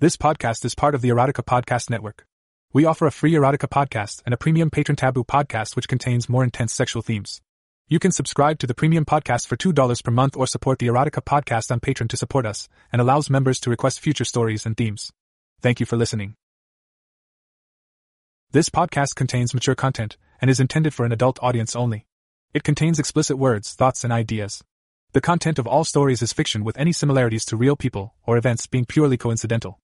This podcast is part of the Erotica Podcast Network. We offer a free Erotica podcast and a premium patron taboo podcast which contains more intense sexual themes. You can subscribe to the premium podcast for $2 per month or support the Erotica podcast on Patreon to support us and allows members to request future stories and themes. Thank you for listening. This podcast contains mature content and is intended for an adult audience only. It contains explicit words, thoughts, and ideas. The content of all stories is fiction with any similarities to real people or events being purely coincidental.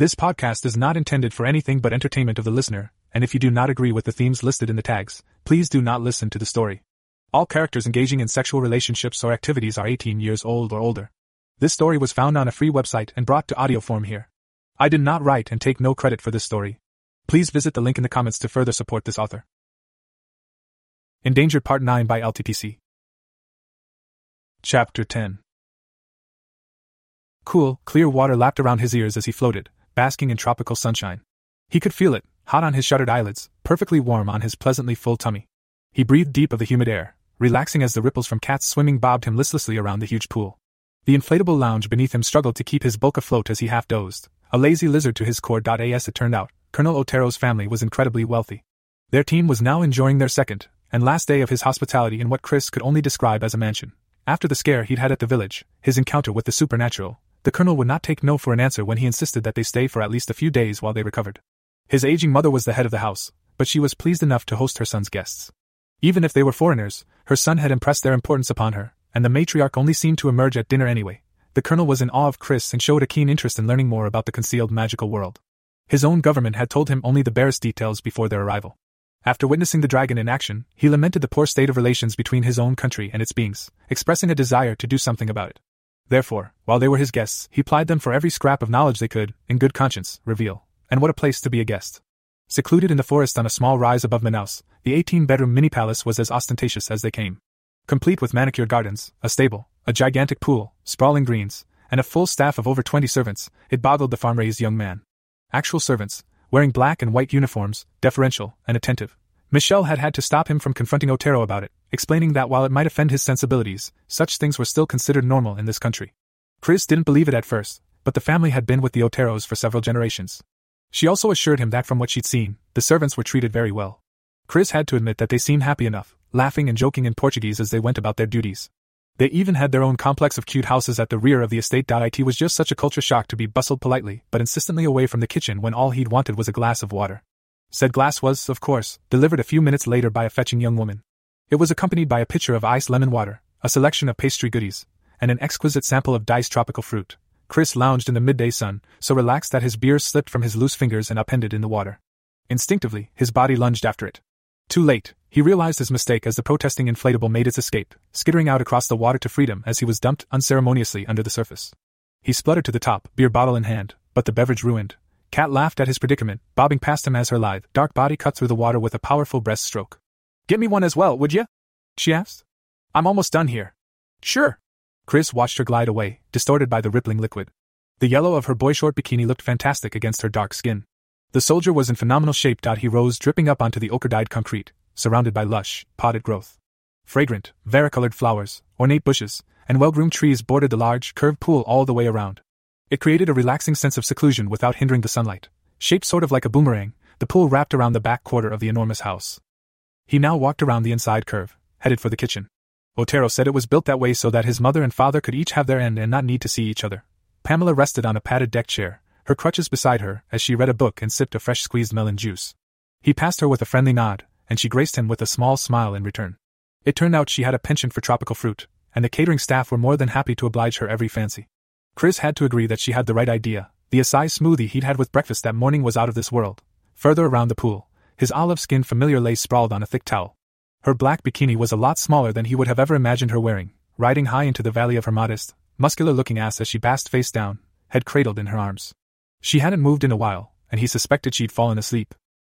This podcast is not intended for anything but entertainment of the listener, and if you do not agree with the themes listed in the tags, please do not listen to the story. All characters engaging in sexual relationships or activities are 18 years old or older. This story was found on a free website and brought to audio form here. I did not write and take no credit for this story. Please visit the link in the comments to further support this author. Endangered Part 9 by LTPC. Chapter 10 Cool, clear water lapped around his ears as he floated, basking in tropical sunshine. He could feel it, hot on his shuttered eyelids, perfectly warm on his pleasantly full tummy. He breathed deep of the humid air, relaxing as the ripples from Kat's swimming bobbed him listlessly around the huge pool. The inflatable lounge beneath him struggled to keep his bulk afloat as he half dozed, a lazy lizard to his core. As it turned out, Colonel Otero's family was incredibly wealthy. Their team was now enjoying their second and last day of his hospitality in what Chris could only describe as a mansion. After the scare he'd had at the village, his encounter with the supernatural, the colonel would not take no for an answer when he insisted that they stay for at least a few days while they recovered. His aging mother was the head of the house, but she was pleased enough to host her son's guests. Even if they were foreigners, her son had impressed their importance upon her, and the matriarch only seemed to emerge at dinner anyway. The colonel was in awe of Chris and showed a keen interest in learning more about the concealed magical world. His own government had told him only the barest details before their arrival. After witnessing the dragon in action, he lamented the poor state of relations between his own country and its beings, expressing a desire to do something about it. Therefore, while they were his guests, he plied them for every scrap of knowledge they could, in good conscience, reveal. And what a place to be a guest. Secluded in the forest on a small rise above Manaus, the 18 bedroom mini palace was as ostentatious as they came. Complete with manicured gardens, a stable, a gigantic pool, sprawling greens, and a full staff of over 20 servants, it boggled the farm raised young man. Actual servants, wearing black and white uniforms, deferential and attentive. Michelle had had to stop him from confronting Otero about it, explaining that while it might offend his sensibilities, such things were still considered normal in this country. Chris didn't believe it at first, but the family had been with the Oteros for several generations. She also assured him that from what she'd seen, the servants were treated very well. Chris had to admit that they seemed happy enough, laughing and joking in Portuguese as they went about their duties. They even had their own complex of cute houses at the rear of the estate. It was just such a culture shock to be bustled politely, but insistently away from the kitchen when all he'd wanted was a glass of water. Said glass was, of course, delivered a few minutes later by a fetching young woman. It was accompanied by a pitcher of iced lemon water, a selection of pastry goodies, and an exquisite sample of diced tropical fruit. Chris lounged in the midday sun, so relaxed that his beer slipped from his loose fingers and upended in the water. Instinctively, his body lunged after it. Too late, he realized his mistake as the protesting inflatable made its escape, skittering out across the water to freedom as he was dumped unceremoniously under the surface. He spluttered to the top, beer bottle in hand, but the beverage ruined. Kat laughed at his predicament, bobbing past him as her lithe, dark body cut through the water with a powerful breast stroke. Get me one as well, would you? She asked. I'm almost done here. Sure. Chris watched her glide away, distorted by the rippling liquid. The yellow of her boy short bikini looked fantastic against her dark skin. The soldier was in phenomenal shape. He rose dripping up onto the ochre dyed concrete, surrounded by lush, potted growth. Fragrant, varicolored flowers, ornate bushes, and well groomed trees bordered the large, curved pool all the way around. It created a relaxing sense of seclusion without hindering the sunlight. Shaped sort of like a boomerang, the pool wrapped around the back quarter of the enormous house. He now walked around the inside curve, headed for the kitchen. Otero said it was built that way so that his mother and father could each have their end and not need to see each other. Pamela rested on a padded deck chair, her crutches beside her, as she read a book and sipped a fresh squeezed melon juice. He passed her with a friendly nod, and she graced him with a small smile in return. It turned out she had a penchant for tropical fruit, and the catering staff were more than happy to oblige her every fancy. Chris had to agree that she had the right idea. The acai smoothie he'd had with breakfast that morning was out of this world. Further around the pool, his olive skinned familiar lay sprawled on a thick towel. Her black bikini was a lot smaller than he would have ever imagined her wearing, riding high into the valley of her modest, muscular looking ass as she basked face down, head cradled in her arms. She hadn't moved in a while, and he suspected she'd fallen asleep.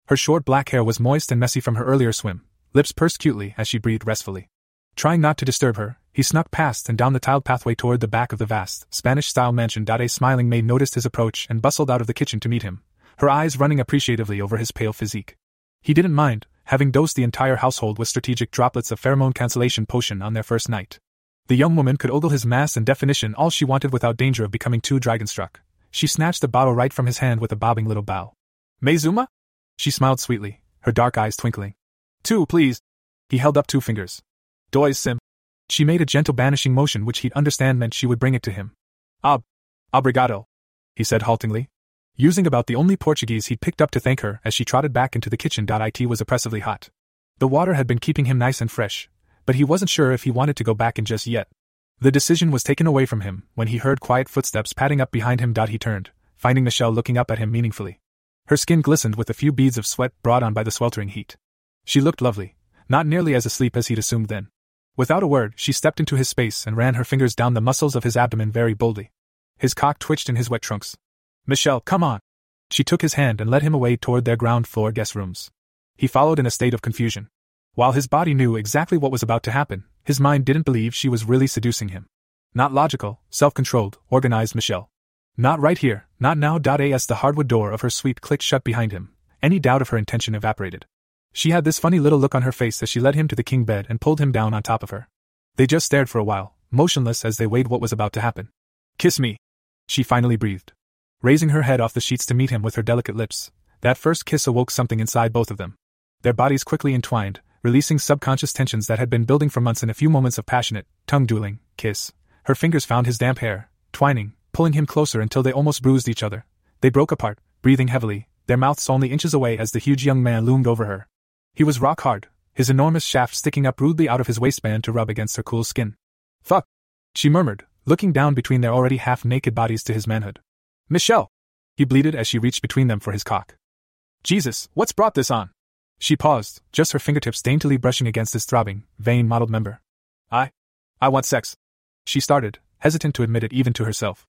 Her short black hair was moist and messy from her earlier swim, lips pursed cutely as she breathed restfully. Trying not to disturb her, he snuck past and down the tiled pathway toward the back of the vast, Spanish style mansion. A smiling maid noticed his approach and bustled out of the kitchen to meet him, her eyes running appreciatively over his pale physique. He didn't mind, having dosed the entire household with strategic droplets of pheromone cancellation potion on their first night. The young woman could ogle his mass and definition all she wanted without danger of becoming too dragonstruck. she snatched the bottle right from his hand with a bobbing little bow. Meizuma? She smiled sweetly, her dark eyes twinkling. Two, please. He held up two fingers. Dois sim. She made a gentle banishing motion which he'd understand meant she would bring it to him. Ob. Obrigado. He said haltingly. Using about the only Portuguese he'd picked up to thank her as she trotted back into the kitchen. It was oppressively hot. The water had been keeping him nice and fresh, but he wasn't sure if he wanted to go back in just yet. The decision was taken away from him when he heard quiet footsteps padding up behind him. He turned, finding Michelle looking up at him meaningfully. Her skin glistened with a few beads of sweat brought on by the sweltering heat. She looked lovely, not nearly as asleep as he'd assumed then. Without a word, she stepped into his space and ran her fingers down the muscles of his abdomen very boldly. His cock twitched in his wet trunks. Michelle, come on! She took his hand and led him away toward their ground floor guest rooms. He followed in a state of confusion. While his body knew exactly what was about to happen, his mind didn't believe she was really seducing him. Not logical, self controlled, organized Michelle. Not right here, not now. As the hardwood door of her suite clicked shut behind him, any doubt of her intention evaporated. She had this funny little look on her face as she led him to the king bed and pulled him down on top of her. They just stared for a while, motionless as they weighed what was about to happen. Kiss me! She finally breathed. Raising her head off the sheets to meet him with her delicate lips, that first kiss awoke something inside both of them. Their bodies quickly entwined, releasing subconscious tensions that had been building for months in a few moments of passionate, tongue dueling, kiss. Her fingers found his damp hair, twining, pulling him closer until they almost bruised each other. They broke apart, breathing heavily, their mouths only inches away as the huge young man loomed over her. He was rock hard, his enormous shaft sticking up rudely out of his waistband to rub against her cool skin. Fuck! She murmured, looking down between their already half naked bodies to his manhood. Michelle! He bleated as she reached between them for his cock. Jesus, what's brought this on? She paused, just her fingertips daintily brushing against his throbbing, vein mottled member. I. I want sex. She started, hesitant to admit it even to herself.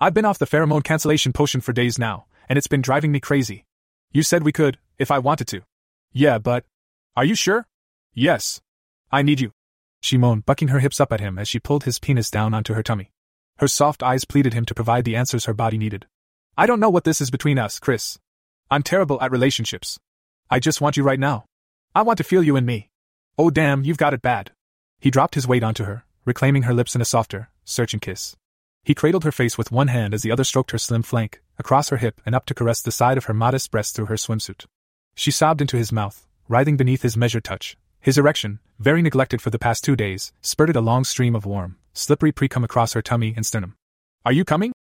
I've been off the pheromone cancellation potion for days now, and it's been driving me crazy. You said we could, if I wanted to. Yeah, but. Are you sure? Yes. I need you. She moaned, bucking her hips up at him as she pulled his penis down onto her tummy. Her soft eyes pleaded him to provide the answers her body needed. I don't know what this is between us, Chris. I'm terrible at relationships. I just want you right now. I want to feel you in me. Oh damn, you've got it bad. He dropped his weight onto her, reclaiming her lips in a softer, searching kiss. He cradled her face with one hand as the other stroked her slim flank, across her hip and up to caress the side of her modest breast through her swimsuit. She sobbed into his mouth, writhing beneath his measured touch. His erection, very neglected for the past two days, spurted a long stream of warm, slippery precum across her tummy and sternum. Are you coming?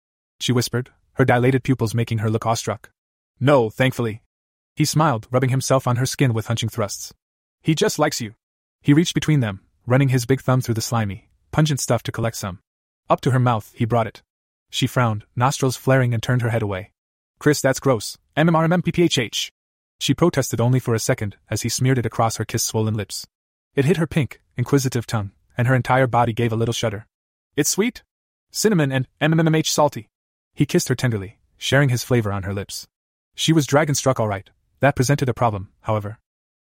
She whispered, her dilated pupils making her look awestruck. No, thankfully. He smiled, rubbing himself on her skin with hunching thrusts. He just likes you. He reached between them, running his big thumb through the slimy, pungent stuff to collect some. Up to her mouth, he brought it. She frowned, nostrils flaring, and turned her head away. Chris, that's gross. MMRMMPPHH. She protested only for a second as he smeared it across her kiss swollen lips. It hit her pink, inquisitive tongue, and her entire body gave a little shudder. It's sweet? Cinnamon and MMMH salty. He kissed her tenderly, sharing his flavor on her lips. She was dragon struck all right. That presented a problem, however.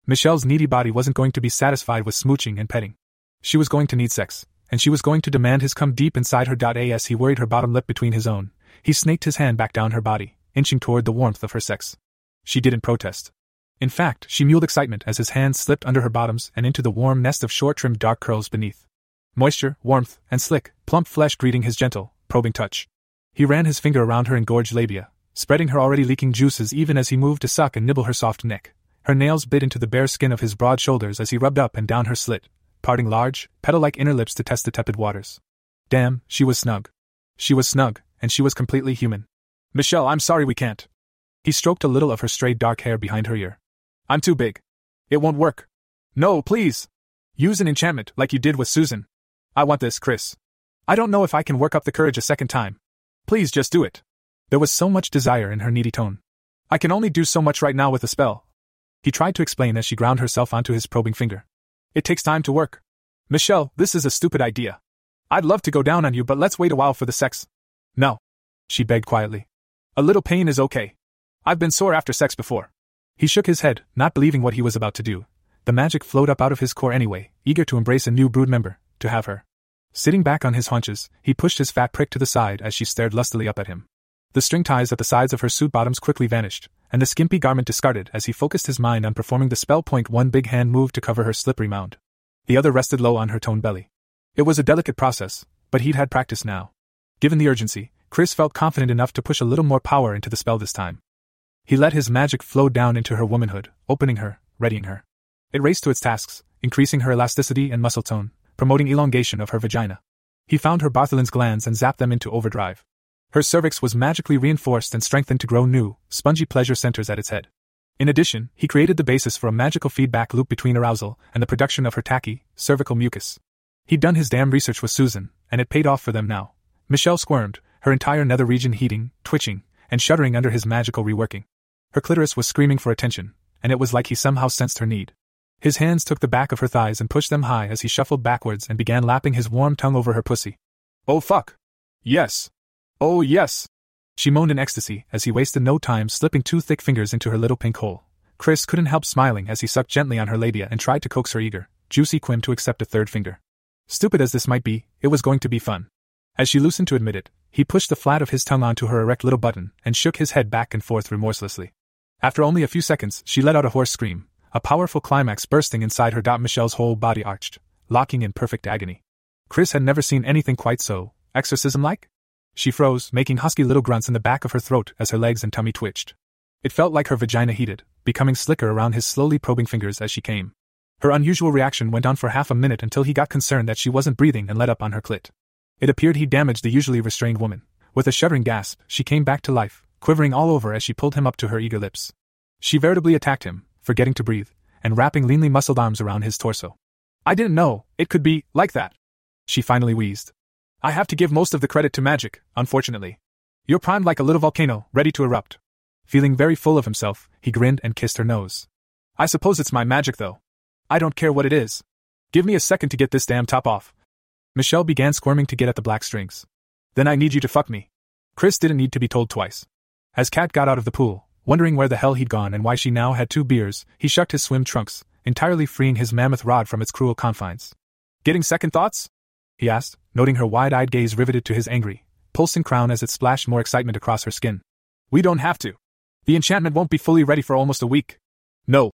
Michelle's needy body wasn't going to be satisfied with smooching and petting. She was going to need sex, and she was going to demand his come deep inside her. As he worried her bottom lip between his own, he snaked his hand back down her body, inching toward the warmth of her sex. She didn't protest. In fact, she mewed excitement as his hand slipped under her bottoms and into the warm nest of short trimmed dark curls beneath. Moisture, warmth, and slick, plump flesh greeting his gentle, probing touch. He ran his finger around her engorged labia, spreading her already leaking juices even as he moved to suck and nibble her soft neck. Her nails bit into the bare skin of his broad shoulders as he rubbed up and down her slit, parting large, petal like inner lips to test the tepid waters. Damn, she was snug. She was snug, and she was completely human. Michelle, I'm sorry we can't. He stroked a little of her straight dark hair behind her ear. I'm too big. It won't work. No, please. Use an enchantment like you did with Susan. I want this, Chris. I don't know if I can work up the courage a second time. Please just do it. There was so much desire in her needy tone. I can only do so much right now with a spell. He tried to explain as she ground herself onto his probing finger. It takes time to work. Michelle, this is a stupid idea. I'd love to go down on you, but let's wait a while for the sex. No. She begged quietly. A little pain is okay. I've been sore after sex before. He shook his head, not believing what he was about to do. The magic flowed up out of his core anyway, eager to embrace a new brood member, to have her. Sitting back on his haunches, he pushed his fat prick to the side as she stared lustily up at him. The string ties at the sides of her suit bottoms quickly vanished, and the skimpy garment discarded as he focused his mind on performing the spell. Point one big hand moved to cover her slippery mound. The other rested low on her toned belly. It was a delicate process, but he'd had practice now. Given the urgency, Chris felt confident enough to push a little more power into the spell this time. He let his magic flow down into her womanhood, opening her, readying her. It raced to its tasks, increasing her elasticity and muscle tone, promoting elongation of her vagina. He found her Bartholin's glands and zapped them into overdrive. Her cervix was magically reinforced and strengthened to grow new, spongy pleasure centers at its head. In addition, he created the basis for a magical feedback loop between arousal and the production of her tacky, cervical mucus. He'd done his damn research with Susan, and it paid off for them now. Michelle squirmed, her entire nether region heating, twitching, and shuddering under his magical reworking. Her clitoris was screaming for attention, and it was like he somehow sensed her need. His hands took the back of her thighs and pushed them high as he shuffled backwards and began lapping his warm tongue over her pussy. Oh fuck! Yes! Oh yes! She moaned in ecstasy as he wasted no time slipping two thick fingers into her little pink hole. Chris couldn't help smiling as he sucked gently on her labia and tried to coax her eager, juicy quim to accept a third finger. Stupid as this might be, it was going to be fun. As she loosened to admit it, he pushed the flat of his tongue onto her erect little button and shook his head back and forth remorselessly. After only a few seconds, she let out a hoarse scream, a powerful climax bursting inside her. Michelle's whole body arched, locking in perfect agony. Chris had never seen anything quite so exorcism like. She froze, making husky little grunts in the back of her throat as her legs and tummy twitched. It felt like her vagina heated, becoming slicker around his slowly probing fingers as she came. Her unusual reaction went on for half a minute until he got concerned that she wasn't breathing and let up on her clit. It appeared he damaged the usually restrained woman. With a shuddering gasp, she came back to life, quivering all over as she pulled him up to her eager lips. She veritably attacked him, forgetting to breathe, and wrapping leanly muscled arms around his torso. I didn't know it could be like that. She finally wheezed. I have to give most of the credit to magic, unfortunately. You're primed like a little volcano, ready to erupt. Feeling very full of himself, he grinned and kissed her nose. I suppose it's my magic, though. I don't care what it is. Give me a second to get this damn top off. Michelle began squirming to get at the black strings. Then I need you to fuck me. Chris didn't need to be told twice. As Kat got out of the pool, wondering where the hell he'd gone and why she now had two beers, he shucked his swim trunks, entirely freeing his mammoth rod from its cruel confines. Getting second thoughts? he asked, noting her wide eyed gaze riveted to his angry, pulsing crown as it splashed more excitement across her skin. We don't have to. The enchantment won't be fully ready for almost a week. No.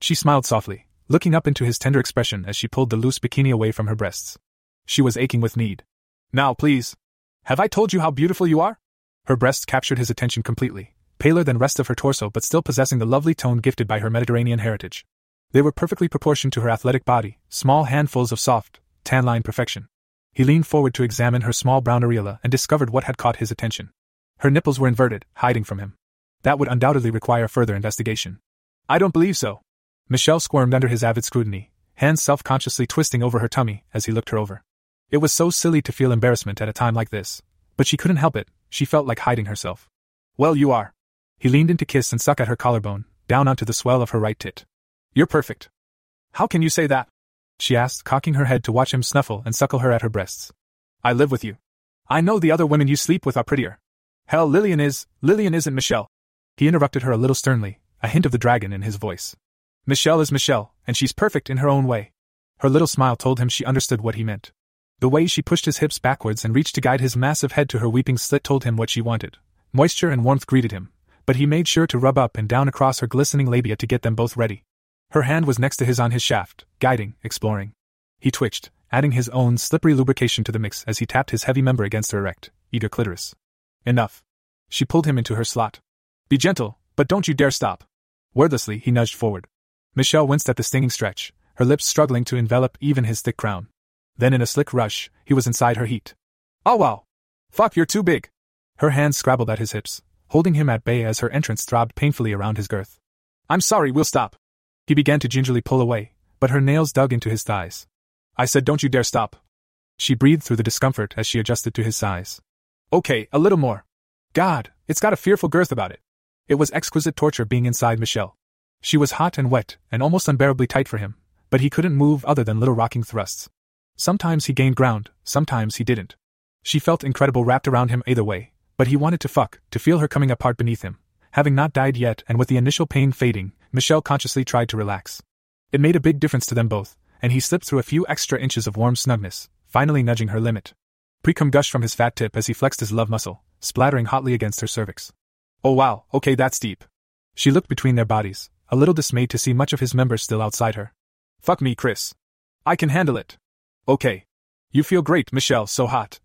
She smiled softly, looking up into his tender expression as she pulled the loose bikini away from her breasts. She was aching with need. Now, please. Have I told you how beautiful you are? Her breasts captured his attention completely, paler than rest of her torso but still possessing the lovely tone gifted by her Mediterranean heritage. They were perfectly proportioned to her athletic body, small handfuls of soft, tan line perfection. He leaned forward to examine her small brown areola and discovered what had caught his attention. Her nipples were inverted, hiding from him. That would undoubtedly require further investigation. I don't believe so. Michelle squirmed under his avid scrutiny, hands self consciously twisting over her tummy as he looked her over. It was so silly to feel embarrassment at a time like this, but she couldn't help it, she felt like hiding herself. Well, you are. He leaned in to kiss and suck at her collarbone, down onto the swell of her right tit. You're perfect. How can you say that? She asked, cocking her head to watch him snuffle and suckle her at her breasts. I live with you. I know the other women you sleep with are prettier. Hell, Lillian is, Lillian isn't Michelle. He interrupted her a little sternly, a hint of the dragon in his voice. Michelle is Michelle, and she's perfect in her own way. Her little smile told him she understood what he meant. The way she pushed his hips backwards and reached to guide his massive head to her weeping slit told him what she wanted. Moisture and warmth greeted him, but he made sure to rub up and down across her glistening labia to get them both ready. Her hand was next to his on his shaft, guiding, exploring. He twitched, adding his own slippery lubrication to the mix as he tapped his heavy member against her erect, eager clitoris. Enough. She pulled him into her slot. Be gentle, but don't you dare stop. Wordlessly, he nudged forward. Michelle winced at the stinging stretch, her lips struggling to envelop even his thick crown. Then, in a slick rush, he was inside her heat. Oh wow! Fuck, you're too big! Her hands scrabbled at his hips, holding him at bay as her entrance throbbed painfully around his girth. I'm sorry, we'll stop. He began to gingerly pull away, but her nails dug into his thighs. I said, don't you dare stop. She breathed through the discomfort as she adjusted to his size. Okay, a little more. God, it's got a fearful girth about it. It was exquisite torture being inside Michelle. She was hot and wet and almost unbearably tight for him, but he couldn't move other than little rocking thrusts. Sometimes he gained ground, sometimes he didn't. She felt incredible wrapped around him either way, but he wanted to fuck, to feel her coming apart beneath him. Having not died yet and with the initial pain fading, Michelle consciously tried to relax. It made a big difference to them both, and he slipped through a few extra inches of warm snugness, finally nudging her limit. Precum gushed from his fat tip as he flexed his love muscle, splattering hotly against her cervix. Oh wow, okay, that's deep. She looked between their bodies, a little dismayed to see much of his members still outside her. Fuck me, Chris. I can handle it. Okay. You feel great, Michelle, so hot.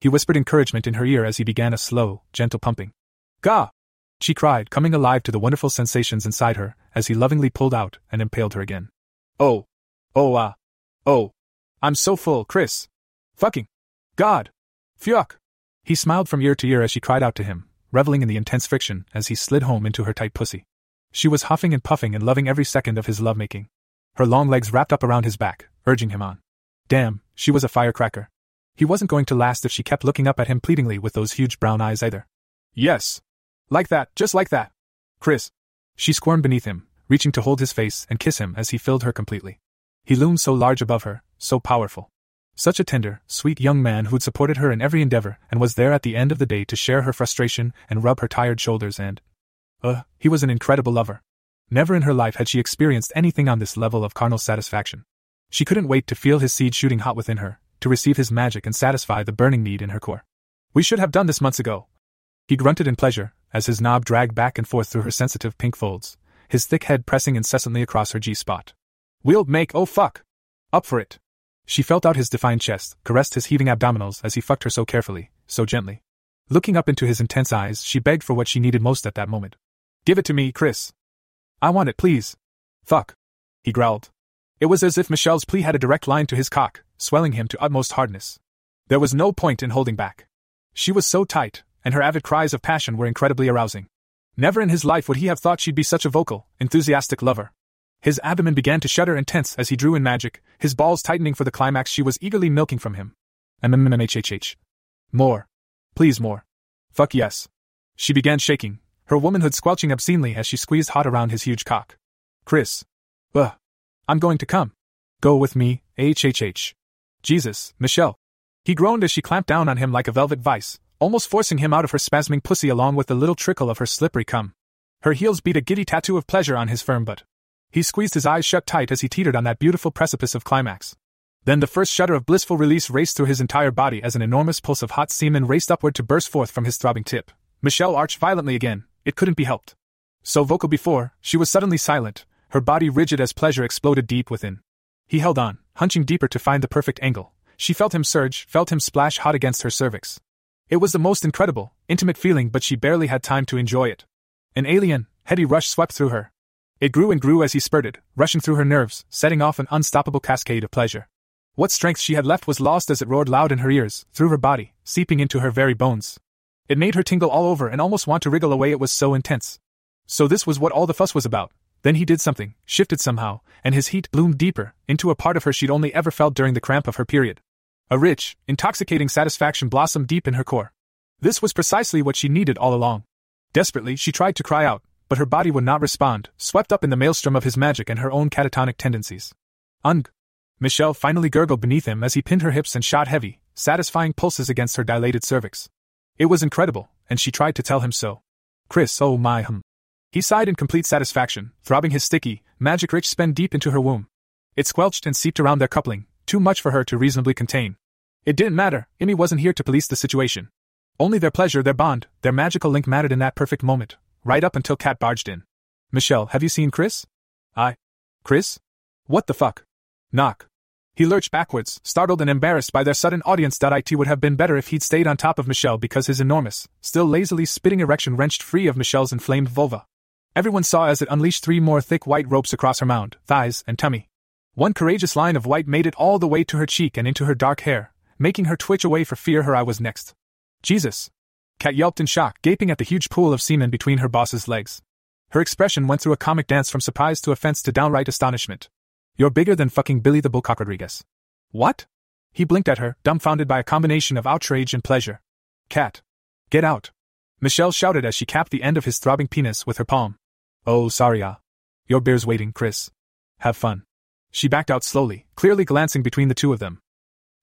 He whispered encouragement in her ear as he began a slow, gentle pumping. Gah! She cried, coming alive to the wonderful sensations inside her, as he lovingly pulled out and impaled her again. Oh! Oh ah! oh! I'm so full, Chris! Fucking! God! Fuck! He smiled from ear to ear as she cried out to him, reveling in the intense friction as he slid home into her tight pussy. She was huffing and puffing and loving every second of his lovemaking. Her long legs wrapped up around his back, urging him on. Damn, she was a firecracker. He wasn't going to last if she kept looking up at him pleadingly with those huge brown eyes either. Yes. Like that, just like that. Chris. She squirmed beneath him, reaching to hold his face and kiss him as he filled her completely. He loomed so large above her, so powerful. Such a tender, sweet young man who'd supported her in every endeavor and was there at the end of the day to share her frustration and rub her tired shoulders and. Uh, he was an incredible lover. Never in her life had she experienced anything on this level of carnal satisfaction. She couldn't wait to feel his seed shooting hot within her, to receive his magic and satisfy the burning need in her core. We should have done this months ago. He grunted in pleasure, as his knob dragged back and forth through her sensitive pink folds, his thick head pressing incessantly across her G spot. We'll make oh fuck! Up for it! She felt out his defined chest, caressed his heaving abdominals as he fucked her so carefully, so gently. Looking up into his intense eyes, she begged for what she needed most at that moment. Give it to me, Chris. I want it, please. Fuck. He growled. It was as if Michelle's plea had a direct line to his cock, swelling him to utmost hardness. There was no point in holding back. She was so tight, and her avid cries of passion were incredibly arousing. Never in his life would he have thought she'd be such a vocal, enthusiastic lover. His abdomen began to shudder and tense as he drew in magic, his balls tightening for the climax she was eagerly milking from him. MMMHHH. More. Please more. Fuck yes. She began shaking, her womanhood squelching obscenely as she squeezed hot around his huge cock. Chris. Ugh. I'm going to come. Go with me, HHH. Jesus, Michelle. He groaned as she clamped down on him like a velvet vice, almost forcing him out of her spasming pussy along with the little trickle of her slippery cum. Her heels beat a giddy tattoo of pleasure on his firm butt. He squeezed his eyes shut tight as he teetered on that beautiful precipice of climax. Then the first shudder of blissful release raced through his entire body as an enormous pulse of hot semen raced upward to burst forth from his throbbing tip. Michelle arched violently again, it couldn't be helped. So vocal before, she was suddenly silent, her body rigid as pleasure exploded deep within. He held on, hunching deeper to find the perfect angle. She felt him surge, felt him splash hot against her cervix. It was the most incredible, intimate feeling, but she barely had time to enjoy it. An alien, heady rush swept through her, it grew and grew as he spurted, rushing through her nerves, setting off an unstoppable cascade of pleasure. What strength she had left was lost as it roared loud in her ears, through her body, seeping into her very bones. It made her tingle all over and almost want to wriggle away, it was so intense. So, this was what all the fuss was about. Then he did something, shifted somehow, and his heat bloomed deeper, into a part of her she'd only ever felt during the cramp of her period. A rich, intoxicating satisfaction blossomed deep in her core. This was precisely what she needed all along. Desperately, she tried to cry out, but her body would not respond, swept up in the maelstrom of his magic and her own catatonic tendencies. Ung! Michelle finally gurgled beneath him as he pinned her hips and shot heavy, satisfying pulses against her dilated cervix. It was incredible, and she tried to tell him so. Chris, oh my hum. He sighed in complete satisfaction, throbbing his sticky, magic rich spend deep into her womb. It squelched and seeped around their coupling, too much for her to reasonably contain. It didn't matter, Emmy wasn't here to police the situation. Only their pleasure, their bond, their magical link mattered in that perfect moment, right up until Kat barged in. Michelle, have you seen Chris? I. Chris? What the fuck? Knock. He lurched backwards, startled and embarrassed by their sudden audience. It would have been better if he'd stayed on top of Michelle because his enormous, still lazily spitting erection wrenched free of Michelle's inflamed vulva. Everyone saw as it unleashed three more thick white ropes across her mound, thighs, and tummy. One courageous line of white made it all the way to her cheek and into her dark hair, making her twitch away for fear her eye was next. Jesus, Kat yelped in shock, gaping at the huge pool of semen between her boss's legs. Her expression went through a comic dance from surprise to offense to downright astonishment. You're bigger than fucking Billy the Bullcock Rodriguez. What? He blinked at her, dumbfounded by a combination of outrage and pleasure. Kat. Get out. Michelle shouted as she capped the end of his throbbing penis with her palm. Oh, sorry, ah. Your beer's waiting, Chris. Have fun. She backed out slowly, clearly glancing between the two of them.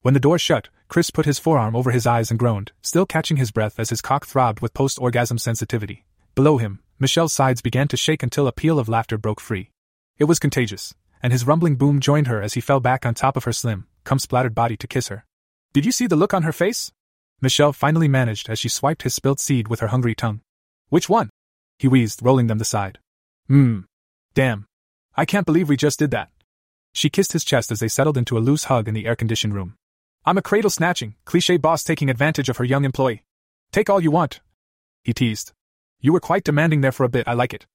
When the door shut, Chris put his forearm over his eyes and groaned, still catching his breath as his cock throbbed with post orgasm sensitivity. Below him, Michelle's sides began to shake until a peal of laughter broke free. It was contagious, and his rumbling boom joined her as he fell back on top of her slim, cum splattered body to kiss her. Did you see the look on her face? Michelle finally managed as she swiped his spilt seed with her hungry tongue. Which one? He wheezed, rolling them aside. Mmm. Damn. I can't believe we just did that. She kissed his chest as they settled into a loose hug in the air conditioned room. I'm a cradle snatching, cliche boss taking advantage of her young employee. Take all you want. He teased. You were quite demanding there for a bit, I like it.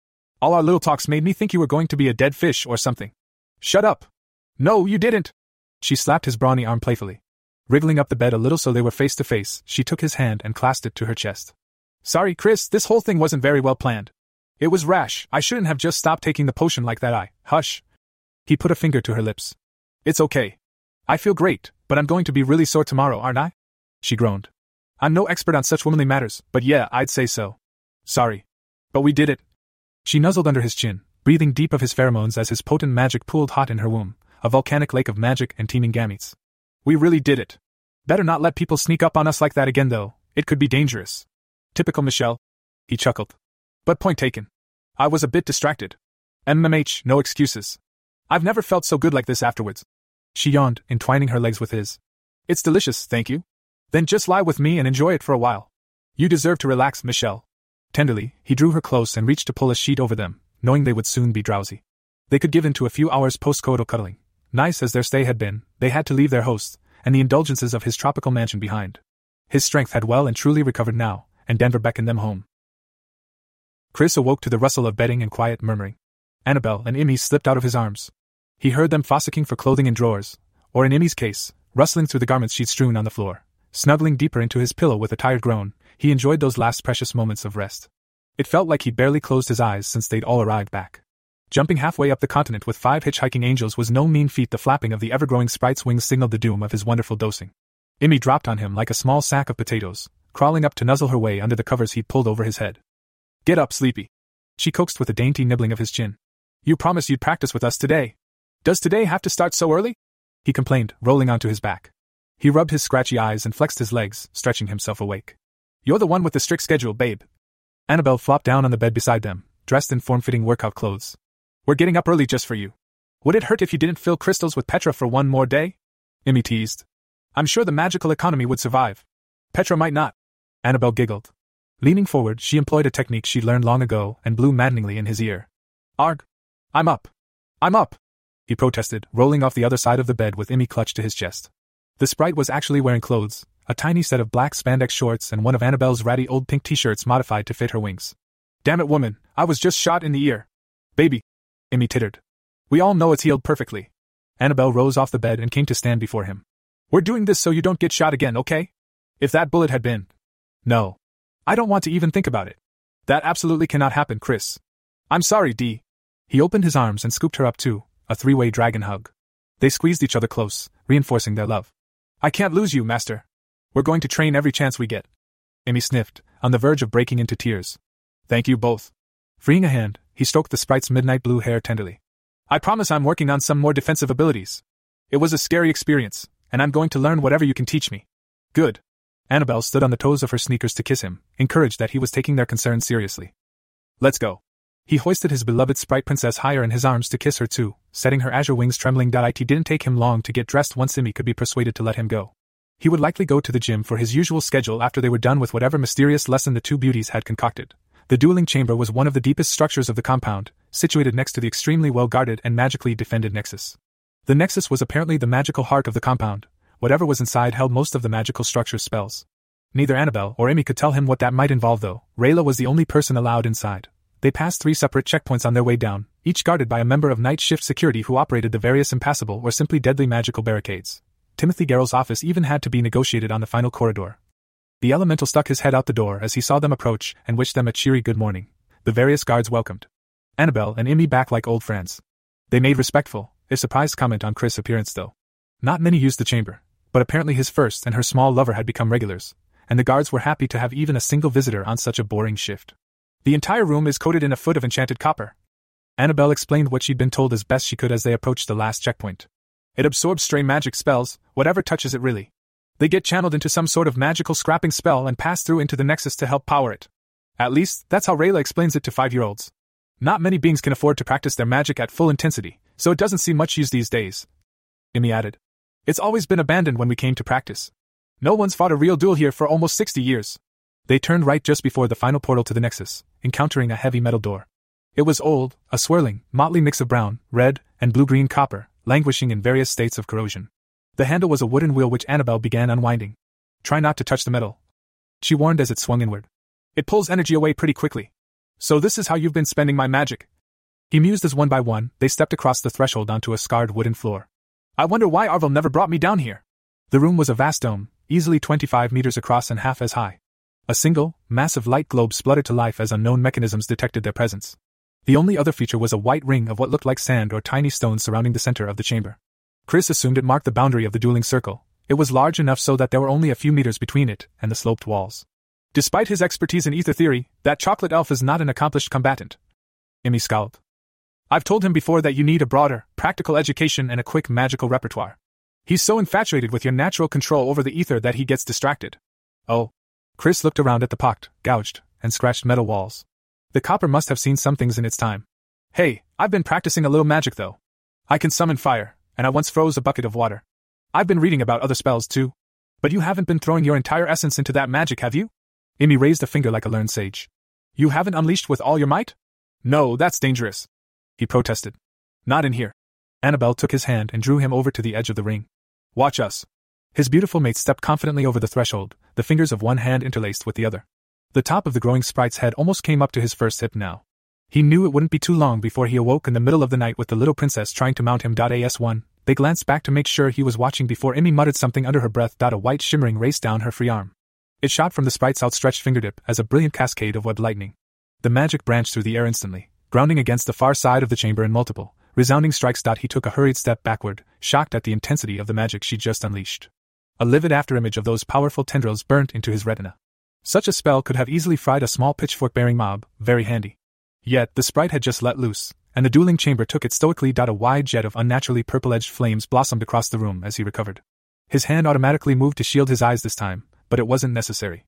All our little talks made me think you were going to be a dead fish or something. Shut up. No, you didn't. She slapped his brawny arm playfully. Wriggling up the bed a little so they were face to face, she took his hand and clasped it to her chest. Sorry, Chris, this whole thing wasn't very well planned. It was rash, I shouldn't have just stopped taking the potion like that, I. Hush. He put a finger to her lips. It's okay. I feel great, but I'm going to be really sore tomorrow, aren't I? She groaned. I'm no expert on such womanly matters, but yeah, I'd say so. Sorry. But we did it. She nuzzled under his chin, breathing deep of his pheromones as his potent magic pooled hot in her womb, a volcanic lake of magic and teeming gametes. We really did it. Better not let people sneak up on us like that again, though. It could be dangerous. Typical Michelle. He chuckled. But point taken. I was a bit distracted. MMH, no excuses. I've never felt so good like this afterwards. She yawned, entwining her legs with his. It's delicious, thank you. Then just lie with me and enjoy it for a while. You deserve to relax, Michelle. Tenderly, he drew her close and reached to pull a sheet over them, knowing they would soon be drowsy. They could give in to a few hours post-coital cuddling. Nice as their stay had been, they had to leave their host, and the indulgences of his tropical mansion behind. His strength had well and truly recovered now, and Denver beckoned them home. Chris awoke to the rustle of bedding and quiet murmuring. Annabelle and Emmy slipped out of his arms. He heard them fossicking for clothing in drawers, or in Emmy's case, rustling through the garments she'd strewn on the floor. Snuggling deeper into his pillow with a tired groan, he enjoyed those last precious moments of rest. It felt like he'd barely closed his eyes since they'd all arrived back. Jumping halfway up the continent with five hitchhiking angels was no mean feat. The flapping of the ever growing sprite's wings signaled the doom of his wonderful dosing. Emmy dropped on him like a small sack of potatoes, crawling up to nuzzle her way under the covers he'd pulled over his head. Get up, sleepy. She coaxed with a dainty nibbling of his chin. You promised you'd practice with us today. Does today have to start so early? He complained, rolling onto his back. He rubbed his scratchy eyes and flexed his legs, stretching himself awake. You're the one with the strict schedule, babe. Annabelle flopped down on the bed beside them, dressed in form fitting workout clothes. We're getting up early just for you. Would it hurt if you didn't fill crystals with Petra for one more day? Emmy teased. I'm sure the magical economy would survive. Petra might not. Annabelle giggled. Leaning forward, she employed a technique she'd learned long ago and blew maddeningly in his ear. Arg! I'm up! I'm up! He protested, rolling off the other side of the bed with Emmy clutched to his chest. The sprite was actually wearing clothes, a tiny set of black spandex shorts and one of Annabelle's ratty old pink t shirts modified to fit her wings. Damn it, woman, I was just shot in the ear. Baby. Emmy tittered. We all know it's healed perfectly. Annabelle rose off the bed and came to stand before him. We're doing this so you don't get shot again, okay? If that bullet had been. No. I don't want to even think about it. That absolutely cannot happen, Chris. I'm sorry, Dee. He opened his arms and scooped her up too, a three way dragon hug. They squeezed each other close, reinforcing their love. I can't lose you, Master. We're going to train every chance we get. Emmy sniffed, on the verge of breaking into tears. Thank you both. Freeing a hand, he stroked the sprite's midnight blue hair tenderly. I promise I'm working on some more defensive abilities. It was a scary experience, and I'm going to learn whatever you can teach me. Good. Annabelle stood on the toes of her sneakers to kiss him, encouraged that he was taking their concerns seriously. Let's go. He hoisted his beloved sprite princess higher in his arms to kiss her too, setting her azure wings trembling. It didn't take him long to get dressed once Emmy could be persuaded to let him go. He would likely go to the gym for his usual schedule after they were done with whatever mysterious lesson the two beauties had concocted. The dueling chamber was one of the deepest structures of the compound, situated next to the extremely well guarded and magically defended Nexus. The Nexus was apparently the magical heart of the compound. Whatever was inside held most of the magical structure's spells. Neither Annabelle or Emmy could tell him what that might involve, though. Rayla was the only person allowed inside. They passed three separate checkpoints on their way down, each guarded by a member of night shift security who operated the various impassable or simply deadly magical barricades. Timothy Garrell's office even had to be negotiated on the final corridor. The elemental stuck his head out the door as he saw them approach and wished them a cheery good morning. The various guards welcomed Annabelle and Emmy back like old friends. They made respectful, if surprised comment on Chris' appearance though. Not many used the chamber, but apparently his first and her small lover had become regulars, and the guards were happy to have even a single visitor on such a boring shift. The entire room is coated in a foot of enchanted copper. Annabelle explained what she'd been told as best she could as they approached the last checkpoint. It absorbs stray magic spells, whatever touches it really. They get channeled into some sort of magical scrapping spell and pass through into the Nexus to help power it. At least, that's how Rayla explains it to five year olds. Not many beings can afford to practice their magic at full intensity, so it doesn't see much use these days. Emmy added. It's always been abandoned when we came to practice. No one's fought a real duel here for almost 60 years. They turned right just before the final portal to the Nexus, encountering a heavy metal door. It was old, a swirling, motley mix of brown, red, and blue green copper, languishing in various states of corrosion. The handle was a wooden wheel which Annabelle began unwinding. Try not to touch the metal. She warned as it swung inward. It pulls energy away pretty quickly. So this is how you've been spending my magic. He mused as one by one, they stepped across the threshold onto a scarred wooden floor. I wonder why Arvel never brought me down here. The room was a vast dome, easily 25 meters across and half as high. A single, massive light globe spluttered to life as unknown mechanisms detected their presence. The only other feature was a white ring of what looked like sand or tiny stones surrounding the center of the chamber. Chris assumed it marked the boundary of the dueling circle. It was large enough so that there were only a few meters between it and the sloped walls. Despite his expertise in ether theory, that chocolate elf is not an accomplished combatant. Emmy scowled. I've told him before that you need a broader, practical education and a quick magical repertoire. He's so infatuated with your natural control over the ether that he gets distracted. Oh. Chris looked around at the pocked, gouged, and scratched metal walls. The copper must have seen some things in its time. Hey, I've been practicing a little magic though. I can summon fire, and I once froze a bucket of water. I've been reading about other spells too. But you haven't been throwing your entire essence into that magic, have you? Emmy raised a finger like a learned sage. You haven't unleashed with all your might? No, that's dangerous. He protested. Not in here. Annabelle took his hand and drew him over to the edge of the ring. Watch us. His beautiful mate stepped confidently over the threshold, the fingers of one hand interlaced with the other. The top of the growing sprite's head almost came up to his first hip now. He knew it wouldn't be too long before he awoke in the middle of the night with the little princess trying to mount him. As1, they glanced back to make sure he was watching before Emmy muttered something under her breath. A white shimmering raced down her free arm. It shot from the sprite's outstretched fingertip as a brilliant cascade of web lightning. The magic branched through the air instantly, grounding against the far side of the chamber in multiple, resounding strikes. He took a hurried step backward, shocked at the intensity of the magic she just unleashed. A livid afterimage of those powerful tendrils burnt into his retina. Such a spell could have easily fried a small pitchfork bearing mob, very handy. Yet, the sprite had just let loose, and the dueling chamber took it stoically. A wide jet of unnaturally purple edged flames blossomed across the room as he recovered. His hand automatically moved to shield his eyes this time, but it wasn't necessary.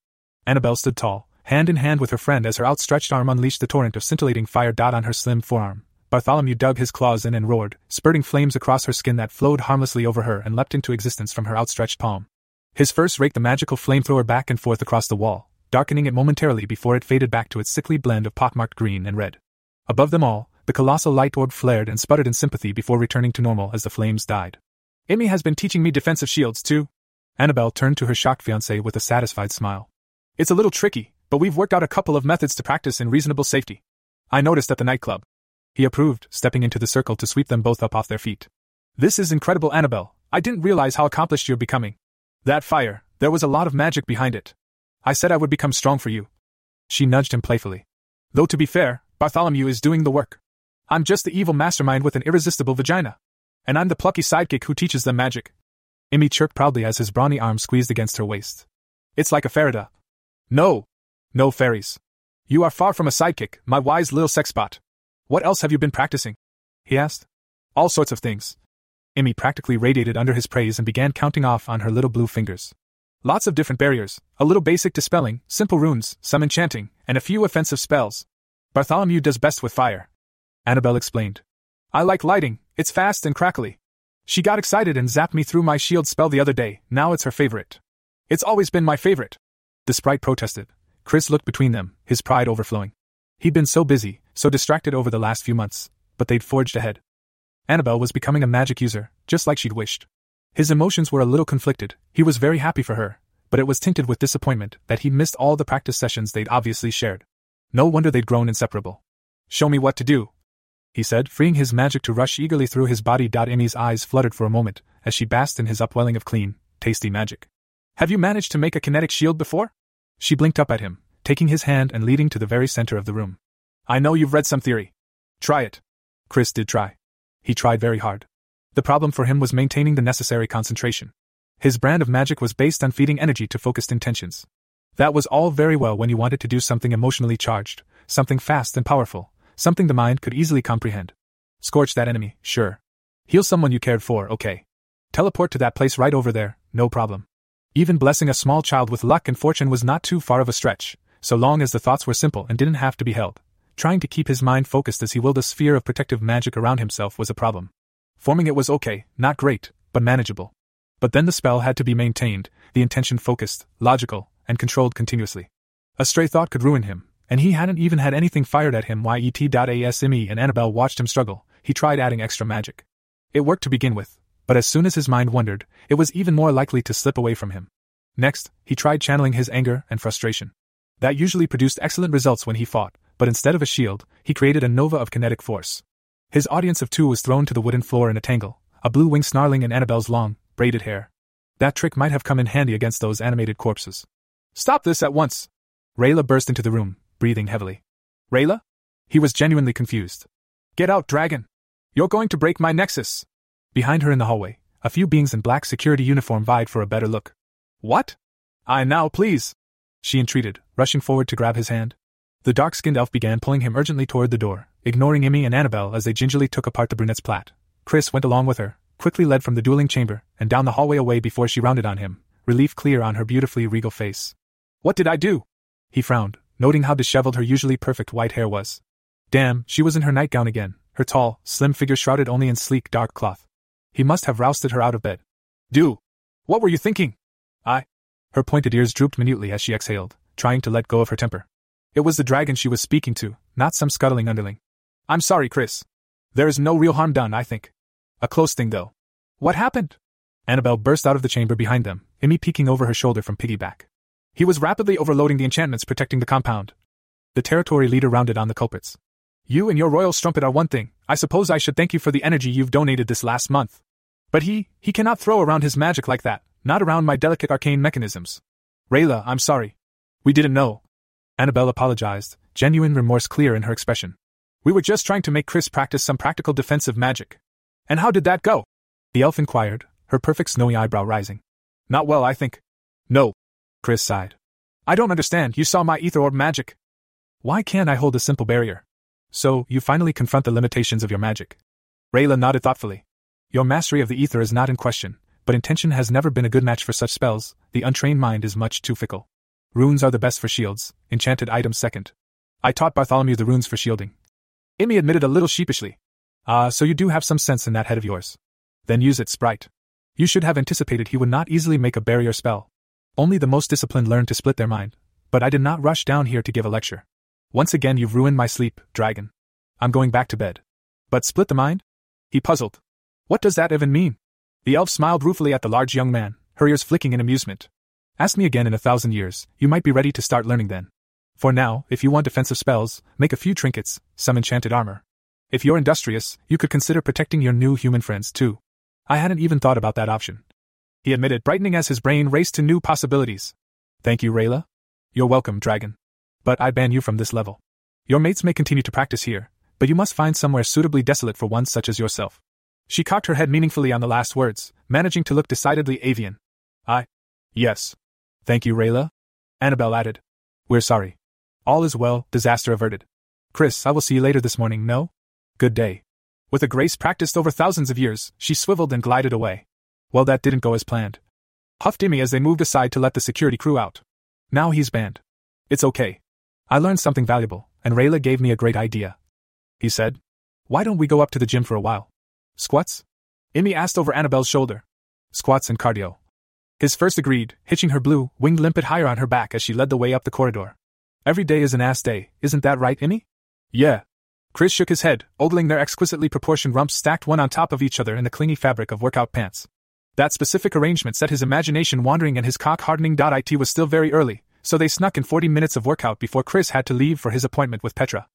Annabelle stood tall, hand in hand with her friend as her outstretched arm unleashed the torrent of scintillating fire. Dot on her slim forearm, Bartholomew dug his claws in and roared, spurting flames across her skin that flowed harmlessly over her and leapt into existence from her outstretched palm. His first raked the magical flamethrower back and forth across the wall, darkening it momentarily before it faded back to its sickly blend of pockmarked green and red. Above them all, the colossal light orb flared and sputtered in sympathy before returning to normal as the flames died. Emmy has been teaching me defensive shields too. Annabelle turned to her shocked fiancé with a satisfied smile. It's a little tricky, but we've worked out a couple of methods to practice in reasonable safety. I noticed at the nightclub. He approved, stepping into the circle to sweep them both up off their feet. This is incredible, Annabelle. I didn't realize how accomplished you're becoming. That fire, there was a lot of magic behind it. I said I would become strong for you. She nudged him playfully. Though to be fair, Bartholomew is doing the work. I'm just the evil mastermind with an irresistible vagina. And I'm the plucky sidekick who teaches them magic. Emmy chirped proudly as his brawny arm squeezed against her waist. It's like a Farida. No! No fairies. You are far from a sidekick, my wise little sexbot. What else have you been practicing? He asked. All sorts of things. Emmy practically radiated under his praise and began counting off on her little blue fingers. Lots of different barriers, a little basic dispelling, simple runes, some enchanting, and a few offensive spells. Bartholomew does best with fire. Annabelle explained. I like lighting, it's fast and crackly. She got excited and zapped me through my shield spell the other day, now it's her favorite. It's always been my favorite. The sprite protested. Chris looked between them, his pride overflowing. He'd been so busy, so distracted over the last few months, but they'd forged ahead. Annabelle was becoming a magic user, just like she'd wished. His emotions were a little conflicted, he was very happy for her, but it was tinted with disappointment that he'd missed all the practice sessions they'd obviously shared. No wonder they'd grown inseparable. Show me what to do, he said, freeing his magic to rush eagerly through his body. Emmy's eyes fluttered for a moment as she basked in his upwelling of clean, tasty magic. Have you managed to make a kinetic shield before? She blinked up at him, taking his hand and leading to the very center of the room. I know you've read some theory. Try it. Chris did try. He tried very hard. The problem for him was maintaining the necessary concentration. His brand of magic was based on feeding energy to focused intentions. That was all very well when you wanted to do something emotionally charged, something fast and powerful, something the mind could easily comprehend. Scorch that enemy, sure. Heal someone you cared for, okay. Teleport to that place right over there, no problem. Even blessing a small child with luck and fortune was not too far of a stretch, so long as the thoughts were simple and didn't have to be held. Trying to keep his mind focused as he willed a sphere of protective magic around himself was a problem. Forming it was okay, not great, but manageable. But then the spell had to be maintained, the intention focused, logical, and controlled continuously. A stray thought could ruin him, and he hadn't even had anything fired at him. Yet.asme and Annabelle watched him struggle. He tried adding extra magic. It worked to begin with, but as soon as his mind wandered, it was even more likely to slip away from him. Next, he tried channeling his anger and frustration. That usually produced excellent results when he fought, but instead of a shield, he created a nova of kinetic force. His audience of two was thrown to the wooden floor in a tangle, a blue wing snarling in Annabelle's long, braided hair. That trick might have come in handy against those animated corpses. Stop this at once! Rayla burst into the room, breathing heavily. Rayla? He was genuinely confused. Get out, dragon! You're going to break my nexus! Behind her in the hallway, a few beings in black security uniform vied for a better look. What? I now, please! She entreated, rushing forward to grab his hand. The dark skinned elf began pulling him urgently toward the door, ignoring Emmy and Annabelle as they gingerly took apart the brunette's plait. Chris went along with her, quickly led from the dueling chamber, and down the hallway away before she rounded on him, relief clear on her beautifully regal face. What did I do? He frowned, noting how disheveled her usually perfect white hair was. Damn, she was in her nightgown again, her tall, slim figure shrouded only in sleek dark cloth. He must have rousted her out of bed. Do! What were you thinking? I. Her pointed ears drooped minutely as she exhaled, trying to let go of her temper. It was the dragon she was speaking to, not some scuttling underling. I'm sorry, Chris. There is no real harm done, I think. A close thing, though. What happened? Annabelle burst out of the chamber behind them, Emmy peeking over her shoulder from piggyback. He was rapidly overloading the enchantments protecting the compound. The territory leader rounded on the culprits. You and your royal strumpet are one thing, I suppose I should thank you for the energy you've donated this last month. But he, he cannot throw around his magic like that, not around my delicate arcane mechanisms. Rayla, I'm sorry. We didn't know. Annabelle apologized, genuine remorse clear in her expression. We were just trying to make Chris practice some practical defensive magic. And how did that go? The elf inquired, her perfect snowy eyebrow rising. Not well, I think. No. Chris sighed. I don't understand, you saw my ether orb magic. Why can't I hold a simple barrier? So, you finally confront the limitations of your magic. Rayla nodded thoughtfully. Your mastery of the ether is not in question, but intention has never been a good match for such spells, the untrained mind is much too fickle. Runes are the best for shields, enchanted items second. I taught Bartholomew the runes for shielding. Emmy admitted a little sheepishly. Ah, so you do have some sense in that head of yours. Then use it, Sprite. You should have anticipated he would not easily make a barrier spell. Only the most disciplined learn to split their mind. But I did not rush down here to give a lecture. Once again, you've ruined my sleep, dragon. I'm going back to bed. But split the mind? He puzzled. What does that even mean? The elf smiled ruefully at the large young man, her ears flicking in amusement. Ask me again in a thousand years, you might be ready to start learning then. For now, if you want defensive spells, make a few trinkets, some enchanted armor. If you're industrious, you could consider protecting your new human friends too. I hadn't even thought about that option. He admitted, brightening as his brain raced to new possibilities. Thank you, Rayla. You're welcome, Dragon. But I ban you from this level. Your mates may continue to practice here, but you must find somewhere suitably desolate for one such as yourself. She cocked her head meaningfully on the last words, managing to look decidedly avian. I. Yes. Thank you, Rayla. Annabelle added. We're sorry. All is well, disaster averted. Chris, I will see you later this morning, no? Good day. With a grace practiced over thousands of years, she swiveled and glided away. Well, that didn't go as planned. Huffed Emmy as they moved aside to let the security crew out. Now he's banned. It's okay. I learned something valuable, and Rayla gave me a great idea. He said. Why don't we go up to the gym for a while? Squats? Emmy asked over Annabelle's shoulder. Squats and cardio. His first agreed, hitching her blue, winged limpet higher on her back as she led the way up the corridor. Every day is an ass day, isn't that right, Emmy? Yeah. Chris shook his head, ogling their exquisitely proportioned rumps stacked one on top of each other in the clingy fabric of workout pants. That specific arrangement set his imagination wandering and his cock hardening. It was still very early, so they snuck in 40 minutes of workout before Chris had to leave for his appointment with Petra.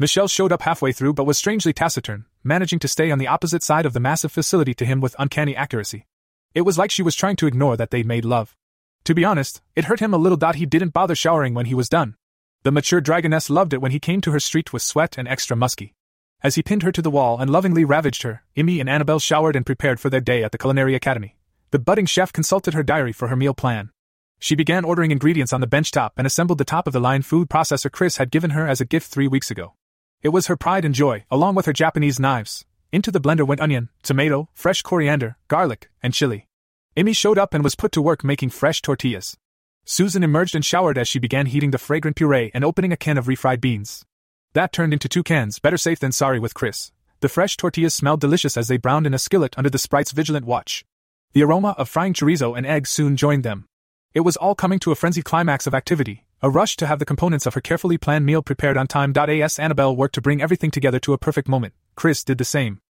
Michelle showed up halfway through but was strangely taciturn, managing to stay on the opposite side of the massive facility to him with uncanny accuracy. It was like she was trying to ignore that they'd made love. To be honest, it hurt him a little. that He didn't bother showering when he was done. The mature dragoness loved it when he came to her street with sweat and extra musky. As he pinned her to the wall and lovingly ravaged her, Emmy and Annabelle showered and prepared for their day at the Culinary Academy. The budding chef consulted her diary for her meal plan. She began ordering ingredients on the bench top and assembled the top of the line food processor Chris had given her as a gift three weeks ago. It was her pride and joy, along with her Japanese knives. Into the blender went onion, tomato, fresh coriander, garlic, and chili. Emmy showed up and was put to work making fresh tortillas. Susan emerged and showered as she began heating the fragrant puree and opening a can of refried beans. That turned into two cans, better safe than sorry with Chris. The fresh tortillas smelled delicious as they browned in a skillet under the sprite's vigilant watch. The aroma of frying chorizo and eggs soon joined them. It was all coming to a frenzied climax of activity, a rush to have the components of her carefully planned meal prepared on time. As Annabelle worked to bring everything together to a perfect moment, Chris did the same.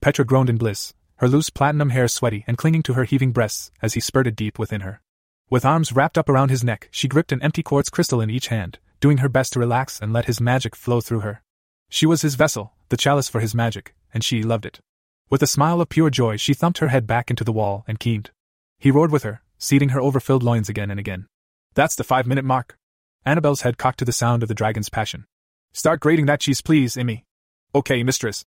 Petra groaned in bliss, her loose platinum hair sweaty and clinging to her heaving breasts as he spurted deep within her. With arms wrapped up around his neck, she gripped an empty quartz crystal in each hand, doing her best to relax and let his magic flow through her. She was his vessel, the chalice for his magic, and she loved it. With a smile of pure joy, she thumped her head back into the wall and keened. He roared with her, seating her overfilled loins again and again. That's the five minute mark. Annabelle's head cocked to the sound of the dragon's passion. Start grating that cheese, please, Emmy. Okay, mistress.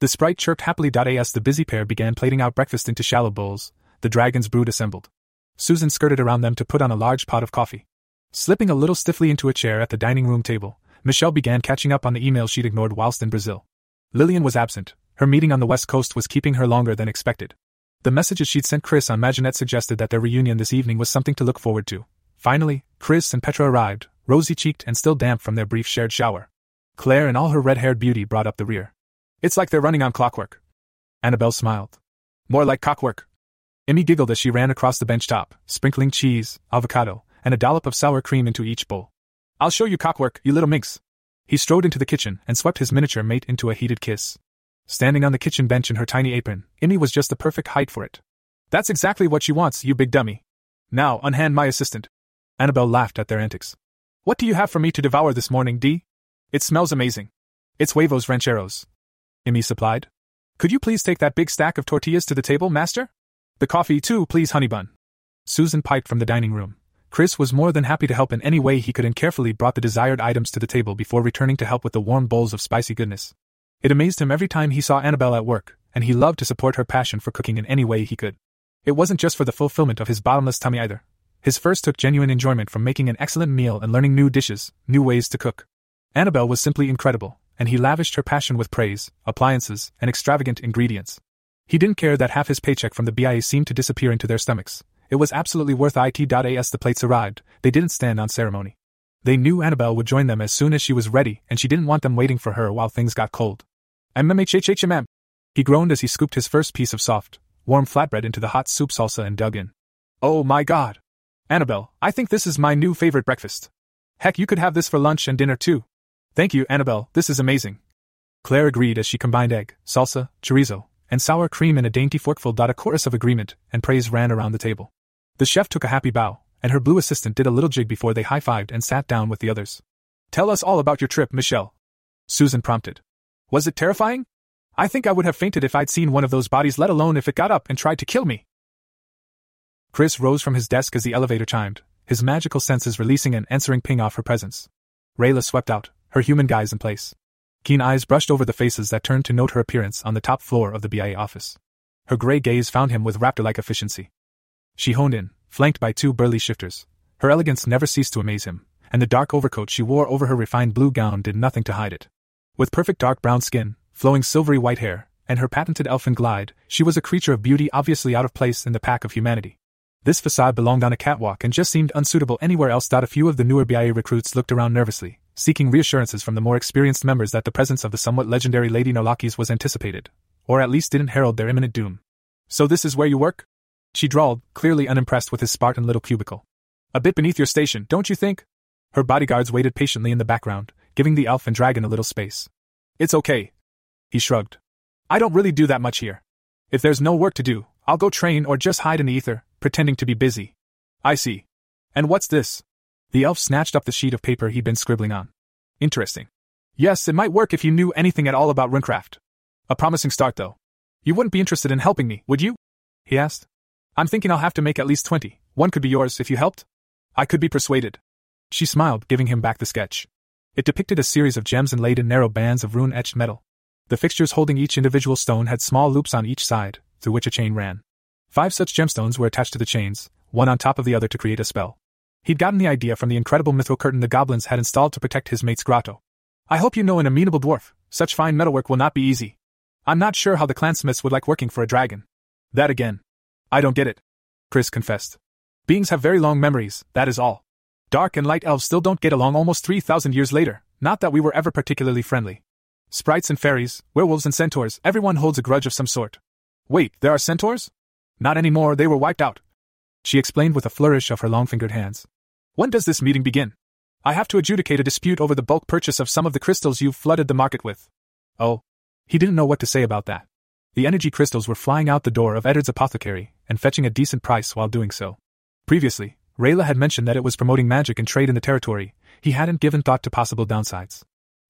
The sprite chirped happily. As the busy pair began plating out breakfast into shallow bowls, the dragon's brood assembled. Susan skirted around them to put on a large pot of coffee. Slipping a little stiffly into a chair at the dining room table, Michelle began catching up on the emails she'd ignored whilst in Brazil. Lillian was absent. Her meeting on the West Coast was keeping her longer than expected. The messages she'd sent Chris on Maginette suggested that their reunion this evening was something to look forward to. Finally, Chris and Petra arrived, rosy cheeked and still damp from their brief shared shower. Claire and all her red haired beauty brought up the rear. It's like they're running on clockwork. Annabelle smiled. More like cockwork. Emmy giggled as she ran across the bench top, sprinkling cheese, avocado, and a dollop of sour cream into each bowl. I'll show you cockwork, you little minx. He strode into the kitchen and swept his miniature mate into a heated kiss. Standing on the kitchen bench in her tiny apron, Emmy was just the perfect height for it. That's exactly what she wants, you big dummy. Now, unhand my assistant. Annabelle laughed at their antics. What do you have for me to devour this morning, Dee? It smells amazing. It's huevos rancheros. Emmy supplied. Could you please take that big stack of tortillas to the table, master? The coffee, too, please, Honeybun. Susan piped from the dining room. Chris was more than happy to help in any way he could and carefully brought the desired items to the table before returning to help with the warm bowls of spicy goodness. It amazed him every time he saw Annabelle at work, and he loved to support her passion for cooking in any way he could. It wasn't just for the fulfillment of his bottomless tummy either. His first took genuine enjoyment from making an excellent meal and learning new dishes, new ways to cook. Annabelle was simply incredible, and he lavished her passion with praise, appliances, and extravagant ingredients. He didn't care that half his paycheck from the BIA seemed to disappear into their stomachs. It was absolutely worth it. As the plates arrived, they didn't stand on ceremony. They knew Annabelle would join them as soon as she was ready, and she didn't want them waiting for her while things got cold. MMHHHMM. He groaned as he scooped his first piece of soft, warm flatbread into the hot soup salsa and dug in. Oh my god! Annabelle, I think this is my new favorite breakfast. Heck, you could have this for lunch and dinner too. Thank you, Annabelle, this is amazing. Claire agreed as she combined egg, salsa, chorizo, and sour cream in a dainty forkful. A chorus of agreement and praise ran around the table. The chef took a happy bow, and her blue assistant did a little jig before they high fived and sat down with the others. Tell us all about your trip, Michelle. Susan prompted. Was it terrifying? I think I would have fainted if I'd seen one of those bodies, let alone if it got up and tried to kill me. Chris rose from his desk as the elevator chimed, his magical senses releasing an answering ping off her presence. Rayla swept out, her human guise in place. Keen eyes brushed over the faces that turned to note her appearance on the top floor of the BIA office. Her gray gaze found him with raptor like efficiency. She honed in, flanked by two burly shifters. Her elegance never ceased to amaze him, and the dark overcoat she wore over her refined blue gown did nothing to hide it. With perfect dark brown skin, flowing silvery white hair, and her patented elfin glide, she was a creature of beauty obviously out of place in the pack of humanity. This facade belonged on a catwalk and just seemed unsuitable anywhere else. A few of the newer BIA recruits looked around nervously, seeking reassurances from the more experienced members that the presence of the somewhat legendary Lady Nolakis was anticipated, or at least didn't herald their imminent doom. So this is where you work? She drawled, clearly unimpressed with his Spartan little cubicle. A bit beneath your station, don't you think? Her bodyguards waited patiently in the background, giving the elf and dragon a little space. It's okay. He shrugged. I don't really do that much here. If there's no work to do, I'll go train or just hide in the ether, pretending to be busy. I see. And what's this? The elf snatched up the sheet of paper he'd been scribbling on. Interesting. Yes, it might work if you knew anything at all about runecraft. A promising start, though. You wouldn't be interested in helping me, would you? He asked. I'm thinking I'll have to make at least twenty. One could be yours if you helped. I could be persuaded. She smiled, giving him back the sketch. It depicted a series of gems inlaid in narrow bands of rune etched metal. The fixtures holding each individual stone had small loops on each side, through which a chain ran. Five such gemstones were attached to the chains, one on top of the other to create a spell. He'd gotten the idea from the incredible mithril curtain the goblins had installed to protect his mate's grotto. I hope you know an amenable dwarf, such fine metalwork will not be easy. I'm not sure how the clansmiths would like working for a dragon. That again. I don't get it. Chris confessed. Beings have very long memories, that is all. Dark and light elves still don't get along almost 3,000 years later, not that we were ever particularly friendly. Sprites and fairies, werewolves and centaurs, everyone holds a grudge of some sort. Wait, there are centaurs? Not anymore, they were wiped out she explained with a flourish of her long fingered hands. When does this meeting begin? I have to adjudicate a dispute over the bulk purchase of some of the crystals you've flooded the market with. Oh. He didn't know what to say about that. The energy crystals were flying out the door of Eddard's apothecary and fetching a decent price while doing so. Previously, Rayla had mentioned that it was promoting magic and trade in the territory. He hadn't given thought to possible downsides.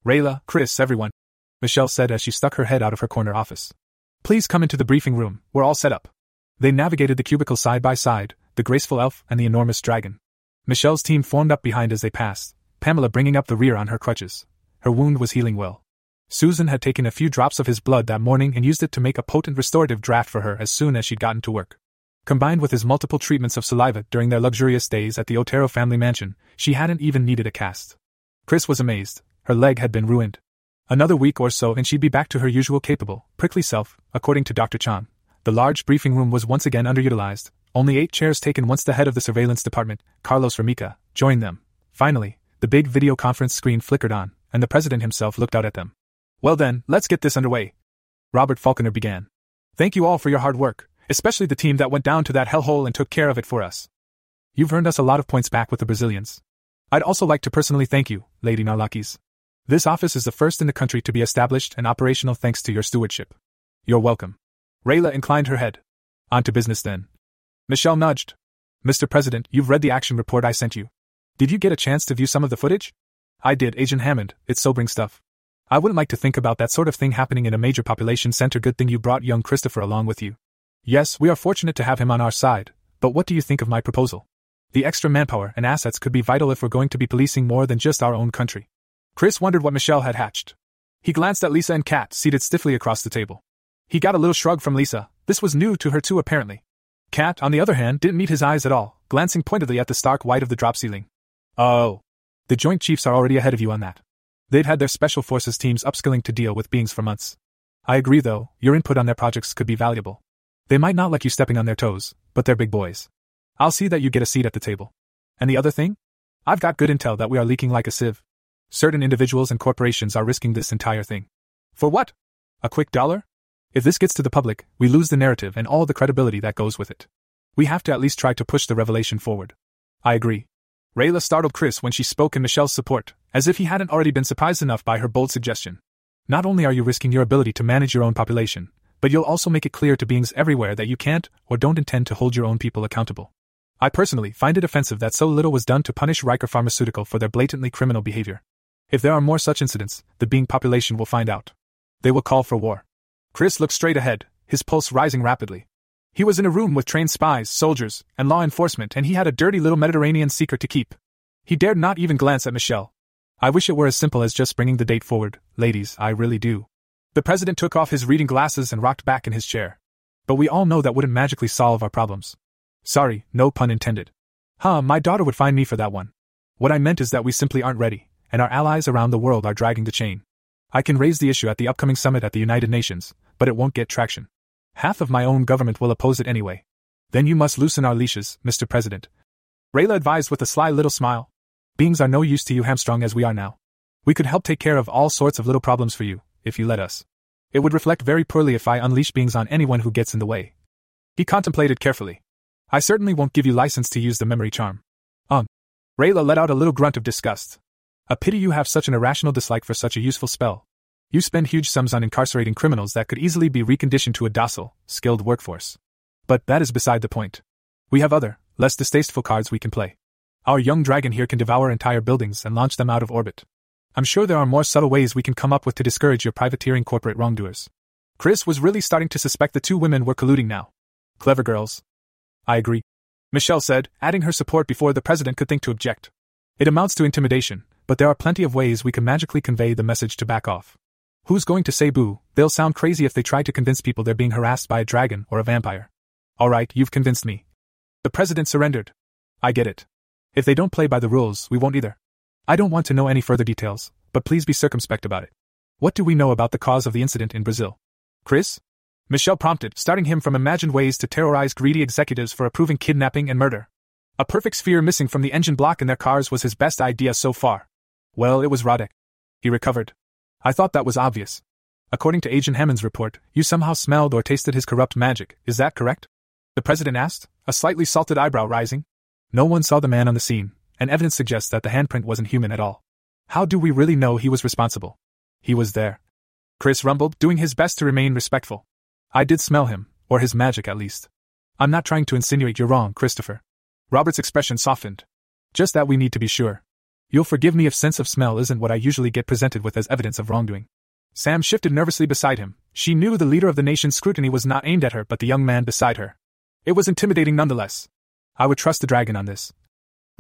Rayla, Chris, everyone, Michelle said as she stuck her head out of her corner office. Please come into the briefing room, we're all set up. They navigated the cubicle side by side, the graceful elf and the enormous dragon. Michelle's team formed up behind as they passed, Pamela bringing up the rear on her crutches. Her wound was healing well. Susan had taken a few drops of his blood that morning and used it to make a potent restorative draft for her as soon as she'd gotten to work. Combined with his multiple treatments of saliva during their luxurious days at the Otero family mansion, she hadn't even needed a cast. Chris was amazed. Her leg had been ruined. Another week or so and she'd be back to her usual capable, prickly self, according to Dr. Chan. The large briefing room was once again underutilized, only eight chairs taken once the head of the surveillance department, Carlos Ramica, joined them. Finally, the big video conference screen flickered on, and the president himself looked out at them. Well then, let's get this underway. Robert Falconer began. Thank you all for your hard work, especially the team that went down to that hellhole and took care of it for us. You've earned us a lot of points back with the Brazilians. I'd also like to personally thank you, Lady Narlakis. This office is the first in the country to be established and operational thanks to your stewardship. You're welcome. Rayla inclined her head. On to business then. Michelle nudged. Mr. President, you've read the action report I sent you. Did you get a chance to view some of the footage? I did, Agent Hammond. It's sobering stuff. I wouldn't like to think about that sort of thing happening in a major population center. Good thing you brought young Christopher along with you. Yes, we are fortunate to have him on our side, but what do you think of my proposal? The extra manpower and assets could be vital if we're going to be policing more than just our own country. Chris wondered what Michelle had hatched. He glanced at Lisa and Kat, seated stiffly across the table. He got a little shrug from Lisa. This was new to her too, apparently. Kat, on the other hand, didn't meet his eyes at all, glancing pointedly at the stark white of the drop ceiling. Oh. The Joint Chiefs are already ahead of you on that. They've had their Special Forces teams upskilling to deal with beings for months. I agree, though, your input on their projects could be valuable. They might not like you stepping on their toes, but they're big boys. I'll see that you get a seat at the table. And the other thing? I've got good intel that we are leaking like a sieve. Certain individuals and corporations are risking this entire thing. For what? A quick dollar? If this gets to the public, we lose the narrative and all the credibility that goes with it. We have to at least try to push the revelation forward. I agree. Rayla startled Chris when she spoke in Michelle's support, as if he hadn't already been surprised enough by her bold suggestion. Not only are you risking your ability to manage your own population, but you'll also make it clear to beings everywhere that you can't or don't intend to hold your own people accountable. I personally find it offensive that so little was done to punish Riker Pharmaceutical for their blatantly criminal behavior. If there are more such incidents, the being population will find out. They will call for war. Chris looked straight ahead, his pulse rising rapidly. He was in a room with trained spies, soldiers, and law enforcement, and he had a dirty little Mediterranean secret to keep. He dared not even glance at Michelle. I wish it were as simple as just bringing the date forward, ladies, I really do. The president took off his reading glasses and rocked back in his chair. But we all know that wouldn't magically solve our problems. Sorry, no pun intended. Huh, my daughter would find me for that one. What I meant is that we simply aren't ready and our allies around the world are dragging the chain. I can raise the issue at the upcoming summit at the United Nations, but it won't get traction. Half of my own government will oppose it anyway. Then you must loosen our leashes, Mr. President. Rayla advised with a sly little smile. Beings are no use to you hamstrung as we are now. We could help take care of all sorts of little problems for you, if you let us. It would reflect very poorly if I unleash beings on anyone who gets in the way. He contemplated carefully. I certainly won't give you license to use the memory charm. Um. Rayla let out a little grunt of disgust. A pity you have such an irrational dislike for such a useful spell. You spend huge sums on incarcerating criminals that could easily be reconditioned to a docile, skilled workforce. But that is beside the point. We have other, less distasteful cards we can play. Our young dragon here can devour entire buildings and launch them out of orbit. I'm sure there are more subtle ways we can come up with to discourage your privateering corporate wrongdoers. Chris was really starting to suspect the two women were colluding now. Clever girls. I agree. Michelle said, adding her support before the president could think to object. It amounts to intimidation, but there are plenty of ways we can magically convey the message to back off. Who's going to say boo? They'll sound crazy if they try to convince people they're being harassed by a dragon or a vampire. Alright, you've convinced me. The president surrendered. I get it. If they don't play by the rules, we won't either. I don't want to know any further details, but please be circumspect about it. What do we know about the cause of the incident in Brazil? Chris? Michelle prompted, starting him from imagined ways to terrorize greedy executives for approving kidnapping and murder. A perfect sphere missing from the engine block in their cars was his best idea so far. Well, it was Roddick. He recovered. I thought that was obvious. According to Agent Hammond's report, you somehow smelled or tasted his corrupt magic, is that correct? The president asked, a slightly salted eyebrow rising. No one saw the man on the scene, and evidence suggests that the handprint wasn't human at all. How do we really know he was responsible? He was there. Chris rumbled, doing his best to remain respectful. I did smell him, or his magic at least. I'm not trying to insinuate you're wrong, Christopher. Robert's expression softened. Just that we need to be sure. You'll forgive me if sense of smell isn't what I usually get presented with as evidence of wrongdoing. Sam shifted nervously beside him. She knew the leader of the nation's scrutiny was not aimed at her, but the young man beside her. It was intimidating nonetheless. I would trust the dragon on this.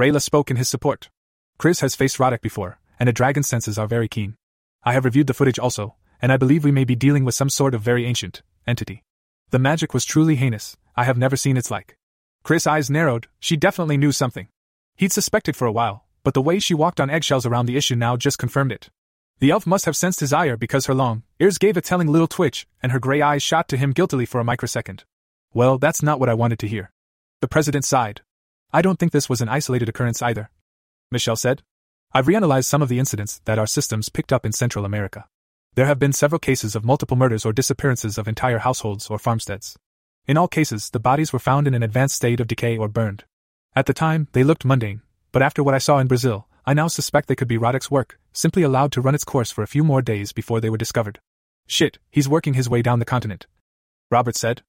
Rayla spoke in his support. Chris has faced Roddick before, and a dragon's senses are very keen. I have reviewed the footage also, and I believe we may be dealing with some sort of very ancient entity. The magic was truly heinous, I have never seen its like. Chris' eyes narrowed, she definitely knew something. He'd suspected for a while, but the way she walked on eggshells around the issue now just confirmed it. The elf must have sensed his ire because her long ears gave a telling little twitch, and her gray eyes shot to him guiltily for a microsecond. Well, that's not what I wanted to hear. The president sighed. I don't think this was an isolated occurrence either. Michelle said. I've reanalyzed some of the incidents that our systems picked up in Central America. There have been several cases of multiple murders or disappearances of entire households or farmsteads. In all cases, the bodies were found in an advanced state of decay or burned. At the time, they looked mundane, but after what I saw in Brazil, I now suspect they could be Roddick's work, simply allowed to run its course for a few more days before they were discovered. Shit, he's working his way down the continent. Robert said.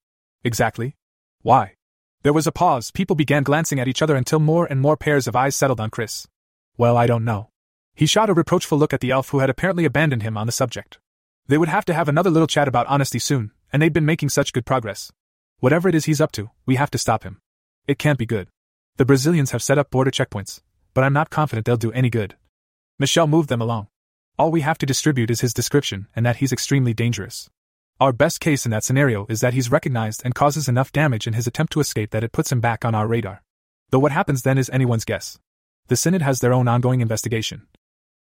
Exactly. Why? There was a pause, people began glancing at each other until more and more pairs of eyes settled on Chris. Well, I don't know. He shot a reproachful look at the elf who had apparently abandoned him on the subject. They would have to have another little chat about honesty soon, and they'd been making such good progress. Whatever it is he's up to, we have to stop him. It can't be good. The Brazilians have set up border checkpoints, but I'm not confident they'll do any good. Michelle moved them along. All we have to distribute is his description and that he's extremely dangerous. Our best case in that scenario is that he's recognized and causes enough damage in his attempt to escape that it puts him back on our radar. Though what happens then is anyone's guess. The Synod has their own ongoing investigation.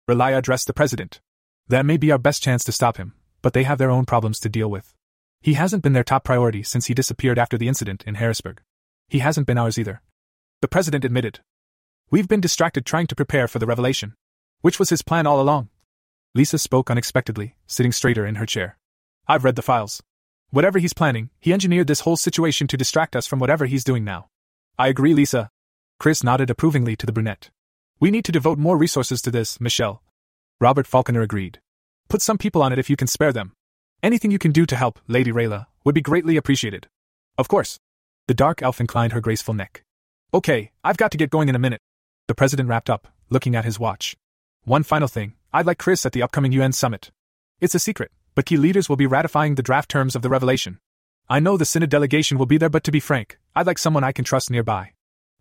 Rayla addressed the president. That may be our best chance to stop him, but they have their own problems to deal with. He hasn't been their top priority since he disappeared after the incident in Harrisburg. He hasn't been ours either. The president admitted. We've been distracted trying to prepare for the revelation. Which was his plan all along. Lisa spoke unexpectedly, sitting straighter in her chair. I've read the files. Whatever he's planning, he engineered this whole situation to distract us from whatever he's doing now. I agree, Lisa. Chris nodded approvingly to the brunette. We need to devote more resources to this, Michelle. Robert Falconer agreed. Put some people on it if you can spare them. Anything you can do to help, Lady Rayla, would be greatly appreciated. Of course. The dark elf inclined her graceful neck. Okay, I've got to get going in a minute. The president wrapped up, looking at his watch. One final thing I'd like Chris at the upcoming UN summit. It's a secret, but key leaders will be ratifying the draft terms of the revelation. I know the Synod delegation will be there, but to be frank, I'd like someone I can trust nearby.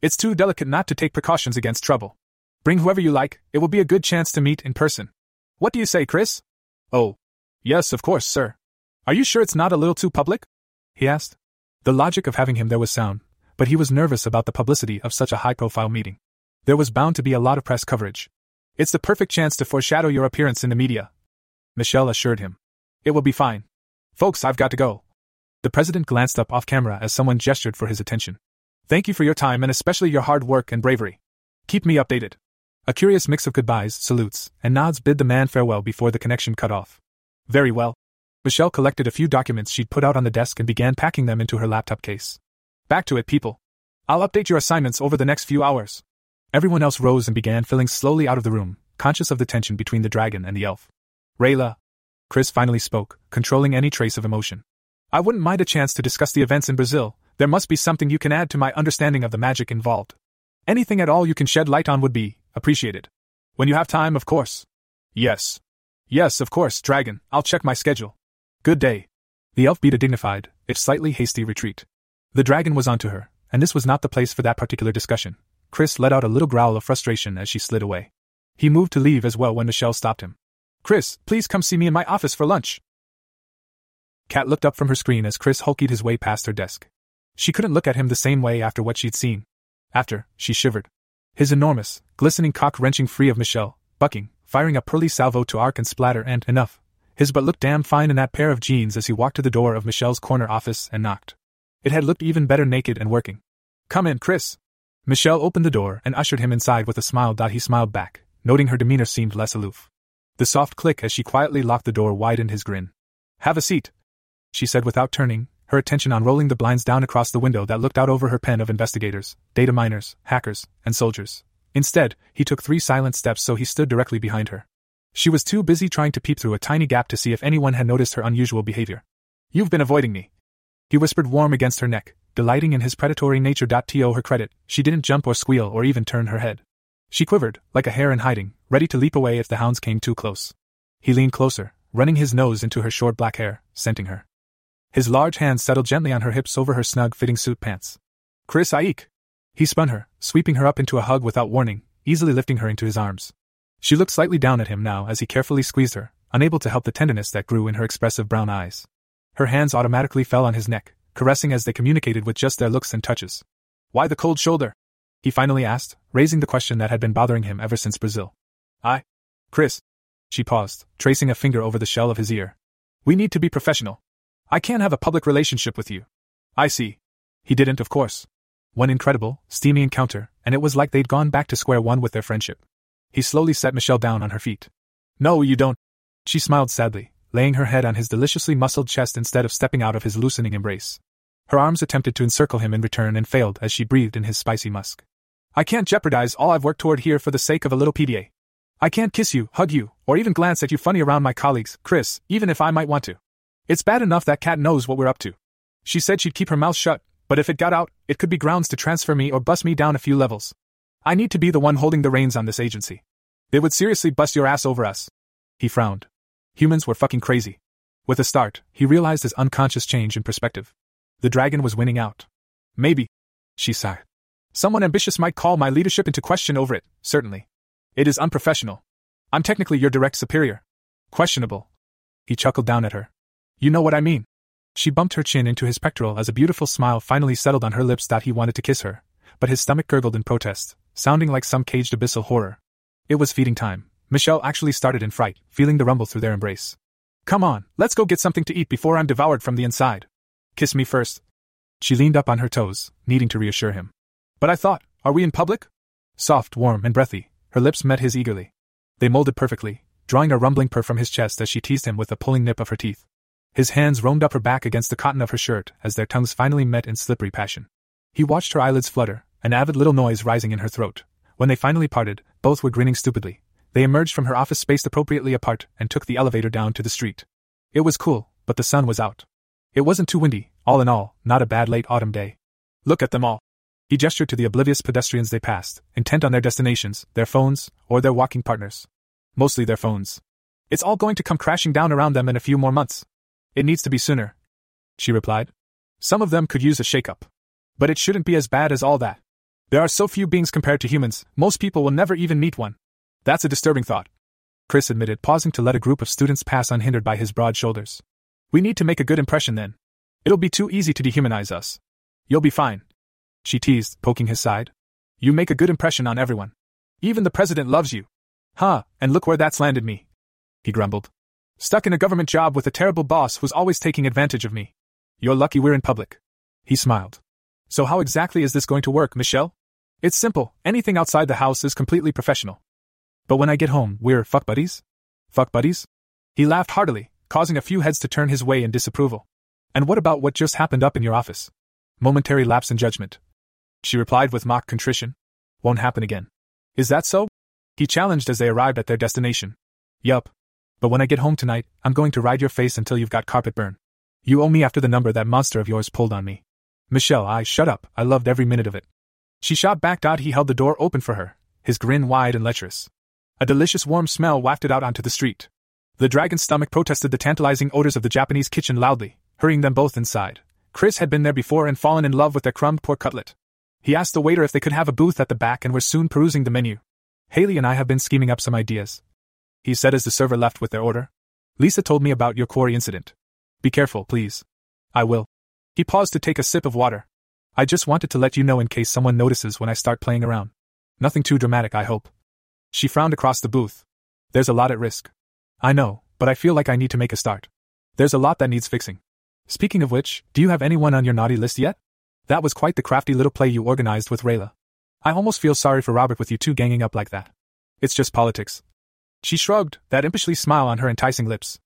It's too delicate not to take precautions against trouble. Bring whoever you like, it will be a good chance to meet in person. What do you say, Chris? Oh. Yes, of course, sir. Are you sure it's not a little too public? He asked. The logic of having him there was sound, but he was nervous about the publicity of such a high profile meeting. There was bound to be a lot of press coverage. It's the perfect chance to foreshadow your appearance in the media. Michelle assured him. It will be fine. Folks, I've got to go. The president glanced up off camera as someone gestured for his attention. Thank you for your time and especially your hard work and bravery. Keep me updated. A curious mix of goodbyes, salutes, and nods bid the man farewell before the connection cut off. Very well. Michelle collected a few documents she'd put out on the desk and began packing them into her laptop case. Back to it, people. I'll update your assignments over the next few hours. Everyone else rose and began filing slowly out of the room, conscious of the tension between the dragon and the elf. Rayla. Chris finally spoke, controlling any trace of emotion. I wouldn't mind a chance to discuss the events in Brazil. There must be something you can add to my understanding of the magic involved. Anything at all you can shed light on would be, Appreciated. When you have time, of course. Yes. Yes, of course, Dragon. I'll check my schedule. Good day. The elf beat a dignified, if slightly hasty retreat. The dragon was onto her, and this was not the place for that particular discussion. Chris let out a little growl of frustration as she slid away. He moved to leave as well when Michelle stopped him. Chris, please come see me in my office for lunch. Kat looked up from her screen as Chris hulked his way past her desk. She couldn't look at him the same way after what she'd seen. After, she shivered. His enormous, glistening cock wrenching free of Michelle, bucking, firing a pearly salvo to arc and splatter, and enough. His butt looked damn fine in that pair of jeans as he walked to the door of Michelle's corner office and knocked. It had looked even better naked and working. Come in, Chris. Michelle opened the door and ushered him inside with a smile. He smiled back, noting her demeanor seemed less aloof. The soft click as she quietly locked the door widened his grin. Have a seat, she said without turning, her attention on rolling the blinds down across the window that looked out over her pen of investigators, data miners, hackers, and soldiers. Instead, he took three silent steps so he stood directly behind her. She was too busy trying to peep through a tiny gap to see if anyone had noticed her unusual behavior. You've been avoiding me. He whispered warm against her neck, delighting in his predatory nature. To her credit, she didn't jump or squeal or even turn her head. She quivered, like a hare in hiding, ready to leap away if the hounds came too close. He leaned closer, running his nose into her short black hair, scenting her. His large hands settled gently on her hips over her snug fitting suit pants. Chris Ike! He spun her, sweeping her up into a hug without warning, easily lifting her into his arms. She looked slightly down at him now as he carefully squeezed her, unable to help the tenderness that grew in her expressive brown eyes. Her hands automatically fell on his neck, caressing as they communicated with just their looks and touches. Why the cold shoulder? He finally asked, raising the question that had been bothering him ever since Brazil. I. Chris. She paused, tracing a finger over the shell of his ear. We need to be professional. I can't have a public relationship with you. I see. He didn't, of course. One incredible, steamy encounter, and it was like they'd gone back to square one with their friendship. He slowly set Michelle down on her feet. No, you don't. She smiled sadly, laying her head on his deliciously muscled chest instead of stepping out of his loosening embrace. Her arms attempted to encircle him in return and failed as she breathed in his spicy musk. I can't jeopardize all I've worked toward here for the sake of a little PDA. I can't kiss you, hug you, or even glance at you funny around my colleagues, Chris, even if I might want to. It's bad enough that Kat knows what we're up to. She said she'd keep her mouth shut, but if it got out, it could be grounds to transfer me or bust me down a few levels. I need to be the one holding the reins on this agency. They would seriously bust your ass over us. He frowned. Humans were fucking crazy. With a start, he realized his unconscious change in perspective. The dragon was winning out. Maybe. She sighed. Someone ambitious might call my leadership into question over it, certainly. It is unprofessional. I'm technically your direct superior. Questionable. He chuckled down at her. You know what I mean. She bumped her chin into his pectoral as a beautiful smile finally settled on her lips that he wanted to kiss her, but his stomach gurgled in protest, sounding like some caged abyssal horror. It was feeding time. Michelle actually started in fright, feeling the rumble through their embrace. Come on, let's go get something to eat before I'm devoured from the inside. Kiss me first. She leaned up on her toes, needing to reassure him. But I thought, are we in public? Soft, warm, and breathy, her lips met his eagerly. They molded perfectly, drawing a rumbling purr from his chest as she teased him with a pulling nip of her teeth. His hands roamed up her back against the cotton of her shirt as their tongues finally met in slippery passion. He watched her eyelids flutter, an avid little noise rising in her throat. When they finally parted, both were grinning stupidly. They emerged from her office spaced appropriately apart and took the elevator down to the street. It was cool, but the sun was out. It wasn't too windy, all in all, not a bad late autumn day. Look at them all. He gestured to the oblivious pedestrians they passed, intent on their destinations, their phones, or their walking partners. Mostly their phones. It's all going to come crashing down around them in a few more months. It needs to be sooner. She replied. Some of them could use a shake-up. But it shouldn't be as bad as all that. There are so few beings compared to humans, most people will never even meet one. That's a disturbing thought. Chris admitted, pausing to let a group of students pass unhindered by his broad shoulders. We need to make a good impression then. It'll be too easy to dehumanize us. You'll be fine. She teased, poking his side. You make a good impression on everyone. Even the president loves you. Huh, and look where that's landed me. He grumbled. Stuck in a government job with a terrible boss who's always taking advantage of me. You're lucky we're in public. He smiled. So, how exactly is this going to work, Michelle? It's simple anything outside the house is completely professional. But when I get home, we're fuck buddies? Fuck buddies? He laughed heartily, causing a few heads to turn his way in disapproval. And what about what just happened up in your office? Momentary lapse in judgment. She replied with mock contrition. Won't happen again. Is that so? He challenged as they arrived at their destination. Yup, but when I get home tonight, I'm going to ride your face until you've got carpet burn. You owe me after the number that monster of yours pulled on me. Michelle, I shut up, I loved every minute of it. She shot back. He held the door open for her, his grin wide and lecherous. A delicious warm smell wafted out onto the street. The dragon's stomach protested the tantalizing odors of the Japanese kitchen loudly, hurrying them both inside. Chris had been there before and fallen in love with their crumbed pork cutlet. He asked the waiter if they could have a booth at the back and were soon perusing the menu. Haley and I have been scheming up some ideas, he said as the server left with their order. Lisa told me about your quarry incident. Be careful, please. I will. He paused to take a sip of water. I just wanted to let you know in case someone notices when I start playing around. Nothing too dramatic, I hope. She frowned across the booth. There's a lot at risk. I know, but I feel like I need to make a start. There's a lot that needs fixing. Speaking of which, do you have anyone on your naughty list yet? That was quite the crafty little play you organized with Rayla. I almost feel sorry for Robert with you two ganging up like that. It's just politics. She shrugged, that impishly smile on her enticing lips.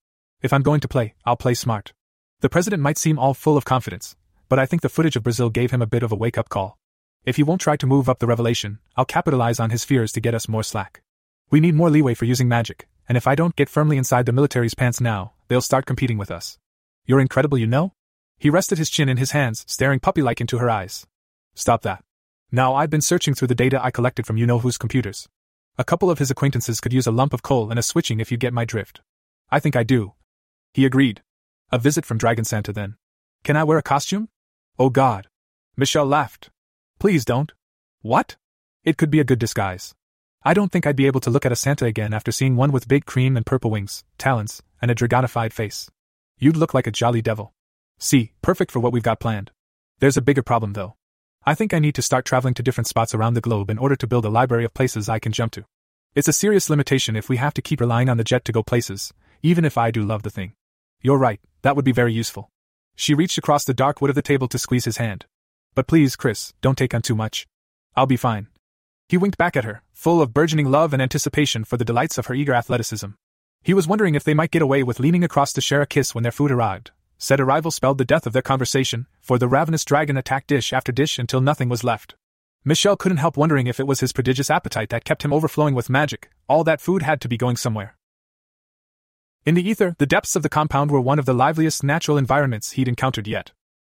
If I'm going to play, I'll play smart. The president might seem all full of confidence, but I think the footage of Brazil gave him a bit of a wake up call. If he won't try to move up the revelation, I'll capitalize on his fears to get us more slack. We need more leeway for using magic, and if I don't get firmly inside the military's pants now, they'll start competing with us. You're incredible, you know? He rested his chin in his hands, staring puppy like into her eyes. Stop that. Now I've been searching through the data I collected from you know whose computers. A couple of his acquaintances could use a lump of coal and a switching if you get my drift. I think I do. He agreed. A visit from Dragon Santa then. Can I wear a costume? Oh God. Michelle laughed. Please don't. What? It could be a good disguise. I don't think I'd be able to look at a Santa again after seeing one with big cream and purple wings, talons, and a dragonified face. You'd look like a jolly devil. See, perfect for what we've got planned. There's a bigger problem, though. I think I need to start traveling to different spots around the globe in order to build a library of places I can jump to. It's a serious limitation if we have to keep relying on the jet to go places, even if I do love the thing. You're right, that would be very useful. She reached across the dark wood of the table to squeeze his hand. But please, Chris, don't take on too much. I'll be fine. He winked back at her, full of burgeoning love and anticipation for the delights of her eager athleticism. He was wondering if they might get away with leaning across to share a kiss when their food arrived. Said arrival spelled the death of their conversation, for the ravenous dragon attacked dish after dish until nothing was left. Michelle couldn't help wondering if it was his prodigious appetite that kept him overflowing with magic, all that food had to be going somewhere. In the ether, the depths of the compound were one of the liveliest natural environments he'd encountered yet.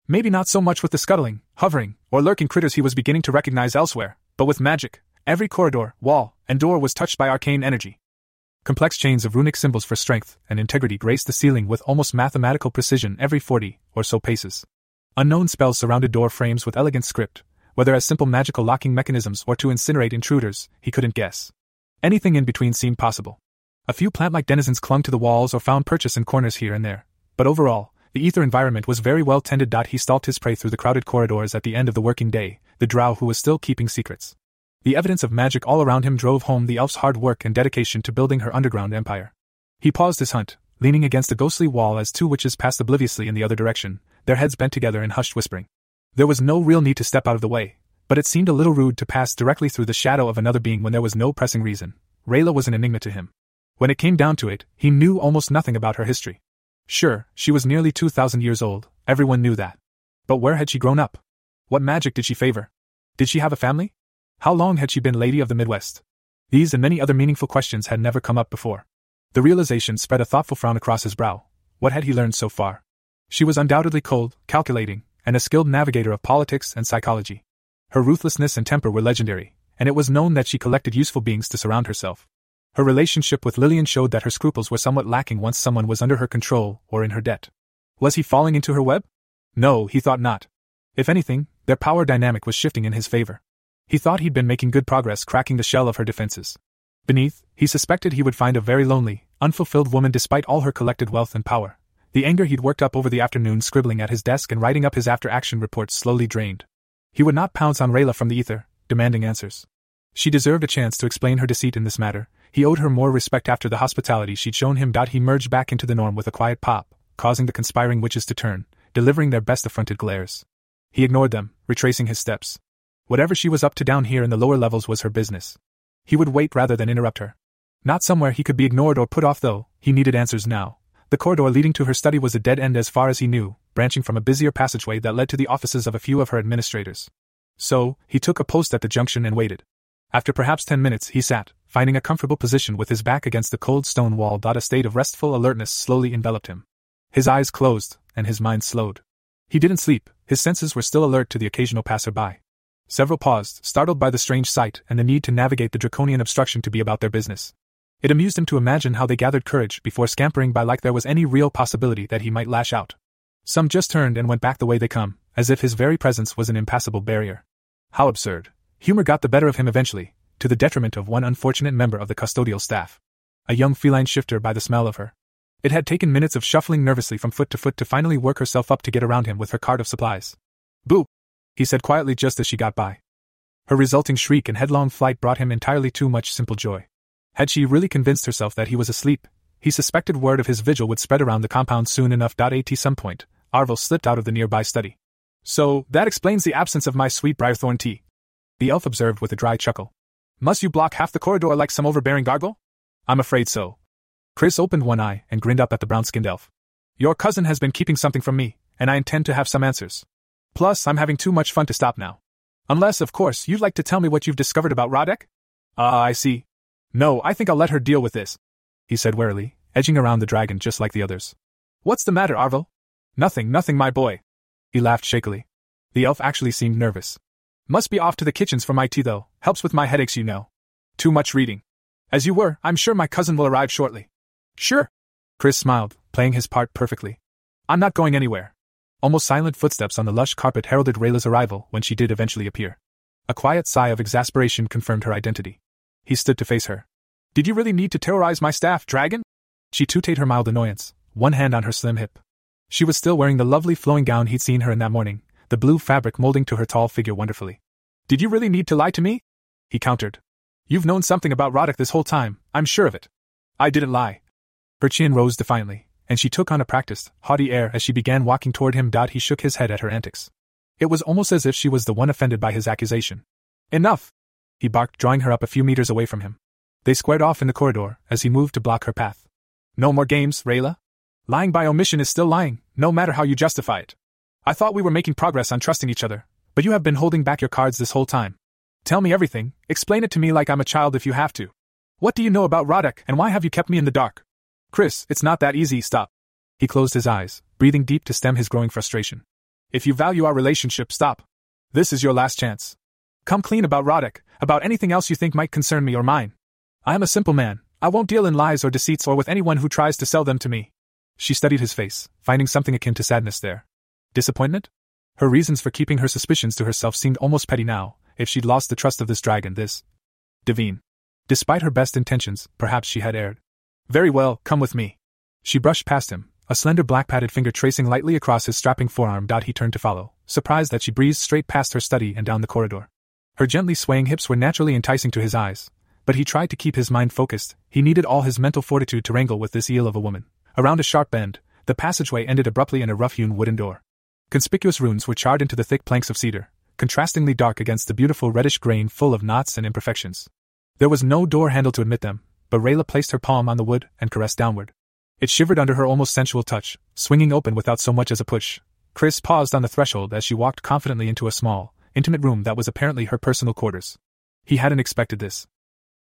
Maybe not so much with the scuttling, hovering, or lurking critters he was beginning to recognize elsewhere, but with magic. Every corridor, wall, and door was touched by arcane energy. Complex chains of runic symbols for strength and integrity graced the ceiling with almost mathematical precision every 40 or so paces. Unknown spells surrounded door frames with elegant script, whether as simple magical locking mechanisms or to incinerate intruders, he couldn't guess. Anything in between seemed possible. A few plant like denizens clung to the walls or found purchase in corners here and there, but overall, the ether environment was very well tended. He stalked his prey through the crowded corridors at the end of the working day, the drow who was still keeping secrets. The evidence of magic all around him drove home the elf's hard work and dedication to building her underground empire. He paused his hunt, leaning against a ghostly wall as two witches passed obliviously in the other direction, their heads bent together in hushed whispering. There was no real need to step out of the way, but it seemed a little rude to pass directly through the shadow of another being when there was no pressing reason. Rayla was an enigma to him. When it came down to it, he knew almost nothing about her history. Sure, she was nearly 2,000 years old, everyone knew that. But where had she grown up? What magic did she favor? Did she have a family? How long had she been Lady of the Midwest? These and many other meaningful questions had never come up before. The realization spread a thoughtful frown across his brow. What had he learned so far? She was undoubtedly cold, calculating, and a skilled navigator of politics and psychology. Her ruthlessness and temper were legendary, and it was known that she collected useful beings to surround herself. Her relationship with Lillian showed that her scruples were somewhat lacking once someone was under her control or in her debt. Was he falling into her web? No, he thought not. If anything, their power dynamic was shifting in his favor. He thought he'd been making good progress cracking the shell of her defenses. Beneath, he suspected he would find a very lonely, unfulfilled woman despite all her collected wealth and power. The anger he'd worked up over the afternoon scribbling at his desk and writing up his after action reports slowly drained. He would not pounce on Rayla from the ether, demanding answers. She deserved a chance to explain her deceit in this matter. He owed her more respect after the hospitality she'd shown him. He merged back into the norm with a quiet pop, causing the conspiring witches to turn, delivering their best affronted glares. He ignored them, retracing his steps. Whatever she was up to down here in the lower levels was her business. He would wait rather than interrupt her. Not somewhere he could be ignored or put off, though, he needed answers now. The corridor leading to her study was a dead end as far as he knew, branching from a busier passageway that led to the offices of a few of her administrators. So, he took a post at the junction and waited. After perhaps ten minutes, he sat, finding a comfortable position with his back against the cold stone wall. A state of restful alertness slowly enveloped him. His eyes closed, and his mind slowed. He didn't sleep, his senses were still alert to the occasional passerby. Several paused, startled by the strange sight and the need to navigate the draconian obstruction to be about their business. It amused him to imagine how they gathered courage before scampering by like there was any real possibility that he might lash out. Some just turned and went back the way they come, as if his very presence was an impassable barrier. How absurd. Humor got the better of him eventually, to the detriment of one unfortunate member of the custodial staff. A young feline shifter by the smell of her. It had taken minutes of shuffling nervously from foot to foot to finally work herself up to get around him with her cart of supplies. Boo! he said quietly just as she got by. Her resulting shriek and headlong flight brought him entirely too much simple joy. Had she really convinced herself that he was asleep, he suspected word of his vigil would spread around the compound soon enough. At some point, Arvel slipped out of the nearby study. So, that explains the absence of my sweet briarthorn tea. The elf observed with a dry chuckle. Must you block half the corridor like some overbearing gargle? I'm afraid so. Chris opened one eye and grinned up at the brown skinned elf. Your cousin has been keeping something from me, and I intend to have some answers. Plus, I'm having too much fun to stop now. Unless, of course, you'd like to tell me what you've discovered about Roddick? Ah, uh, I see. No, I think I'll let her deal with this, he said warily, edging around the dragon just like the others. What's the matter, Arvel? Nothing, nothing, my boy. He laughed shakily. The elf actually seemed nervous. Must be off to the kitchens for my tea, though. Helps with my headaches, you know. Too much reading. As you were, I'm sure my cousin will arrive shortly. Sure. Chris smiled, playing his part perfectly. I'm not going anywhere. Almost silent footsteps on the lush carpet heralded Rayla's arrival when she did eventually appear. A quiet sigh of exasperation confirmed her identity. He stood to face her. Did you really need to terrorize my staff, dragon? She tutted her mild annoyance, one hand on her slim hip. She was still wearing the lovely flowing gown he'd seen her in that morning, the blue fabric molding to her tall figure wonderfully. Did you really need to lie to me? He countered. You've known something about Roddick this whole time, I'm sure of it. I didn't lie. Her chin rose defiantly, and she took on a practiced, haughty air as she began walking toward him. He shook his head at her antics. It was almost as if she was the one offended by his accusation. Enough! He barked, drawing her up a few meters away from him. They squared off in the corridor as he moved to block her path. No more games, Rayla. Lying by omission is still lying, no matter how you justify it. I thought we were making progress on trusting each other, but you have been holding back your cards this whole time. Tell me everything, explain it to me like I'm a child if you have to. What do you know about Roddick, and why have you kept me in the dark? Chris, it's not that easy, stop. He closed his eyes, breathing deep to stem his growing frustration. If you value our relationship, stop. This is your last chance. Come clean about Roddick, about anything else you think might concern me or mine. I am a simple man, I won't deal in lies or deceits or with anyone who tries to sell them to me. She studied his face, finding something akin to sadness there. Disappointment? Her reasons for keeping her suspicions to herself seemed almost petty now, if she'd lost the trust of this dragon, this. Devine. Despite her best intentions, perhaps she had erred. Very well, come with me. She brushed past him, a slender black padded finger tracing lightly across his strapping forearm. He turned to follow, surprised that she breezed straight past her study and down the corridor. Her gently swaying hips were naturally enticing to his eyes, but he tried to keep his mind focused. He needed all his mental fortitude to wrangle with this eel of a woman. Around a sharp bend, the passageway ended abruptly in a rough hewn wooden door. Conspicuous runes were charred into the thick planks of cedar, contrastingly dark against the beautiful reddish grain full of knots and imperfections. There was no door handle to admit them, but Rayla placed her palm on the wood and caressed downward. It shivered under her almost sensual touch, swinging open without so much as a push. Chris paused on the threshold as she walked confidently into a small, intimate room that was apparently her personal quarters. He hadn't expected this.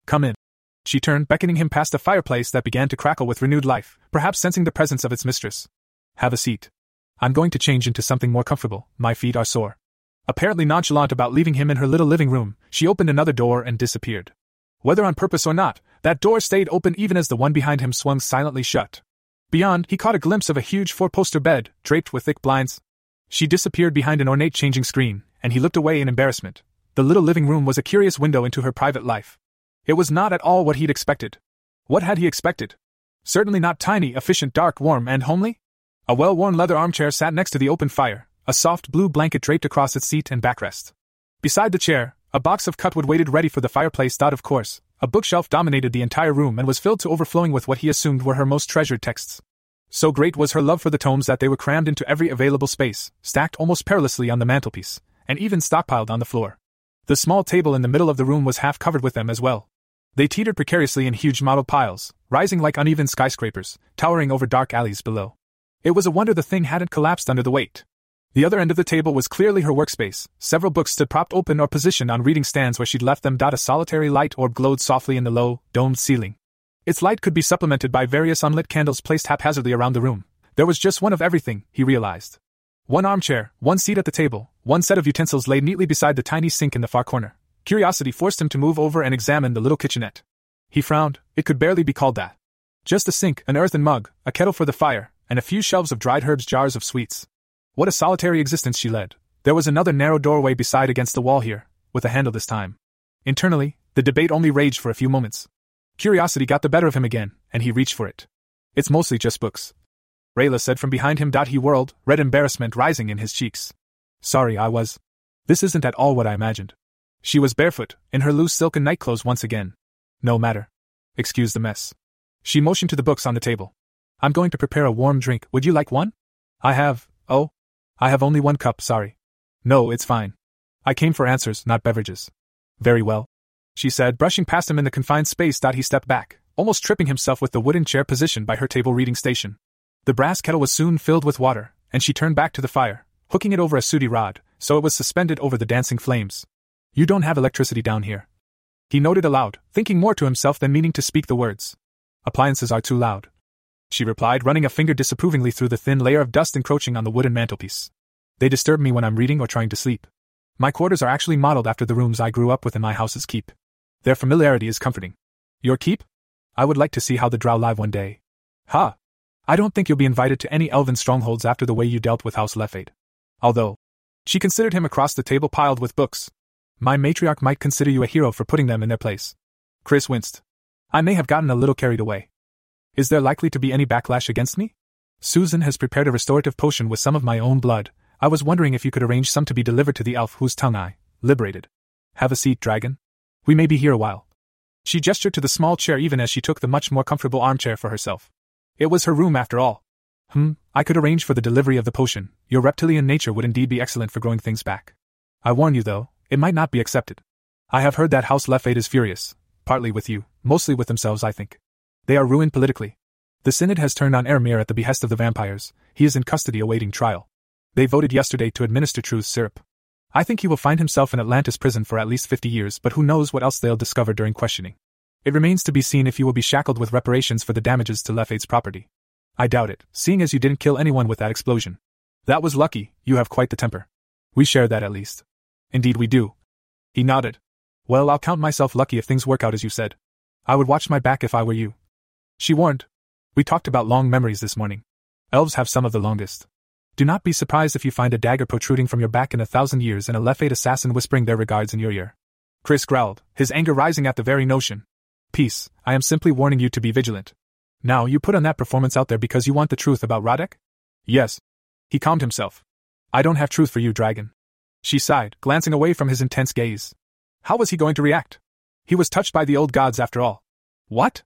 Come in. She turned, beckoning him past a fireplace that began to crackle with renewed life, perhaps sensing the presence of its mistress. Have a seat. I'm going to change into something more comfortable, my feet are sore. Apparently nonchalant about leaving him in her little living room, she opened another door and disappeared. Whether on purpose or not, that door stayed open even as the one behind him swung silently shut. Beyond, he caught a glimpse of a huge four poster bed, draped with thick blinds. She disappeared behind an ornate changing screen, and he looked away in embarrassment. The little living room was a curious window into her private life. It was not at all what he'd expected. What had he expected? Certainly not tiny, efficient, dark, warm, and homely. A well worn leather armchair sat next to the open fire, a soft blue blanket draped across its seat and backrest. Beside the chair, a box of cutwood waited ready for the fireplace. Of course, a bookshelf dominated the entire room and was filled to overflowing with what he assumed were her most treasured texts. So great was her love for the tomes that they were crammed into every available space, stacked almost perilously on the mantelpiece, and even stockpiled on the floor. The small table in the middle of the room was half covered with them as well. They teetered precariously in huge model piles, rising like uneven skyscrapers, towering over dark alleys below. It was a wonder the thing hadn't collapsed under the weight. The other end of the table was clearly her workspace. Several books stood propped open or positioned on reading stands where she'd left them. A solitary light orb glowed softly in the low, domed ceiling. Its light could be supplemented by various unlit candles placed haphazardly around the room. There was just one of everything, he realized. One armchair, one seat at the table, one set of utensils lay neatly beside the tiny sink in the far corner. Curiosity forced him to move over and examine the little kitchenette. He frowned, it could barely be called that. Just a sink, an earthen mug, a kettle for the fire, and a few shelves of dried herbs, jars of sweets. What a solitary existence she led. There was another narrow doorway beside against the wall here, with a handle this time. Internally, the debate only raged for a few moments. Curiosity got the better of him again, and he reached for it. It's mostly just books. Rayla said from behind him. He whirled, red embarrassment rising in his cheeks. Sorry, I was. This isn't at all what I imagined. She was barefoot, in her loose silken nightclothes once again. No matter. Excuse the mess. She motioned to the books on the table. I'm going to prepare a warm drink. Would you like one? I have, oh? I have only one cup, sorry. No, it's fine. I came for answers, not beverages. Very well. She said, brushing past him in the confined space. That He stepped back, almost tripping himself with the wooden chair positioned by her table reading station. The brass kettle was soon filled with water, and she turned back to the fire, hooking it over a sooty rod, so it was suspended over the dancing flames. You don't have electricity down here. He noted aloud, thinking more to himself than meaning to speak the words. Appliances are too loud she replied, running a finger disapprovingly through the thin layer of dust encroaching on the wooden mantelpiece. They disturb me when I'm reading or trying to sleep. My quarters are actually modeled after the rooms I grew up with in my house's keep. Their familiarity is comforting. Your keep? I would like to see how the drow live one day. Ha! I don't think you'll be invited to any elven strongholds after the way you dealt with House Lefade. Although, she considered him across the table piled with books. My matriarch might consider you a hero for putting them in their place. Chris winced. I may have gotten a little carried away. Is there likely to be any backlash against me? Susan has prepared a restorative potion with some of my own blood. I was wondering if you could arrange some to be delivered to the elf whose tongue I liberated. Have a seat, dragon. We may be here a while. She gestured to the small chair even as she took the much more comfortable armchair for herself. It was her room after all. Hmm, I could arrange for the delivery of the potion. Your reptilian nature would indeed be excellent for growing things back. I warn you, though, it might not be accepted. I have heard that House Lefade is furious, partly with you, mostly with themselves, I think. They are ruined politically. The Synod has turned on Ermir at the behest of the vampires. He is in custody awaiting trial. They voted yesterday to administer truth syrup. I think he will find himself in Atlantis prison for at least 50 years, but who knows what else they'll discover during questioning. It remains to be seen if you will be shackled with reparations for the damages to Lefade's property. I doubt it, seeing as you didn't kill anyone with that explosion. That was lucky, you have quite the temper. We share that at least. Indeed, we do. He nodded. Well, I'll count myself lucky if things work out as you said. I would watch my back if I were you. She warned. We talked about long memories this morning. Elves have some of the longest. Do not be surprised if you find a dagger protruding from your back in a thousand years and a Lefade assassin whispering their regards in your ear. Chris growled, his anger rising at the very notion. Peace, I am simply warning you to be vigilant. Now, you put on that performance out there because you want the truth about Roddick? Yes. He calmed himself. I don't have truth for you, dragon. She sighed, glancing away from his intense gaze. How was he going to react? He was touched by the old gods after all. What?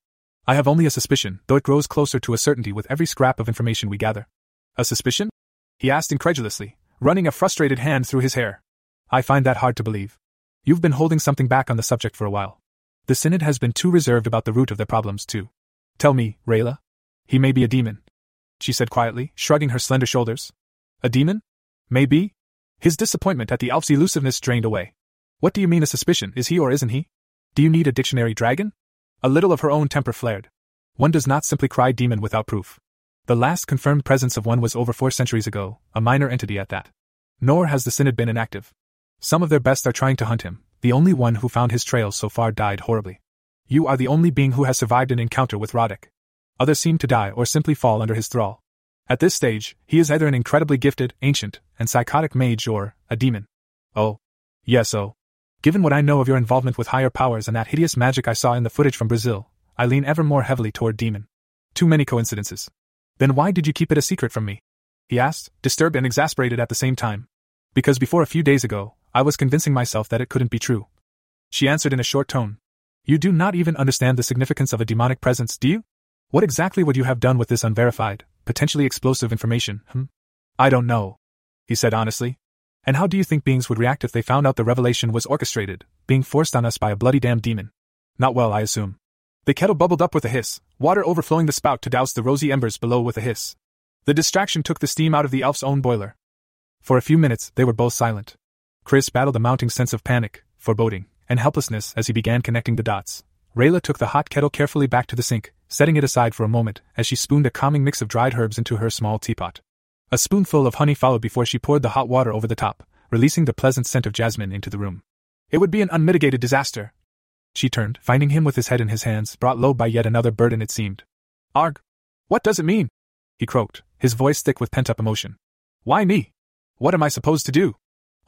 I have only a suspicion, though it grows closer to a certainty with every scrap of information we gather. A suspicion? He asked incredulously, running a frustrated hand through his hair. I find that hard to believe. You've been holding something back on the subject for a while. The Synod has been too reserved about the root of their problems, too. Tell me, Rayla. He may be a demon. She said quietly, shrugging her slender shoulders. A demon? Maybe? His disappointment at the elf's elusiveness drained away. What do you mean a suspicion? Is he or isn't he? Do you need a dictionary dragon? A little of her own temper flared. One does not simply cry demon without proof. The last confirmed presence of one was over four centuries ago, a minor entity at that. Nor has the Synod been inactive. Some of their best are trying to hunt him, the only one who found his trail so far died horribly. You are the only being who has survived an encounter with Roddick. Others seem to die or simply fall under his thrall. At this stage, he is either an incredibly gifted, ancient, and psychotic mage or a demon. Oh. Yes, oh. Given what I know of your involvement with higher powers and that hideous magic I saw in the footage from Brazil, I lean ever more heavily toward demon. Too many coincidences. Then why did you keep it a secret from me? He asked, disturbed and exasperated at the same time. Because before a few days ago, I was convincing myself that it couldn't be true. She answered in a short tone. You do not even understand the significance of a demonic presence, do you? What exactly would you have done with this unverified, potentially explosive information, hmm? I don't know, he said honestly. And how do you think beings would react if they found out the revelation was orchestrated, being forced on us by a bloody damned demon? Not well, I assume. The kettle bubbled up with a hiss, water overflowing the spout to douse the rosy embers below with a hiss. The distraction took the steam out of the elf's own boiler. For a few minutes, they were both silent. Chris battled a mounting sense of panic, foreboding, and helplessness as he began connecting the dots. Rayla took the hot kettle carefully back to the sink, setting it aside for a moment as she spooned a calming mix of dried herbs into her small teapot. A spoonful of honey followed before she poured the hot water over the top, releasing the pleasant scent of jasmine into the room. It would be an unmitigated disaster. She turned, finding him with his head in his hands, brought low by yet another burden it seemed. Arg! What does it mean? He croaked, his voice thick with pent up emotion. Why me? What am I supposed to do?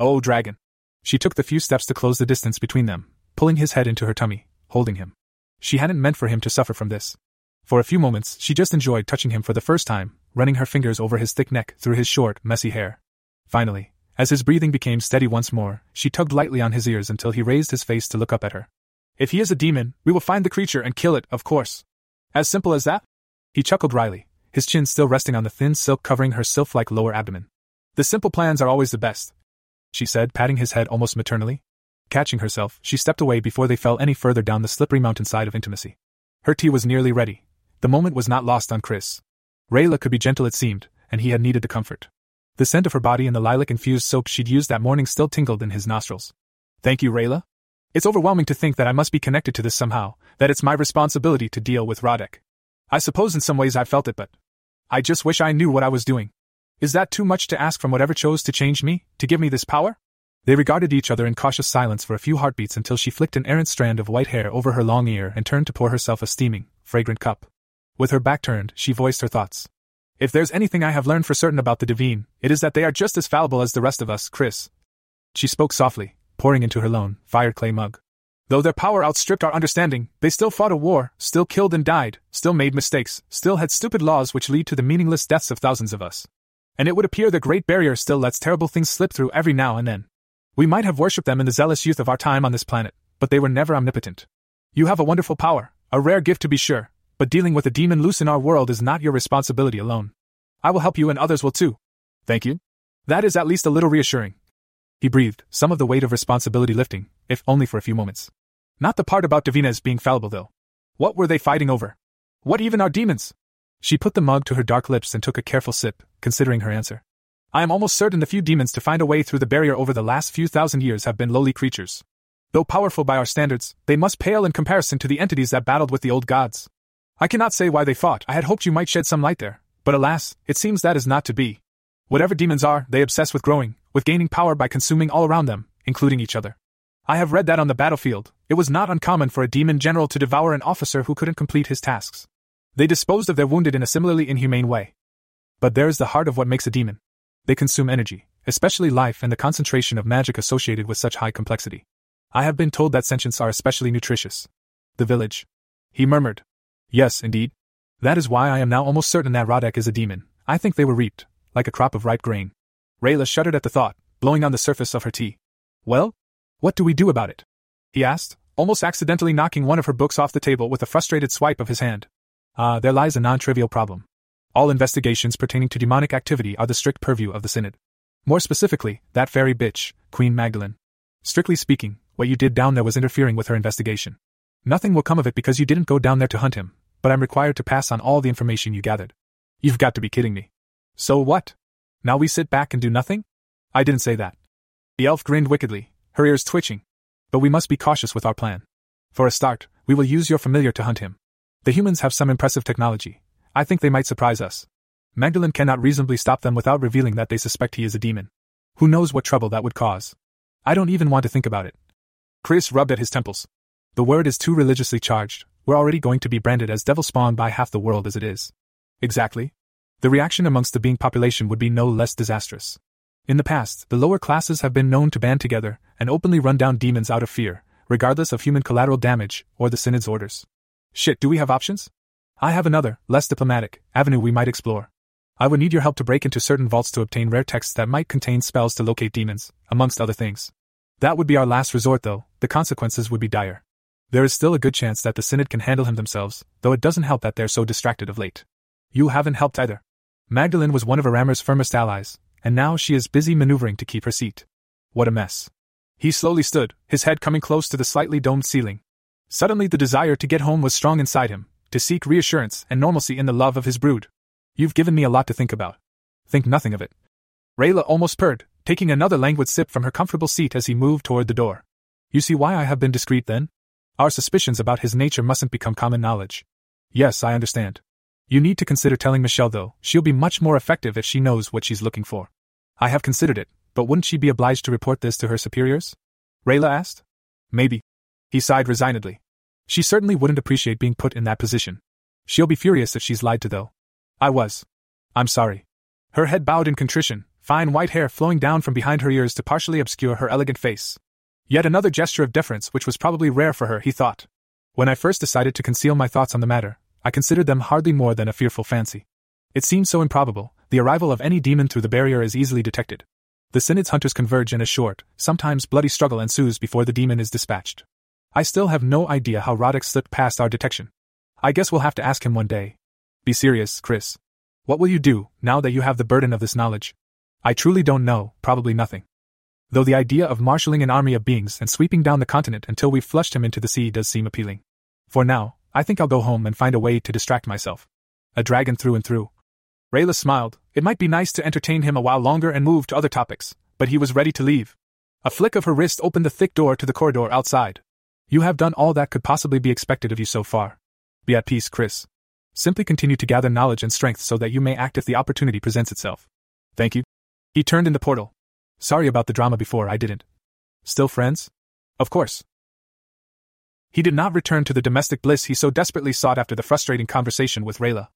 Oh, dragon. She took the few steps to close the distance between them, pulling his head into her tummy, holding him. She hadn't meant for him to suffer from this. For a few moments, she just enjoyed touching him for the first time, running her fingers over his thick neck through his short, messy hair. Finally, as his breathing became steady once more, she tugged lightly on his ears until he raised his face to look up at her. If he is a demon, we will find the creature and kill it, of course. As simple as that? He chuckled wryly, his chin still resting on the thin silk covering her sylph like lower abdomen. The simple plans are always the best, she said, patting his head almost maternally. Catching herself, she stepped away before they fell any further down the slippery mountainside of intimacy. Her tea was nearly ready. The moment was not lost on Chris. Rayla could be gentle, it seemed, and he had needed the comfort. The scent of her body and the lilac infused soap she'd used that morning still tingled in his nostrils. Thank you, Rayla. It's overwhelming to think that I must be connected to this somehow, that it's my responsibility to deal with Roddick. I suppose in some ways I've felt it, but I just wish I knew what I was doing. Is that too much to ask from whatever chose to change me, to give me this power? They regarded each other in cautious silence for a few heartbeats until she flicked an errant strand of white hair over her long ear and turned to pour herself a steaming, fragrant cup. With her back turned, she voiced her thoughts. If there's anything I have learned for certain about the Divine, it is that they are just as fallible as the rest of us, Chris. She spoke softly, pouring into her lone, fired clay mug. Though their power outstripped our understanding, they still fought a war, still killed and died, still made mistakes, still had stupid laws which lead to the meaningless deaths of thousands of us. And it would appear the Great Barrier still lets terrible things slip through every now and then. We might have worshipped them in the zealous youth of our time on this planet, but they were never omnipotent. You have a wonderful power, a rare gift to be sure, but dealing with a demon loose in our world is not your responsibility alone. I will help you and others will too. Thank you. That is at least a little reassuring. He breathed, some of the weight of responsibility lifting, if only for a few moments. Not the part about Davina's being fallible, though. What were they fighting over? What even are demons? She put the mug to her dark lips and took a careful sip, considering her answer. I am almost certain the few demons to find a way through the barrier over the last few thousand years have been lowly creatures. Though powerful by our standards, they must pale in comparison to the entities that battled with the old gods. I cannot say why they fought, I had hoped you might shed some light there, but alas, it seems that is not to be. Whatever demons are, they obsess with growing, with gaining power by consuming all around them, including each other. I have read that on the battlefield, it was not uncommon for a demon general to devour an officer who couldn't complete his tasks. They disposed of their wounded in a similarly inhumane way. But there is the heart of what makes a demon. They consume energy, especially life and the concentration of magic associated with such high complexity. I have been told that sentients are especially nutritious. The village. He murmured, Yes, indeed. That is why I am now almost certain that Roddick is a demon. I think they were reaped, like a crop of ripe grain. Rayla shuddered at the thought, blowing on the surface of her tea. Well? What do we do about it? He asked, almost accidentally knocking one of her books off the table with a frustrated swipe of his hand. Ah, uh, there lies a non trivial problem. All investigations pertaining to demonic activity are the strict purview of the Synod. More specifically, that fairy bitch, Queen Magdalene. Strictly speaking, what you did down there was interfering with her investigation. Nothing will come of it because you didn't go down there to hunt him, but I'm required to pass on all the information you gathered. You've got to be kidding me. So what? Now we sit back and do nothing? I didn't say that. The elf grinned wickedly, her ears twitching. But we must be cautious with our plan. For a start, we will use your familiar to hunt him. The humans have some impressive technology. I think they might surprise us. Magdalene cannot reasonably stop them without revealing that they suspect he is a demon. Who knows what trouble that would cause? I don't even want to think about it. Chris rubbed at his temples. The word is too religiously charged, we're already going to be branded as devil spawn by half the world as it is. Exactly. The reaction amongst the being population would be no less disastrous. In the past, the lower classes have been known to band together and openly run down demons out of fear, regardless of human collateral damage or the Synod's orders. Shit, do we have options? I have another, less diplomatic, avenue we might explore. I would need your help to break into certain vaults to obtain rare texts that might contain spells to locate demons, amongst other things. That would be our last resort, though, the consequences would be dire. There is still a good chance that the Synod can handle him themselves, though it doesn't help that they're so distracted of late. You haven't helped either. Magdalene was one of Aramir's firmest allies, and now she is busy maneuvering to keep her seat. What a mess. He slowly stood, his head coming close to the slightly domed ceiling. Suddenly, the desire to get home was strong inside him, to seek reassurance and normalcy in the love of his brood. You've given me a lot to think about. Think nothing of it. Rayla almost purred, taking another languid sip from her comfortable seat as he moved toward the door. You see why I have been discreet then? Our suspicions about his nature mustn't become common knowledge. Yes, I understand. You need to consider telling Michelle, though, she'll be much more effective if she knows what she's looking for. I have considered it, but wouldn't she be obliged to report this to her superiors? Rayla asked. Maybe. He sighed resignedly. She certainly wouldn't appreciate being put in that position. She'll be furious if she's lied to, though. I was. I'm sorry. Her head bowed in contrition, fine white hair flowing down from behind her ears to partially obscure her elegant face. Yet another gesture of deference which was probably rare for her, he thought. When I first decided to conceal my thoughts on the matter, I considered them hardly more than a fearful fancy. It seemed so improbable, the arrival of any demon through the barrier is easily detected. The Synod's hunters converge and a short, sometimes bloody struggle ensues before the demon is dispatched. I still have no idea how Roddick slipped past our detection. I guess we'll have to ask him one day. Be serious, Chris. What will you do, now that you have the burden of this knowledge? I truly don't know, probably nothing. Though the idea of marshalling an army of beings and sweeping down the continent until we've flushed him into the sea does seem appealing. For now, I think I'll go home and find a way to distract myself. A dragon through and through. Rayla smiled. It might be nice to entertain him a while longer and move to other topics, but he was ready to leave. A flick of her wrist opened the thick door to the corridor outside. You have done all that could possibly be expected of you so far. Be at peace, Chris. Simply continue to gather knowledge and strength so that you may act if the opportunity presents itself. Thank you. He turned in the portal. Sorry about the drama before, I didn't. Still friends? Of course. He did not return to the domestic bliss he so desperately sought after the frustrating conversation with Rayla.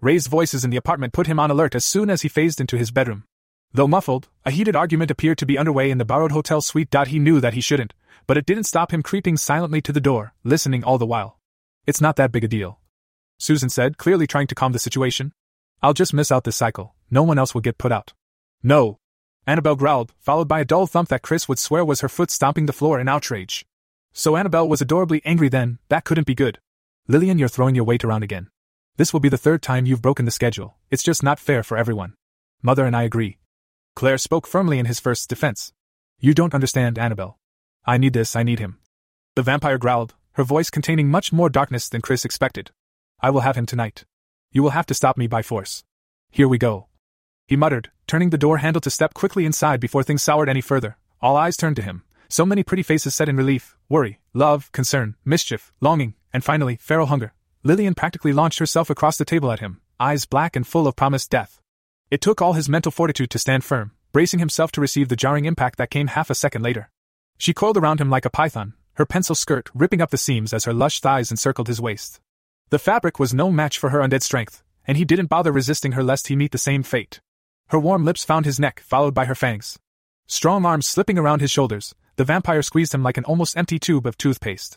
Raised voices in the apartment put him on alert as soon as he phased into his bedroom. Though muffled, a heated argument appeared to be underway in the borrowed hotel suite. He knew that he shouldn't, but it didn't stop him creeping silently to the door, listening all the while. It's not that big a deal. Susan said, clearly trying to calm the situation. I'll just miss out this cycle, no one else will get put out. No. Annabelle growled, followed by a dull thump that Chris would swear was her foot stomping the floor in outrage. So Annabelle was adorably angry then, that couldn't be good. Lillian, you're throwing your weight around again. This will be the third time you've broken the schedule, it's just not fair for everyone. Mother and I agree. Claire spoke firmly in his first defense. You don't understand, Annabelle. I need this, I need him. The vampire growled, her voice containing much more darkness than Chris expected. I will have him tonight. You will have to stop me by force. Here we go. He muttered, turning the door handle to step quickly inside before things soured any further. All eyes turned to him. So many pretty faces set in relief worry, love, concern, mischief, longing, and finally, feral hunger. Lillian practically launched herself across the table at him, eyes black and full of promised death. It took all his mental fortitude to stand firm, bracing himself to receive the jarring impact that came half a second later. She coiled around him like a python, her pencil skirt ripping up the seams as her lush thighs encircled his waist. The fabric was no match for her undead strength, and he didn't bother resisting her lest he meet the same fate. Her warm lips found his neck, followed by her fangs. Strong arms slipping around his shoulders, the vampire squeezed him like an almost empty tube of toothpaste.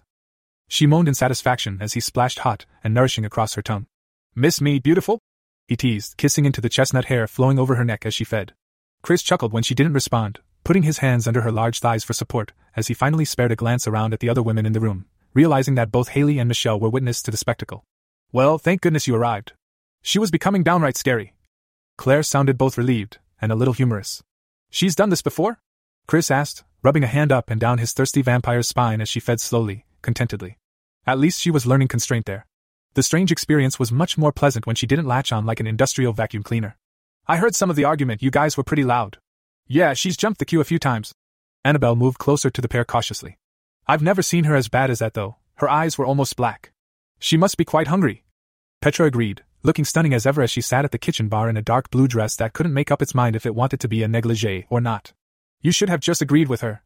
She moaned in satisfaction as he splashed hot and nourishing across her tongue. Miss me, beautiful? He teased, kissing into the chestnut hair flowing over her neck as she fed. Chris chuckled when she didn't respond, putting his hands under her large thighs for support, as he finally spared a glance around at the other women in the room, realizing that both Haley and Michelle were witness to the spectacle. Well, thank goodness you arrived. She was becoming downright scary. Claire sounded both relieved and a little humorous. She's done this before? Chris asked, rubbing a hand up and down his thirsty vampire's spine as she fed slowly, contentedly. At least she was learning constraint there. The strange experience was much more pleasant when she didn't latch on like an industrial vacuum cleaner. I heard some of the argument, you guys were pretty loud. Yeah, she's jumped the queue a few times. Annabelle moved closer to the pair cautiously. I've never seen her as bad as that, though. Her eyes were almost black. She must be quite hungry. Petra agreed, looking stunning as ever as she sat at the kitchen bar in a dark blue dress that couldn't make up its mind if it wanted to be a negligee or not. You should have just agreed with her.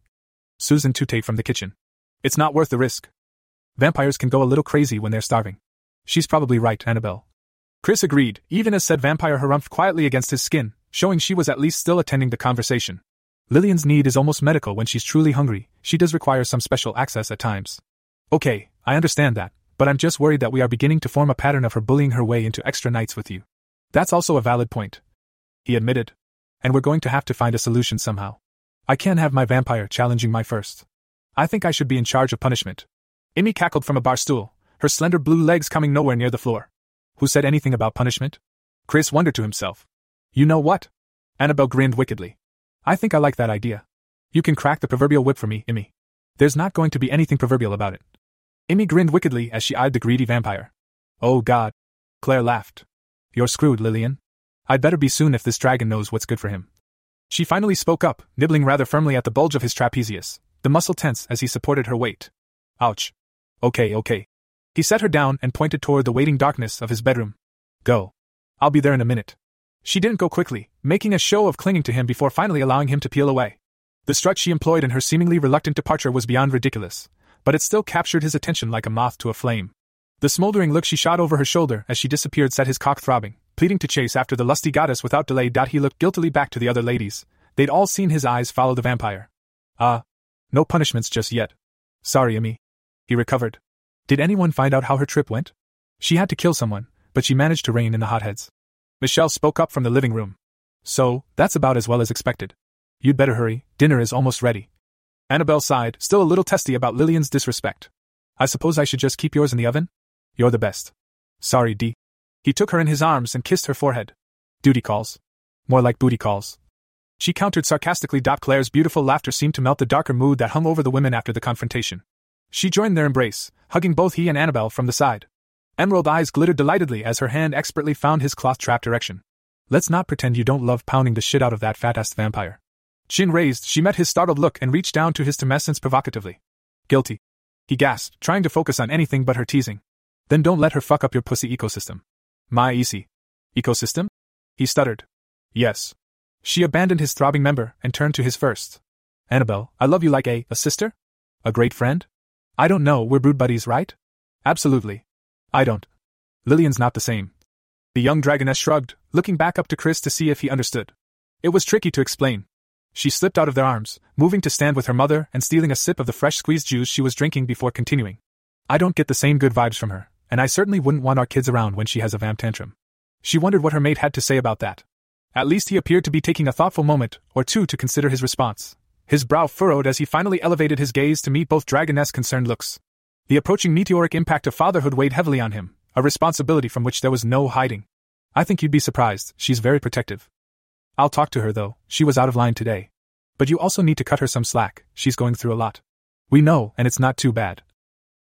Susan tooted from the kitchen. It's not worth the risk. Vampires can go a little crazy when they're starving. She's probably right, Annabelle. Chris agreed, even as said vampire harumphed quietly against his skin, showing she was at least still attending the conversation. Lillian's need is almost medical when she's truly hungry, she does require some special access at times. Okay, I understand that, but I'm just worried that we are beginning to form a pattern of her bullying her way into extra nights with you. That's also a valid point. He admitted. And we're going to have to find a solution somehow. I can't have my vampire challenging my first. I think I should be in charge of punishment. Emmy cackled from a bar stool, her slender blue legs coming nowhere near the floor. Who said anything about punishment? Chris wondered to himself. You know what? Annabelle grinned wickedly. I think I like that idea. You can crack the proverbial whip for me, Emmy. There's not going to be anything proverbial about it. Emmy grinned wickedly as she eyed the greedy vampire. Oh God. Claire laughed. You're screwed, Lillian. I'd better be soon if this dragon knows what's good for him. She finally spoke up, nibbling rather firmly at the bulge of his trapezius, the muscle tense as he supported her weight. Ouch. Okay, okay. He set her down and pointed toward the waiting darkness of his bedroom. Go. I'll be there in a minute. She didn't go quickly, making a show of clinging to him before finally allowing him to peel away. The strut she employed in her seemingly reluctant departure was beyond ridiculous, but it still captured his attention like a moth to a flame. The smoldering look she shot over her shoulder as she disappeared set his cock throbbing, pleading to chase after the lusty goddess without delay. He looked guiltily back to the other ladies. They'd all seen his eyes follow the vampire. Ah. No punishments just yet. Sorry, Emmy. He recovered. Did anyone find out how her trip went? She had to kill someone, but she managed to rein in the hotheads. Michelle spoke up from the living room. So, that's about as well as expected. You'd better hurry, dinner is almost ready. Annabelle sighed, still a little testy about Lillian's disrespect. I suppose I should just keep yours in the oven? You're the best. Sorry, Dee. He took her in his arms and kissed her forehead. Duty calls. More like booty calls. She countered sarcastically. Claire's beautiful laughter seemed to melt the darker mood that hung over the women after the confrontation. She joined their embrace, hugging both he and Annabelle from the side. Emerald eyes glittered delightedly as her hand expertly found his cloth trap direction. Let's not pretend you don't love pounding the shit out of that fat ass vampire. Chin raised, she met his startled look and reached down to his tumescence provocatively. Guilty. He gasped, trying to focus on anything but her teasing. Then don't let her fuck up your pussy ecosystem. My easy. Ecosystem? He stuttered. Yes. She abandoned his throbbing member and turned to his first. Annabelle, I love you like a, a sister? A great friend? I don't know, we're brood buddies, right? Absolutely. I don't. Lillian's not the same. The young dragoness shrugged, looking back up to Chris to see if he understood. It was tricky to explain. She slipped out of their arms, moving to stand with her mother and stealing a sip of the fresh squeezed juice she was drinking before continuing. I don't get the same good vibes from her, and I certainly wouldn't want our kids around when she has a vamp tantrum. She wondered what her mate had to say about that. At least he appeared to be taking a thoughtful moment or two to consider his response. His brow furrowed as he finally elevated his gaze to meet both Dragoness' concerned looks. The approaching meteoric impact of fatherhood weighed heavily on him, a responsibility from which there was no hiding. I think you'd be surprised, she's very protective. I'll talk to her though, she was out of line today. But you also need to cut her some slack, she's going through a lot. We know, and it's not too bad.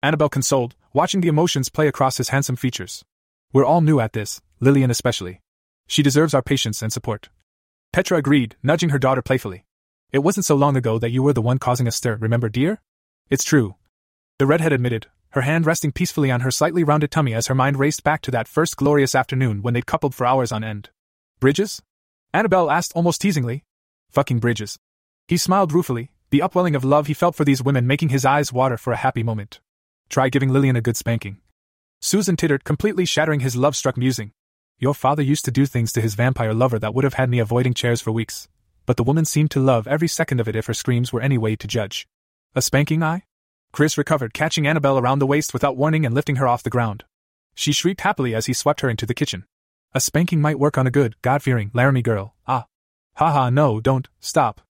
Annabelle consoled, watching the emotions play across his handsome features. We're all new at this, Lillian especially. She deserves our patience and support. Petra agreed, nudging her daughter playfully. It wasn't so long ago that you were the one causing a stir, remember, dear? It's true. The redhead admitted, her hand resting peacefully on her slightly rounded tummy as her mind raced back to that first glorious afternoon when they'd coupled for hours on end. Bridges? Annabelle asked almost teasingly. Fucking Bridges. He smiled ruefully, the upwelling of love he felt for these women making his eyes water for a happy moment. Try giving Lillian a good spanking. Susan tittered, completely shattering his love struck musing. Your father used to do things to his vampire lover that would have had me avoiding chairs for weeks but the woman seemed to love every second of it if her screams were any way to judge. A spanking eye? Chris recovered, catching Annabelle around the waist without warning and lifting her off the ground. She shrieked happily as he swept her into the kitchen. A spanking might work on a good, God fearing, Laramie girl. Ah. Ha ha, no, don't, stop.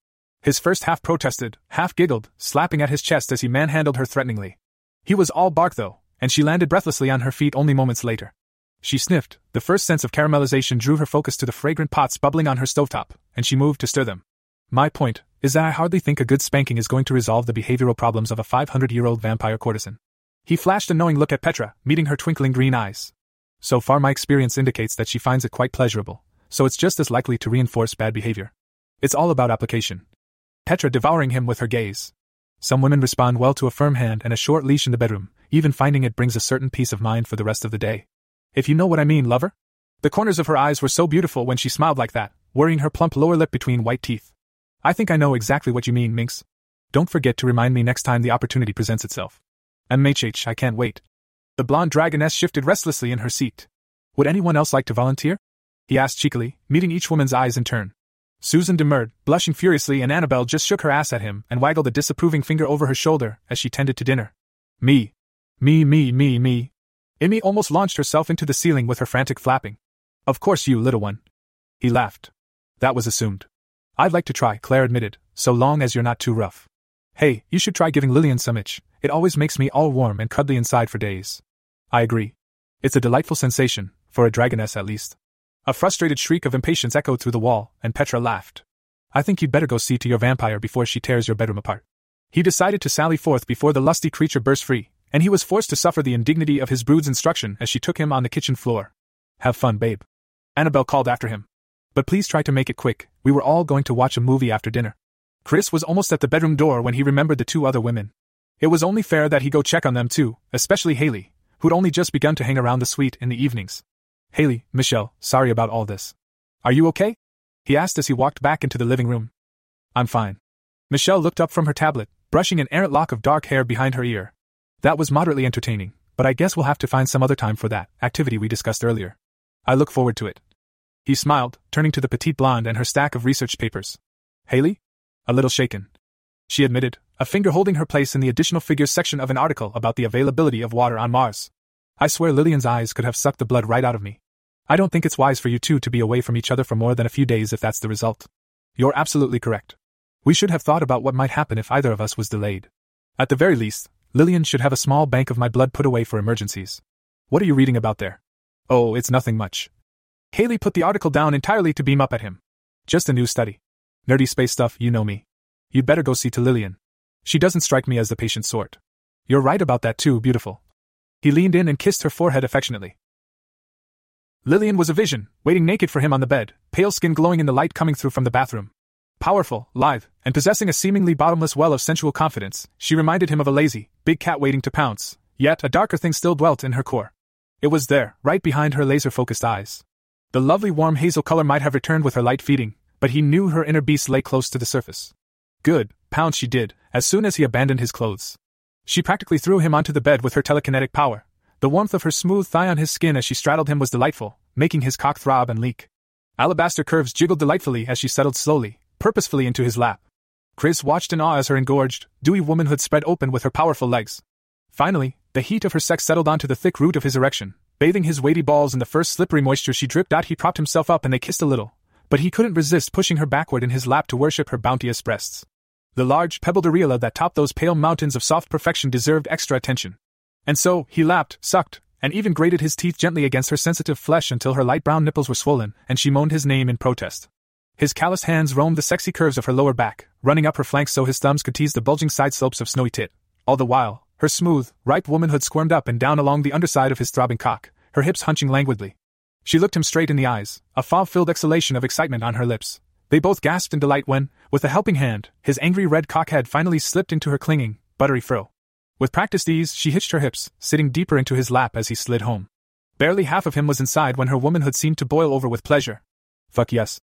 His first half protested, half giggled, slapping at his chest as he manhandled her threateningly. He was all bark though, and she landed breathlessly on her feet only moments later. She sniffed, the first sense of caramelization drew her focus to the fragrant pots bubbling on her stovetop, and she moved to stir them. My point is that I hardly think a good spanking is going to resolve the behavioral problems of a 500 year old vampire courtesan. He flashed a knowing look at Petra, meeting her twinkling green eyes. So far, my experience indicates that she finds it quite pleasurable, so it's just as likely to reinforce bad behavior. It's all about application. Petra devouring him with her gaze. Some women respond well to a firm hand and a short leash in the bedroom, even finding it brings a certain peace of mind for the rest of the day. If you know what I mean, lover? The corners of her eyes were so beautiful when she smiled like that, worrying her plump lower lip between white teeth. I think I know exactly what you mean, Minx. Don't forget to remind me next time the opportunity presents itself. MHH, I can't wait. The blonde dragoness shifted restlessly in her seat. Would anyone else like to volunteer? He asked cheekily, meeting each woman's eyes in turn. Susan demurred, blushing furiously, and Annabelle just shook her ass at him and waggled a disapproving finger over her shoulder as she tended to dinner. Me. Me, me, me, me. Emmy almost launched herself into the ceiling with her frantic flapping. Of course, you little one. He laughed. That was assumed. I'd like to try, Claire admitted, so long as you're not too rough. Hey, you should try giving Lillian some itch. It always makes me all warm and cuddly inside for days. I agree. It's a delightful sensation, for a dragoness at least. A frustrated shriek of impatience echoed through the wall, and Petra laughed. I think you'd better go see to your vampire before she tears your bedroom apart. He decided to sally forth before the lusty creature burst free, and he was forced to suffer the indignity of his brood's instruction as she took him on the kitchen floor. Have fun, babe. Annabelle called after him. But please try to make it quick, we were all going to watch a movie after dinner. Chris was almost at the bedroom door when he remembered the two other women. It was only fair that he go check on them too, especially Haley, who'd only just begun to hang around the suite in the evenings. Haley, Michelle, sorry about all this. Are you okay? He asked as he walked back into the living room. I'm fine. Michelle looked up from her tablet, brushing an errant lock of dark hair behind her ear. That was moderately entertaining, but I guess we'll have to find some other time for that activity we discussed earlier. I look forward to it. He smiled, turning to the petite blonde and her stack of research papers. Haley? A little shaken. She admitted, a finger holding her place in the additional figures section of an article about the availability of water on Mars. I swear Lillian's eyes could have sucked the blood right out of me. I don't think it's wise for you two to be away from each other for more than a few days if that's the result. You're absolutely correct. We should have thought about what might happen if either of us was delayed. At the very least, Lillian should have a small bank of my blood put away for emergencies. What are you reading about there? Oh, it's nothing much. Haley put the article down entirely to beam up at him. Just a new study. Nerdy space stuff, you know me. You'd better go see to Lillian. She doesn't strike me as the patient sort. You're right about that too, beautiful. He leaned in and kissed her forehead affectionately. Lillian was a vision, waiting naked for him on the bed, pale skin glowing in the light coming through from the bathroom. Powerful, lithe, and possessing a seemingly bottomless well of sensual confidence, she reminded him of a lazy, big cat waiting to pounce, yet a darker thing still dwelt in her core. It was there, right behind her laser focused eyes. The lovely warm hazel color might have returned with her light feeding, but but he knew her inner beast lay close to the surface. Good, pound she did, as soon as he abandoned his clothes. She practically threw him onto the bed with her telekinetic power. The warmth of her smooth thigh on his skin as she straddled him was delightful, making his cock throb and leak. Alabaster curves jiggled delightfully as she settled slowly, purposefully into his lap. Chris watched in awe as her engorged, dewy womanhood spread open with her powerful legs. Finally, the heat of her sex settled onto the thick root of his erection, bathing his weighty balls in the first slippery moisture she dripped out. He propped himself up and they kissed a little, but he couldn't resist pushing her backward in his lap to worship her bounteous breasts. The large, pebbled areola that topped those pale mountains of soft perfection deserved extra attention. And so, he lapped, sucked, and even grated his teeth gently against her sensitive flesh until her light brown nipples were swollen, and she moaned his name in protest. His calloused hands roamed the sexy curves of her lower back, running up her flanks so his thumbs could tease the bulging side slopes of snowy tit. All the while, her smooth, ripe womanhood squirmed up and down along the underside of his throbbing cock, her hips hunching languidly. She looked him straight in the eyes, a fog filled exhalation of excitement on her lips. They both gasped in delight when, with a helping hand, his angry red cockhead finally slipped into her clinging, buttery frill. With practiced ease, she hitched her hips, sitting deeper into his lap as he slid home. Barely half of him was inside when her womanhood seemed to boil over with pleasure. Fuck yes.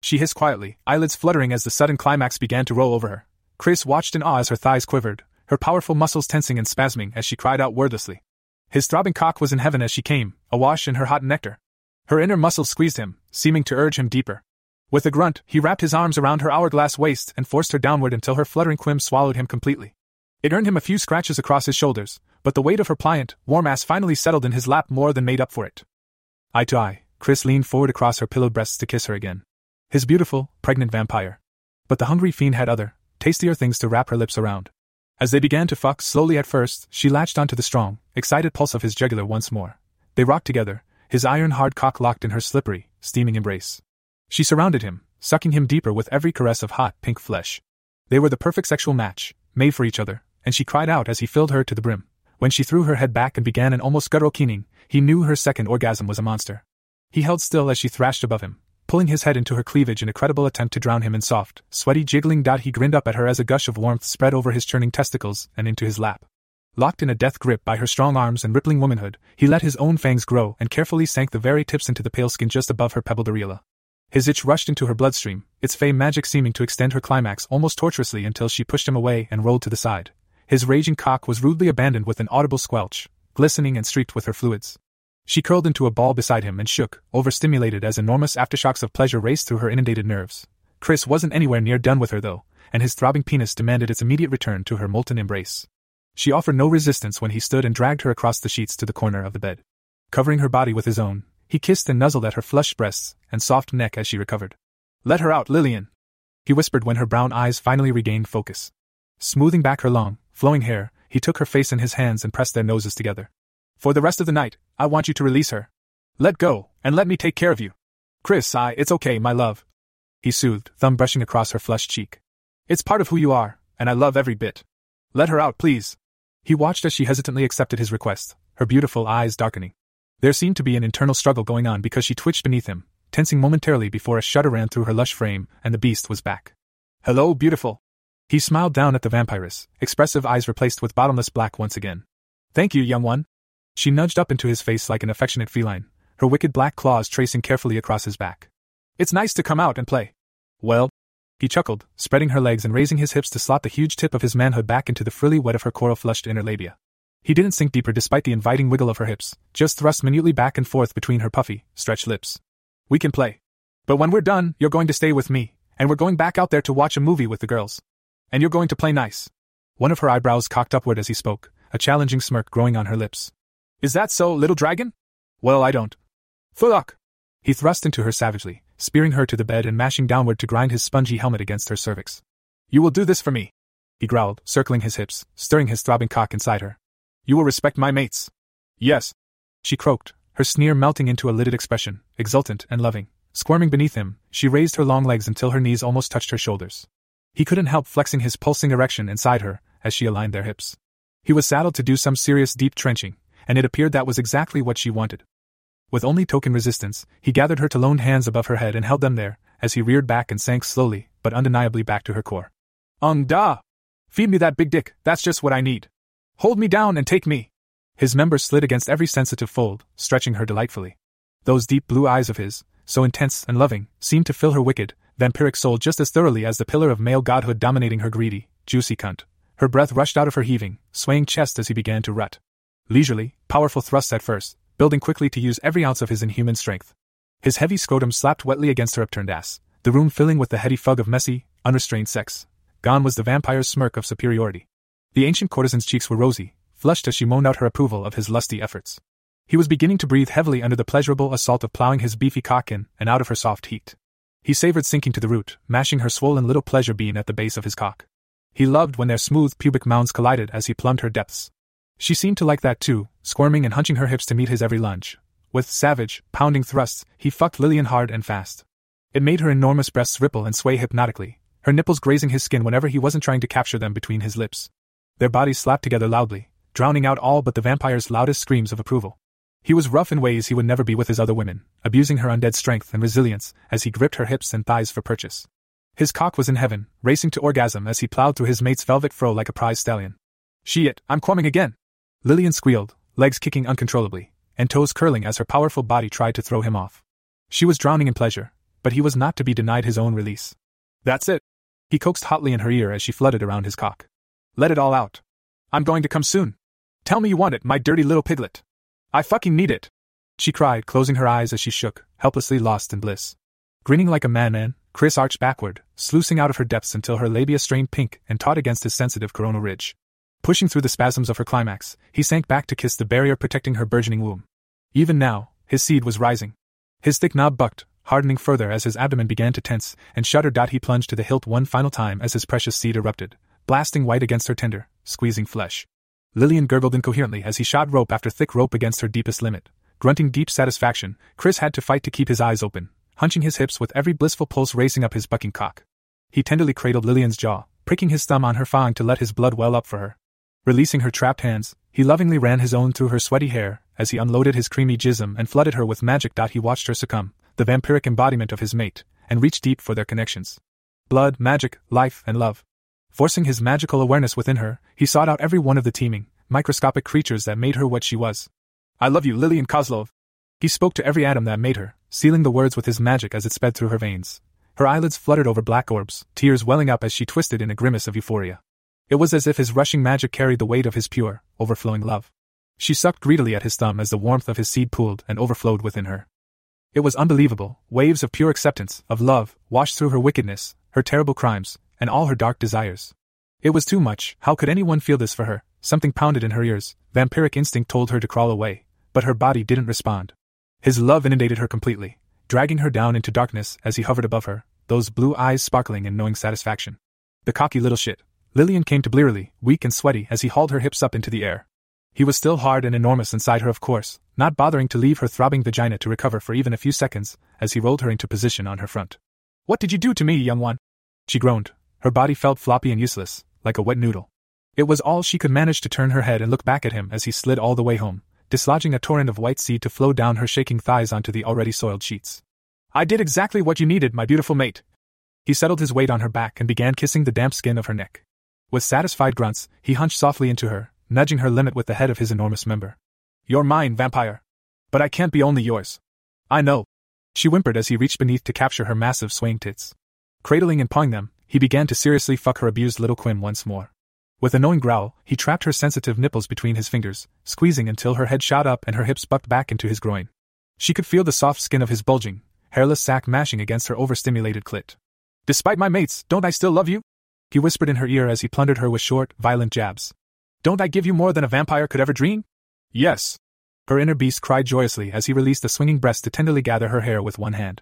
She hissed quietly, eyelids fluttering as the sudden climax began to roll over her. Chris watched in awe as her thighs quivered, her powerful muscles tensing and spasming as she cried out wordlessly. His throbbing cock was in heaven as she came, awash in her hot nectar. Her inner muscles squeezed him, seeming to urge him deeper. With a grunt, he wrapped his arms around her hourglass waist and forced her downward until her fluttering quim swallowed him completely. It earned him a few scratches across his shoulders, but the weight of her pliant, warm ass finally settled in his lap more than made up for it. Eye to eye, Chris leaned forward across her pillowed breasts to kiss her again. His beautiful, pregnant vampire. But the hungry fiend had other, tastier things to wrap her lips around. As they began to fuck slowly at first, she latched onto the strong, excited pulse of his jugular once more. They rocked together, his iron hard cock locked in her slippery, steaming embrace. She surrounded him, sucking him deeper with every caress of hot, pink flesh. They were the perfect sexual match, made for each other, and she cried out as he filled her to the brim. When she threw her head back and began an almost guttural keening, he knew her second orgasm was a monster. He held still as she thrashed above him, pulling his head into her cleavage in a credible attempt to drown him in soft, sweaty jiggling. He grinned up at her as a gush of warmth spread over his churning testicles and into his lap. Locked in a death grip by her strong arms and rippling womanhood, he let his own fangs grow and carefully sank the very tips into the pale skin just above her pebbled areola. His itch rushed into her bloodstream, its fey magic seeming to extend her climax almost tortuously until she pushed him away and rolled to the side. His raging cock was rudely abandoned with an audible squelch, glistening and streaked with her fluids. She curled into a ball beside him and shook, overstimulated as enormous aftershocks of pleasure raced through her inundated nerves. Chris wasn't anywhere near done with her, though, and his throbbing penis demanded its immediate return to her molten embrace. She offered no resistance when he stood and dragged her across the sheets to the corner of the bed. Covering her body with his own, he kissed and nuzzled at her flushed breasts and soft neck as she recovered. Let her out, Lillian! He whispered when her brown eyes finally regained focus. Smoothing back her long, flowing hair, he took her face in his hands and pressed their noses together. For the rest of the night, I want you to release her. Let go, and let me take care of you. Chris, I, it's okay, my love. He soothed, thumb brushing across her flushed cheek. It's part of who you are, and I love every bit. Let her out, please. He watched as she hesitantly accepted his request, her beautiful eyes darkening. There seemed to be an internal struggle going on because she twitched beneath him, tensing momentarily before a shudder ran through her lush frame, and the beast was back. Hello, beautiful. He smiled down at the vampiress, expressive eyes replaced with bottomless black once again. Thank you, young one. She nudged up into his face like an affectionate feline, her wicked black claws tracing carefully across his back. It's nice to come out and play. Well, he chuckled, spreading her legs and raising his hips to slot the huge tip of his manhood back into the frilly wet of her coral flushed inner labia. He didn't sink deeper despite the inviting wiggle of her hips, just thrust minutely back and forth between her puffy, stretched lips. We can play. But when we're done, you're going to stay with me, and we're going back out there to watch a movie with the girls. And you're going to play nice. One of her eyebrows cocked upward as he spoke, a challenging smirk growing on her lips. Is that so, little dragon? Well, I don't. Fuck! He thrust into her savagely, spearing her to the bed and mashing downward to grind his spongy helmet against her cervix. You will do this for me. He growled, circling his hips, stirring his throbbing cock inside her. You will respect my mates. Yes. She croaked, her sneer melting into a lidded expression, exultant and loving. Squirming beneath him, she raised her long legs until her knees almost touched her shoulders. He couldn't help flexing his pulsing erection inside her as she aligned their hips. He was saddled to do some serious deep trenching, and it appeared that was exactly what she wanted. With only token resistance, he gathered her to lone hands above her head and held them there, as he reared back and sank slowly, but undeniably back to her core. Ung da! Feed me that big dick, that's just what I need. Hold me down and take me. His members slid against every sensitive fold, stretching her delightfully. Those deep blue eyes of his, so intense and loving, seemed to fill her wicked, vampiric soul just as thoroughly as the pillar of male godhood dominating her greedy, juicy cunt. Her breath rushed out of her heaving, swaying chest as he began to rut. Leisurely, powerful thrusts at first, building quickly to use every ounce of his inhuman strength. His heavy scrotum slapped wetly against her upturned ass, the room filling with the heady fug of messy, unrestrained sex. Gone was the vampire's smirk of superiority. The ancient courtesan's cheeks were rosy, flushed as she moaned out her approval of his lusty efforts. He was beginning to breathe heavily under the pleasurable assault of plowing his beefy cock in and out of her soft heat. He savored sinking to the root, mashing her swollen little pleasure bean at the base of his cock. He loved when their smooth pubic mounds collided as he plumbed her depths. She seemed to like that too, squirming and hunching her hips to meet his every lunge. With savage, pounding thrusts, he fucked Lillian hard and fast. It made her enormous breasts ripple and sway hypnotically, her nipples grazing his skin whenever he wasn't trying to capture them between his lips. Their bodies slapped together loudly, drowning out all but the vampire's loudest screams of approval. He was rough in ways he would never be with his other women, abusing her undead strength and resilience as he gripped her hips and thighs for purchase. His cock was in heaven, racing to orgasm as he plowed through his mate's velvet fro like a prize stallion. Shit, I'm coming again! Lillian squealed, legs kicking uncontrollably, and toes curling as her powerful body tried to throw him off. She was drowning in pleasure, but he was not to be denied his own release. That's it! He coaxed hotly in her ear as she flooded around his cock. Let it all out. I'm going to come soon. Tell me you want it, my dirty little piglet. I fucking need it. She cried, closing her eyes as she shook, helplessly lost in bliss. Grinning like a madman, Chris arched backward, sluicing out of her depths until her labia strained pink and taut against his sensitive coronal ridge. Pushing through the spasms of her climax, he sank back to kiss the barrier protecting her burgeoning womb. Even now, his seed was rising. His thick knob bucked, hardening further as his abdomen began to tense, and shudder. He plunged to the hilt one final time as his precious seed erupted, blasting white against her tender, squeezing flesh. Lillian gurgled incoherently as he shot rope after thick rope against her deepest limit. Grunting deep satisfaction, Chris had to fight to keep his eyes open, hunching his hips with every blissful pulse racing up his bucking cock. He tenderly cradled Lillian's jaw, pricking his thumb on her fang to let his blood well up for her. Releasing her trapped hands, he lovingly ran his own through her sweaty hair as he unloaded his creamy jism and flooded her with magic. He watched her succumb, the vampiric embodiment of his mate, and reached deep for their connections. Blood, magic, life, and love. Forcing his magical awareness within her, he sought out every one of the teeming, microscopic creatures that made her what she was. I love you, Lillian Kozlov. He spoke to every atom that made her, sealing the words with his magic as it sped through her veins. Her eyelids fluttered over black orbs, tears welling up as she twisted in a grimace of euphoria. It was as if his rushing magic carried the weight of his pure, overflowing love. She sucked greedily at his thumb as the warmth of his seed pooled and overflowed within her. It was unbelievable, waves of pure acceptance, of love, washed through her wickedness, her terrible crimes, and all her dark desires. It was too much, how could anyone feel this for her? Something pounded in her ears, vampiric instinct told her to crawl away, but her body didn't respond. His love inundated her completely, dragging her down into darkness as he hovered above her, those blue eyes sparkling in knowing satisfaction. The cocky little shit. Lillian came to blearily, weak and sweaty as he hauled her hips up into the air. He was still hard and enormous inside her, of course, not bothering to leave her throbbing vagina to recover for even a few seconds as he rolled her into position on her front. What did you do to me, young one? She groaned. Her body felt floppy and useless, like a wet noodle. It was all she could manage to turn her head and look back at him as he slid all the way home, dislodging a torrent of white seed to flow down her shaking thighs onto the already soiled sheets. I did exactly what you needed, my beautiful mate. He settled his weight on her back and began kissing the damp skin of her neck. With satisfied grunts, he hunched softly into her, nudging her limit with the head of his enormous member. You're mine, vampire. But I can't be only yours. I know. She whimpered as he reached beneath to capture her massive swaying tits. Cradling and pawing them, he began to seriously fuck her abused little Quim once more. With a knowing growl, he trapped her sensitive nipples between his fingers, squeezing until her head shot up and her hips bucked back into his groin. She could feel the soft skin of his bulging, hairless sack mashing against her overstimulated clit. Despite my mates, don't I still love you? He whispered in her ear as he plundered her with short, violent jabs. Don't I give you more than a vampire could ever dream? Yes. Her inner beast cried joyously as he released the swinging breast to tenderly gather her hair with one hand.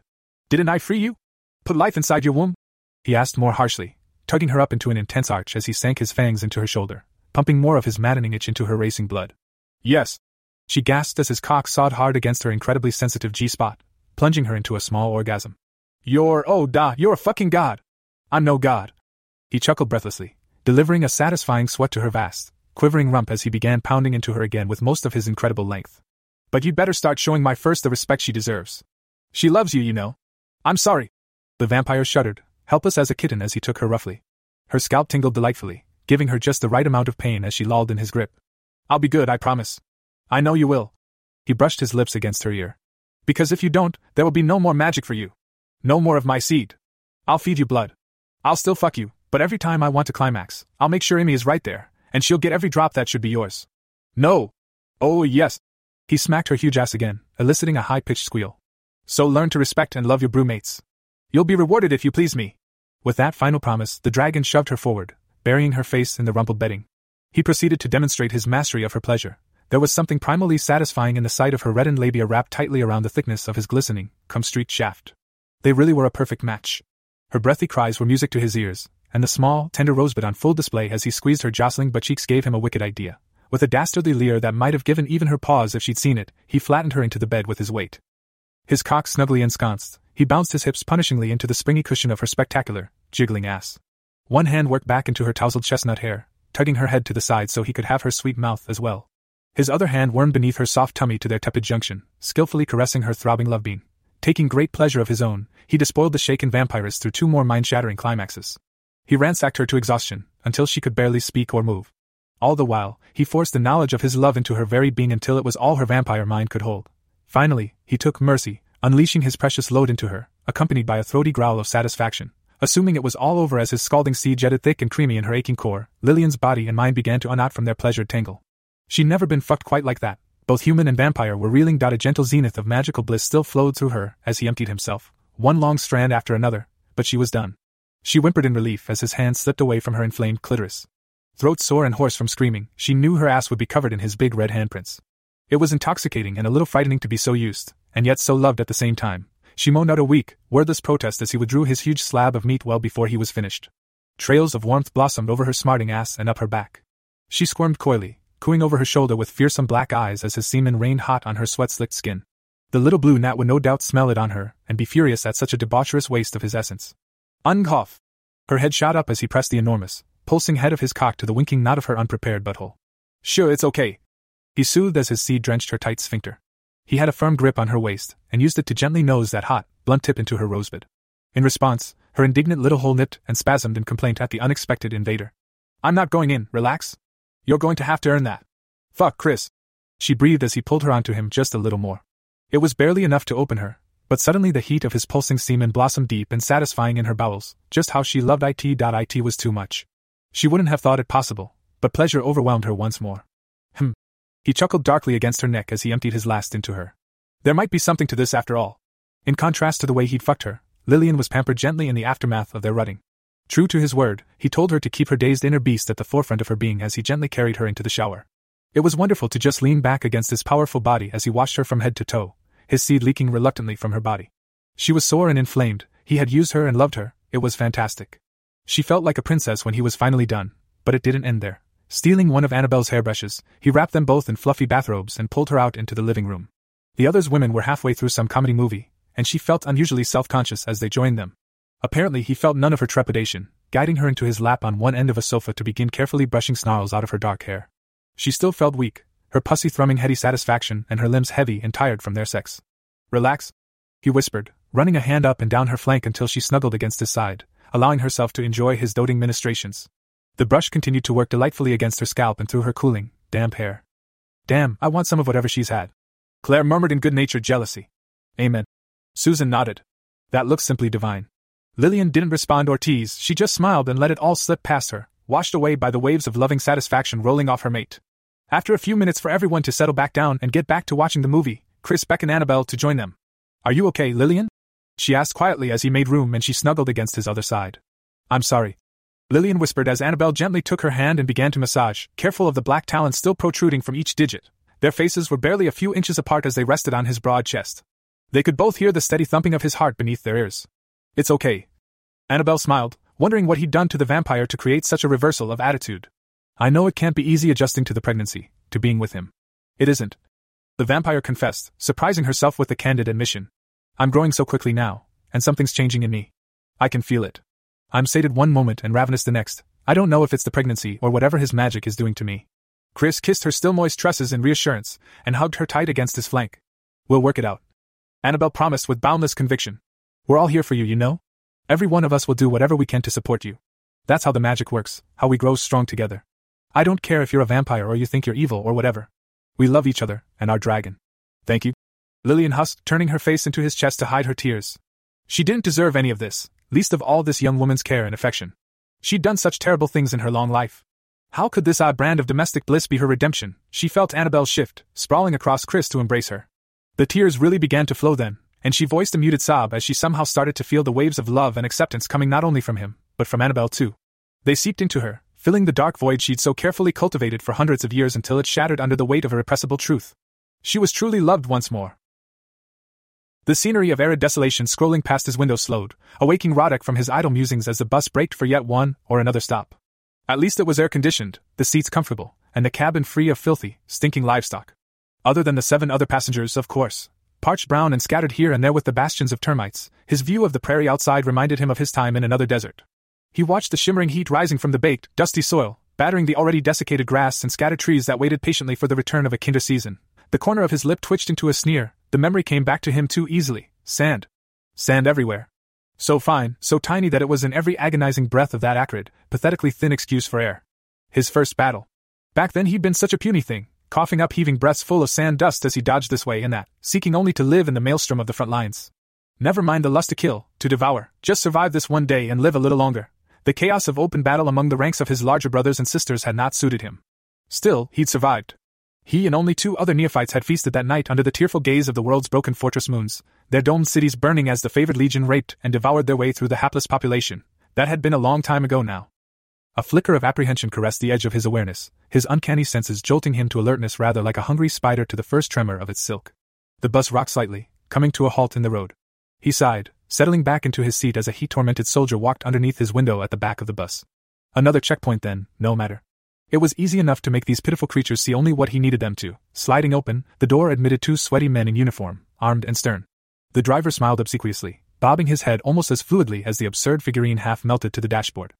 Didn't I free you? Put life inside your womb? He asked more harshly, tugging her up into an intense arch as he sank his fangs into her shoulder, pumping more of his maddening itch into her racing blood. Yes. She gasped as his cock sawed hard against her incredibly sensitive G spot, plunging her into a small orgasm. You're, oh, da, you're a fucking god. I'm no god. He chuckled breathlessly, delivering a satisfying sweat to her vast, quivering rump as he began pounding into her again with most of his incredible length. But you'd better start showing my first the respect she deserves. She loves you, you know. I'm sorry. The vampire shuddered, helpless as a kitten as he took her roughly. Her scalp tingled delightfully, giving her just the right amount of pain as she lolled in his grip. I'll be good, I promise. I know you will. He brushed his lips against her ear. Because if you don't, there will be no more magic for you. No more of my seed. I'll feed you blood. I'll still fuck you, but every time I want to climax, I'll make sure Emmy is right there, and she'll get every drop that should be yours. No! Oh, yes! He smacked her huge ass again, eliciting a high pitched squeal. So learn to respect and love your broodmates. You'll be rewarded if you please me. With that final promise, the dragon shoved her forward, burying her face in the rumpled bedding. He proceeded to demonstrate his mastery of her pleasure. There was something primally satisfying in the sight of her reddened labia wrapped tightly around the thickness of his glistening, cum streaked shaft. They really were a perfect match. Her breathy cries were music to his ears, and the small, tender rosebud on full display as he squeezed her jostling butt cheeks gave him a wicked idea. With a dastardly leer that might have given even her pause if she'd seen it, he flattened her into the bed with his weight. His cock snugly ensconced, he bounced his hips punishingly into the springy cushion of her spectacular, jiggling ass. One hand worked back into her tousled chestnut hair, tugging her head to the side so he could have her sweet mouth as well. His other hand wormed beneath her soft tummy to their tepid junction, skillfully caressing her throbbing love bean. Taking great pleasure of his own, he despoiled the shaken vampiress through two more mind shattering climaxes. He ransacked her to exhaustion, until she could barely speak or move. All the while, he forced the knowledge of his love into her very being until it was all her vampire mind could hold. Finally, he took mercy, unleashing his precious load into her, accompanied by a throaty growl of satisfaction. Assuming it was all over as his scalding seed jetted thick and creamy in her aching core, Lillian's body and mind began to unknot from their pleasured tangle. She'd never been fucked quite like that. Both human and vampire were reeling. A gentle zenith of magical bliss still flowed through her as he emptied himself, one long strand after another, but she was done. She whimpered in relief as his hand slipped away from her inflamed clitoris. Throat sore and hoarse from screaming, she knew her ass would be covered in his big red handprints. It was intoxicating and a little frightening to be so used, and yet so loved at the same time. She moaned out a weak, wordless protest as he withdrew his huge slab of meat well before he was finished. Trails of warmth blossomed over her smarting ass and up her back. She squirmed coyly, cooing over her shoulder with fearsome black eyes as his semen rained hot on her sweat slicked skin. The little blue gnat would no doubt smell it on her and be furious at such a debaucherous waste of his essence. Uncough! Her head shot up as he pressed the enormous, pulsing head of his cock to the winking knot of her unprepared butthole. Sure, it's okay. He soothed as his seed drenched her tight sphincter. He had a firm grip on her waist and used it to gently nose that hot, blunt tip into her rosebud. In response, her indignant little hole nipped and spasmed in complaint at the unexpected invader. I'm not going in, relax. You're going to have to earn that. Fuck, Chris. She breathed as he pulled her onto him just a little more. It was barely enough to open her, but suddenly the heat of his pulsing semen blossomed deep and satisfying in her bowels. Just how she loved it. It was too much. She wouldn't have thought it possible, but pleasure overwhelmed her once more. Hm. He chuckled darkly against her neck as he emptied his last into her. There might be something to this after all. In contrast to the way he'd fucked her, Lillian was pampered gently in the aftermath of their rutting. True to his word, he told her to keep her dazed inner beast at the forefront of her being as he gently carried her into the shower. It was wonderful to just lean back against his powerful body as he washed her from head to toe, his seed leaking reluctantly from her body. She was sore and inflamed, he had used her and loved her, it was fantastic. She felt like a princess when he was finally done, but it didn't end there. Stealing one of Annabelle's hairbrushes, he wrapped them both in fluffy bathrobes and pulled her out into the living room. The others women were halfway through some comedy movie, and she felt unusually self conscious as they joined them. Apparently, he felt none of her trepidation, guiding her into his lap on one end of a sofa to begin carefully brushing snarls out of her dark hair. She still felt weak, her pussy thrumming heady satisfaction and her limbs heavy and tired from their sex. Relax, he whispered, running a hand up and down her flank until she snuggled against his side, allowing herself to enjoy his doting ministrations. The brush continued to work delightfully against her scalp and through her cooling, damp hair. Damn, I want some of whatever she's had. Claire murmured in good natured jealousy. Amen. Susan nodded. That looks simply divine. Lillian didn't respond or tease, she just smiled and let it all slip past her, washed away by the waves of loving satisfaction rolling off her mate. After a few minutes for everyone to settle back down and get back to watching the movie, Chris beckoned Annabelle to join them. Are you okay, Lillian? She asked quietly as he made room and she snuggled against his other side. I'm sorry. Lillian whispered as Annabelle gently took her hand and began to massage, careful of the black talons still protruding from each digit. Their faces were barely a few inches apart as they rested on his broad chest. They could both hear the steady thumping of his heart beneath their ears. It's okay. Annabelle smiled, wondering what he'd done to the vampire to create such a reversal of attitude. I know it can't be easy adjusting to the pregnancy, to being with him. It isn't. The vampire confessed, surprising herself with the candid admission. I'm growing so quickly now, and something's changing in me. I can feel it. I'm sated one moment and ravenous the next. I don't know if it's the pregnancy or whatever his magic is doing to me. Chris kissed her still moist tresses in reassurance and hugged her tight against his flank. We'll work it out. Annabelle promised with boundless conviction. We're all here for you, you know? Every one of us will do whatever we can to support you. That's how the magic works, how we grow strong together. I don't care if you're a vampire or you think you're evil or whatever. We love each other, and our dragon. Thank you. Lillian husked, turning her face into his chest to hide her tears. She didn't deserve any of this, least of all this young woman's care and affection. She'd done such terrible things in her long life. How could this odd brand of domestic bliss be her redemption? She felt Annabelle shift, sprawling across Chris to embrace her. The tears really began to flow then, and she voiced a muted sob as she somehow started to feel the waves of love and acceptance coming not only from him, but from Annabelle too. They seeped into her, filling the dark void she'd so carefully cultivated for hundreds of years until it shattered under the weight of irrepressible truth. She was truly loved once more. The scenery of arid desolation scrolling past his window slowed, awaking Roddick from his idle musings as the bus braked for yet one or another stop. At least it was air conditioned, the seats comfortable, and the cabin free of filthy, stinking livestock. Other than the seven other passengers, of course. Parched brown and scattered here and there with the bastions of termites, his view of the prairie outside reminded him of his time in another desert. He watched the shimmering heat rising from the baked, dusty soil, battering the already desiccated grass and scattered trees that waited patiently for the return of a kinder season. The corner of his lip twitched into a sneer, the memory came back to him too easily sand. Sand everywhere. So fine, so tiny that it was in every agonizing breath of that acrid, pathetically thin excuse for air. His first battle. Back then he'd been such a puny thing, coughing up heaving breaths full of sand dust as he dodged this way and that, seeking only to live in the maelstrom of the front lines. Never mind the lust to kill, to devour, just survive this one day and live a little longer. The chaos of open battle among the ranks of his larger brothers and sisters had not suited him. Still, he'd survived. He and only two other neophytes had feasted that night under the tearful gaze of the world's broken fortress moons, their domed cities burning as the favored legion raped and devoured their way through the hapless population. That had been a long time ago now. A flicker of apprehension caressed the edge of his awareness, his uncanny senses jolting him to alertness rather like a hungry spider to the first tremor of its silk. The bus rocked slightly, coming to a halt in the road. He sighed, settling back into his seat as a heat tormented soldier walked underneath his window at the back of the bus. Another checkpoint then, no matter. It was easy enough to make these pitiful creatures see only what he needed them to. Sliding open, the door admitted two sweaty men in uniform, armed and stern. The driver smiled obsequiously, bobbing his head almost as fluidly as the absurd figurine half melted to the dashboard.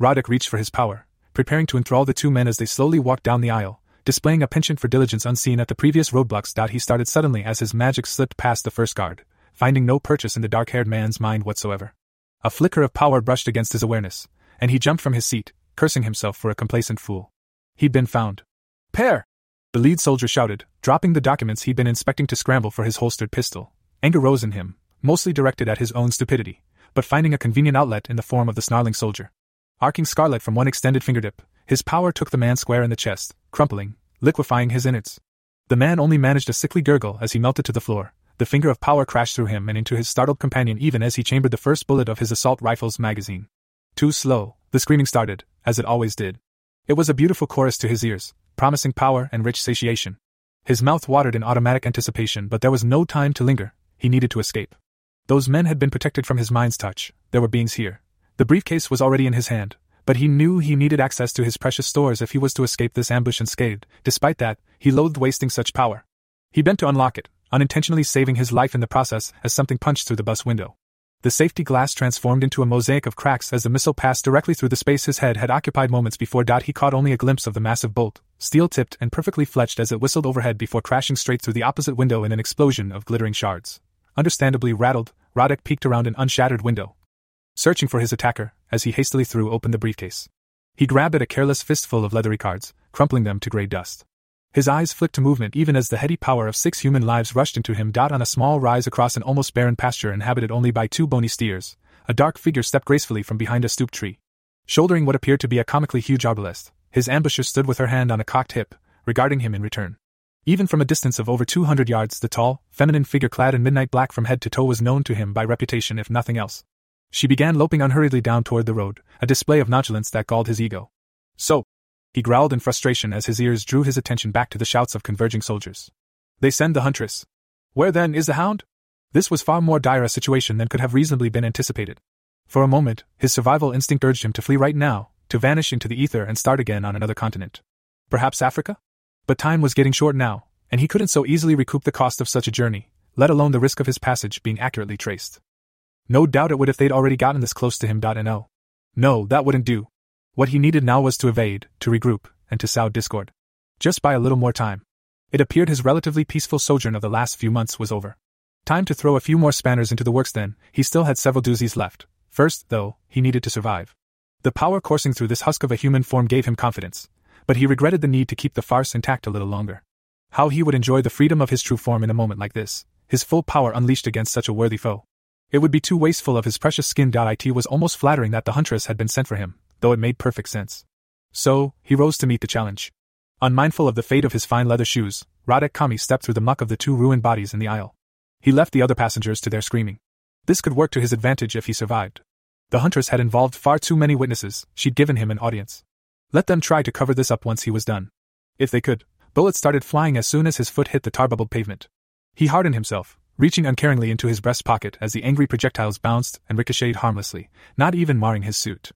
Roddick reached for his power, preparing to enthrall the two men as they slowly walked down the aisle, displaying a penchant for diligence unseen at the previous roadblocks. He started suddenly as his magic slipped past the first guard, finding no purchase in the dark haired man's mind whatsoever. A flicker of power brushed against his awareness, and he jumped from his seat, cursing himself for a complacent fool. He'd been found. Pair! The lead soldier shouted, dropping the documents he'd been inspecting to scramble for his holstered pistol. Anger rose in him, mostly directed at his own stupidity, but finding a convenient outlet in the form of the snarling soldier. Arcing scarlet from one extended fingertip, his power took the man square in the chest, crumpling, liquefying his innards. The man only managed a sickly gurgle as he melted to the floor. The finger of power crashed through him and into his startled companion even as he chambered the first bullet of his assault rifle's magazine. Too slow, the screaming started, as it always did. It was a beautiful chorus to his ears, promising power and rich satiation. His mouth watered in automatic anticipation, but there was no time to linger. He needed to escape. Those men had been protected from his mind's touch. There were beings here. The briefcase was already in his hand, but he knew he needed access to his precious stores if he was to escape this ambush unscathed. Despite that, he loathed wasting such power. He bent to unlock it, unintentionally saving his life in the process as something punched through the bus window. The safety glass transformed into a mosaic of cracks as the missile passed directly through the space his head had occupied moments before. He caught only a glimpse of the massive bolt, steel tipped and perfectly fletched as it whistled overhead before crashing straight through the opposite window in an explosion of glittering shards. Understandably rattled, Roddick peeked around an unshattered window, searching for his attacker as he hastily threw open the briefcase. He grabbed at a careless fistful of leathery cards, crumpling them to gray dust. His eyes flicked to movement even as the heady power of six human lives rushed into him. Dot On a small rise across an almost barren pasture inhabited only by two bony steers, a dark figure stepped gracefully from behind a stooped tree. Shouldering what appeared to be a comically huge arbalest, his ambusher stood with her hand on a cocked hip, regarding him in return. Even from a distance of over 200 yards, the tall, feminine figure clad in midnight black from head to toe was known to him by reputation, if nothing else. She began loping unhurriedly down toward the road, a display of nonchalance that galled his ego. So, he growled in frustration as his ears drew his attention back to the shouts of converging soldiers. They send the huntress. Where then is the hound? This was far more dire a situation than could have reasonably been anticipated. For a moment, his survival instinct urged him to flee right now, to vanish into the ether and start again on another continent. Perhaps Africa? But time was getting short now, and he couldn't so easily recoup the cost of such a journey, let alone the risk of his passage being accurately traced. No doubt it would if they'd already gotten this close to him. No. No, that wouldn't do. What he needed now was to evade, to regroup, and to sow discord. Just buy a little more time. It appeared his relatively peaceful sojourn of the last few months was over. Time to throw a few more spanners into the works then, he still had several doozies left. First, though, he needed to survive. The power coursing through this husk of a human form gave him confidence, but he regretted the need to keep the farce intact a little longer. How he would enjoy the freedom of his true form in a moment like this, his full power unleashed against such a worthy foe. It would be too wasteful of his precious skin. It was almost flattering that the huntress had been sent for him, though it made perfect sense. So, he rose to meet the challenge. Unmindful of the fate of his fine leather shoes, Radek Kami stepped through the muck of the two ruined bodies in the aisle. He left the other passengers to their screaming. This could work to his advantage if he survived. The huntress had involved far too many witnesses, she'd given him an audience. Let them try to cover this up once he was done. If they could, bullets started flying as soon as his foot hit the tar bubbled pavement. He hardened himself, reaching uncaringly into his breast pocket as the angry projectiles bounced and ricocheted harmlessly, not even marring his suit.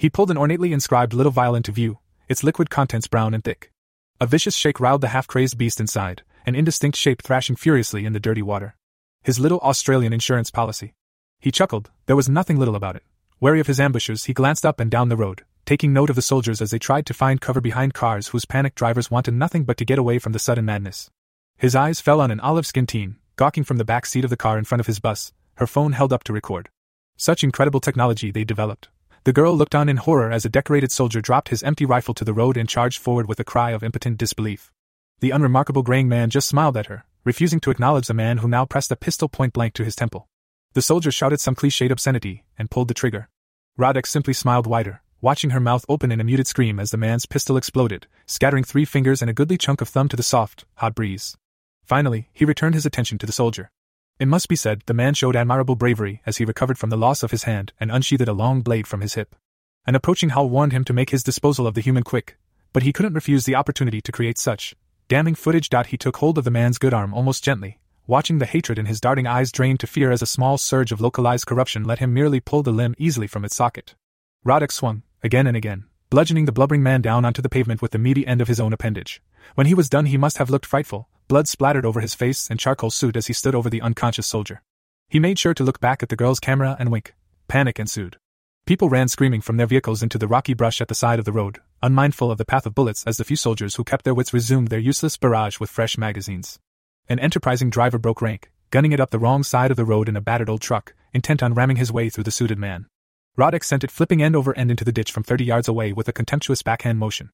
He pulled an ornately inscribed little vial into view, its liquid contents brown and thick. A vicious shake riled the half crazed beast inside, an indistinct shape thrashing furiously in the dirty water. His little Australian insurance policy. He chuckled, there was nothing little about it. Wary of his ambushes, he glanced up and down the road, taking note of the soldiers as they tried to find cover behind cars whose panicked drivers wanted nothing but to get away from the sudden madness. His eyes fell on an olive skinned teen, gawking from the back seat of the car in front of his bus, her phone held up to record. Such incredible technology they developed. The girl looked on in horror as a decorated soldier dropped his empty rifle to the road and charged forward with a cry of impotent disbelief. The unremarkable graying man just smiled at her, refusing to acknowledge the man who now pressed a pistol point blank to his temple. The soldier shouted some cliched obscenity and pulled the trigger. Radek simply smiled wider, watching her mouth open in a muted scream as the man's pistol exploded, scattering three fingers and a goodly chunk of thumb to the soft, hot breeze. Finally, he returned his attention to the soldier. It must be said, the man showed admirable bravery as he recovered from the loss of his hand and unsheathed a long blade from his hip. An approaching howl warned him to make his disposal of the human quick, but he couldn't refuse the opportunity to create such damning footage. He took hold of the man's good arm almost gently, watching the hatred in his darting eyes drain to fear as a small surge of localized corruption let him merely pull the limb easily from its socket. Radek swung, again and again, bludgeoning the blubbering man down onto the pavement with the meaty end of his own appendage. When he was done, he must have looked frightful, blood splattered over his face and charcoal suit as he stood over the unconscious soldier. He made sure to look back at the girl's camera and wink. Panic ensued. People ran screaming from their vehicles into the rocky brush at the side of the road, unmindful of the path of bullets as the few soldiers who kept their wits resumed their useless barrage with fresh magazines. An enterprising driver broke rank, gunning it up the wrong side of the road in a battered old truck, intent on ramming his way through the suited man. Roddick sent it flipping end over end into the ditch from 30 yards away with a contemptuous backhand motion.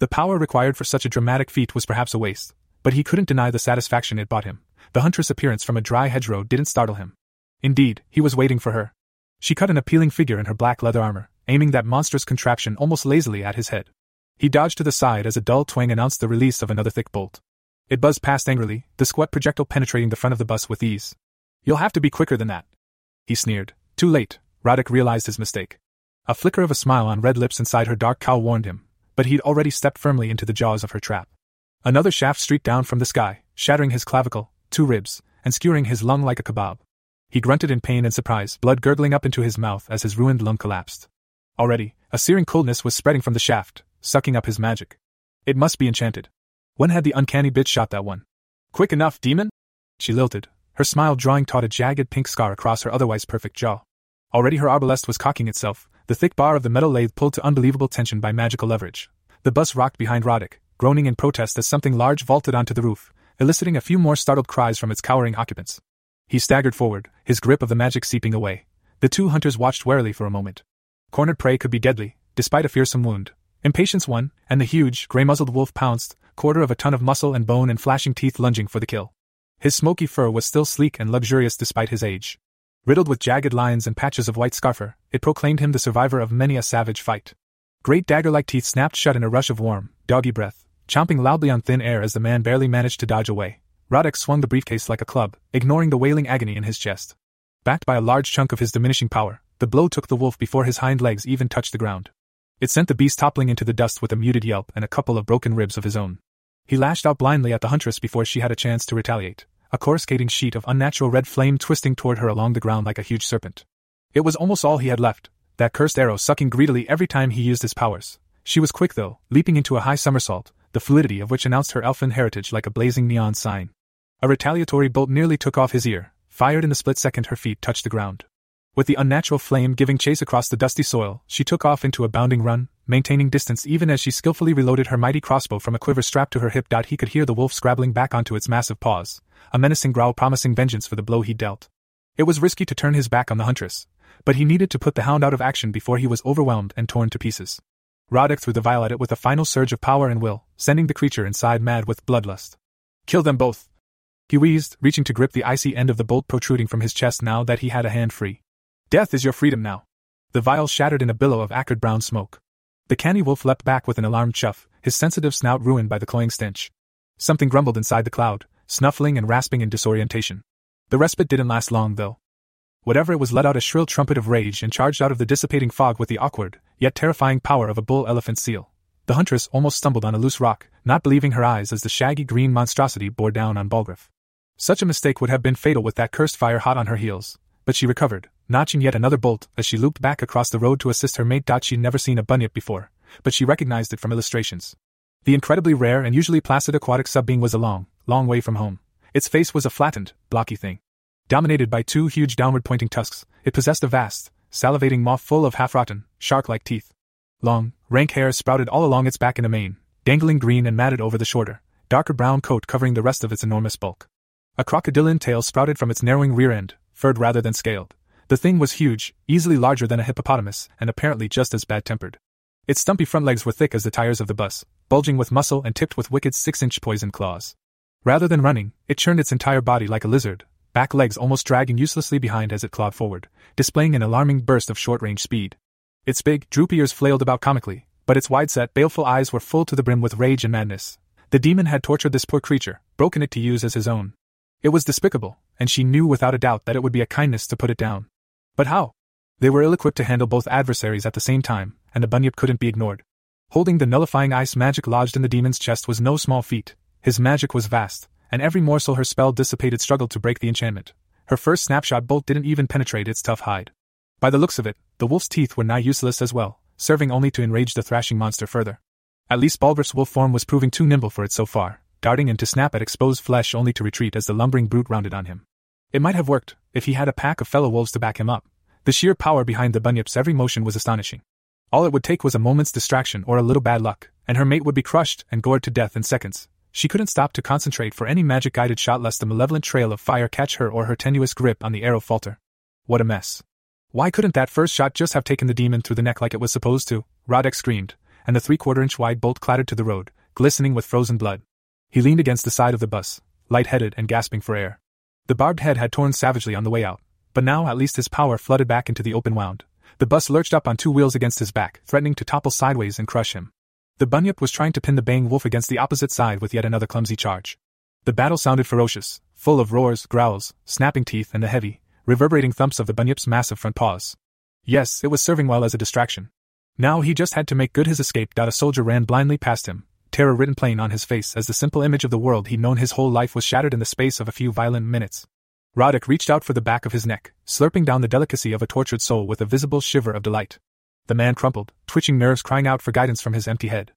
The power required for such a dramatic feat was perhaps a waste, but he couldn't deny the satisfaction it brought him. The huntress' appearance from a dry hedgerow didn't startle him. Indeed, he was waiting for her. She cut an appealing figure in her black leather armor, aiming that monstrous contraption almost lazily at his head. He dodged to the side as a dull twang announced the release of another thick bolt. It buzzed past angrily, the squat projectile penetrating the front of the bus with ease. You'll have to be quicker than that. He sneered. Too late, Radek realized his mistake. A flicker of a smile on red lips inside her dark cowl warned him, but he'd already stepped firmly into the jaws of her trap. Another shaft streaked down from the sky, shattering his clavicle, two ribs, and skewering his lung like a kebab. He grunted in pain and surprise, blood gurgling up into his mouth as his ruined lung collapsed. Already, a searing coldness was spreading from the shaft, sucking up his magic. It must be enchanted. When had the uncanny bitch shot that one? Quick enough, demon? She lilted, her smile drawing taut a jagged pink scar across her otherwise perfect jaw. Already her arbalest was cocking itself, the thick bar of the metal lathe pulled to unbelievable tension by magical leverage. The bus rocked behind Radek, groaning in protest as something large vaulted onto the roof, eliciting a few more startled cries from its cowering occupants. He staggered forward, his grip of the magic seeping away. The two hunters watched warily for a moment. Cornered prey could be deadly, despite a fearsome wound. Impatience won, and the huge, gray muzzled wolf pounced, quarter of a ton of muscle and bone and flashing teeth lunging for the kill. His smoky fur was still sleek and luxurious despite his age. Riddled with jagged lines and patches of white scarfer, it proclaimed him the survivor of many a savage fight. Great dagger like teeth snapped shut in a rush of warm, doggy breath, chomping loudly on thin air as the man barely managed to dodge away. Roddick swung the briefcase like a club, ignoring the wailing agony in his chest. Backed by a large chunk of his diminishing power, the blow took the wolf before his hind legs even touched the ground. It sent the beast toppling into the dust with a muted yelp and a couple of broken ribs of his own. He lashed out blindly at the huntress before she had a chance to retaliate, a coruscating sheet of unnatural red flame twisting toward her along the ground like a huge serpent. It was almost all he had left, that cursed arrow sucking greedily every time he used his powers. She was quick though, leaping into a high somersault, the fluidity of which announced her elfin heritage like a blazing neon sign. A retaliatory bolt nearly took off his ear, fired in the split second her feet touched the ground. With the unnatural flame giving chase across the dusty soil, she took off into a bounding run, maintaining distance even as she skillfully reloaded her mighty crossbow from a quiver strapped to her hip. He could hear the wolf scrabbling back onto its massive paws, a menacing growl promising vengeance for the blow he dealt. It was risky to turn his back on the huntress, but he needed to put the hound out of action before he was overwhelmed and torn to pieces. Radek threw the vial at it with a final surge of power and will, sending the creature inside mad with bloodlust. Kill them both! He wheezed, reaching to grip the icy end of the bolt protruding from his chest now that he had a hand free. Death is your freedom now. The vial shattered in a billow of acrid brown smoke. The canny wolf leapt back with an alarmed chuff, his sensitive snout ruined by the cloying stench. Something grumbled inside the cloud, snuffling and rasping in disorientation. The respite didn't last long, though. Whatever it was let out a shrill trumpet of rage and charged out of the dissipating fog with the awkward, yet terrifying power of a bull elephant seal. The huntress almost stumbled on a loose rock, not believing her eyes as the shaggy green monstrosity bore down on Balgruuf. Such a mistake would have been fatal with that cursed fire hot on her heels, but she recovered, notching yet another bolt as she looped back across the road to assist her mate. She'd never seen a bunyip before, but she recognized it from illustrations. The incredibly rare and usually placid aquatic subbeing was a long, long way from home. Its face was a flattened, blocky thing. Dominated by two huge downward pointing tusks, it possessed a vast, salivating maw full of half rotten, shark like teeth. Long, rank hair sprouted all along its back and a mane, dangling green and matted over the shorter, darker brown coat covering the rest of its enormous bulk. A crocodilian tail sprouted from its narrowing rear end, furred rather than scaled. The thing was huge, easily larger than a hippopotamus, and apparently just as bad tempered. Its stumpy front legs were thick as the tires of the bus, bulging with muscle and tipped with wicked six inch poison claws. Rather than running, it churned its entire body like a lizard, back legs almost dragging uselessly behind as it clawed forward, displaying an alarming burst of short range speed. Its big, droopy ears flailed about comically, but its wide set, baleful eyes were full to the brim with rage and madness. The demon had tortured this poor creature, broken it to use as his own, it was despicable, and she knew without a doubt that it would be a kindness to put it down. But how? They were ill equipped to handle both adversaries at the same time, and the bunyip couldn't be ignored. Holding the nullifying ice magic lodged in the demon's chest was no small feat. His magic was vast, and every morsel her spell dissipated struggled to break the enchantment. Her first snapshot bolt didn't even penetrate its tough hide. By the looks of it, the wolf's teeth were nigh useless as well, serving only to enrage the thrashing monster further. At least Balgruuf's wolf form was proving too nimble for it so far, darting in to snap at exposed flesh only to retreat as the lumbering brute rounded on him. It might have worked, if he had a pack of fellow wolves to back him up. The sheer power behind the bunyip's every motion was astonishing. All it would take was a moment's distraction or a little bad luck, and her mate would be crushed and gored to death in seconds. She couldn't stop to concentrate for any magic guided shot lest the malevolent trail of fire catch her or her tenuous grip on the arrow falter. What a mess. Why couldn't that first shot just have taken the demon through the neck like it was supposed to? Roddick screamed, and the three quarter inch wide bolt clattered to the road, glistening with frozen blood. He leaned against the side of the bus, light-headed and gasping for air. The barbed head had torn savagely on the way out, but now at least his power flooded back into the open wound. The bus lurched up on two wheels against his back, threatening to topple sideways and crush him. The bunyip was trying to pin the baying wolf against the opposite side with yet another clumsy charge. The battle sounded ferocious, full of roars, growls, snapping teeth, and the heavy, reverberating thumps of the bunyip's massive front paws. Yes, it was serving well as a distraction. Now he just had to make good his escape. A soldier ran blindly past him, terror written plain on his face as the simple image of the world he'd known his whole life was shattered in the space of a few violent minutes. Roddick reached out for the back of his neck, slurping down the delicacy of a tortured soul with a visible shiver of delight. The man crumpled, twitching nerves crying out for guidance from his empty head.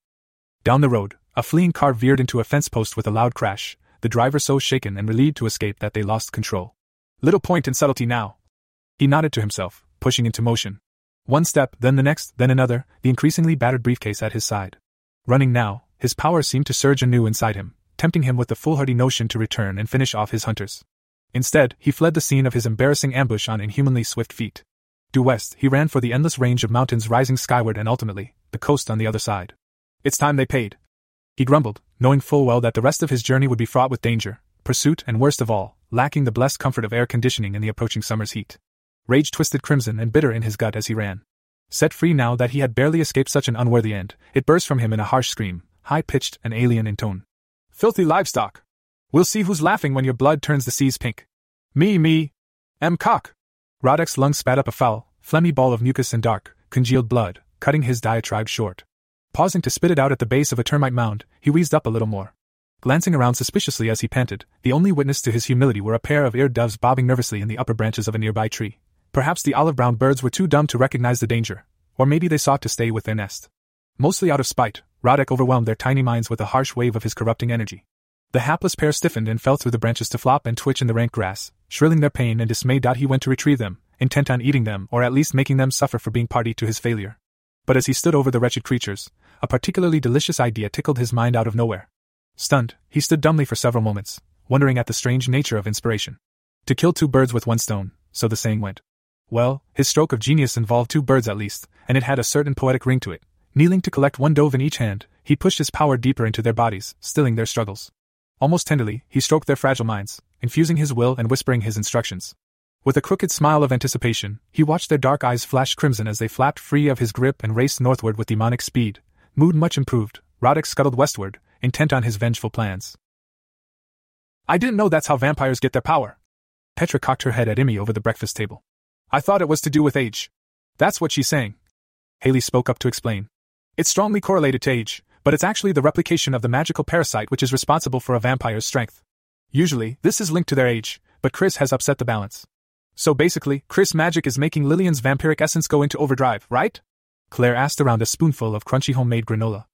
Down the road, a fleeing car veered into a fence post with a loud crash, the driver so shaken and relieved to escape that they lost control. Little point in subtlety now. He nodded to himself, pushing into motion. One step, then the next, then another, the increasingly battered briefcase at his side. Running now, his power seemed to surge anew inside him, tempting him with the foolhardy notion to return and finish off his hunters. Instead, he fled the scene of his embarrassing ambush on inhumanly swift feet. Due west, he ran for the endless range of mountains rising skyward and ultimately, the coast on the other side. It's time they paid. He grumbled, knowing full well that the rest of his journey would be fraught with danger, pursuit, and worst of all, lacking the blessed comfort of air conditioning in the approaching summer's heat. Rage twisted crimson and bitter in his gut as he ran. Set free now that he had barely escaped such an unworthy end, it burst from him in a harsh scream, high pitched and alien in tone. Filthy livestock! We'll see who's laughing when your blood turns the seas pink. Me, me! M. Cock! Roddick's lungs spat up a foul, phlegmy ball of mucus and dark, congealed blood, cutting his diatribe short. Pausing to spit it out at the base of a termite mound, he wheezed up a little more. Glancing around suspiciously as he panted, the only witness to his humility were a pair of eared doves bobbing nervously in the upper branches of a nearby tree. Perhaps the olive brown birds were too dumb to recognize the danger, or maybe they sought to stay with their nest. Mostly out of spite, Roddick overwhelmed their tiny minds with a harsh wave of his corrupting energy. The hapless pair stiffened and fell through the branches to flop and twitch in the rank grass, shrilling their pain and dismay. He went to retrieve them, intent on eating them or at least making them suffer for being party to his failure. But as he stood over the wretched creatures, a particularly delicious idea tickled his mind out of nowhere. Stunned, he stood dumbly for several moments, wondering at the strange nature of inspiration. To kill two birds with one stone, so the saying went. Well, his stroke of genius involved two birds at least, and it had a certain poetic ring to it. Kneeling to collect one dove in each hand, he pushed his power deeper into their bodies, stilling their struggles. Almost tenderly, he stroked their fragile minds, infusing his will and whispering his instructions. With a crooked smile of anticipation, he watched their dark eyes flash crimson as they flapped free of his grip and raced northward with demonic speed. Mood much improved, Roddick scuttled westward, intent on his vengeful plans. I didn't know that's how vampires get their power. Petra cocked her head at Emmy over the breakfast table. I thought it was to do with age. That's what she's saying. Haley spoke up to explain. It's strongly correlated to age, but it's actually the replication of the magical parasite which is responsible for a vampire's strength. Usually, this is linked to their age, but Chris has upset the balance. So basically, Chris magic is making Lillian's vampiric essence go into overdrive, right? Claire asked around a spoonful of crunchy homemade granola.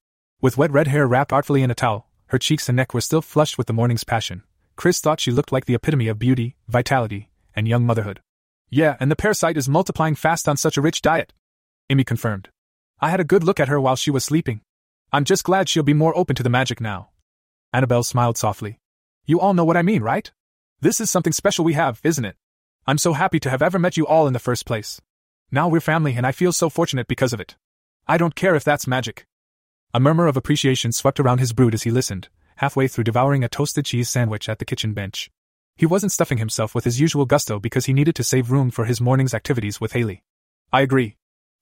With wet red hair wrapped artfully in a towel, her cheeks and neck were still flushed with the morning's passion. Chris thought she looked like the epitome of beauty, vitality, and young motherhood. Yeah, and the parasite is multiplying fast on such a rich diet. Emmy confirmed. I had a good look at her while she was sleeping. I'm just glad she'll be more open to the magic now. Annabelle smiled softly. You all know what I mean, right? This is something special we have, isn't it? I'm so happy to have ever met you all in the first place. Now we're family and I feel so fortunate because of it. I don't care if that's magic. A murmur of appreciation swept around his brood as he listened, halfway through devouring a toasted cheese sandwich at the kitchen bench. He wasn't stuffing himself with his usual gusto because he needed to save room for his morning's activities with Haley. I agree.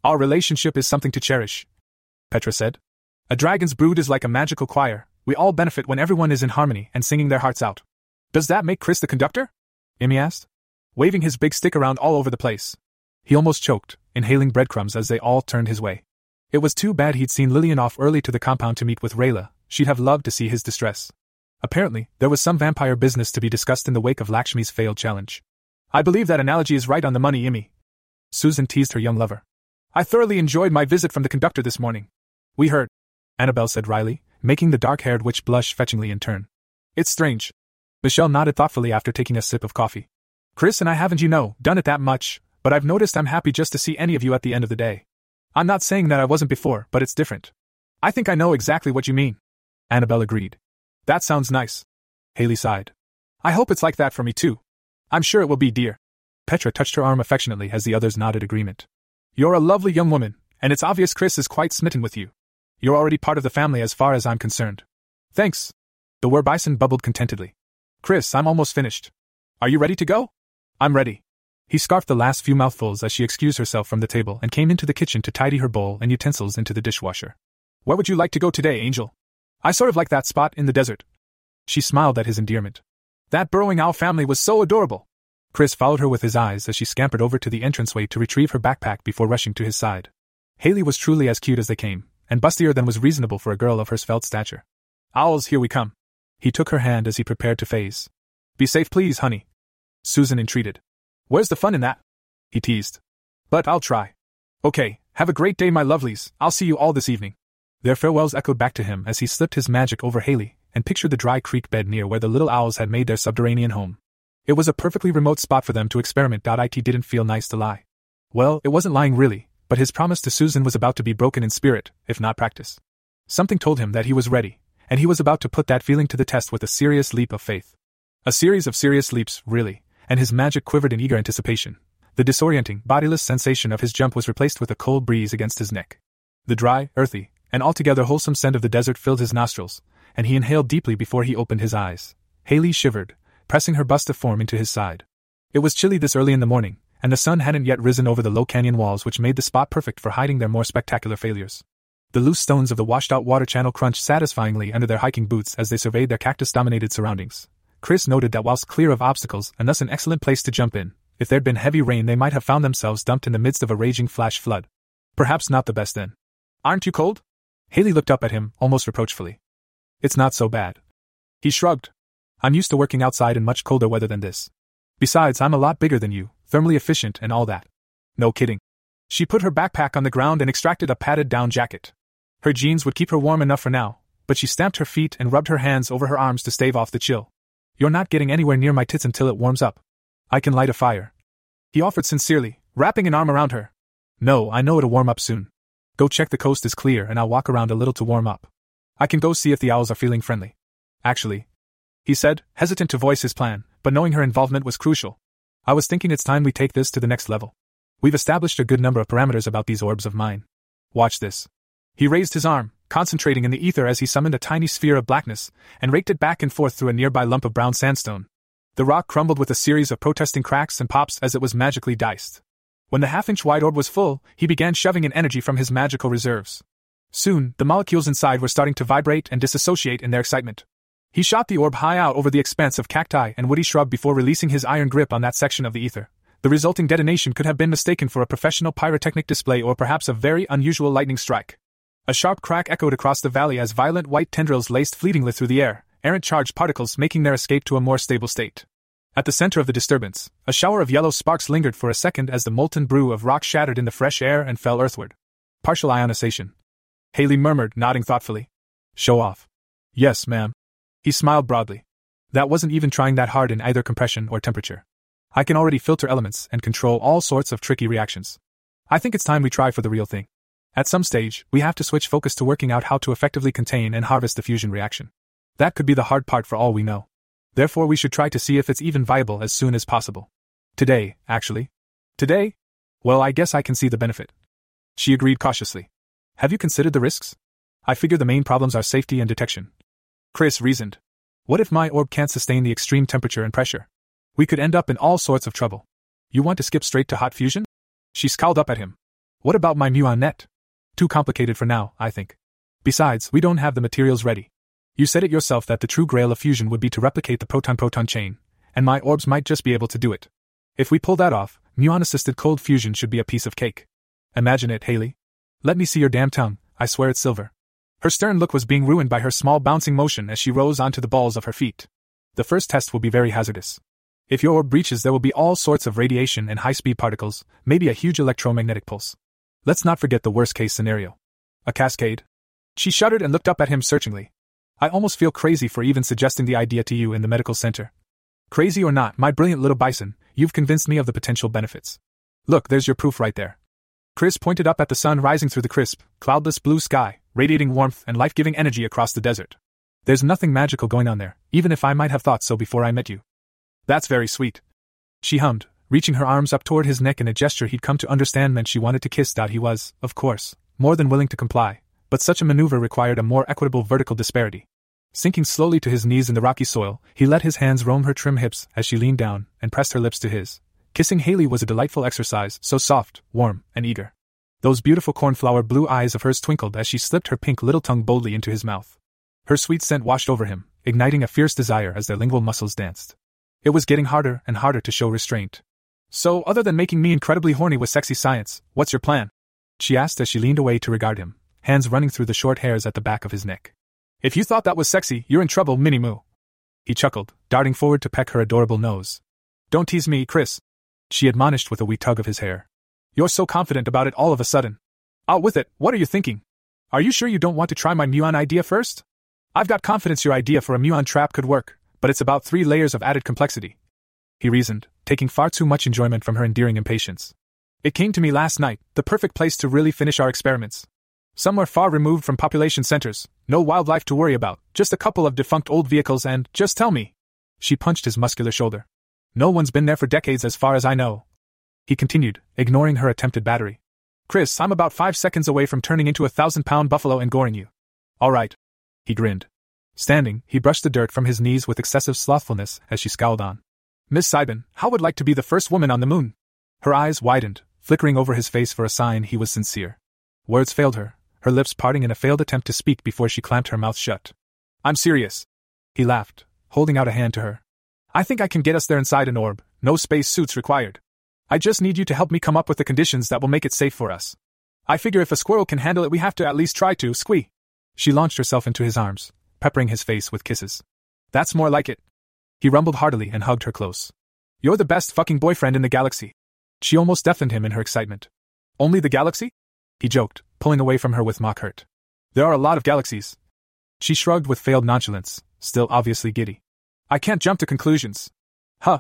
Our relationship is something to cherish, Petra said. A dragon's brood is like a magical choir, we all benefit when everyone is in harmony and singing their hearts out. Does that make Chris the conductor? Emmy asked waving his big stick around all over the place. He almost choked, inhaling breadcrumbs as they all turned his way. It was too bad he'd seen Lillian off early to the compound to meet with Rayla, she'd have loved to see his distress. Apparently, there was some vampire business to be discussed in the wake of Lakshmi's failed challenge. I believe that analogy is right on the money, Emmy. Susan teased her young lover. I thoroughly enjoyed my visit from the conductor this morning. We heard, Annabelle said wryly, making the dark haired witch blush fetchingly in turn. It's strange. Michelle nodded thoughtfully after taking a sip of coffee. Chris and I haven't, you know, done it that much, but I've noticed I'm happy just to see any of you at the end of the day. I'm not saying that I wasn't before, but it's different. I think I know exactly what you mean. Annabelle agreed. That sounds nice. Haley sighed. I hope it's like that for me too. I'm sure it will be, dear. Petra touched her arm affectionately as the others nodded agreement. You're a lovely young woman, and it's obvious Chris is quite smitten with you. You're already part of the family as far as I'm concerned. Thanks. The Werbison bubbled contentedly. Chris, I'm almost finished. Are you ready to go? I'm ready. He scarfed the last few mouthfuls as she excused herself from the table and came into the kitchen to tidy her bowl and utensils into the dishwasher. Where would you like to go today, Angel? I sort of like that spot in the desert. She smiled at his endearment. That burrowing owl family was so adorable. Chris followed her with his eyes as she scampered over to the entranceway to retrieve her backpack before rushing to his side. Haley was truly as cute as they came, and bustier than was reasonable for a girl of her svelte stature. Owls, here we come. He took her hand as he prepared to phase. Be safe, please, honey. Susan entreated. Where's the fun in that? He teased. But I'll try. Okay, have a great day, my lovelies. I'll see you all this evening. Their farewells echoed back to him as he slipped his magic over Haley and pictured the dry creek bed near where the little owls had made their subterranean home. It was a perfectly remote spot for them to experiment. It didn't feel nice to lie. Well, it wasn't lying really, but his promise to Susan was about to be broken in spirit, if not practice. Something told him that he was ready, and he was about to put that feeling to the test with a serious leap of faith. A series of serious leaps, really, and his magic quivered in eager anticipation. The disorienting, bodiless sensation of his jump was replaced with a cold breeze against his neck. The dry, earthy, and altogether wholesome scent of the desert filled his nostrils, and he inhaled deeply before he opened his eyes. Haley shivered, pressing her bust of form into his side. It was chilly this early in the morning, and the sun hadn't yet risen over the low canyon walls which made the spot perfect for hiding their more spectacular failures. The loose stones of the washed out water channel crunched satisfyingly under their hiking boots as they surveyed their cactus dominated surroundings, Chris noted that whilst clear of obstacles and thus an excellent place to jump in, if there'd been heavy rain, they might have found themselves dumped in the midst of a raging flash flood. Perhaps not the best then. Aren't you cold? Haley looked up at him, almost reproachfully. It's not so bad. He shrugged. I'm used to working outside in much colder weather than this. Besides, I'm a lot bigger than you, thermally efficient and all that. No kidding. She put her backpack on the ground and extracted a padded down jacket. Her jeans would keep her warm enough for now, but she stamped her feet and rubbed her hands over her arms to stave off the chill. You're not getting anywhere near my tits until it warms up. I can light a fire. He offered sincerely, wrapping an arm around her. No, I know it'll warm up soon. Go check the coast is clear and I'll walk around a little to warm up. I can go see if the owls are feeling friendly. Actually, he said, hesitant to voice his plan, but knowing her involvement was crucial. I was thinking it's time we take this to the next level. We've established a good number of parameters about these orbs of mine. Watch this. He raised his arm, concentrating in the ether as he summoned a tiny sphere of blackness and raked it back and forth through a nearby lump of brown sandstone. The rock crumbled with a series of protesting cracks and pops as it was magically diced. When the half inch wide orb was full, he began shoving in energy from his magical reserves. Soon, the molecules inside were starting to vibrate and disassociate in their excitement. He shot the orb high out over the expanse of cacti and woody shrub before releasing his iron grip on that section of the ether. The resulting detonation could have been mistaken for a professional pyrotechnic display or perhaps a very unusual lightning strike. A sharp crack echoed across the valley as violent white tendrils laced fleetingly through the air, errant charged particles making their escape to a more stable state. At the center of the disturbance, a shower of yellow sparks lingered for a second as the molten brew of rock shattered in the fresh air and fell earthward. Partial ionization. Haley murmured, nodding thoughtfully. Show off. Yes, ma'am. He smiled broadly. That wasn't even trying that hard in either compression or temperature. I can already filter elements and control all sorts of tricky reactions. I think it's time we try for the real thing. At some stage, we have to switch focus to working out how to effectively contain and harvest the fusion reaction. That could be the hard part for all we know. Therefore, we should try to see if it's even viable as soon as possible. Today, actually. Today? Well, I guess I can see the benefit. She agreed cautiously. Have you considered the risks? I figure the main problems are safety and detection. Chris reasoned. What if my orb can't sustain the extreme temperature and pressure? We could end up in all sorts of trouble. You want to skip straight to hot fusion? She scowled up at him. What about my muon net? Too complicated for now, I think. Besides, we don't have the materials ready. You said it yourself that the true grail of fusion would be to replicate the proton proton chain, and my orbs might just be able to do it. If we pull that off, muon assisted cold fusion should be a piece of cake. Imagine it, Haley. Let me see your damn tongue, I swear it's silver. Her stern look was being ruined by her small bouncing motion as she rose onto the balls of her feet. The first test will be very hazardous. If your orb breaches, there will be all sorts of radiation and high speed particles, maybe a huge electromagnetic pulse. Let's not forget the worst case scenario. A cascade? She shuddered and looked up at him searchingly. I almost feel crazy for even suggesting the idea to you in the medical center. Crazy or not, my brilliant little bison, you've convinced me of the potential benefits. Look, there's your proof right there. Chris pointed up at the sun rising through the crisp, cloudless blue sky, radiating warmth and life giving energy across the desert. There's nothing magical going on there, even if I might have thought so before I met you. That's very sweet. She hummed, reaching her arms up toward his neck in a gesture he'd come to understand meant she wanted to kiss. He was, of course, more than willing to comply, but such a maneuver required a more equitable vertical disparity. Sinking slowly to his knees in the rocky soil, he let his hands roam her trim hips as she leaned down and pressed her lips to his. Kissing Haley was a delightful exercise, so soft, warm, and eager. Those beautiful cornflower blue eyes of hers twinkled as she slipped her pink little tongue boldly into his mouth. Her sweet scent washed over him, igniting a fierce desire as their lingual muscles danced. It was getting harder and harder to show restraint. So, other than making me incredibly horny with sexy science, what's your plan? She asked as she leaned away to regard him, hands running through the short hairs at the back of his neck. If you thought that was sexy, you're in trouble, Minnie Moo. He chuckled, darting forward to peck her adorable nose. Don't tease me, Chris, she admonished with a wee tug of his hair. You're so confident about it all of a sudden. Out with it, what are you thinking? Are you sure you don't want to try my muon idea first? I've got confidence your idea for a muon trap could work, but it's about three layers of added complexity. He reasoned, taking far too much enjoyment from her endearing impatience. It came to me last night, the perfect place to really finish our experiments. Somewhere far removed from population centers, no wildlife to worry about, just a couple of defunct old vehicles and, just tell me. She punched his muscular shoulder. No one's been there for decades as far as I know. He continued, ignoring her attempted battery. Chris, I'm about five seconds away from turning into a thousand pound buffalo and goring you. All right. He grinned. Standing, he brushed the dirt from his knees with excessive slothfulness as she scowled on. Miss Seibin, how would like to be the first woman on the moon? Her eyes widened, flickering over his face for a sign he was sincere. Words failed her, her lips parting in a failed attempt to speak before she clamped her mouth shut. I'm serious. He laughed, holding out a hand to her. I think I can get us there inside an orb, no space suits required. I just need you to help me come up with the conditions that will make it safe for us. I figure if a squirrel can handle it, we have to at least try to, squee. She launched herself into his arms, peppering his face with kisses. That's more like it. He rumbled heartily and hugged her close. You're the best fucking boyfriend in the galaxy. She almost deafened him in her excitement. Only the galaxy? He joked, pulling away from her with mock hurt. There are a lot of galaxies. She shrugged with failed nonchalance, still obviously giddy. I can't jump to conclusions. Huh.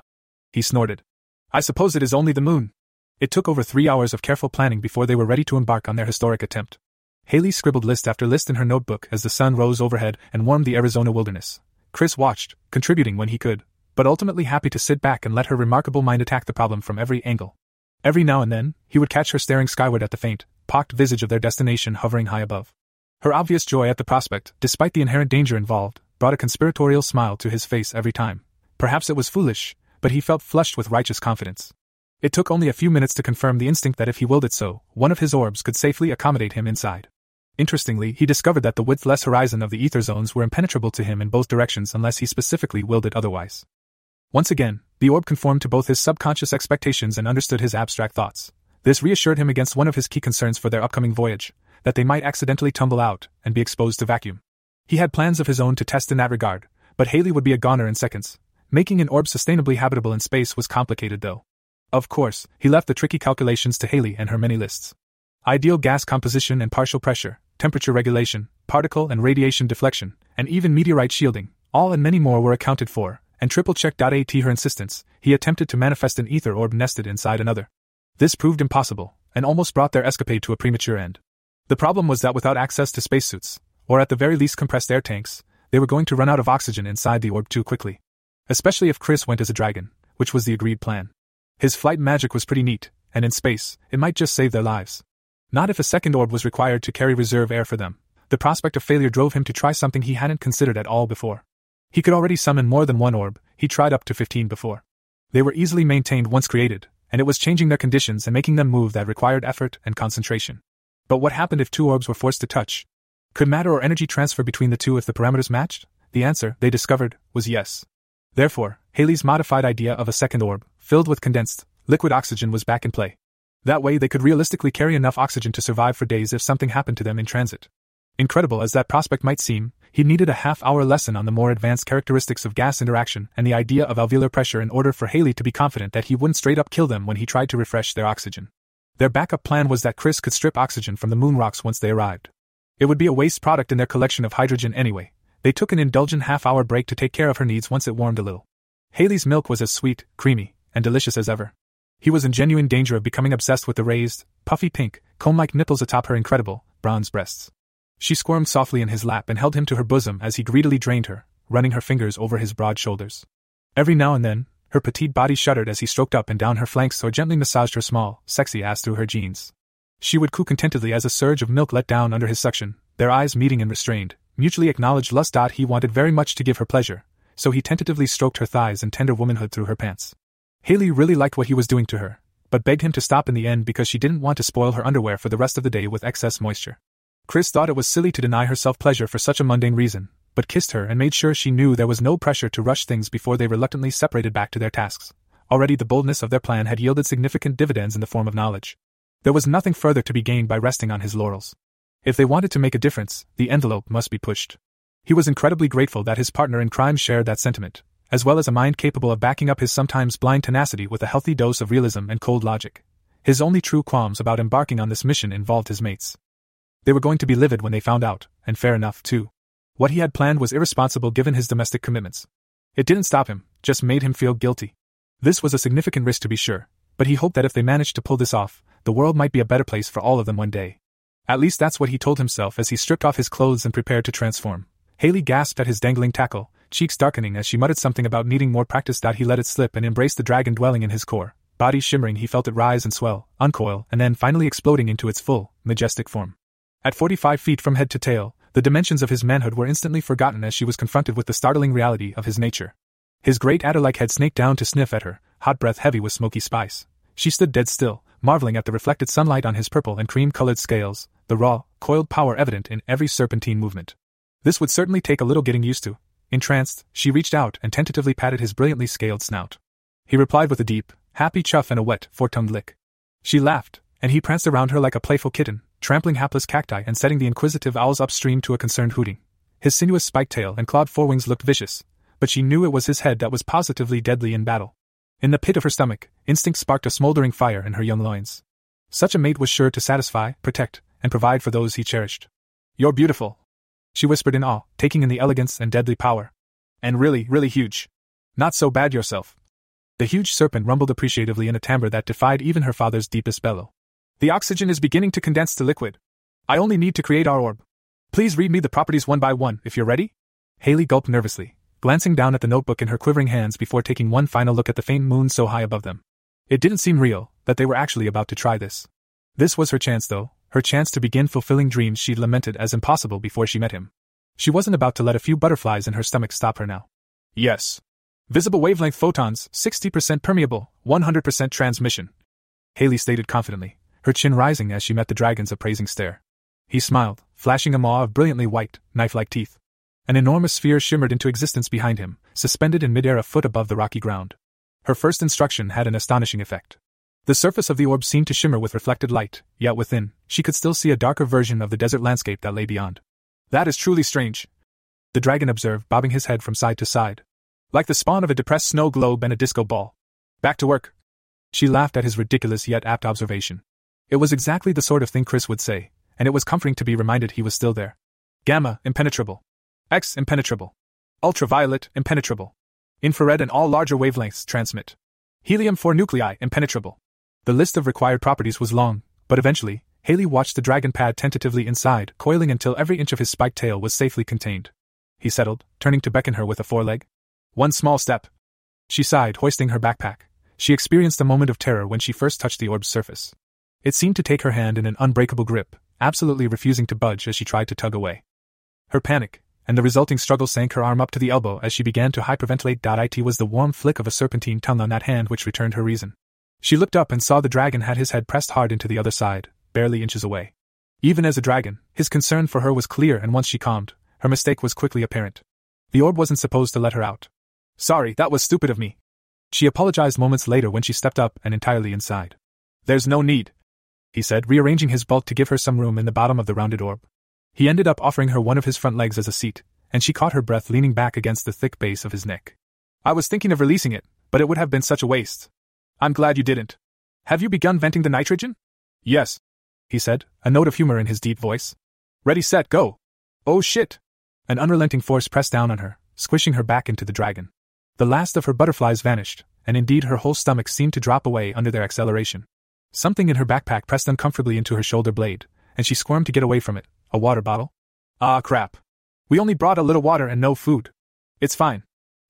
He snorted. I suppose it is only the moon. It took over three hours of careful planning before they were ready to embark on their historic attempt. Haley scribbled list after list in her notebook as the sun rose overhead and warmed the Arizona wilderness. Chris watched, contributing when he could, but ultimately happy to sit back and let her remarkable mind attack the problem from every angle. Every now and then, he would catch her staring skyward at the faint, pocked visage of their destination hovering high above. Her obvious joy at the prospect, despite the inherent danger involved, brought a conspiratorial smile to his face every time. Perhaps it was foolish, but he felt flushed with righteous confidence. It took only a few minutes to confirm the instinct that if he willed it so, one of his orbs could safely accommodate him inside. Interestingly, he discovered that the widthless horizon of the ether zones were impenetrable to him in both directions unless he specifically willed it otherwise. Once again, the orb conformed to both his subconscious expectations and understood his abstract thoughts. This reassured him against one of his key concerns for their upcoming voyage that they might accidentally tumble out and be exposed to vacuum. He had plans of his own to test in that regard, but Haley would be a goner in seconds. Making an orb sustainably habitable in space was complicated, though. Of course, he left the tricky calculations to Haley and her many lists. Ideal gas composition and partial pressure, temperature regulation, particle and radiation deflection, and even meteorite shielding, all and many more were accounted for, and triple checked. At her insistence, he attempted to manifest an ether orb nested inside another. This proved impossible, and almost brought their escapade to a premature end. The problem was that without access to spacesuits, or at the very least compressed air tanks, they were going to run out of oxygen inside the orb too quickly. Especially if Chris went as a dragon, which was the agreed plan. His flight magic was pretty neat, and in space, it might just save their lives. Not if a second orb was required to carry reserve air for them. The prospect of failure drove him to try something he hadn't considered at all before. He could already summon more than one orb, he tried up to 15 before. They were easily maintained once created, and it was changing their conditions and making them move that required effort and concentration. But what happened if two orbs were forced to touch? Could matter or energy transfer between the two if the parameters matched? The answer, they discovered, was yes. Therefore, Haley's modified idea of a second orb, filled with condensed, liquid oxygen, was back in play. That way, they could realistically carry enough oxygen to survive for days if something happened to them in transit. Incredible as that prospect might seem, he needed a half hour lesson on the more advanced characteristics of gas interaction and the idea of alveolar pressure in order for Haley to be confident that he wouldn't straight up kill them when he tried to refresh their oxygen. Their backup plan was that Chris could strip oxygen from the moon rocks once they arrived. It would be a waste product in their collection of hydrogen anyway. They took an indulgent half hour break to take care of her needs once it warmed a little. Haley's milk was as sweet, creamy, and delicious as ever. He was in genuine danger of becoming obsessed with the raised, puffy pink, comb like nipples atop her incredible, bronze breasts. She squirmed softly in his lap and held him to her bosom as he greedily drained her, running her fingers over his broad shoulders. Every now and then, her petite body shuddered as he stroked up and down her flanks or gently massaged her small, sexy ass through her jeans. She would coo contentedly as a surge of milk let down under his suction, their eyes meeting in restrained, mutually acknowledged lust. He wanted very much to give her pleasure, so he tentatively stroked her thighs and tender womanhood through her pants. Haley really liked what he was doing to her, but begged him to stop in the end because she didn't want to spoil her underwear for the rest of the day with excess moisture. Chris thought it was silly to deny herself pleasure for such a mundane reason, but kissed her and made sure she knew there was no pressure to rush things before they reluctantly separated back to their tasks. Already the boldness of their plan had yielded significant dividends in the form of knowledge. There was nothing further to be gained by resting on his laurels. If they wanted to make a difference, the envelope must be pushed. He was incredibly grateful that his partner in crime shared that sentiment, as well as a mind capable of backing up his sometimes blind tenacity with a healthy dose of realism and cold logic. His only true qualms about embarking on this mission involved his mates. They were going to be livid when they found out, and fair enough, too. What he had planned was irresponsible given his domestic commitments. It didn't stop him, just made him feel guilty. This was a significant risk to be sure, but he hoped that if they managed to pull this off, the world might be a better place for all of them one day. At least that's what he told himself as he stripped off his clothes and prepared to transform. Haley gasped at his dangling tackle, cheeks darkening as she muttered something about needing more practice. He let it slip and embraced the dragon dwelling in his core. Body shimmering, he felt it rise and swell, uncoil, and then finally exploding into its full, majestic form. At 45 feet from head to tail, the dimensions of his manhood were instantly forgotten as she was confronted with the startling reality of his nature. His great adder like head snaked down to sniff at her, hot breath heavy with smoky spice. She stood dead still, marveling at the reflected sunlight on his purple and cream colored scales, the raw, coiled power evident in every serpentine movement. This would certainly take a little getting used to. Entranced, she reached out and tentatively patted his brilliantly scaled snout. He replied with a deep, happy chuff and a wet, four-tongued lick. She laughed, and he pranced around her like a playful kitten, trampling hapless cacti and setting the inquisitive owls upstream to a concerned hooting. His sinuous spiked tail and clawed forewings looked vicious, but she knew it was his head that was positively deadly in battle. In the pit of her stomach, instinct sparked a smoldering fire in her young loins. Such a mate was sure to satisfy, protect, and provide for those he cherished. You're beautiful. She whispered in awe, taking in the elegance and deadly power. And really, really huge. Not so bad yourself. The huge serpent rumbled appreciatively in a timbre that defied even her father's deepest bellow. The oxygen is beginning to condense to liquid. I only need to create our orb. Please read me the properties one by one, if you're ready. Haley gulped nervously, glancing down at the notebook in her quivering hands before taking one final look at the faint moon so high above them. It didn't seem real, that they were actually about to try this. This was her chance, though, her chance to begin fulfilling dreams she'd lamented as impossible before she met him. She wasn't about to let a few butterflies in her stomach stop her now. Yes. Visible wavelength photons, 60% permeable, 100% transmission. Haley stated confidently, her chin rising as she met the dragon's appraising stare. He smiled, flashing a maw of brilliantly white, knife like teeth. An enormous sphere shimmered into existence behind him, suspended in midair a foot above the rocky ground. Her first instruction had an astonishing effect. The surface of the orb seemed to shimmer with reflected light, yet within, she could still see a darker version of the desert landscape that lay beyond. That is truly strange. The dragon observed, bobbing his head from side to side. Like the spawn of a depressed snow globe and a disco ball. Back to work. She laughed at his ridiculous yet apt observation. It was exactly the sort of thing Chris would say, and it was comforting to be reminded he was still there. Gamma, impenetrable. X, impenetrable. Ultraviolet, impenetrable. Infrared and all larger wavelengths transmit. Helium 4 nuclei, impenetrable. The list of required properties was long, but eventually, Haley watched the dragon pad tentatively inside, coiling until every inch of his spiked tail was safely contained. He settled, turning to beckon her with a foreleg. One small step. She sighed, hoisting her backpack. She experienced a moment of terror when she first touched the orb's surface. It seemed to take her hand in an unbreakable grip, absolutely refusing to budge as she tried to tug away. Her panic, and the resulting struggle sank her arm up to the elbow as she began to hyperventilate. It was the warm flick of a serpentine tongue on that hand which returned her reason. She looked up and saw the dragon had his head pressed hard into the other side, barely inches away. Even as a dragon, his concern for her was clear, and once she calmed, her mistake was quickly apparent. The orb wasn't supposed to let her out. Sorry, that was stupid of me. She apologized moments later when she stepped up and entirely inside. There's no need, he said, rearranging his bulk to give her some room in the bottom of the rounded orb. He ended up offering her one of his front legs as a seat, and she caught her breath leaning back against the thick base of his neck. I was thinking of releasing it, but it would have been such a waste. I'm glad you didn't. Have you begun venting the nitrogen? Yes, he said, a note of humor in his deep voice. Ready, set, go. Oh shit! An unrelenting force pressed down on her, squishing her back into the dragon. The last of her butterflies vanished, and indeed her whole stomach seemed to drop away under their acceleration. Something in her backpack pressed uncomfortably into her shoulder blade, and she squirmed to get away from it. A water bottle? Ah, crap. We only brought a little water and no food. It's fine.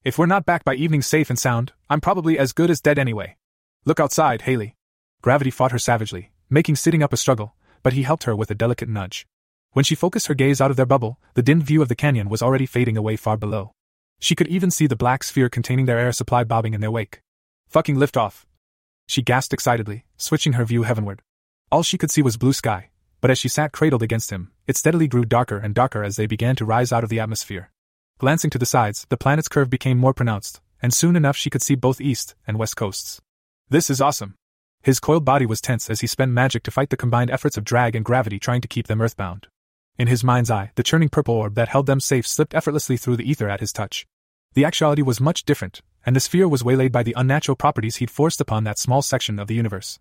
If we're not back by evening safe and sound, I'm probably as good as dead anyway. Look outside, Haley. Gravity fought her savagely, making sitting up a struggle, but he helped her with a delicate nudge. When she focused her gaze out of their bubble, the dimmed view of the canyon was already fading away far below. She could even see the black sphere containing their air supply bobbing in their wake. Fucking liftoff! She gasped excitedly, switching her view heavenward. All she could see was blue sky, but as she sat cradled against him, it steadily grew darker and darker as they began to rise out of the atmosphere. Glancing to the sides, the planet's curve became more pronounced, and soon enough she could see both east and west coasts. This is awesome. His coiled body was tense as he spent magic to fight the combined efforts of drag and gravity trying to keep them earthbound. In his mind's eye, the churning purple orb that held them safe slipped effortlessly through the ether at his touch. The actuality was much different, and the sphere was waylaid by the unnatural properties he'd forced upon that small section of the universe.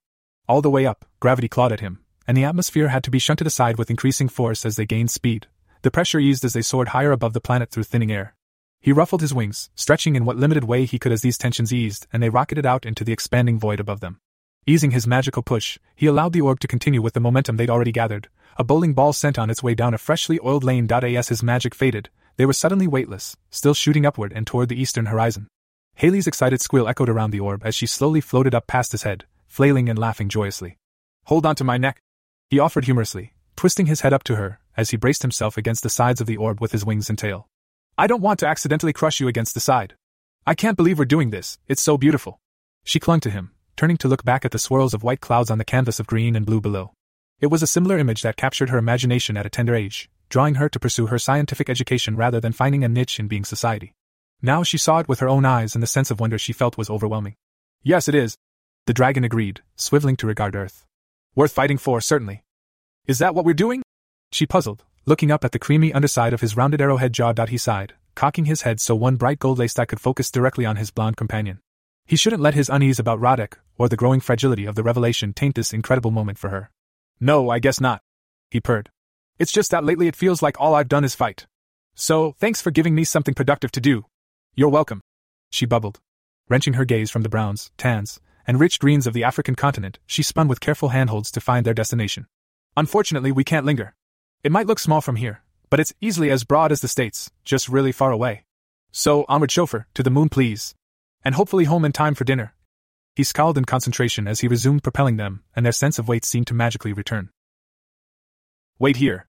All the way up, gravity clawed at him, and the atmosphere had to be shunted aside with increasing force as they gained speed. The pressure eased as they soared higher above the planet through thinning air. He ruffled his wings, stretching in what limited way he could as these tensions eased, and they rocketed out into the expanding void above them. Easing his magical push, he allowed the orb to continue with the momentum they'd already gathered. A bowling ball sent on its way down a freshly oiled lane. As his magic faded, they were suddenly weightless, still shooting upward and toward the eastern horizon. Haley's excited squeal echoed around the orb as she slowly floated up past his head, flailing and laughing joyously. Hold on to my neck, he offered humorously, twisting his head up to her as he braced himself against the sides of the orb with his wings and tail. I don't want to accidentally crush you against the side. I can't believe we're doing this, it's so beautiful. She clung to him, turning to look back at the swirls of white clouds on the canvas of green and blue below. It was a similar image that captured her imagination at a tender age, drawing her to pursue her scientific education rather than finding a niche in being society. Now she saw it with her own eyes, and the sense of wonder she felt was overwhelming. Yes, it is. The dragon agreed, swiveling to regard Earth. Worth fighting for, certainly. Is that what we're doing? She puzzled, looking up at the creamy underside of his rounded arrowhead jaw. He sighed, cocking his head so one bright gold lace could focus directly on his blonde companion. He shouldn't let his unease about Roddick, or the growing fragility of the revelation, taint this incredible moment for her. No, I guess not. He purred. It's just that lately it feels like all I've done is fight. So, thanks for giving me something productive to do. You're welcome. She bubbled. Wrenching her gaze from the browns, tans, and rich greens of the African continent, she spun with careful handholds to find their destination. Unfortunately, we can't linger. It might look small from here, but it's easily as broad as the States, just really far away. So, onward chauffeur, to the moon please. And hopefully home in time for dinner. He scowled in concentration as he resumed propelling them, and their sense of weight seemed to magically return. Wait here.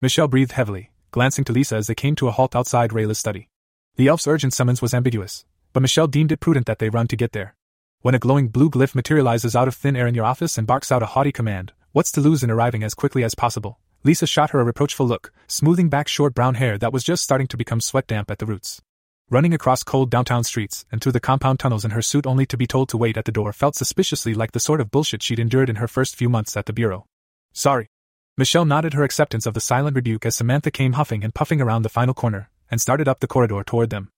Michelle breathed heavily, glancing to Lisa as they came to a halt outside Rayla's study. The elf's urgent summons was ambiguous, but Michelle deemed it prudent that they run to get there. When a glowing blue glyph materializes out of thin air in your office and barks out a haughty command, what's to lose in arriving as quickly as possible? Lisa shot her a reproachful look, smoothing back short brown hair that was just starting to become sweat damp at the roots. Running across cold downtown streets and through the compound tunnels in her suit only to be told to wait at the door felt suspiciously like the sort of bullshit she'd endured in her first few months at the bureau. Sorry. Michelle nodded her acceptance of the silent rebuke as Samantha came huffing and puffing around the final corner and started up the corridor toward them.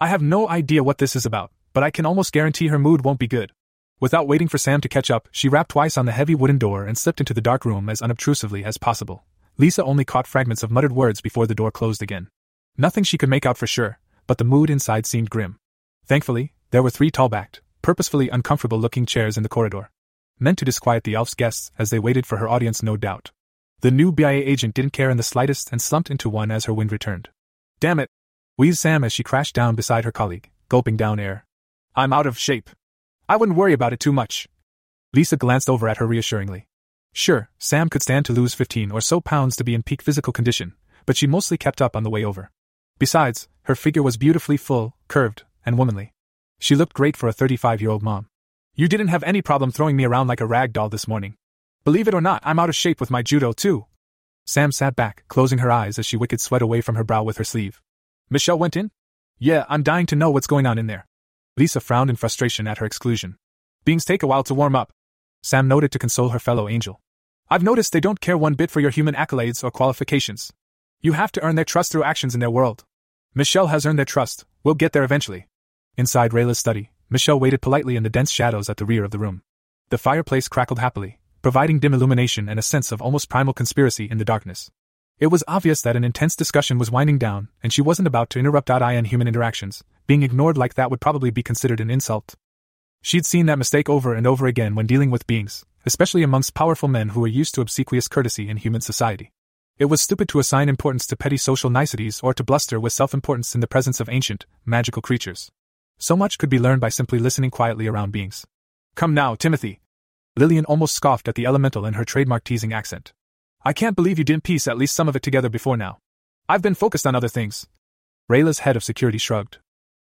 I have no idea what this is about, but I can almost guarantee her mood won't be good. Without waiting for Sam to catch up, she rapped twice on the heavy wooden door and slipped into the dark room as unobtrusively as possible. Lisa only caught fragments of muttered words before the door closed again. Nothing she could make out for sure, but the mood inside seemed grim. Thankfully, there were three tall backed, purposefully uncomfortable looking chairs in the corridor. Meant to disquiet the elf's guests as they waited for her audience, no doubt. The new BIA agent didn't care in the slightest and slumped into one as her wind returned. Damn it! wheezed Sam as she crashed down beside her colleague, gulping down air. I'm out of shape. I wouldn't worry about it too much. Lisa glanced over at her reassuringly. Sure, Sam could stand to lose 15 or so pounds to be in peak physical condition, but she mostly kept up on the way over. Besides, her figure was beautifully full, curved, and womanly. She looked great for a 35 year old mom. You didn't have any problem throwing me around like a rag doll this morning. Believe it or not, I'm out of shape with my judo, too. Sam sat back, closing her eyes as she wicked sweat away from her brow with her sleeve. Michelle went in? Yeah, I'm dying to know what's going on in there. Lisa frowned in frustration at her exclusion. Beings take a while to warm up. Sam noted to console her fellow angel. I've noticed they don't care one bit for your human accolades or qualifications. You have to earn their trust through actions in their world. Michelle has earned their trust, we'll get there eventually. Inside Rayla's study, Michelle waited politely in the dense shadows at the rear of the room. The fireplace crackled happily, providing dim illumination and a sense of almost primal conspiracy in the darkness. It was obvious that an intense discussion was winding down, and she wasn't about to interrupt IN human interactions. Being ignored like that would probably be considered an insult. She'd seen that mistake over and over again when dealing with beings, especially amongst powerful men who were used to obsequious courtesy in human society. It was stupid to assign importance to petty social niceties or to bluster with self importance in the presence of ancient, magical creatures. So much could be learned by simply listening quietly around beings. Come now, Timothy. Lillian almost scoffed at the elemental in her trademark teasing accent. I can't believe you didn't piece at least some of it together before now. I've been focused on other things. Rayla's head of security shrugged.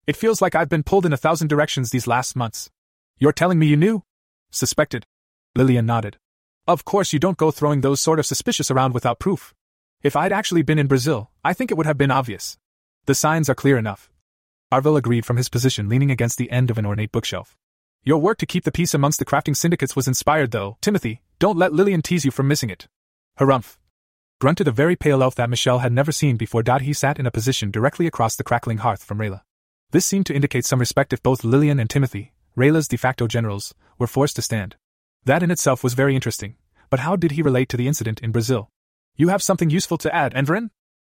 It feels like I've been pulled in a thousand directions these last months. You're telling me you knew? Suspected. Lillian nodded. Of course, you don't go throwing those sort of suspicious around without proof. If I'd actually been in Brazil, I think it would have been obvious. The signs are clear enough. Arville agreed from his position leaning against the end of an ornate bookshelf. Your work to keep the peace amongst the crafting syndicates was inspired, though, Timothy. Don't let Lillian tease you for missing it. Harumph. Grunted a very pale elf that Michelle had never seen before. He sat in a position directly across the crackling hearth from Rayla. This seemed to indicate some respect if both Lillian and Timothy, Rayla's de facto generals, were forced to stand. That in itself was very interesting, but how did he relate to the incident in Brazil? You have something useful to add, Enverin?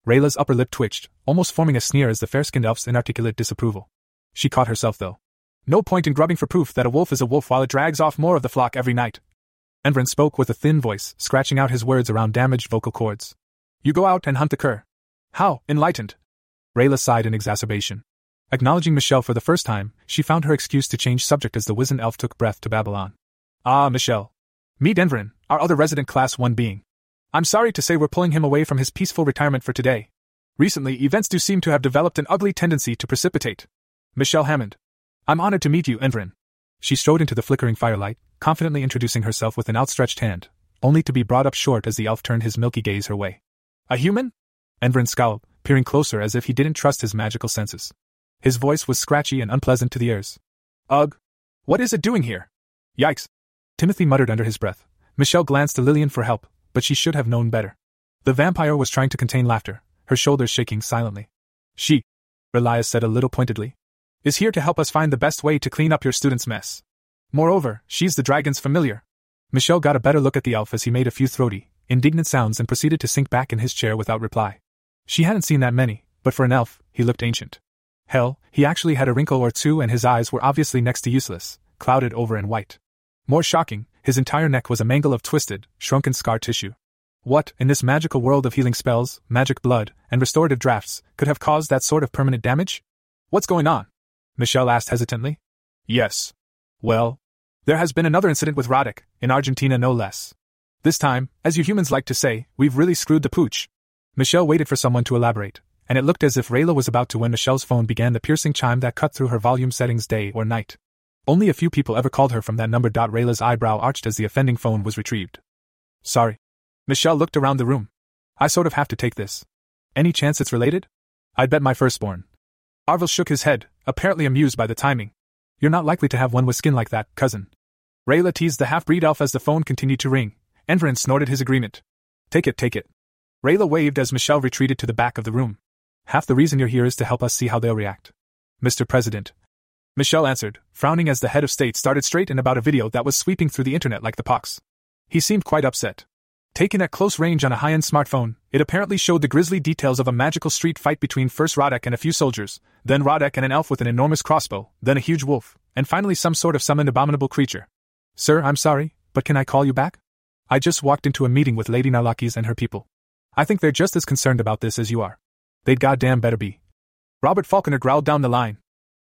Rayla's upper lip twitched, almost forming a sneer as the fair skinned elf's inarticulate disapproval. She caught herself, though. No point in grubbing for proof that a wolf is a wolf while it drags off more of the flock every night. Enverin spoke with a thin voice, scratching out his words around damaged vocal cords. You go out and hunt the cur. How, enlightened? Rayla sighed in exacerbation. Acknowledging Michelle for the first time, she found her excuse to change subject as the wizened elf took breath to Babylon. Ah, Michelle. Meet Enverin, our other resident Class 1 being. I'm sorry to say we're pulling him away from his peaceful retirement for today. Recently, events do seem to have developed an ugly tendency to precipitate. Michelle Hammond. I'm honored to meet you, Enverin. She strode into the flickering firelight, confidently introducing herself with an outstretched hand, only to be brought up short as the elf turned his milky gaze her way. A human? Enverin scowled, peering closer as if he didn't trust his magical senses. His voice was scratchy and unpleasant to the ears. Ugh. What is it doing here? Yikes. Timothy muttered under his breath. Michelle glanced to Lillian for help, but she should have known better. The vampire was trying to contain laughter, her shoulders shaking silently. She, Relias said a little pointedly, is here to help us find the best way to clean up your student's mess. Moreover, she's the dragon's familiar. Michelle got a better look at the elf as he made a few throaty, indignant sounds and proceeded to sink back in his chair without reply. She hadn't seen that many, but for an elf, he looked ancient. Hell, he actually had a wrinkle or two and his eyes were obviously next to useless, clouded over and white. More shocking, his entire neck was a mangle of twisted, shrunken scar tissue. What, in this magical world of healing spells, magic blood, and restorative drafts, could have caused that sort of permanent damage? What's going on? Michelle asked hesitantly. Yes. Well, there has been another incident with Roddick, in Argentina no less. This time, as you humans like to say, we've really screwed the pooch. Michelle waited for someone to elaborate, and it looked as if Rayla was about to when Michelle's phone began the piercing chime that cut through her volume settings day or night. Only a few people ever called her from that number. Rayla's eyebrow arched as the offending phone was retrieved. Sorry. Michelle looked around the room. I sort of have to take this. Any chance it's related? I'd bet my firstborn. Arvel shook his head, apparently amused by the timing. You're not likely to have one with skin like that, cousin. Rayla teased the half breed elf as the phone continued to ring. Enverin snorted his agreement. Take it, take it. Rayla waved as Michelle retreated to the back of the room. Half the reason you're here is to help us see how they'll react. Mr. President. Michelle answered, frowning as the head of state started straight in about a video that was sweeping through the internet like the pox. He seemed quite upset. Taken at close range on a high end smartphone, it apparently showed the grisly details of a magical street fight between first Roddick and a few soldiers, then Roddick and an elf with an enormous crossbow, then a huge wolf, and finally some sort of summoned abominable creature. Sir, I'm sorry, but can I call you back? I just walked into a meeting with Lady Narlakis and her people. I think they're just as concerned about this as you are. They'd goddamn better be. Robert Falconer growled down the line.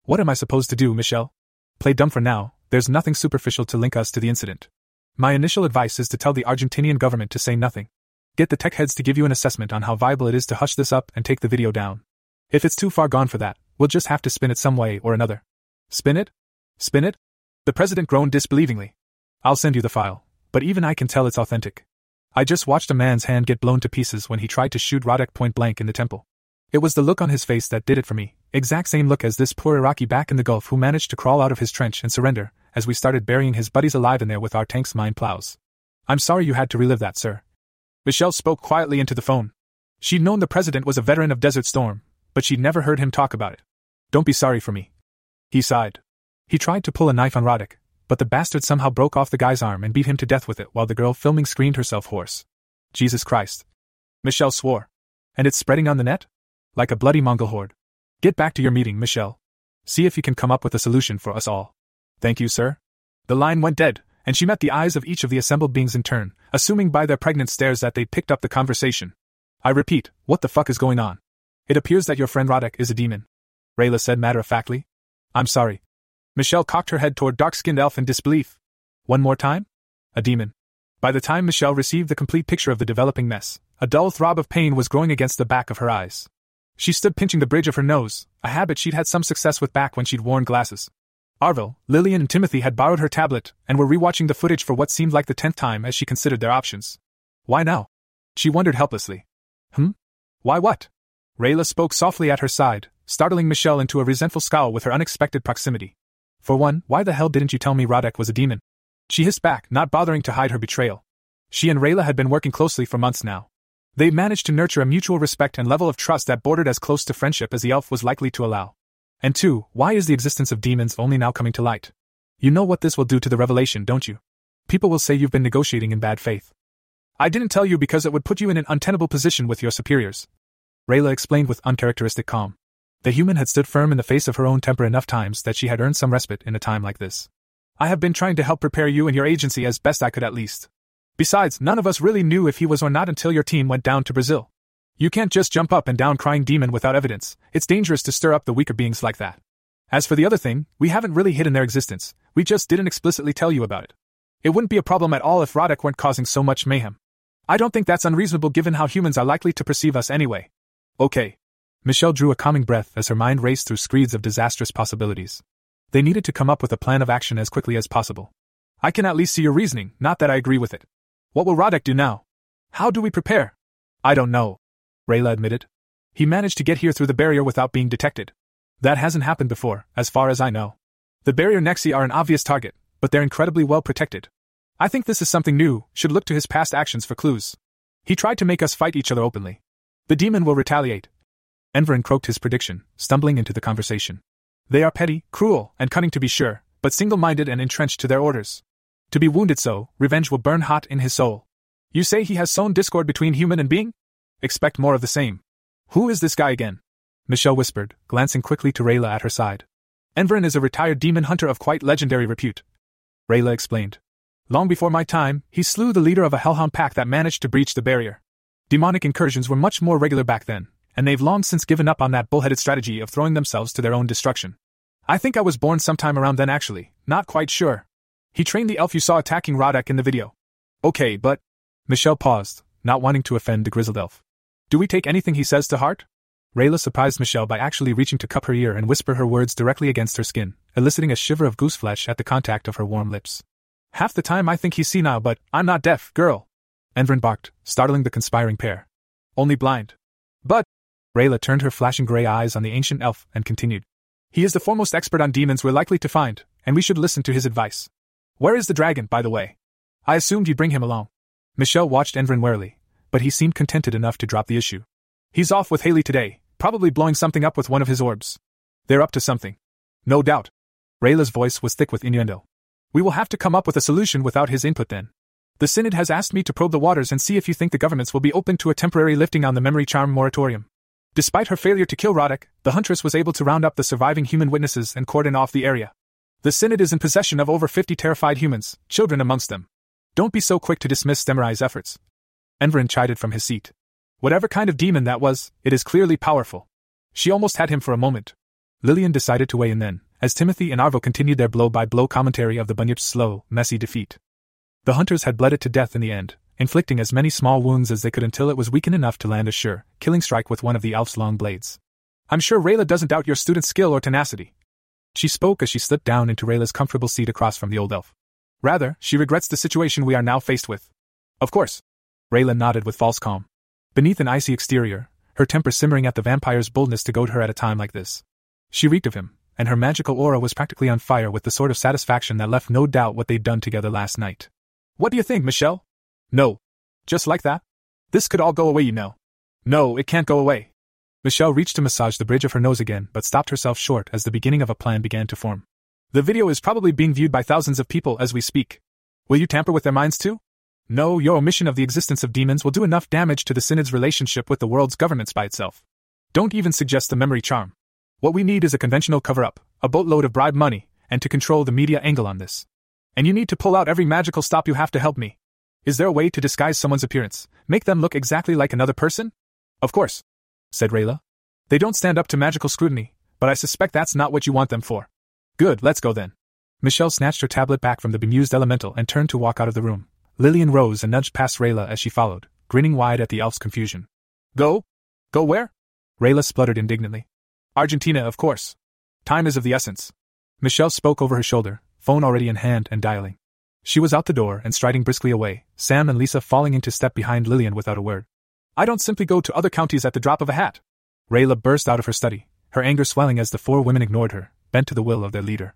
What am I supposed to do, Michelle? Play dumb for now, there's nothing superficial to link us to the incident. My initial advice is to tell the Argentinian government to say nothing. Get the tech heads to give you an assessment on how viable it is to hush this up and take the video down. If it's too far gone for that, we'll just have to spin it some way or another. Spin it? Spin it? The president groaned disbelievingly. I'll send you the file, but even I can tell it's authentic. I just watched a man's hand get blown to pieces when he tried to shoot Roddick point blank in the temple. It was the look on his face that did it for me, exact same look as this poor Iraqi back in the Gulf who managed to crawl out of his trench and surrender, as we started burying his buddies alive in there with our tank's mine plows. I'm sorry you had to relive that, sir. Michelle spoke quietly into the phone. She'd known the president was a veteran of Desert Storm, but she'd never heard him talk about it. Don't be sorry for me. He sighed. He tried to pull a knife on Roddick, but the bastard somehow broke off the guy's arm and beat him to death with it while the girl filming screamed herself hoarse. Jesus Christ. Michelle swore. And it's spreading on the net? Like a bloody Mongol horde. Get back to your meeting, Michelle. See if you can come up with a solution for us all. Thank you, sir. The line went dead, and she met the eyes of each of the assembled beings in turn, assuming by their pregnant stares that they'd picked up the conversation. I repeat, what the fuck is going on? It appears that your friend Roddick is a demon. Rayla said matter of factly. I'm sorry. Michelle cocked her head toward dark skinned elf in disbelief. One more time? A demon. By the time Michelle received the complete picture of the developing mess, a dull throb of pain was growing against the back of her eyes. She stood pinching the bridge of her nose, a habit she'd had some success with back when she'd worn glasses. Arvel, Lillian, and Timothy had borrowed her tablet and were rewatching the footage for what seemed like the tenth time as she considered their options. Why now? She wondered helplessly. Hmm? Why what? Rayla spoke softly at her side, startling Michelle into a resentful scowl with her unexpected proximity. For one, why the hell didn't you tell me Roddick was a demon? She hissed back, not bothering to hide her betrayal. She and Rayla had been working closely for months now. They managed to nurture a mutual respect and level of trust that bordered as close to friendship as the elf was likely to allow. And two, why is the existence of demons only now coming to light? You know what this will do to the revelation, don't you? People will say you've been negotiating in bad faith. I didn't tell you because it would put you in an untenable position with your superiors. Rayla explained with uncharacteristic calm. The human had stood firm in the face of her own temper enough times that she had earned some respite in a time like this. I have been trying to help prepare you and your agency as best I could at least. Besides, none of us really knew if he was or not until your team went down to Brazil. You can't just jump up and down crying demon without evidence, it's dangerous to stir up the weaker beings like that. As for the other thing, we haven't really hidden their existence, we just didn't explicitly tell you about it. It wouldn't be a problem at all if Roddick weren't causing so much mayhem. I don't think that's unreasonable given how humans are likely to perceive us anyway. Okay. Michelle drew a calming breath as her mind raced through screeds of disastrous possibilities. They needed to come up with a plan of action as quickly as possible. I can at least see your reasoning, not that I agree with it. What will Roddick do now? How do we prepare? I don't know. Rayla admitted. He managed to get here through the barrier without being detected. That hasn't happened before, as far as I know. The barrier Nexi are an obvious target, but they're incredibly well protected. I think this is something new, should look to his past actions for clues. He tried to make us fight each other openly. The demon will retaliate. Enverin croaked his prediction, stumbling into the conversation. They are petty, cruel, and cunning to be sure, but single minded and entrenched to their orders. To be wounded so, revenge will burn hot in his soul. You say he has sown discord between human and being? Expect more of the same. Who is this guy again? Michelle whispered, glancing quickly to Rayla at her side. Enverin is a retired demon hunter of quite legendary repute. Rayla explained. Long before my time, he slew the leader of a hellhound pack that managed to breach the barrier. Demonic incursions were much more regular back then, and they've long since given up on that bullheaded strategy of throwing themselves to their own destruction. I think I was born sometime around then actually, not quite sure. He trained the elf you saw attacking Roddick in the video. Okay, but. Michelle paused, not wanting to offend the grizzled elf. Do we take anything he says to heart? Rayla surprised Michelle by actually reaching to cup her ear and whisper her words directly against her skin, eliciting a shiver of goose flesh at the contact of her warm lips. Half the time I think he's senile, but I'm not deaf, girl. Enverin barked, startling the conspiring pair. Only blind. But. Rayla turned her flashing gray eyes on the ancient elf and continued. He is the foremost expert on demons we're likely to find, and we should listen to his advice. Where is the dragon, by the way? I assumed you'd bring him along. Michelle watched Enverin warily, but he seemed contented enough to drop the issue. He's off with Haley today, probably blowing something up with one of his orbs. They're up to something. No doubt. Rayla's voice was thick with innuendo. We will have to come up with a solution without his input then. The Synod has asked me to probe the waters and see if you think the governments will be open to a temporary lifting on the memory charm moratorium. Despite her failure to kill Roddick, the Huntress was able to round up the surviving human witnesses and cordon off the area. The Synod is in possession of over 50 terrified humans, children amongst them. Don't be so quick to dismiss Stemmerai's efforts. Enverin chided from his seat. Whatever kind of demon that was, it is clearly powerful. She almost had him for a moment. Lillian decided to weigh in then, as Timothy and Arvo continued their blow by blow commentary of the Bunyip's slow, messy defeat. The hunters had bled it to death in the end, inflicting as many small wounds as they could until it was weakened enough to land a sure, killing strike with one of the elf's long blades. I'm sure Rayla doesn't doubt your student's skill or tenacity. She spoke as she slipped down into Rayla's comfortable seat across from the old elf. Rather, she regrets the situation we are now faced with. Of course. Rayla nodded with false calm. Beneath an icy exterior, her temper simmering at the vampire's boldness to goad her at a time like this. She reeked of him, and her magical aura was practically on fire with the sort of satisfaction that left no doubt what they'd done together last night. What do you think, Michelle? No. Just like that? This could all go away, you know. No, it can't go away. Michelle reached to massage the bridge of her nose again, but stopped herself short as the beginning of a plan began to form. The video is probably being viewed by thousands of people as we speak. Will you tamper with their minds too? No, your omission of the existence of demons will do enough damage to the Synod's relationship with the world's governments by itself. Don't even suggest the memory charm. What we need is a conventional cover up, a boatload of bribe money, and to control the media angle on this. And you need to pull out every magical stop you have to help me. Is there a way to disguise someone's appearance, make them look exactly like another person? Of course, said Rayla. They don't stand up to magical scrutiny, but I suspect that's not what you want them for. Good, let's go then. Michelle snatched her tablet back from the bemused elemental and turned to walk out of the room. Lillian rose and nudged past Rayla as she followed, grinning wide at the elf's confusion. Go? Go where? Rayla spluttered indignantly. Argentina, of course. Time is of the essence. Michelle spoke over her shoulder, phone already in hand and dialing. She was out the door and striding briskly away, Sam and Lisa falling into step behind Lillian without a word. I don't simply go to other counties at the drop of a hat. Rayla burst out of her study, her anger swelling as the four women ignored her, bent to the will of their leader.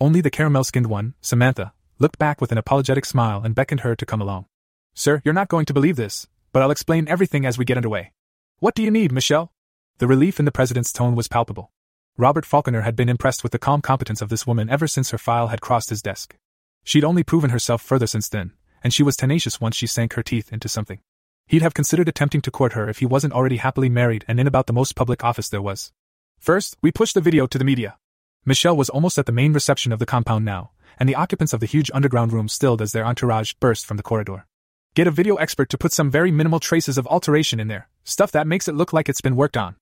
Only the caramel skinned one, Samantha, looked back with an apologetic smile and beckoned her to come along. Sir, you're not going to believe this, but I'll explain everything as we get underway. What do you need, Michelle? The relief in the president's tone was palpable. Robert Falconer had been impressed with the calm competence of this woman ever since her file had crossed his desk. She'd only proven herself further since then, and she was tenacious once she sank her teeth into something. He'd have considered attempting to court her if he wasn't already happily married and in about the most public office there was. First, we pushed the video to the media. Michelle was almost at the main reception of the compound now, and the occupants of the huge underground room stilled as their entourage burst from the corridor. Get a video expert to put some very minimal traces of alteration in there, stuff that makes it look like it's been worked on.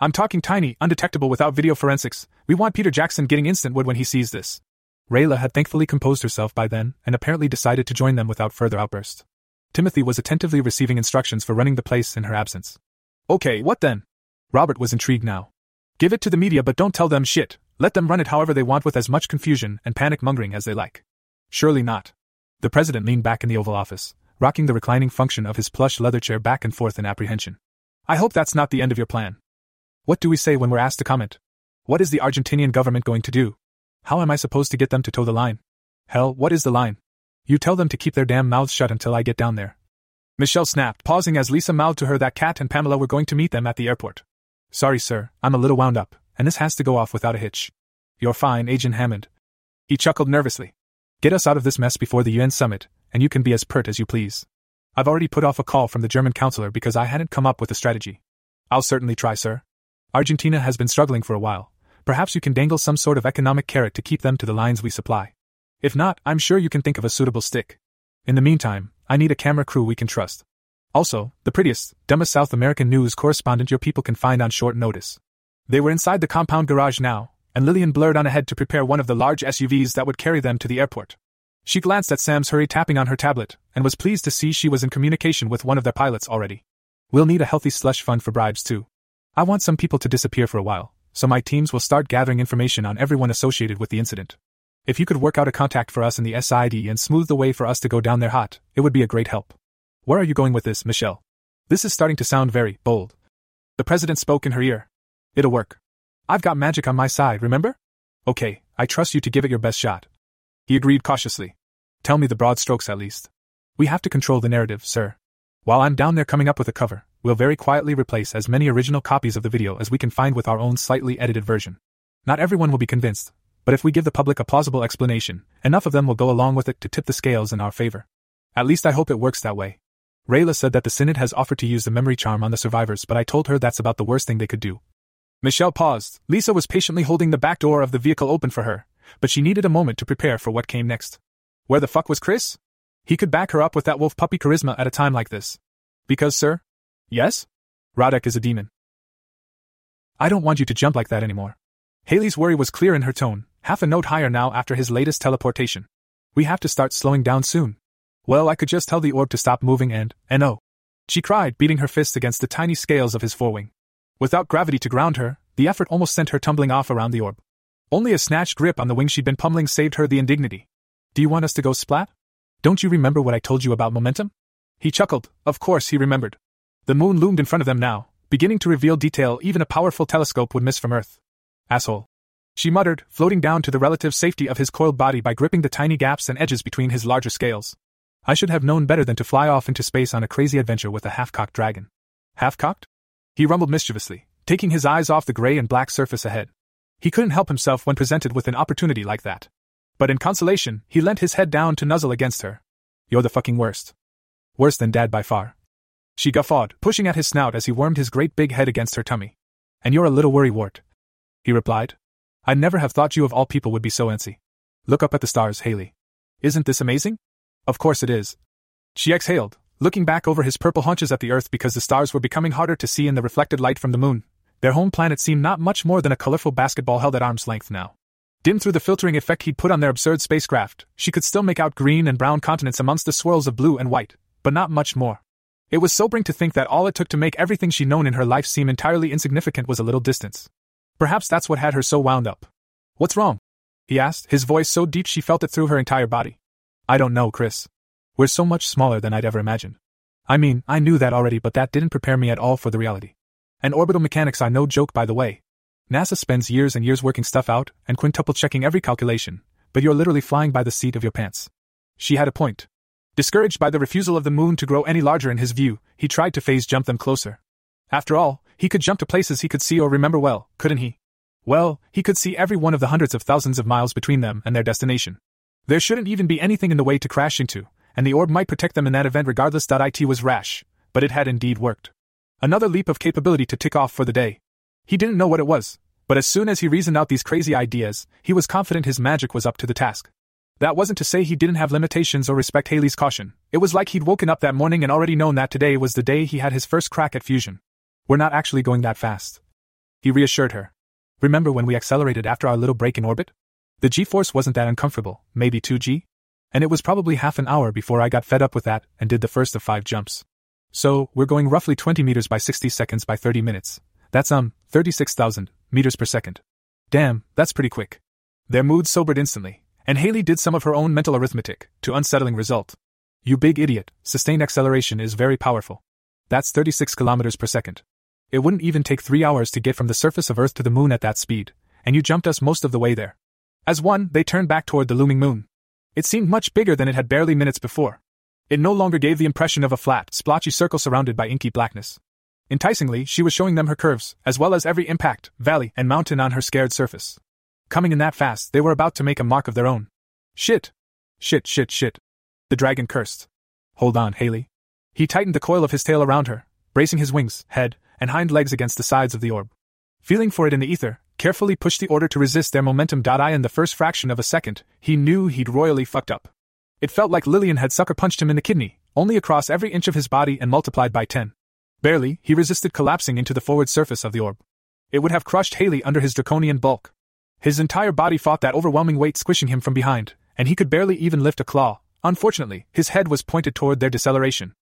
I'm talking tiny, undetectable without video forensics. We want Peter Jackson getting instant wood when he sees this. Rayla had thankfully composed herself by then and apparently decided to join them without further outburst. Timothy was attentively receiving instructions for running the place in her absence. Okay, what then? Robert was intrigued now. Give it to the media, but don't tell them shit. Let them run it however they want with as much confusion and panic mongering as they like. Surely not. The president leaned back in the Oval Office, rocking the reclining function of his plush leather chair back and forth in apprehension. I hope that's not the end of your plan. What do we say when we're asked to comment? What is the Argentinian government going to do? How am I supposed to get them to toe the line? Hell, what is the line? You tell them to keep their damn mouths shut until I get down there. Michelle snapped, pausing as Lisa mouthed to her that Kat and Pamela were going to meet them at the airport. Sorry, sir, I'm a little wound up, and this has to go off without a hitch. You're fine, Agent Hammond. He chuckled nervously. Get us out of this mess before the UN summit, and you can be as pert as you please. I've already put off a call from the German counselor because I hadn't come up with a strategy. I'll certainly try, sir. Argentina has been struggling for a while. Perhaps you can dangle some sort of economic carrot to keep them to the lines we supply. If not, I'm sure you can think of a suitable stick. In the meantime, I need a camera crew we can trust. Also, the prettiest, dumbest South American news correspondent your people can find on short notice. They were inside the compound garage now, and Lillian blurred on ahead to prepare one of the large SUVs that would carry them to the airport. She glanced at Sam's hurry tapping on her tablet, and was pleased to see she was in communication with one of their pilots already. We'll need a healthy slush fund for bribes, too. I want some people to disappear for a while, so my teams will start gathering information on everyone associated with the incident. If you could work out a contact for us in the SID and smooth the way for us to go down there hot, it would be a great help. Where are you going with this, Michelle? This is starting to sound very bold. The president spoke in her ear. It'll work. I've got magic on my side, remember? Okay, I trust you to give it your best shot. He agreed cautiously. Tell me the broad strokes at least. We have to control the narrative, sir. While I'm down there coming up with a cover, we'll very quietly replace as many original copies of the video as we can find with our own slightly edited version. Not everyone will be convinced, but if we give the public a plausible explanation, enough of them will go along with it to tip the scales in our favor. At least I hope it works that way. Rayla said that the Synod has offered to use the memory charm on the survivors, but I told her that's about the worst thing they could do. Michelle paused. Lisa was patiently holding the back door of the vehicle open for her, but she needed a moment to prepare for what came next. Where the fuck was Chris? He could back her up with that wolf puppy charisma at a time like this. Because, sir? Yes? Roddick is a demon. I don't want you to jump like that anymore. Haley's worry was clear in her tone, half a note higher now after his latest teleportation. We have to start slowing down soon. Well, I could just tell the orb to stop moving and, and oh. She cried, beating her fist against the tiny scales of his forewing. Without gravity to ground her, the effort almost sent her tumbling off around the orb. Only a snatched grip on the wing she'd been pummeling saved her the indignity. Do you want us to go splat? Don't you remember what I told you about momentum? He chuckled. Of course he remembered. The moon loomed in front of them now, beginning to reveal detail even a powerful telescope would miss from Earth. Asshole. She muttered, floating down to the relative safety of his coiled body by gripping the tiny gaps and edges between his larger scales. I should have known better than to fly off into space on a crazy adventure with a half cocked dragon. Half cocked? He rumbled mischievously, taking his eyes off the gray and black surface ahead. He couldn't help himself when presented with an opportunity like that. But in consolation, he leant his head down to nuzzle against her. You're the fucking worst. Worse than Dad by far. She guffawed, pushing at his snout as he wormed his great big head against her tummy. And you're a little worrywart. He replied. I'd never have thought you of all people would be so antsy. Look up at the stars, Haley. Isn't this amazing? Of course it is. She exhaled, looking back over his purple haunches at the earth because the stars were becoming harder to see in the reflected light from the moon. Their home planet seemed not much more than a colorful basketball held at arm's length now. Dim through the filtering effect he'd put on their absurd spacecraft, she could still make out green and brown continents amongst the swirls of blue and white, but not much more. It was sobering to think that all it took to make everything she'd known in her life seem entirely insignificant was a little distance. Perhaps that's what had her so wound up. What's wrong? He asked, his voice so deep she felt it through her entire body. I don't know, Chris. We're so much smaller than I'd ever imagined. I mean, I knew that already, but that didn't prepare me at all for the reality. And orbital mechanics are no joke, by the way. NASA spends years and years working stuff out and quintuple checking every calculation, but you're literally flying by the seat of your pants. She had a point. Discouraged by the refusal of the moon to grow any larger in his view, he tried to phase jump them closer. After all, he could jump to places he could see or remember well, couldn't he? Well, he could see every one of the hundreds of thousands of miles between them and their destination. There shouldn't even be anything in the way to crash into, and the orb might protect them in that event regardless. It was rash, but it had indeed worked. Another leap of capability to tick off for the day. He didn't know what it was, but as soon as he reasoned out these crazy ideas, he was confident his magic was up to the task. That wasn't to say he didn't have limitations or respect Haley's caution. It was like he'd woken up that morning and already known that today was the day he had his first crack at fusion. We're not actually going that fast. He reassured her. Remember when we accelerated after our little break in orbit? The g force wasn't that uncomfortable, maybe 2g? And it was probably half an hour before I got fed up with that and did the first of five jumps. So, we're going roughly 20 meters by 60 seconds by 30 minutes. That's, um, 36,000 meters per second. Damn, that's pretty quick. Their mood sobered instantly, and Haley did some of her own mental arithmetic, to unsettling result. You big idiot, sustained acceleration is very powerful. That's 36 kilometers per second. It wouldn't even take three hours to get from the surface of Earth to the moon at that speed, and you jumped us most of the way there. As one, they turned back toward the looming moon. It seemed much bigger than it had barely minutes before. It no longer gave the impression of a flat, splotchy circle surrounded by inky blackness. Enticingly, she was showing them her curves, as well as every impact, valley, and mountain on her scared surface. Coming in that fast, they were about to make a mark of their own. Shit! Shit, shit, shit. The dragon cursed. Hold on, Haley. He tightened the coil of his tail around her, bracing his wings, head, and hind legs against the sides of the orb. Feeling for it in the ether, carefully pushed the order to resist their momentum. I in the first fraction of a second, he knew he'd royally fucked up. It felt like Lillian had sucker punched him in the kidney, only across every inch of his body and multiplied by ten. Barely, he resisted collapsing into the forward surface of the orb. It would have crushed Haley under his draconian bulk. His entire body fought that overwhelming weight squishing him from behind, and he could barely even lift a claw. Unfortunately, his head was pointed toward their deceleration.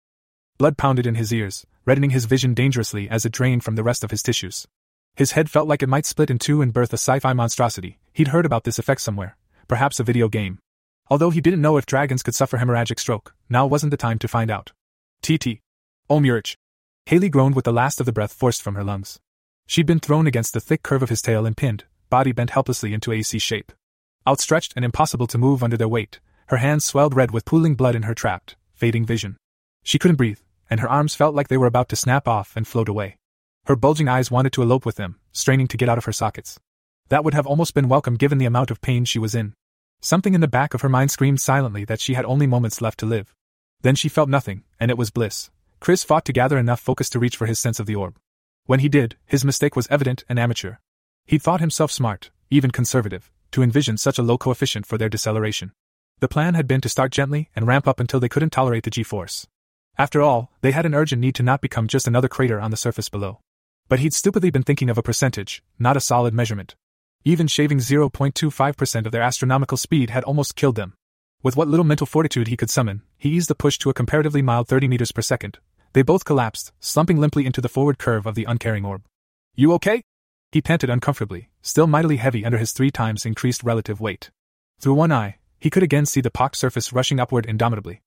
Blood pounded in his ears, reddening his vision dangerously as it drained from the rest of his tissues. His head felt like it might split in two and birth a sci fi monstrosity. He'd heard about this effect somewhere, perhaps a video game. Although he didn't know if dragons could suffer hemorrhagic stroke, now wasn't the time to find out. TT. Omurich. Haley groaned with the last of the breath forced from her lungs. She'd been thrown against the thick curve of his tail and pinned, body bent helplessly into a C shape. Outstretched and impossible to move under their weight, her hands swelled red with pooling blood in her trapped, fading vision. She couldn't breathe, and her arms felt like they were about to snap off and float away. Her bulging eyes wanted to elope with them, straining to get out of her sockets. That would have almost been welcome given the amount of pain she was in. Something in the back of her mind screamed silently that she had only moments left to live. Then she felt nothing, and it was bliss. Chris fought to gather enough focus to reach for his sense of the orb. When he did, his mistake was evident and amateur. He'd thought himself smart, even conservative, to envision such a low coefficient for their deceleration. The plan had been to start gently and ramp up until they couldn't tolerate the g force. After all, they had an urgent need to not become just another crater on the surface below. But he'd stupidly been thinking of a percentage, not a solid measurement. Even shaving 0.25% of their astronomical speed had almost killed them. With what little mental fortitude he could summon, he eased the push to a comparatively mild 30 meters per second, they both collapsed, slumping limply into the forward curve of the uncaring orb. You okay? He panted uncomfortably, still mightily heavy under his three times increased relative weight. Through one eye, he could again see the pocked surface rushing upward indomitably.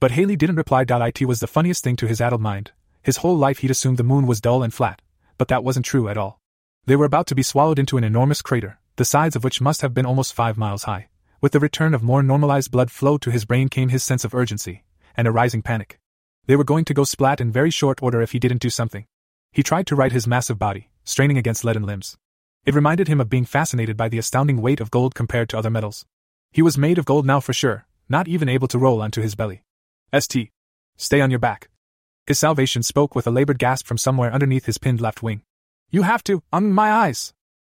But Haley didn't reply. It was the funniest thing to his addled mind. His whole life he'd assumed the moon was dull and flat, but that wasn't true at all. They were about to be swallowed into an enormous crater, the sides of which must have been almost five miles high. With the return of more normalized blood flow to his brain came his sense of urgency, and a rising panic. They were going to go splat in very short order if he didn't do something. He tried to right his massive body, straining against leaden limbs. It reminded him of being fascinated by the astounding weight of gold compared to other metals. He was made of gold now for sure, not even able to roll onto his belly. St. Stay on your back. His salvation spoke with a labored gasp from somewhere underneath his pinned left wing. You have to, on my eyes.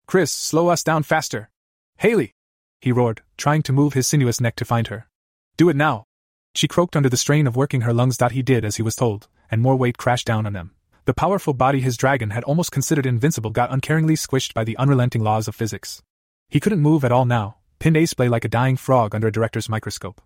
Chris, slow us down faster. Haley! He roared, trying to move his sinuous neck to find her. Do it now. She croaked under the strain of working her lungs. He did as he was told, and more weight crashed down on them. The powerful body his dragon had almost considered invincible got uncaringly squished by the unrelenting laws of physics. He couldn't move at all now, pinned ace play like a dying frog under a director's microscope.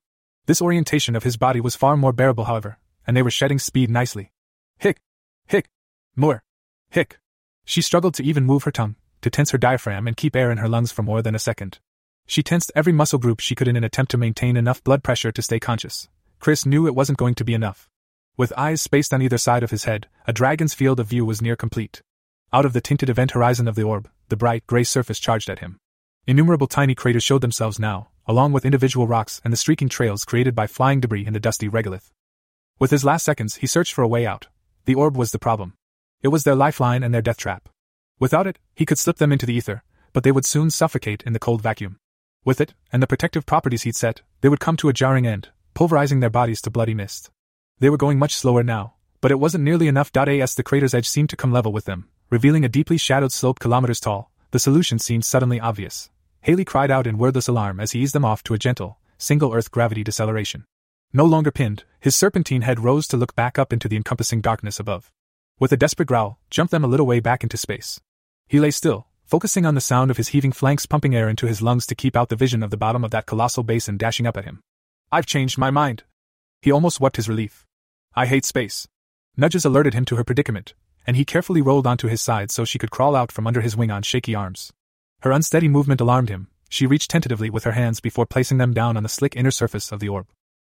This orientation of his body was far more bearable, however, and they were shedding speed nicely. Hick! Hick! More! Hick! She struggled to even move her tongue, to tense her diaphragm and keep air in her lungs for more than a second. She tensed every muscle group she could in an attempt to maintain enough blood pressure to stay conscious. Chris knew it wasn't going to be enough. With eyes spaced on either side of his head, a dragon's field of view was near complete. Out of the tinted event horizon of the orb, the bright gray surface charged at him. Innumerable tiny craters showed themselves now, along with individual rocks and the streaking trails created by flying debris in the dusty regolith. With his last seconds, he searched for a way out. The orb was the problem. It was their lifeline and their death trap. Without it, he could slip them into the ether, but they would soon suffocate in the cold vacuum. With it, and the protective properties he'd set, they would come to a jarring end, pulverizing their bodies to bloody mist. They were going much slower now, but it wasn't nearly enough. As the crater's edge seemed to come level with them, revealing a deeply shadowed slope kilometers tall, the solution seemed suddenly obvious. Haley cried out in wordless alarm as he eased them off to a gentle, single Earth gravity deceleration. No longer pinned, his serpentine head rose to look back up into the encompassing darkness above. With a desperate growl, jumped them a little way back into space. He lay still, focusing on the sound of his heaving flanks pumping air into his lungs to keep out the vision of the bottom of that colossal basin dashing up at him. I've changed my mind. He almost wept his relief. I hate space. Nudges alerted him to her predicament, and he carefully rolled onto his side so she could crawl out from under his wing on shaky arms. Her unsteady movement alarmed him. She reached tentatively with her hands before placing them down on the slick inner surface of the orb.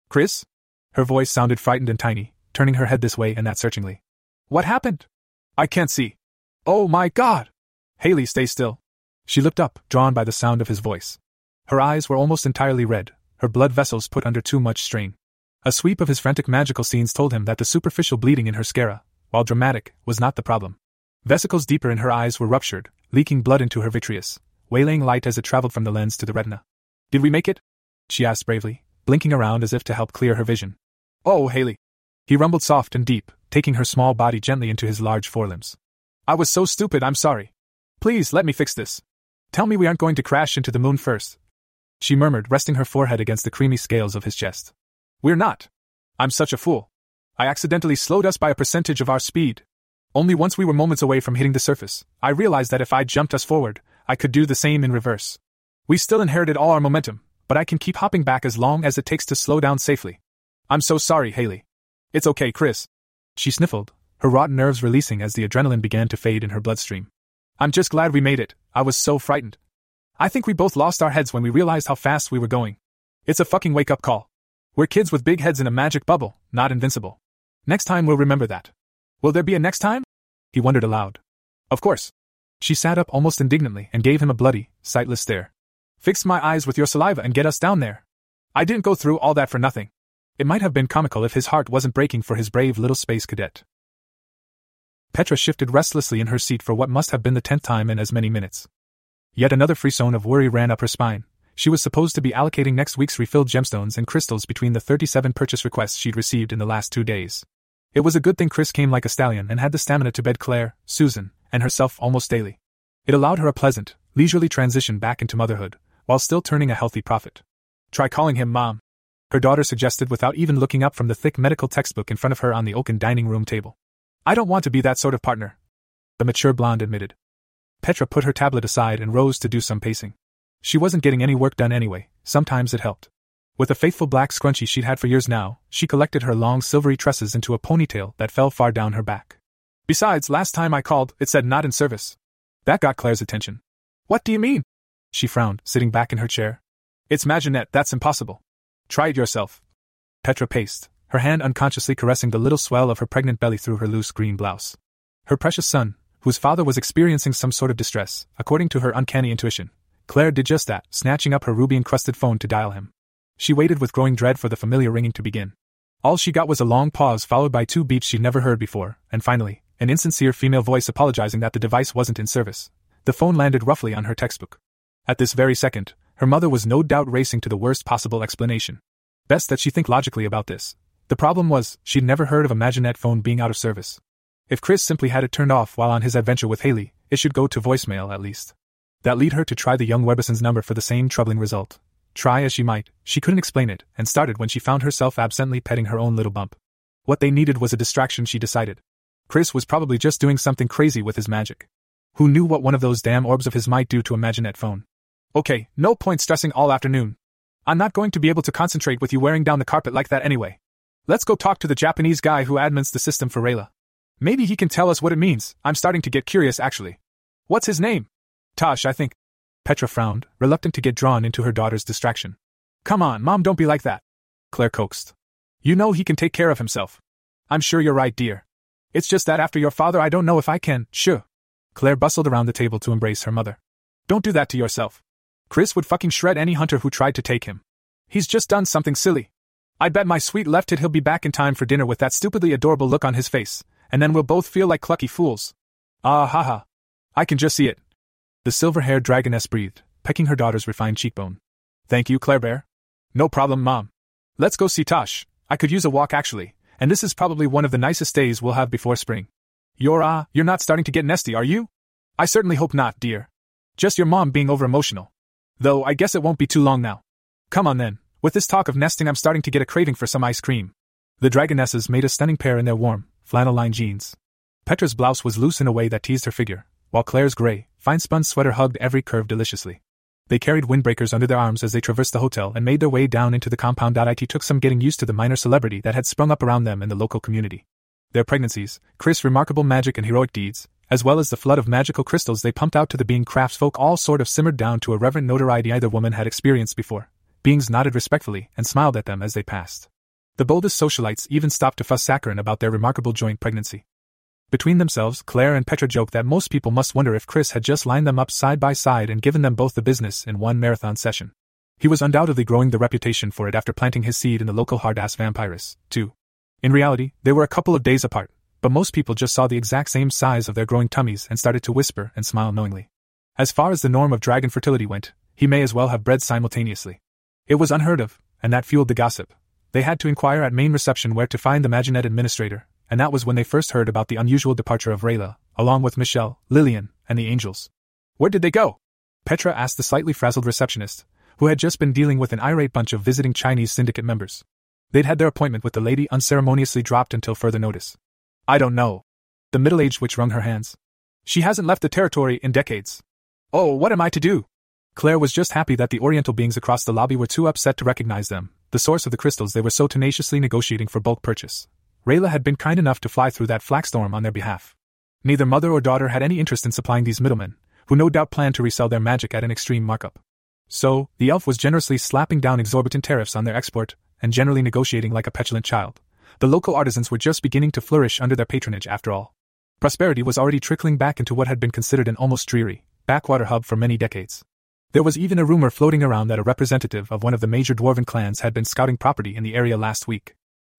Chris? Her voice sounded frightened and tiny, turning her head this way and that searchingly. What happened? I can't see. Oh my god! Haley, stay still. She looked up, drawn by the sound of his voice. Her eyes were almost entirely red, her blood vessels put under too much strain. A sweep of his frantic magical scenes told him that the superficial bleeding in her sclera, while dramatic, was not the problem. Vesicles deeper in her eyes were ruptured, leaking blood into her vitreous, waylaying light as it traveled from the lens to the retina. Did we make it? She asked bravely, blinking around as if to help clear her vision. Oh, Haley. He rumbled soft and deep, taking her small body gently into his large forelimbs. I was so stupid, I'm sorry. Please let me fix this. Tell me we aren't going to crash into the moon first, she murmured, resting her forehead against the creamy scales of his chest. We're not. I'm such a fool. I accidentally slowed us by a percentage of our speed. Only once we were moments away from hitting the surface, I realized that if I jumped us forward, I could do the same in reverse. We still inherited all our momentum, but I can keep hopping back as long as it takes to slow down safely. I'm so sorry, Haley. It's okay, Chris. She sniffled, her rotten nerves releasing as the adrenaline began to fade in her bloodstream. I'm just glad we made it, I was so frightened. I think we both lost our heads when we realized how fast we were going. It's a fucking wake up call. We're kids with big heads in a magic bubble, not invincible. Next time we'll remember that. Will there be a next time? He wondered aloud. Of course. She sat up almost indignantly and gave him a bloody, sightless stare. Fix my eyes with your saliva and get us down there. I didn't go through all that for nothing. It might have been comical if his heart wasn't breaking for his brave little space cadet. Petra shifted restlessly in her seat for what must have been the tenth time in as many minutes. Yet another frisson of worry ran up her spine. She was supposed to be allocating next week's refilled gemstones and crystals between the 37 purchase requests she'd received in the last two days. It was a good thing Chris came like a stallion and had the stamina to bed Claire, Susan, and herself almost daily. It allowed her a pleasant, leisurely transition back into motherhood, while still turning a healthy profit. Try calling him Mom, her daughter suggested without even looking up from the thick medical textbook in front of her on the oaken dining room table. I don't want to be that sort of partner, the mature blonde admitted. Petra put her tablet aside and rose to do some pacing. She wasn't getting any work done anyway, sometimes it helped. With a faithful black scrunchie she'd had for years now, she collected her long silvery tresses into a ponytail that fell far down her back. Besides, last time I called, it said not in service. That got Claire's attention. What do you mean? She frowned, sitting back in her chair. It's Maginette, that's impossible. Try it yourself. Petra paced, her hand unconsciously caressing the little swell of her pregnant belly through her loose green blouse. Her precious son, whose father was experiencing some sort of distress, according to her uncanny intuition. Claire did just that, snatching up her ruby encrusted phone to dial him. She waited with growing dread for the familiar ringing to begin. All she got was a long pause followed by two beeps she'd never heard before, and finally, an insincere female voice apologizing that the device wasn't in service. The phone landed roughly on her textbook. At this very second, her mother was no doubt racing to the worst possible explanation. Best that she think logically about this. The problem was, she'd never heard of a Maginette phone being out of service. If Chris simply had it turned off while on his adventure with Haley, it should go to voicemail at least. That lead her to try the young Webberson's number for the same troubling result. Try as she might, she couldn't explain it, and started when she found herself absently petting her own little bump. What they needed was a distraction, she decided. Chris was probably just doing something crazy with his magic. Who knew what one of those damn orbs of his might do to a Maginette phone? Okay, no point stressing all afternoon. I'm not going to be able to concentrate with you wearing down the carpet like that anyway. Let's go talk to the Japanese guy who admins the system for Rayla. Maybe he can tell us what it means. I'm starting to get curious actually. What's his name? Tosh, I think. Petra frowned, reluctant to get drawn into her daughter's distraction. Come on, Mom, don't be like that. Claire coaxed. You know he can take care of himself. I'm sure you're right, dear. It's just that after your father, I don't know if I can. Sure. Claire bustled around the table to embrace her mother. Don't do that to yourself. Chris would fucking shred any hunter who tried to take him. He's just done something silly. I bet my sweet left it he'll be back in time for dinner with that stupidly adorable look on his face, and then we'll both feel like clucky fools. Ah ha ha. I can just see it. The silver haired dragoness breathed, pecking her daughter's refined cheekbone. Thank you, Claire Bear. No problem, Mom. Let's go see Tosh. I could use a walk actually, and this is probably one of the nicest days we'll have before spring. You're, ah, uh, you're not starting to get nesty, are you? I certainly hope not, dear. Just your mom being over emotional. Though I guess it won't be too long now. Come on then, with this talk of nesting, I'm starting to get a craving for some ice cream. The dragonesses made a stunning pair in their warm, flannel lined jeans. Petra's blouse was loose in a way that teased her figure, while Claire's gray, fine spun sweater hugged every curve deliciously. They carried windbreakers under their arms as they traversed the hotel and made their way down into the compound. It took some getting used to the minor celebrity that had sprung up around them in the local community. Their pregnancies, Chris' remarkable magic and heroic deeds, as well as the flood of magical crystals they pumped out to the being craftsfolk all sort of simmered down to a reverent notoriety either woman had experienced before. Beings nodded respectfully and smiled at them as they passed. The boldest socialites even stopped to fuss saccharine about their remarkable joint pregnancy. Between themselves, Claire and Petra joked that most people must wonder if Chris had just lined them up side by side and given them both the business in one marathon session. He was undoubtedly growing the reputation for it after planting his seed in the local hard ass vampirus, too. In reality, they were a couple of days apart, but most people just saw the exact same size of their growing tummies and started to whisper and smile knowingly. As far as the norm of dragon fertility went, he may as well have bred simultaneously. It was unheard of, and that fueled the gossip. They had to inquire at main reception where to find the Maginette administrator, and that was when they first heard about the unusual departure of Rayla, along with Michelle, Lillian, and the angels. Where did they go? Petra asked the slightly frazzled receptionist, who had just been dealing with an irate bunch of visiting Chinese syndicate members. They'd had their appointment with the lady unceremoniously dropped until further notice. I don't know. The middle aged witch wrung her hands. She hasn't left the territory in decades. Oh, what am I to do? Claire was just happy that the Oriental beings across the lobby were too upset to recognize them, the source of the crystals they were so tenaciously negotiating for bulk purchase. Rayla had been kind enough to fly through that flak storm on their behalf. Neither mother or daughter had any interest in supplying these middlemen, who no doubt planned to resell their magic at an extreme markup. So, the elf was generously slapping down exorbitant tariffs on their export, and generally negotiating like a petulant child. The local artisans were just beginning to flourish under their patronage after all. Prosperity was already trickling back into what had been considered an almost dreary, backwater hub for many decades. There was even a rumor floating around that a representative of one of the major dwarven clans had been scouting property in the area last week.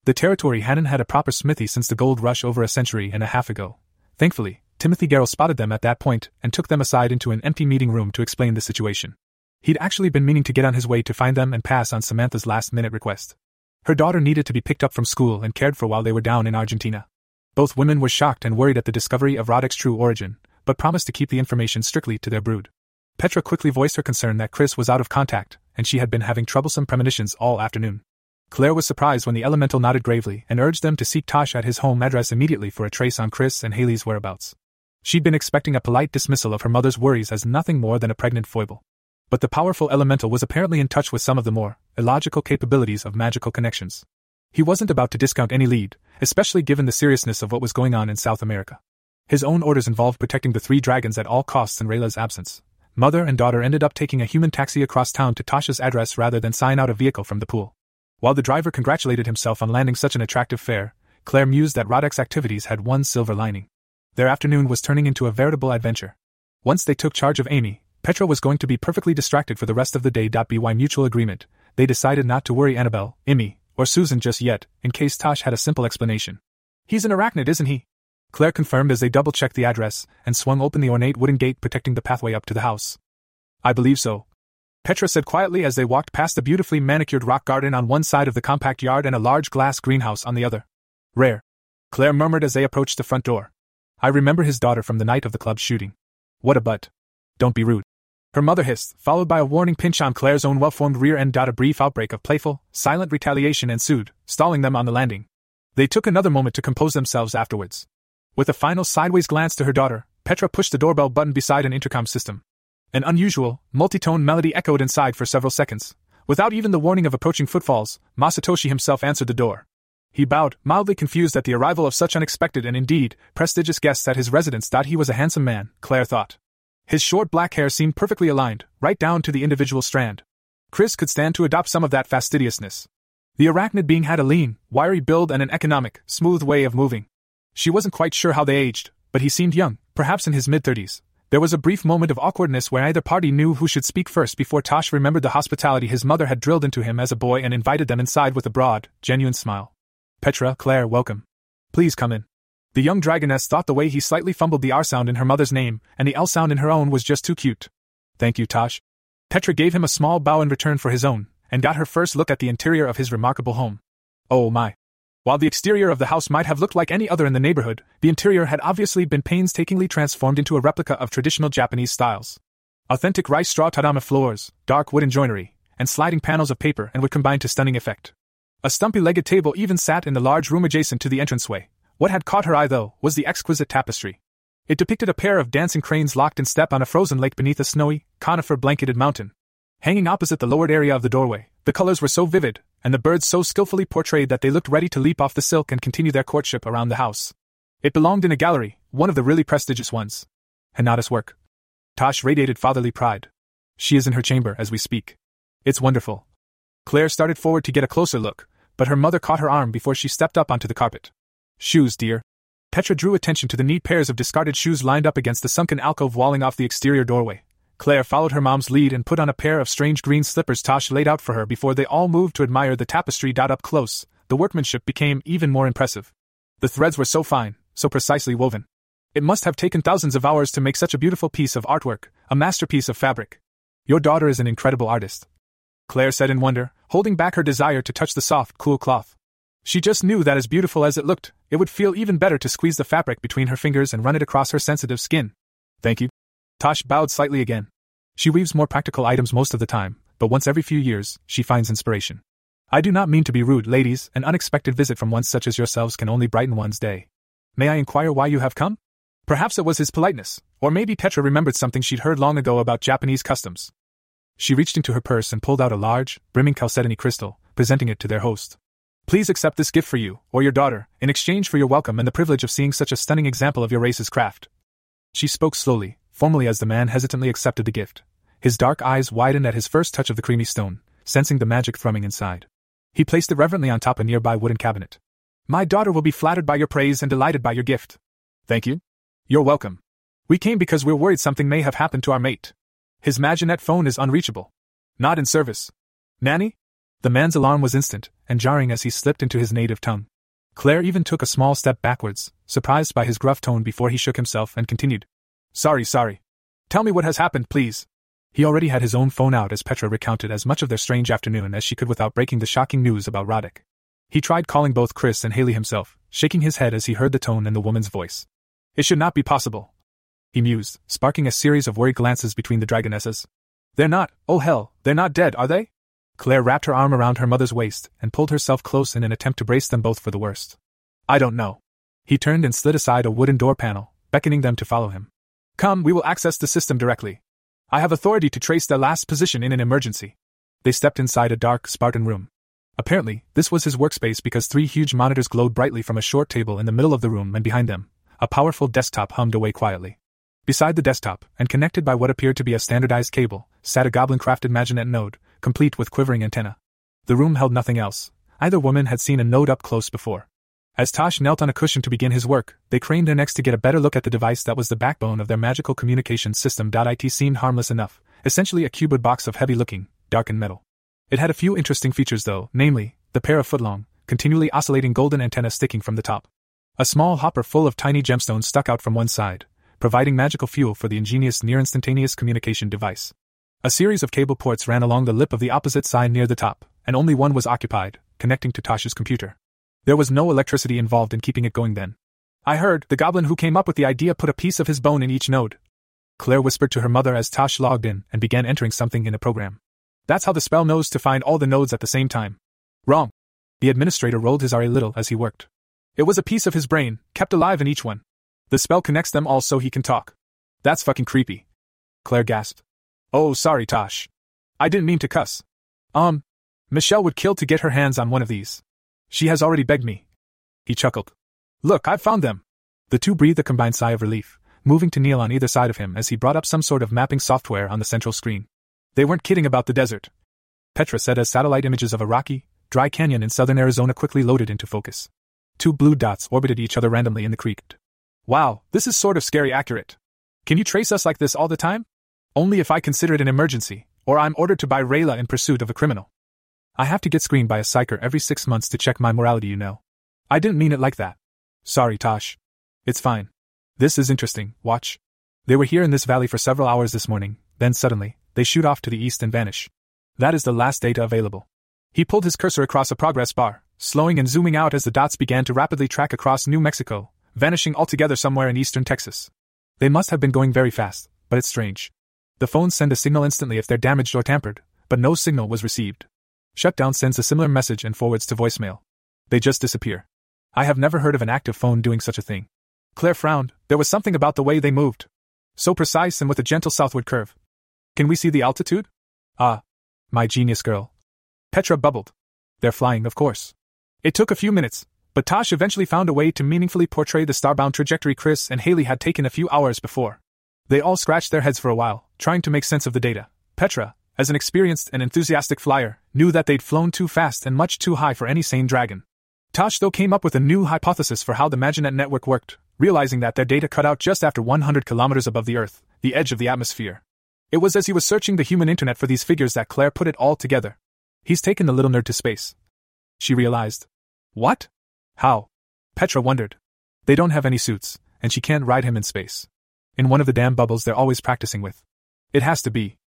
The territory hadn't had a proper smithy since the gold rush over a century and a half ago. Thankfully, Timothy Garrell spotted them at that point and took them aside into an empty meeting room to explain the situation. He'd actually been meaning to get on his way to find them and pass on Samantha's last minute request. Her daughter needed to be picked up from school and cared for while they were down in Argentina. Both women were shocked and worried at the discovery of Roddick's true origin, but promised to keep the information strictly to their brood. Petra quickly voiced her concern that Chris was out of contact, and she had been having troublesome premonitions all afternoon. Claire was surprised when the elemental nodded gravely and urged them to seek Tosh at his home address immediately for a trace on Chris and Haley's whereabouts. She'd been expecting a polite dismissal of her mother's worries as nothing more than a pregnant foible. But the powerful elemental was apparently in touch with some of the more illogical capabilities of magical connections. He wasn't about to discount any lead, especially given the seriousness of what was going on in South America. His own orders involved protecting the three dragons at all costs in Rayla's absence. Mother and daughter ended up taking a human taxi across town to Tosh's address rather than sign out a vehicle from the pool. While the driver congratulated himself on landing such an attractive fare, Claire mused that Roddick's activities had one silver lining. Their afternoon was turning into a veritable adventure. Once they took charge of Amy, Petra was going to be perfectly distracted for the rest of the day. By mutual agreement, they decided not to worry Annabelle, Emmy, or Susan just yet, in case Tosh had a simple explanation. He's an arachnid, isn't he? Claire confirmed as they double checked the address and swung open the ornate wooden gate protecting the pathway up to the house. I believe so. Petra said quietly as they walked past the beautifully manicured rock garden on one side of the compact yard and a large glass greenhouse on the other. Rare. Claire murmured as they approached the front door. I remember his daughter from the night of the club shooting. What a butt. Don't be rude. Her mother hissed, followed by a warning pinch on Claire's own well formed rear end. A brief outbreak of playful, silent retaliation ensued, stalling them on the landing. They took another moment to compose themselves afterwards. With a final sideways glance to her daughter, Petra pushed the doorbell button beside an intercom system. An unusual, multi-tone melody echoed inside for several seconds. Without even the warning of approaching footfalls, Masatoshi himself answered the door. He bowed, mildly confused at the arrival of such unexpected and indeed prestigious guests at his residence. He was a handsome man, Claire thought. His short black hair seemed perfectly aligned, right down to the individual strand. Chris could stand to adopt some of that fastidiousness. The arachnid being had a lean, wiry build and an economic, smooth way of moving. She wasn't quite sure how they aged, but he seemed young, perhaps in his mid thirties. There was a brief moment of awkwardness where either party knew who should speak first before Tosh remembered the hospitality his mother had drilled into him as a boy and invited them inside with a broad, genuine smile. Petra, Claire, welcome. Please come in. The young dragoness thought the way he slightly fumbled the R sound in her mother's name and the L sound in her own was just too cute. Thank you, Tosh. Petra gave him a small bow in return for his own, and got her first look at the interior of his remarkable home. Oh my. While the exterior of the house might have looked like any other in the neighborhood, the interior had obviously been painstakingly transformed into a replica of traditional Japanese styles. Authentic rice straw tatami floors, dark wooden joinery, and sliding panels of paper and wood combine to stunning effect. A stumpy legged table even sat in the large room adjacent to the entranceway. What had caught her eye, though, was the exquisite tapestry. It depicted a pair of dancing cranes locked in step on a frozen lake beneath a snowy, conifer blanketed mountain. Hanging opposite the lowered area of the doorway, the colors were so vivid, and the birds so skillfully portrayed that they looked ready to leap off the silk and continue their courtship around the house. It belonged in a gallery, one of the really prestigious ones. Hinata's work. Tosh radiated fatherly pride. She is in her chamber as we speak. It's wonderful, Claire started forward to get a closer look, but her mother caught her arm before she stepped up onto the carpet. Shoes, dear. Petra drew attention to the neat pairs of discarded shoes lined up against the sunken alcove walling off the exterior doorway. Claire followed her mom's lead and put on a pair of strange green slippers Tosh laid out for her before they all moved to admire the tapestry. Up close, the workmanship became even more impressive. The threads were so fine, so precisely woven. It must have taken thousands of hours to make such a beautiful piece of artwork, a masterpiece of fabric. Your daughter is an incredible artist. Claire said in wonder, holding back her desire to touch the soft, cool cloth. She just knew that as beautiful as it looked, it would feel even better to squeeze the fabric between her fingers and run it across her sensitive skin. Thank you. Tosh bowed slightly again. She weaves more practical items most of the time, but once every few years, she finds inspiration. I do not mean to be rude, ladies, an unexpected visit from one such as yourselves can only brighten one's day. May I inquire why you have come? Perhaps it was his politeness, or maybe Petra remembered something she'd heard long ago about Japanese customs. She reached into her purse and pulled out a large, brimming chalcedony crystal, presenting it to their host. Please accept this gift for you, or your daughter, in exchange for your welcome and the privilege of seeing such a stunning example of your race's craft. She spoke slowly, formally as the man hesitantly accepted the gift. His dark eyes widened at his first touch of the creamy stone, sensing the magic thrumming inside. He placed it reverently on top of a nearby wooden cabinet. My daughter will be flattered by your praise and delighted by your gift. Thank you. You're welcome. We came because we're worried something may have happened to our mate. His Maginette phone is unreachable. Not in service. Nani? The man's alarm was instant and jarring as he slipped into his native tongue. Claire even took a small step backwards, surprised by his gruff tone before he shook himself and continued. Sorry, sorry. Tell me what has happened, please. He already had his own phone out as Petra recounted as much of their strange afternoon as she could without breaking the shocking news about Roddick. He tried calling both Chris and Haley himself, shaking his head as he heard the tone in the woman's voice. It should not be possible. He mused, sparking a series of worried glances between the dragonesses. They're not, oh hell, they're not dead, are they? Claire wrapped her arm around her mother's waist and pulled herself close in an attempt to brace them both for the worst. I don't know. He turned and slid aside a wooden door panel, beckoning them to follow him. Come, we will access the system directly. I have authority to trace their last position in an emergency. They stepped inside a dark, Spartan room. Apparently, this was his workspace because three huge monitors glowed brightly from a short table in the middle of the room and behind them, a powerful desktop hummed away quietly. Beside the desktop, and connected by what appeared to be a standardized cable, sat a goblin crafted Maginette node, complete with quivering antenna. The room held nothing else. Either woman had seen a node up close before. As Tosh knelt on a cushion to begin his work, they craned their necks to get a better look at the device that was the backbone of their magical communications system. It seemed harmless enough, essentially a cuboid box of heavy looking, darkened metal. It had a few interesting features though, namely, the pair of foot-long, continually oscillating golden antennas sticking from the top. A small hopper full of tiny gemstones stuck out from one side, providing magical fuel for the ingenious near-instantaneous communication device. A series of cable ports ran along the lip of the opposite side near the top, and only one was occupied, connecting to Tosh's computer. There was no electricity involved in keeping it going then. I heard the goblin who came up with the idea put a piece of his bone in each node. Claire whispered to her mother as Tosh logged in and began entering something in a program. That's how the spell knows to find all the nodes at the same time. Wrong. The administrator rolled his R a little as he worked. It was a piece of his brain, kept alive in each one. The spell connects them all so he can talk. That's fucking creepy. Claire gasped. Oh, sorry, Tosh. I didn't mean to cuss. Um, Michelle would kill to get her hands on one of these. She has already begged me. He chuckled. Look, I've found them. The two breathed a combined sigh of relief, moving to kneel on either side of him as he brought up some sort of mapping software on the central screen. They weren't kidding about the desert. Petra said as satellite images of a rocky, dry canyon in southern Arizona quickly loaded into focus. Two blue dots orbited each other randomly in the creek. Wow, this is sort of scary accurate. Can you trace us like this all the time? Only if I consider it an emergency, or I'm ordered to by Rayla in pursuit of a criminal. I have to get screened by a psycher every six months to check my morality, you know. I didn't mean it like that. Sorry, Tosh. It's fine. This is interesting, watch. They were here in this valley for several hours this morning, then suddenly, they shoot off to the east and vanish. That is the last data available. He pulled his cursor across a progress bar, slowing and zooming out as the dots began to rapidly track across New Mexico, vanishing altogether somewhere in eastern Texas. They must have been going very fast, but it's strange. The phones send a signal instantly if they're damaged or tampered, but no signal was received. Shutdown sends a similar message and forwards to voicemail. They just disappear. I have never heard of an active phone doing such a thing. Claire frowned, there was something about the way they moved. So precise and with a gentle southward curve. Can we see the altitude? Ah. My genius girl. Petra bubbled. They're flying, of course. It took a few minutes, but Tosh eventually found a way to meaningfully portray the starbound trajectory Chris and Haley had taken a few hours before. They all scratched their heads for a while, trying to make sense of the data. Petra, as an experienced and enthusiastic flyer, knew that they'd flown too fast and much too high for any sane dragon. Tosh, though, came up with a new hypothesis for how the Maginette network worked, realizing that their data cut out just after 100 kilometers above the Earth, the edge of the atmosphere. It was as he was searching the human internet for these figures that Claire put it all together. He's taken the little nerd to space. She realized. What? How? Petra wondered. They don't have any suits, and she can't ride him in space. In one of the damn bubbles they're always practicing with. It has to be.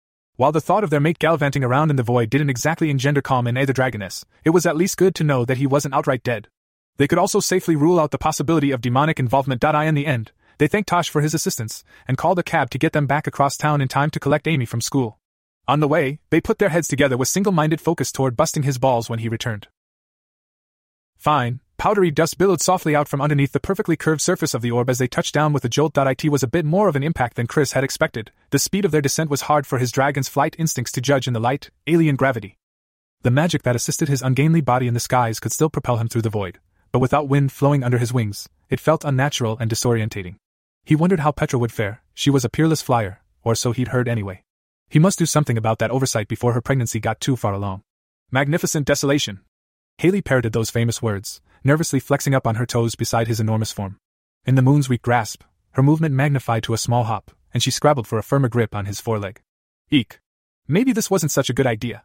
While the thought of their mate gallivanting around in the void didn't exactly engender calm in either dragoness, it was at least good to know that he wasn't outright dead. They could also safely rule out the possibility of demonic involvement. I in the end, they thanked Tosh for his assistance and called a cab to get them back across town in time to collect Amy from school. On the way, they put their heads together with single minded focus toward busting his balls when he returned. Fine, powdery dust billowed softly out from underneath the perfectly curved surface of the orb as they touched down with a jolt. It was a bit more of an impact than Chris had expected. The speed of their descent was hard for his dragon's flight instincts to judge in the light, alien gravity. The magic that assisted his ungainly body in the skies could still propel him through the void, but without wind flowing under his wings, it felt unnatural and disorientating. He wondered how Petra would fare, she was a peerless flyer, or so he'd heard anyway. He must do something about that oversight before her pregnancy got too far along. Magnificent desolation. Haley parroted those famous words, nervously flexing up on her toes beside his enormous form. In the moon's weak grasp, her movement magnified to a small hop, and she scrabbled for a firmer grip on his foreleg. Eek. Maybe this wasn't such a good idea.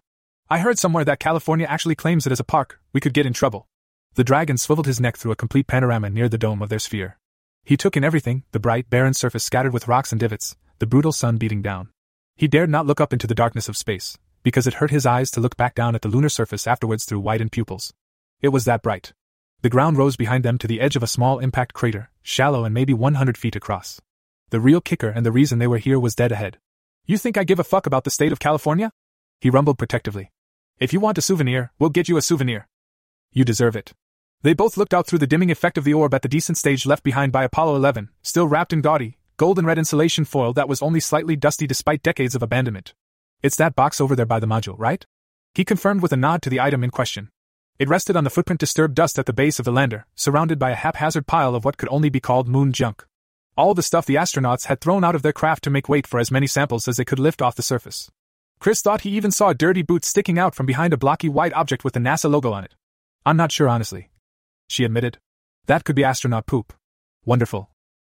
I heard somewhere that California actually claims it as a park, we could get in trouble. The dragon swiveled his neck through a complete panorama near the dome of their sphere. He took in everything the bright, barren surface scattered with rocks and divots, the brutal sun beating down. He dared not look up into the darkness of space, because it hurt his eyes to look back down at the lunar surface afterwards through widened pupils. It was that bright. The ground rose behind them to the edge of a small impact crater, shallow and maybe 100 feet across. The real kicker and the reason they were here was dead ahead. You think I give a fuck about the state of California? He rumbled protectively. If you want a souvenir, we'll get you a souvenir. You deserve it. They both looked out through the dimming effect of the orb at the descent stage left behind by Apollo 11, still wrapped in gaudy, golden red insulation foil that was only slightly dusty despite decades of abandonment. It's that box over there by the module, right? He confirmed with a nod to the item in question. It rested on the footprint disturbed dust at the base of the lander, surrounded by a haphazard pile of what could only be called moon junk. All the stuff the astronauts had thrown out of their craft to make weight for as many samples as they could lift off the surface. Chris thought he even saw a dirty boot sticking out from behind a blocky white object with the NASA logo on it. I'm not sure, honestly she admitted. That could be astronaut poop. Wonderful.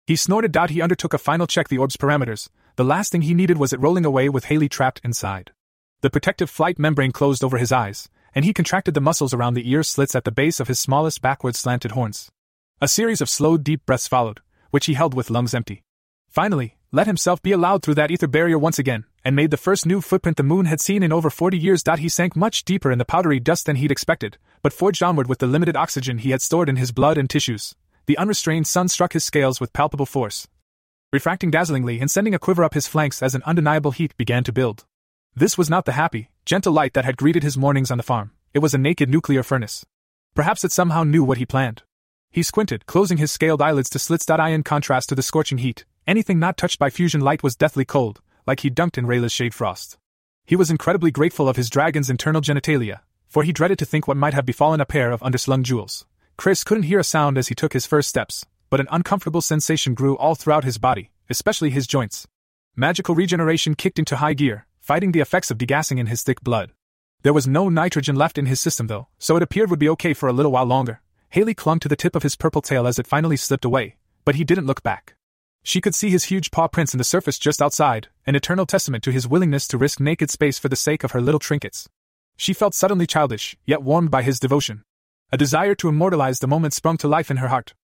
He snorted. out He undertook a final check the orb's parameters. The last thing he needed was it rolling away with Haley trapped inside. The protective flight membrane closed over his eyes, and he contracted the muscles around the ear slits at the base of his smallest backward slanted horns. A series of slow, deep breaths followed, which he held with lungs empty. Finally, let himself be allowed through that ether barrier once again, and made the first new footprint the moon had seen in over 40 years. He sank much deeper in the powdery dust than he'd expected, but forged onward with the limited oxygen he had stored in his blood and tissues. The unrestrained sun struck his scales with palpable force, refracting dazzlingly and sending a quiver up his flanks as an undeniable heat began to build. This was not the happy, gentle light that had greeted his mornings on the farm, it was a naked nuclear furnace. Perhaps it somehow knew what he planned. He squinted, closing his scaled eyelids to slits. I in contrast to the scorching heat, Anything not touched by fusion light was deathly cold, like he dunked in Rayla's shade frost. He was incredibly grateful of his dragon's internal genitalia, for he dreaded to think what might have befallen a pair of underslung jewels. Chris couldn't hear a sound as he took his first steps, but an uncomfortable sensation grew all throughout his body, especially his joints. Magical regeneration kicked into high gear, fighting the effects of degassing in his thick blood. There was no nitrogen left in his system, though, so it appeared would be okay for a little while longer. Haley clung to the tip of his purple tail as it finally slipped away, but he didn't look back. She could see his huge paw prints in the surface just outside, an eternal testament to his willingness to risk naked space for the sake of her little trinkets. She felt suddenly childish, yet warmed by his devotion. A desire to immortalize the moment sprung to life in her heart.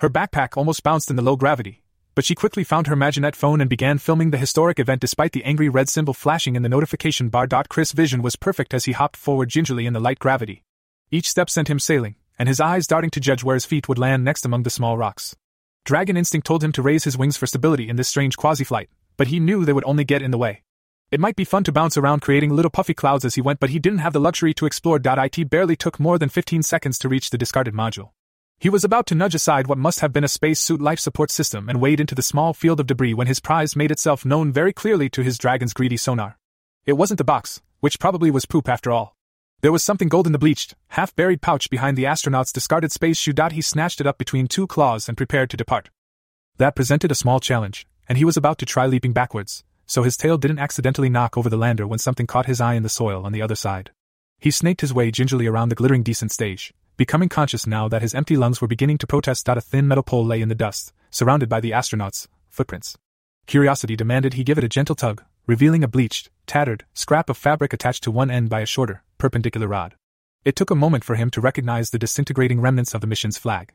Her backpack almost bounced in the low gravity, but she quickly found her Maginette phone and began filming the historic event despite the angry red symbol flashing in the notification bar. Chris' vision was perfect as he hopped forward gingerly in the light gravity. Each step sent him sailing, and his eyes darting to judge where his feet would land next among the small rocks. Dragon instinct told him to raise his wings for stability in this strange quasi flight, but he knew they would only get in the way. It might be fun to bounce around creating little puffy clouds as he went, but he didn't have the luxury to explore. It barely took more than 15 seconds to reach the discarded module. He was about to nudge aside what must have been a spacesuit life support system and wade into the small field of debris when his prize made itself known very clearly to his dragon's greedy sonar. It wasn't the box, which probably was poop after all. There was something gold in the bleached, half buried pouch behind the astronaut's discarded space shoe. He snatched it up between two claws and prepared to depart. That presented a small challenge, and he was about to try leaping backwards, so his tail didn't accidentally knock over the lander when something caught his eye in the soil on the other side. He snaked his way gingerly around the glittering descent stage, becoming conscious now that his empty lungs were beginning to protest. that A thin metal pole lay in the dust, surrounded by the astronauts' footprints. Curiosity demanded he give it a gentle tug, revealing a bleached, tattered scrap of fabric attached to one end by a shorter, perpendicular rod. It took a moment for him to recognize the disintegrating remnants of the mission's flag.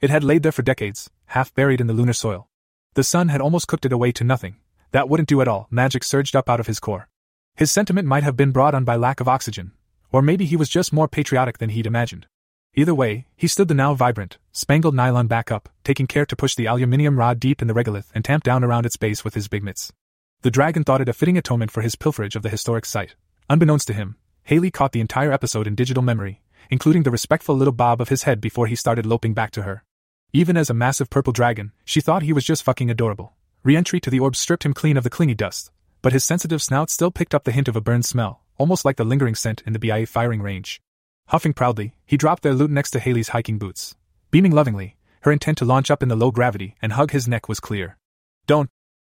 It had laid there for decades, half buried in the lunar soil. The sun had almost cooked it away to nothing. That wouldn't do at all, magic surged up out of his core. His sentiment might have been brought on by lack of oxygen, or maybe he was just more patriotic than he'd imagined. Either way, he stood the now vibrant, spangled nylon back up, taking care to push the aluminium rod deep in the regolith and tamp down around its base with his big mitts. The dragon thought it a fitting atonement for his pilferage of the historic site. Unbeknownst to him, Haley caught the entire episode in digital memory, including the respectful little bob of his head before he started loping back to her. Even as a massive purple dragon, she thought he was just fucking adorable. Re entry to the orb stripped him clean of the clingy dust, but his sensitive snout still picked up the hint of a burned smell, almost like the lingering scent in the BIA firing range. Huffing proudly, he dropped their loot next to Haley's hiking boots. Beaming lovingly, her intent to launch up in the low gravity and hug his neck was clear. Don't,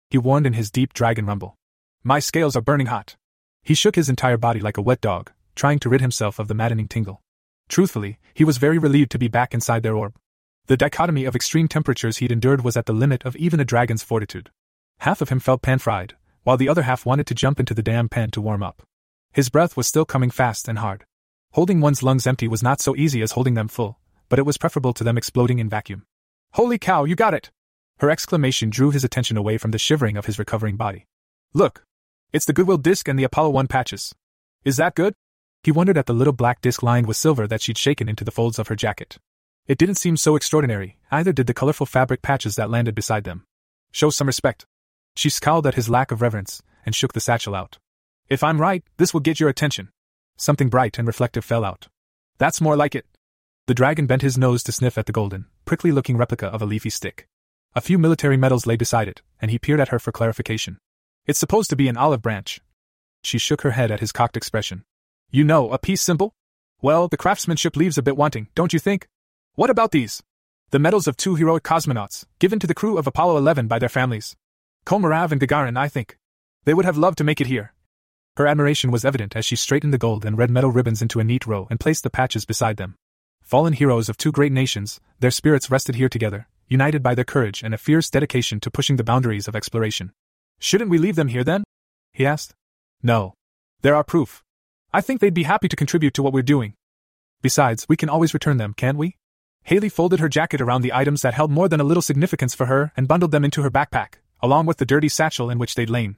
he warned in his deep dragon rumble. My scales are burning hot. He shook his entire body like a wet dog, trying to rid himself of the maddening tingle. Truthfully, he was very relieved to be back inside their orb. The dichotomy of extreme temperatures he'd endured was at the limit of even a dragon's fortitude. Half of him felt pan fried, while the other half wanted to jump into the damn pan to warm up. His breath was still coming fast and hard. Holding one's lungs empty was not so easy as holding them full, but it was preferable to them exploding in vacuum. Holy cow, you got it! Her exclamation drew his attention away from the shivering of his recovering body. Look! It's the Goodwill disc and the Apollo 1 patches. Is that good? He wondered at the little black disc lined with silver that she'd shaken into the folds of her jacket. It didn't seem so extraordinary, either did the colorful fabric patches that landed beside them. Show some respect. She scowled at his lack of reverence and shook the satchel out. If I'm right, this will get your attention. Something bright and reflective fell out. That's more like it. The dragon bent his nose to sniff at the golden, prickly looking replica of a leafy stick. A few military medals lay beside it, and he peered at her for clarification. It's supposed to be an olive branch. She shook her head at his cocked expression. You know, a peace symbol? Well, the craftsmanship leaves a bit wanting, don't you think? What about these? The medals of two heroic cosmonauts, given to the crew of Apollo 11 by their families. Komarov and Gagarin, I think. They would have loved to make it here. Her admiration was evident as she straightened the gold and red metal ribbons into a neat row and placed the patches beside them. Fallen heroes of two great nations, their spirits rested here together, united by their courage and a fierce dedication to pushing the boundaries of exploration. Shouldn't we leave them here then? he asked. No. There are our proof. I think they'd be happy to contribute to what we're doing. Besides, we can always return them, can't we? Haley folded her jacket around the items that held more than a little significance for her and bundled them into her backpack, along with the dirty satchel in which they'd lain.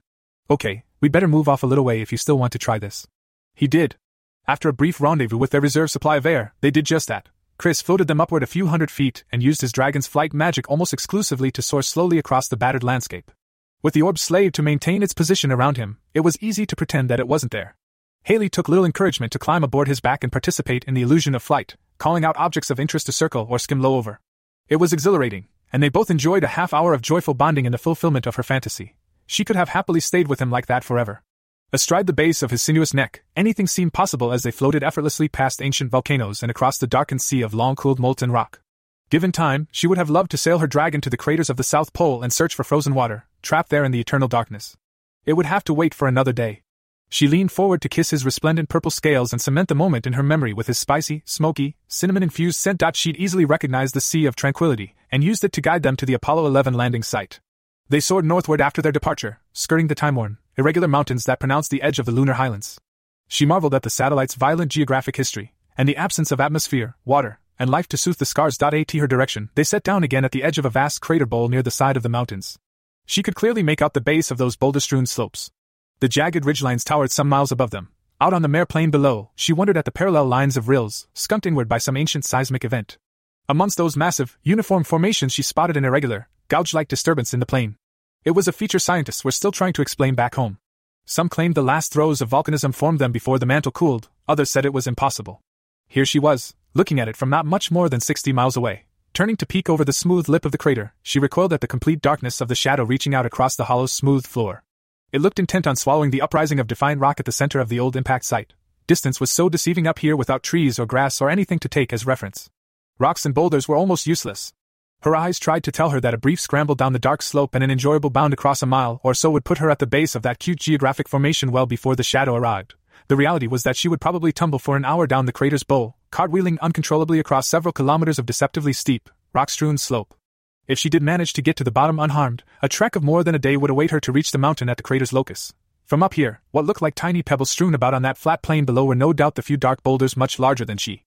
Okay, we'd better move off a little way if you still want to try this. He did. After a brief rendezvous with their reserve supply of air, they did just that. Chris floated them upward a few hundred feet and used his dragon's flight magic almost exclusively to soar slowly across the battered landscape. With the orb slave to maintain its position around him, it was easy to pretend that it wasn't there. Haley took little encouragement to climb aboard his back and participate in the illusion of flight, calling out objects of interest to circle or skim low over. It was exhilarating, and they both enjoyed a half hour of joyful bonding in the fulfillment of her fantasy. She could have happily stayed with him like that forever. Astride the base of his sinuous neck, anything seemed possible as they floated effortlessly past ancient volcanoes and across the darkened sea of long cooled molten rock. Given time, she would have loved to sail her dragon to the craters of the South Pole and search for frozen water, trapped there in the eternal darkness. It would have to wait for another day. She leaned forward to kiss his resplendent purple scales and cement the moment in her memory with his spicy, smoky, cinnamon infused scent. She'd easily recognized the Sea of Tranquility and used it to guide them to the Apollo 11 landing site. They soared northward after their departure, skirting the time-worn, irregular mountains that pronounced the edge of the lunar highlands. She marveled at the satellite's violent geographic history, and the absence of atmosphere, water, and life to soothe the scars. At her direction, they set down again at the edge of a vast crater bowl near the side of the mountains. She could clearly make out the base of those boulder strewn slopes. The jagged ridgelines towered some miles above them. Out on the mare plain below, she wondered at the parallel lines of rills, skunked inward by some ancient seismic event. Amongst those massive, uniform formations, she spotted an irregular, gouge like disturbance in the plain. It was a feature scientists were still trying to explain back home. Some claimed the last throes of volcanism formed them before the mantle cooled, others said it was impossible. Here she was, looking at it from not much more than 60 miles away. Turning to peek over the smooth lip of the crater, she recoiled at the complete darkness of the shadow reaching out across the hollow's smooth floor. It looked intent on swallowing the uprising of defined rock at the center of the old impact site. Distance was so deceiving up here without trees or grass or anything to take as reference. Rocks and boulders were almost useless, her eyes tried to tell her that a brief scramble down the dark slope and an enjoyable bound across a mile or so would put her at the base of that cute geographic formation well before the shadow arrived. The reality was that she would probably tumble for an hour down the crater's bowl, cartwheeling uncontrollably across several kilometers of deceptively steep, rock strewn slope. If she did manage to get to the bottom unharmed, a trek of more than a day would await her to reach the mountain at the crater's locus. From up here, what looked like tiny pebbles strewn about on that flat plain below were no doubt the few dark boulders much larger than she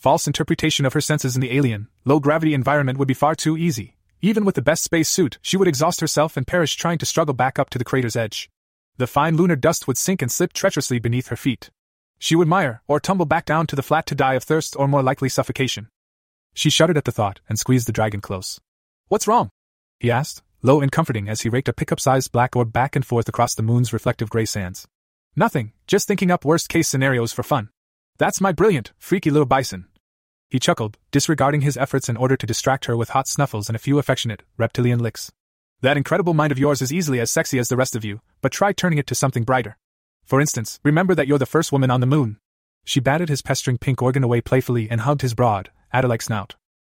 false interpretation of her senses in the alien, low gravity environment would be far too easy. Even with the best space suit, she would exhaust herself and perish trying to struggle back up to the crater's edge. The fine lunar dust would sink and slip treacherously beneath her feet. She would mire, or tumble back down to the flat to die of thirst or more likely suffocation. She shuddered at the thought and squeezed the dragon close. What's wrong? he asked, low and comforting as he raked a pickup sized black orb back and forth across the moon's reflective gray sands. Nothing, just thinking up worst case scenarios for fun. That's my brilliant, freaky little bison, he chuckled, disregarding his efforts in order to distract her with hot snuffles and a few affectionate, reptilian licks. That incredible mind of yours is easily as sexy as the rest of you, but try turning it to something brighter. For instance, remember that you're the first woman on the moon. She batted his pestering pink organ away playfully and hugged his broad, adder like snout.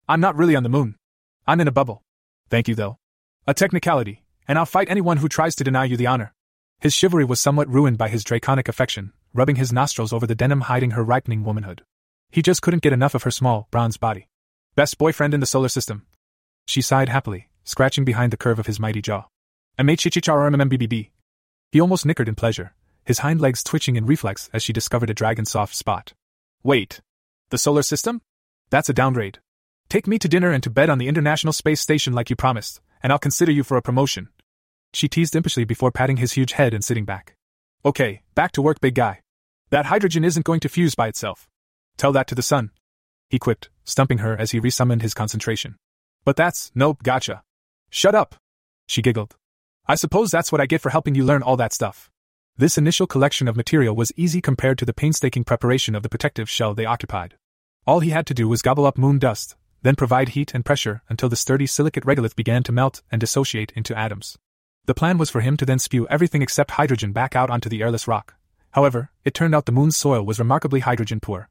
I'm not really on the moon. I'm in a bubble. Thank you, though. A technicality, and I'll fight anyone who tries to deny you the honor. His chivalry was somewhat ruined by his draconic affection, rubbing his nostrils over the denim hiding her ripening womanhood. He just couldn't get enough of her small, bronze body. Best boyfriend in the solar system. She sighed happily, scratching behind the curve of his mighty jaw. MHHHRMMBBB. He almost nickered in pleasure, his hind legs twitching in reflex as she discovered a dragon soft spot. Wait. The solar system? That's a downgrade. Take me to dinner and to bed on the International Space Station like you promised, and I'll consider you for a promotion. She teased impishly before patting his huge head and sitting back. Okay, back to work, big guy. That hydrogen isn't going to fuse by itself. Tell that to the sun. He quipped, stumping her as he resummoned his concentration. But that's, nope, gotcha. Shut up. She giggled. I suppose that's what I get for helping you learn all that stuff. This initial collection of material was easy compared to the painstaking preparation of the protective shell they occupied. All he had to do was gobble up moon dust, then provide heat and pressure until the sturdy silicate regolith began to melt and dissociate into atoms. The plan was for him to then spew everything except hydrogen back out onto the airless rock. However, it turned out the moon's soil was remarkably hydrogen poor.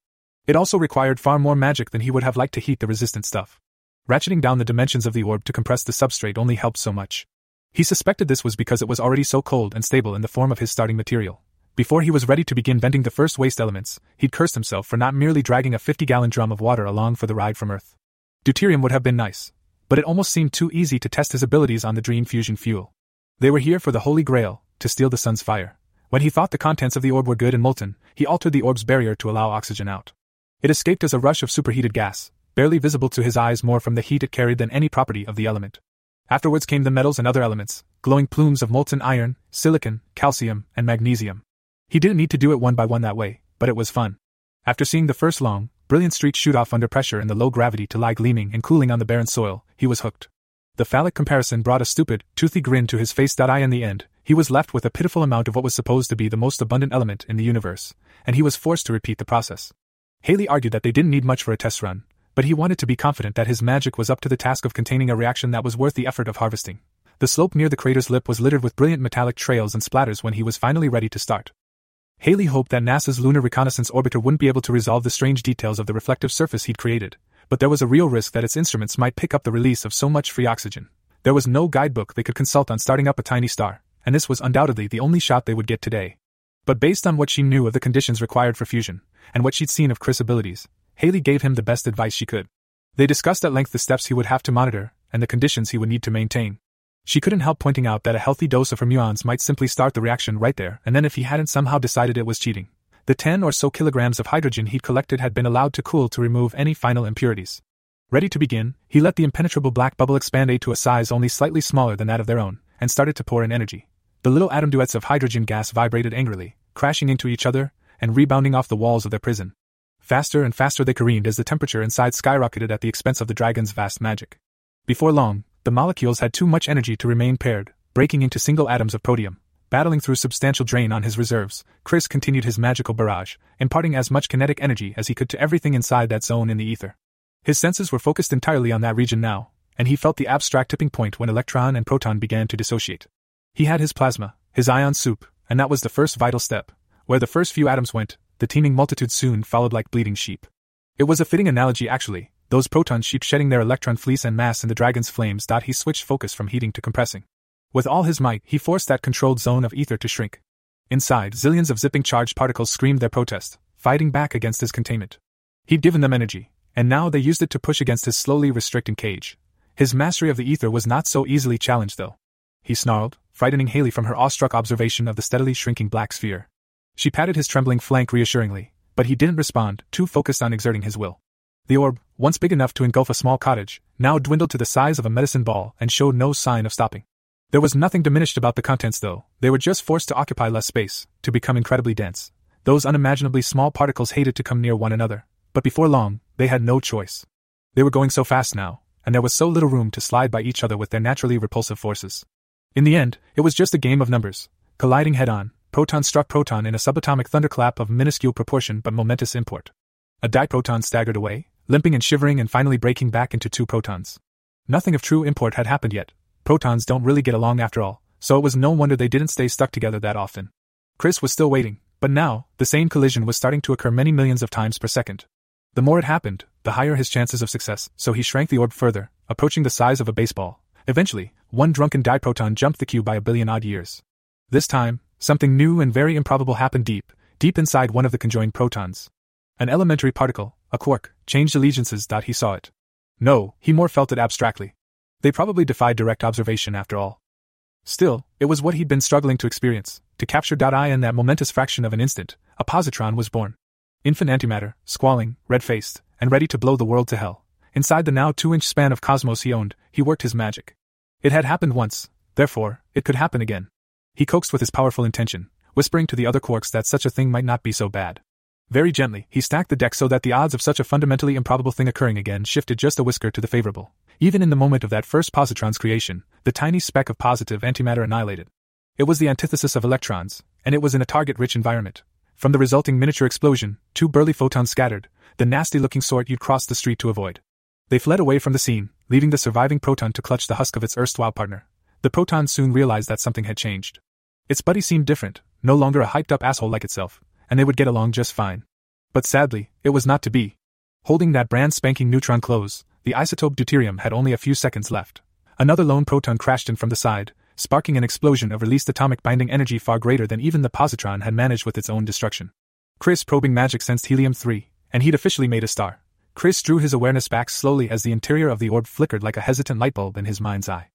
It also required far more magic than he would have liked to heat the resistant stuff. Ratcheting down the dimensions of the orb to compress the substrate only helped so much. He suspected this was because it was already so cold and stable in the form of his starting material. Before he was ready to begin venting the first waste elements, he'd cursed himself for not merely dragging a 50 gallon drum of water along for the ride from Earth. Deuterium would have been nice, but it almost seemed too easy to test his abilities on the Dream Fusion fuel. They were here for the Holy Grail, to steal the sun's fire. When he thought the contents of the orb were good and molten, he altered the orb's barrier to allow oxygen out. It escaped as a rush of superheated gas, barely visible to his eyes more from the heat it carried than any property of the element. Afterwards came the metals and other elements, glowing plumes of molten iron, silicon, calcium, and magnesium. He didn't need to do it one by one that way, but it was fun. After seeing the first long, brilliant streak shoot off under pressure in the low gravity to lie gleaming and cooling on the barren soil, he was hooked. The phallic comparison brought a stupid, toothy grin to his face. I in the end, he was left with a pitiful amount of what was supposed to be the most abundant element in the universe, and he was forced to repeat the process. Haley argued that they didn't need much for a test run, but he wanted to be confident that his magic was up to the task of containing a reaction that was worth the effort of harvesting. The slope near the crater's lip was littered with brilliant metallic trails and splatters when he was finally ready to start. Haley hoped that NASA's Lunar Reconnaissance Orbiter wouldn't be able to resolve the strange details of the reflective surface he'd created, but there was a real risk that its instruments might pick up the release of so much free oxygen. There was no guidebook they could consult on starting up a tiny star, and this was undoubtedly the only shot they would get today. But based on what she knew of the conditions required for fusion, and what she'd seen of Chris' abilities, Haley gave him the best advice she could. They discussed at length the steps he would have to monitor, and the conditions he would need to maintain. She couldn't help pointing out that a healthy dose of her muons might simply start the reaction right there, and then if he hadn't somehow decided it was cheating, the 10 or so kilograms of hydrogen he'd collected had been allowed to cool to remove any final impurities. Ready to begin, he let the impenetrable black bubble expand to a size only slightly smaller than that of their own, and started to pour in energy. The little atom duets of hydrogen gas vibrated angrily, crashing into each other, and rebounding off the walls of their prison. Faster and faster they careened as the temperature inside skyrocketed at the expense of the dragon's vast magic. Before long, the molecules had too much energy to remain paired, breaking into single atoms of protium. Battling through substantial drain on his reserves, Chris continued his magical barrage, imparting as much kinetic energy as he could to everything inside that zone in the ether. His senses were focused entirely on that region now, and he felt the abstract tipping point when electron and proton began to dissociate. He had his plasma, his ion soup, and that was the first vital step. Where the first few atoms went, the teeming multitude soon followed like bleeding sheep. It was a fitting analogy, actually, those proton sheep shedding their electron fleece and mass in the dragon's flames. He switched focus from heating to compressing. With all his might, he forced that controlled zone of ether to shrink. Inside, zillions of zipping charged particles screamed their protest, fighting back against his containment. He'd given them energy, and now they used it to push against his slowly restricting cage. His mastery of the ether was not so easily challenged, though. He snarled, frightening Haley from her awestruck observation of the steadily shrinking black sphere. She patted his trembling flank reassuringly, but he didn't respond, too focused on exerting his will. The orb, once big enough to engulf a small cottage, now dwindled to the size of a medicine ball and showed no sign of stopping. There was nothing diminished about the contents, though, they were just forced to occupy less space, to become incredibly dense. Those unimaginably small particles hated to come near one another, but before long, they had no choice. They were going so fast now, and there was so little room to slide by each other with their naturally repulsive forces. In the end, it was just a game of numbers, colliding head on, proton struck proton in a subatomic thunderclap of minuscule proportion but momentous import. A diproton staggered away, limping and shivering and finally breaking back into two protons. Nothing of true import had happened yet. Protons don't really get along after all, so it was no wonder they didn't stay stuck together that often. Chris was still waiting, but now, the same collision was starting to occur many millions of times per second. The more it happened, the higher his chances of success, so he shrank the orb further, approaching the size of a baseball. Eventually, one drunken diproton jumped the cube by a billion odd years. This time, something new and very improbable happened deep, deep inside one of the conjoined protons. An elementary particle, a quark, changed allegiances. He saw it. No, he more felt it abstractly. They probably defied direct observation after all. Still, it was what he'd been struggling to experience, to capture. I in that momentous fraction of an instant, a positron was born. Infant antimatter, squalling, red faced, and ready to blow the world to hell. Inside the now two inch span of cosmos he owned, he worked his magic. It had happened once, therefore, it could happen again. He coaxed with his powerful intention, whispering to the other quarks that such a thing might not be so bad. Very gently, he stacked the deck so that the odds of such a fundamentally improbable thing occurring again shifted just a whisker to the favorable. Even in the moment of that first positron's creation, the tiny speck of positive antimatter annihilated. It was the antithesis of electrons, and it was in a target rich environment. From the resulting miniature explosion, two burly photons scattered, the nasty looking sort you'd cross the street to avoid. They fled away from the scene, leaving the surviving proton to clutch the husk of its erstwhile partner. The proton soon realized that something had changed. Its buddy seemed different, no longer a hyped up asshole like itself, and they would get along just fine. But sadly, it was not to be. Holding that brand spanking neutron close, the isotope deuterium had only a few seconds left. Another lone proton crashed in from the side, sparking an explosion of released atomic binding energy far greater than even the positron had managed with its own destruction. Chris probing magic sensed helium 3, and he'd officially made a star. Chris drew his awareness back slowly as the interior of the orb flickered like a hesitant light bulb in his mind's eye.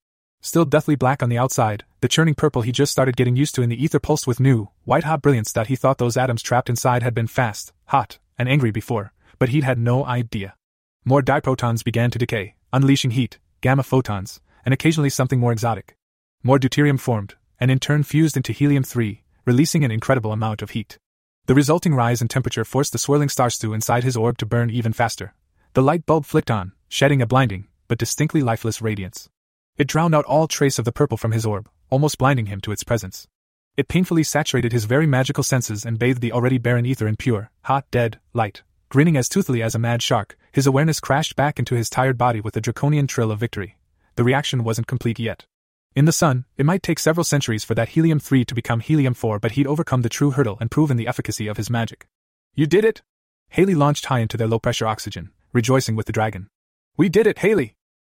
Still deathly black on the outside, the churning purple he just started getting used to in the ether pulsed with new, white hot brilliance that he thought those atoms trapped inside had been fast, hot, and angry before, but he'd had no idea. More diprotons began to decay, unleashing heat, gamma photons, and occasionally something more exotic. More deuterium formed, and in turn fused into helium 3, releasing an incredible amount of heat. The resulting rise in temperature forced the swirling star stew inside his orb to burn even faster. The light bulb flicked on, shedding a blinding, but distinctly lifeless radiance. It drowned out all trace of the purple from his orb, almost blinding him to its presence. It painfully saturated his very magical senses and bathed the already barren ether in pure, hot, dead light. Grinning as toothily as a mad shark, his awareness crashed back into his tired body with a draconian trill of victory. The reaction wasn't complete yet. In the sun, it might take several centuries for that helium 3 to become helium 4, but he'd overcome the true hurdle and proven the efficacy of his magic. You did it! Haley launched high into their low pressure oxygen, rejoicing with the dragon. We did it, Haley!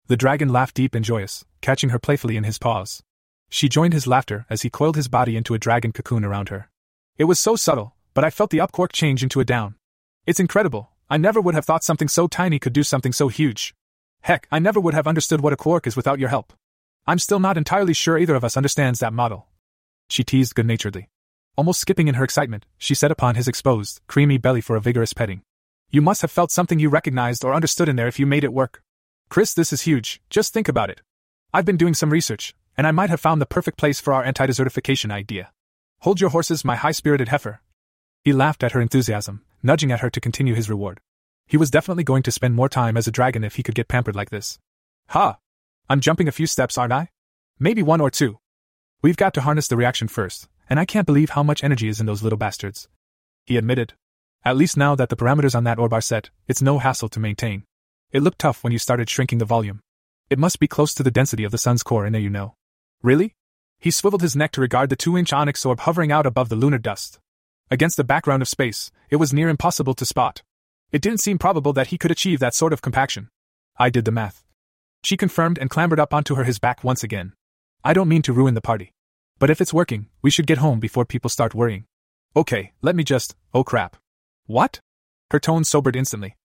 The dragon laughed deep and joyous, catching her playfully in his paws. She joined his laughter as he coiled his body into a dragon cocoon around her. It was so subtle, but I felt the up quark change into a down. It's incredible. I never would have thought something so tiny could do something so huge. Heck, I never would have understood what a quark is without your help. I'm still not entirely sure either of us understands that model. She teased good naturedly. Almost skipping in her excitement, she set upon his exposed, creamy belly for a vigorous petting. You must have felt something you recognized or understood in there if you made it work. Chris, this is huge, just think about it. I've been doing some research, and I might have found the perfect place for our anti desertification idea. Hold your horses, my high spirited heifer. He laughed at her enthusiasm, nudging at her to continue his reward. He was definitely going to spend more time as a dragon if he could get pampered like this. Ha! I'm jumping a few steps, aren't I? Maybe one or two. We've got to harness the reaction first, and I can't believe how much energy is in those little bastards. He admitted. At least now that the parameters on that orb are set, it's no hassle to maintain. It looked tough when you started shrinking the volume. It must be close to the density of the sun's core in there, you know. Really? He swiveled his neck to regard the two inch onyx orb hovering out above the lunar dust. Against the background of space, it was near impossible to spot. It didn't seem probable that he could achieve that sort of compaction. I did the math. She confirmed and clambered up onto her his back once again. I don't mean to ruin the party. But if it's working, we should get home before people start worrying. Okay, let me just. Oh crap. What? Her tone sobered instantly.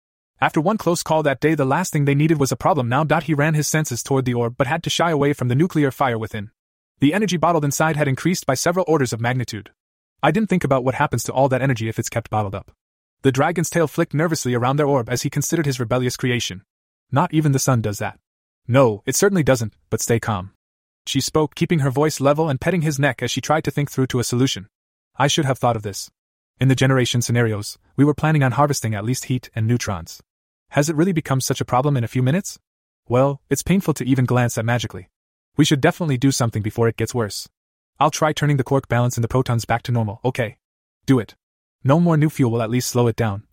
After one close call that day, the last thing they needed was a problem now. He ran his senses toward the orb but had to shy away from the nuclear fire within. The energy bottled inside had increased by several orders of magnitude. I didn't think about what happens to all that energy if it's kept bottled up. The dragon's tail flicked nervously around their orb as he considered his rebellious creation. Not even the sun does that. No, it certainly doesn't, but stay calm. She spoke, keeping her voice level and petting his neck as she tried to think through to a solution. I should have thought of this. In the generation scenarios, we were planning on harvesting at least heat and neutrons. Has it really become such a problem in a few minutes? Well, it's painful to even glance at magically. We should definitely do something before it gets worse. I'll try turning the quark balance in the protons back to normal, okay? Do it. No more new fuel will at least slow it down.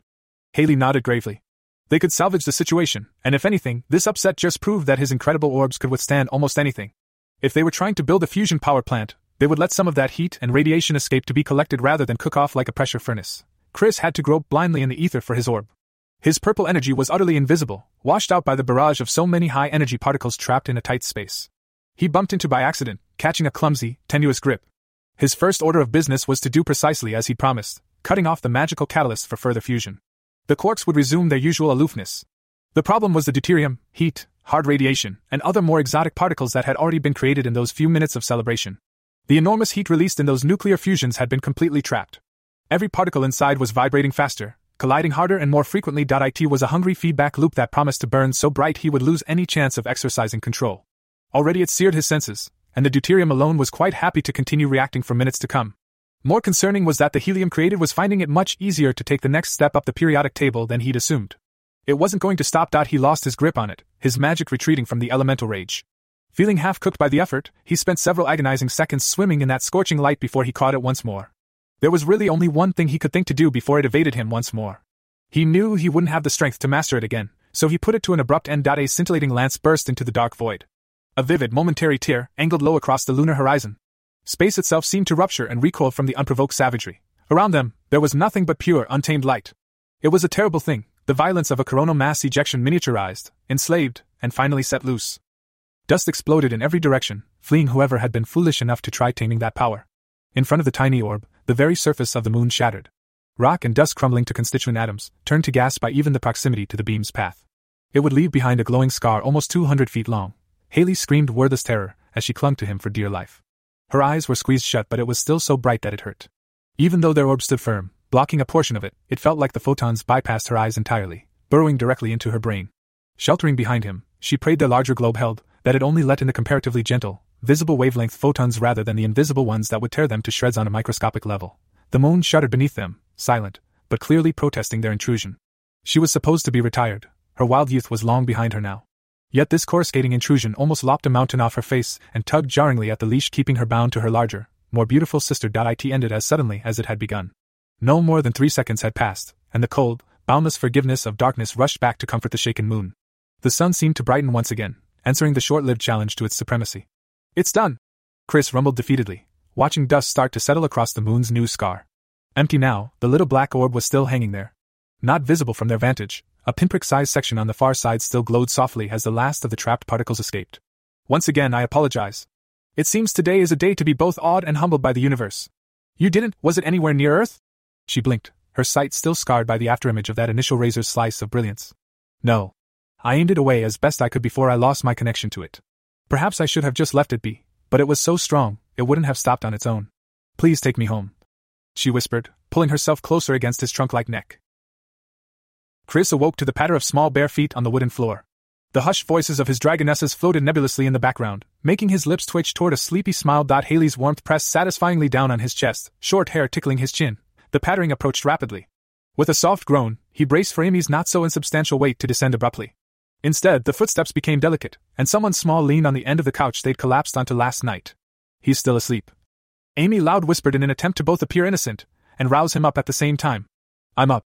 Haley nodded gravely. They could salvage the situation, and if anything, this upset just proved that his incredible orbs could withstand almost anything. If they were trying to build a fusion power plant, They would let some of that heat and radiation escape to be collected rather than cook off like a pressure furnace. Chris had to grope blindly in the ether for his orb. His purple energy was utterly invisible, washed out by the barrage of so many high energy particles trapped in a tight space. He bumped into by accident, catching a clumsy, tenuous grip. His first order of business was to do precisely as he'd promised, cutting off the magical catalyst for further fusion. The quarks would resume their usual aloofness. The problem was the deuterium, heat, hard radiation, and other more exotic particles that had already been created in those few minutes of celebration. The enormous heat released in those nuclear fusions had been completely trapped. Every particle inside was vibrating faster, colliding harder and more frequently. It was a hungry feedback loop that promised to burn so bright he would lose any chance of exercising control. Already it seared his senses, and the deuterium alone was quite happy to continue reacting for minutes to come. More concerning was that the helium created was finding it much easier to take the next step up the periodic table than he'd assumed. It wasn't going to stop. He lost his grip on it, his magic retreating from the elemental rage. Feeling half cooked by the effort, he spent several agonizing seconds swimming in that scorching light before he caught it once more. There was really only one thing he could think to do before it evaded him once more. He knew he wouldn't have the strength to master it again, so he put it to an abrupt end. A scintillating lance burst into the dark void. A vivid, momentary tear angled low across the lunar horizon. Space itself seemed to rupture and recoil from the unprovoked savagery. Around them, there was nothing but pure, untamed light. It was a terrible thing, the violence of a coronal mass ejection miniaturized, enslaved, and finally set loose. Dust exploded in every direction, fleeing whoever had been foolish enough to try taming that power. In front of the tiny orb, the very surface of the moon shattered. Rock and dust crumbling to constituent atoms, turned to gas by even the proximity to the beam's path. It would leave behind a glowing scar almost 200 feet long. Haley screamed wordless terror as she clung to him for dear life. Her eyes were squeezed shut, but it was still so bright that it hurt. Even though their orb stood firm, blocking a portion of it, it felt like the photons bypassed her eyes entirely, burrowing directly into her brain. Sheltering behind him, she prayed the larger globe held, that it only let in the comparatively gentle, visible wavelength photons rather than the invisible ones that would tear them to shreds on a microscopic level. The moon shuddered beneath them, silent, but clearly protesting their intrusion. She was supposed to be retired, her wild youth was long behind her now. Yet this coruscating intrusion almost lopped a mountain off her face and tugged jarringly at the leash keeping her bound to her larger, more beautiful sister. It ended as suddenly as it had begun. No more than three seconds had passed, and the cold, boundless forgiveness of darkness rushed back to comfort the shaken moon. The sun seemed to brighten once again, answering the short lived challenge to its supremacy. It's done! Chris rumbled defeatedly, watching dust start to settle across the moon's new scar. Empty now, the little black orb was still hanging there. Not visible from their vantage, a pinprick sized section on the far side still glowed softly as the last of the trapped particles escaped. Once again, I apologize. It seems today is a day to be both awed and humbled by the universe. You didn't, was it anywhere near Earth? She blinked, her sight still scarred by the afterimage of that initial razor's slice of brilliance. No. I aimed it away as best I could before I lost my connection to it. Perhaps I should have just left it be, but it was so strong, it wouldn't have stopped on its own. Please take me home. She whispered, pulling herself closer against his trunk like neck. Chris awoke to the patter of small bare feet on the wooden floor. The hushed voices of his dragonesses floated nebulously in the background, making his lips twitch toward a sleepy smile. Haley's warmth pressed satisfyingly down on his chest, short hair tickling his chin. The pattering approached rapidly. With a soft groan, he braced for Amy's not so insubstantial weight to descend abruptly. Instead, the footsteps became delicate, and someone small leaned on the end of the couch they'd collapsed onto last night. He's still asleep. Amy loud whispered in an attempt to both appear innocent and rouse him up at the same time. I'm up.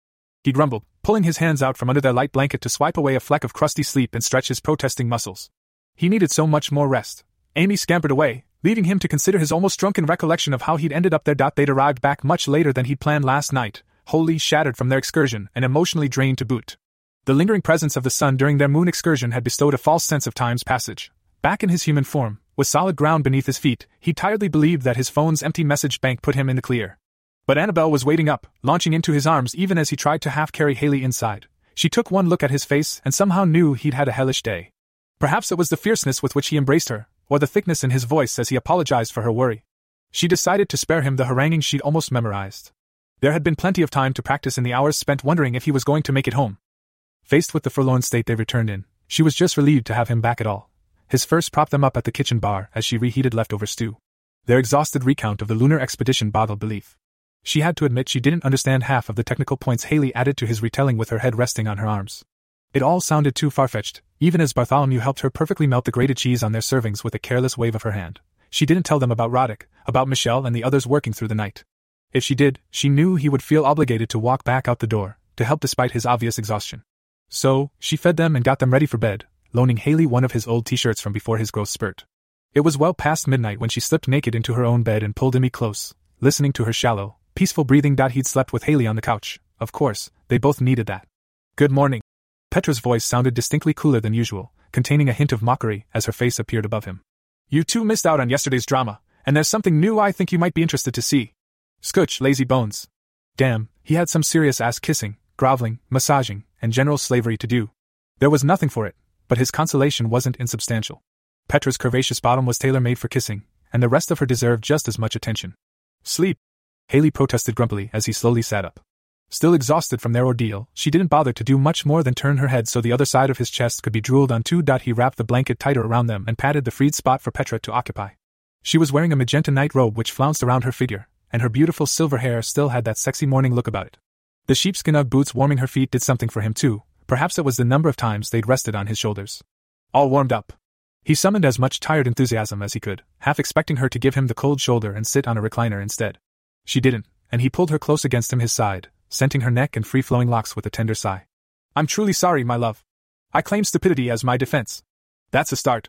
He grumbled, pulling his hands out from under their light blanket to swipe away a fleck of crusty sleep and stretch his protesting muscles. He needed so much more rest. Amy scampered away, leaving him to consider his almost drunken recollection of how he'd ended up there. They'd arrived back much later than he'd planned last night, wholly shattered from their excursion and emotionally drained to boot. The lingering presence of the sun during their moon excursion had bestowed a false sense of time's passage. Back in his human form, with solid ground beneath his feet, he tiredly believed that his phone's empty message bank put him in the clear. But Annabelle was waiting up, launching into his arms even as he tried to half carry Haley inside. She took one look at his face and somehow knew he'd had a hellish day. Perhaps it was the fierceness with which he embraced her, or the thickness in his voice as he apologized for her worry. She decided to spare him the haranguing she'd almost memorized. There had been plenty of time to practice in the hours spent wondering if he was going to make it home. Faced with the forlorn state they returned in, she was just relieved to have him back at all. His first propped them up at the kitchen bar as she reheated leftover stew. Their exhausted recount of the lunar expedition boggled belief. She had to admit she didn't understand half of the technical points Haley added to his retelling with her head resting on her arms. It all sounded too far fetched, even as Bartholomew helped her perfectly melt the grated cheese on their servings with a careless wave of her hand. She didn't tell them about Roddick, about Michelle and the others working through the night. If she did, she knew he would feel obligated to walk back out the door, to help despite his obvious exhaustion. So, she fed them and got them ready for bed, loaning Haley one of his old t shirts from before his growth spurt. It was well past midnight when she slipped naked into her own bed and pulled Amy close, listening to her shallow, peaceful breathing. that He'd slept with Haley on the couch. Of course, they both needed that. Good morning. Petra's voice sounded distinctly cooler than usual, containing a hint of mockery as her face appeared above him. You two missed out on yesterday's drama, and there's something new I think you might be interested to see. Scooch, lazy bones. Damn, he had some serious ass kissing, groveling, massaging, and general slavery to do. There was nothing for it, but his consolation wasn't insubstantial. Petra's curvaceous bottom was tailor made for kissing, and the rest of her deserved just as much attention. Sleep! Haley protested grumpily as he slowly sat up. Still exhausted from their ordeal, she didn't bother to do much more than turn her head so the other side of his chest could be drooled onto. He wrapped the blanket tighter around them and patted the freed spot for Petra to occupy. She was wearing a magenta night robe which flounced around her figure, and her beautiful silver hair still had that sexy morning look about it. The sheepskin Ugg boots warming her feet did something for him too, perhaps it was the number of times they'd rested on his shoulders. All warmed up. He summoned as much tired enthusiasm as he could, half expecting her to give him the cold shoulder and sit on a recliner instead. She didn't, and he pulled her close against him his side, scenting her neck and free flowing locks with a tender sigh. I'm truly sorry, my love. I claim stupidity as my defense. That's a start.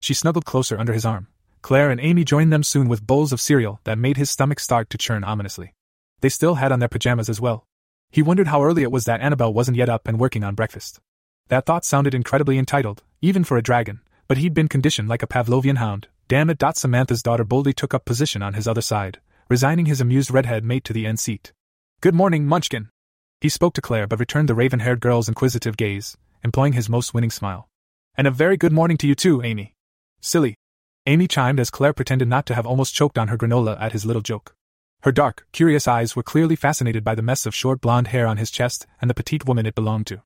She snuggled closer under his arm. Claire and Amy joined them soon with bowls of cereal that made his stomach start to churn ominously. They still had on their pajamas as well. He wondered how early it was that Annabelle wasn't yet up and working on breakfast. That thought sounded incredibly entitled, even for a dragon, but he'd been conditioned like a Pavlovian hound. Damn it! Samantha's daughter boldly took up position on his other side, resigning his amused redhead mate to the end seat. Good morning, Munchkin. He spoke to Claire but returned the raven haired girl's inquisitive gaze, employing his most winning smile. And a very good morning to you too, Amy. Silly. Amy chimed as Claire pretended not to have almost choked on her granola at his little joke. Her dark, curious eyes were clearly fascinated by the mess of short blonde hair on his chest and the petite woman it belonged to.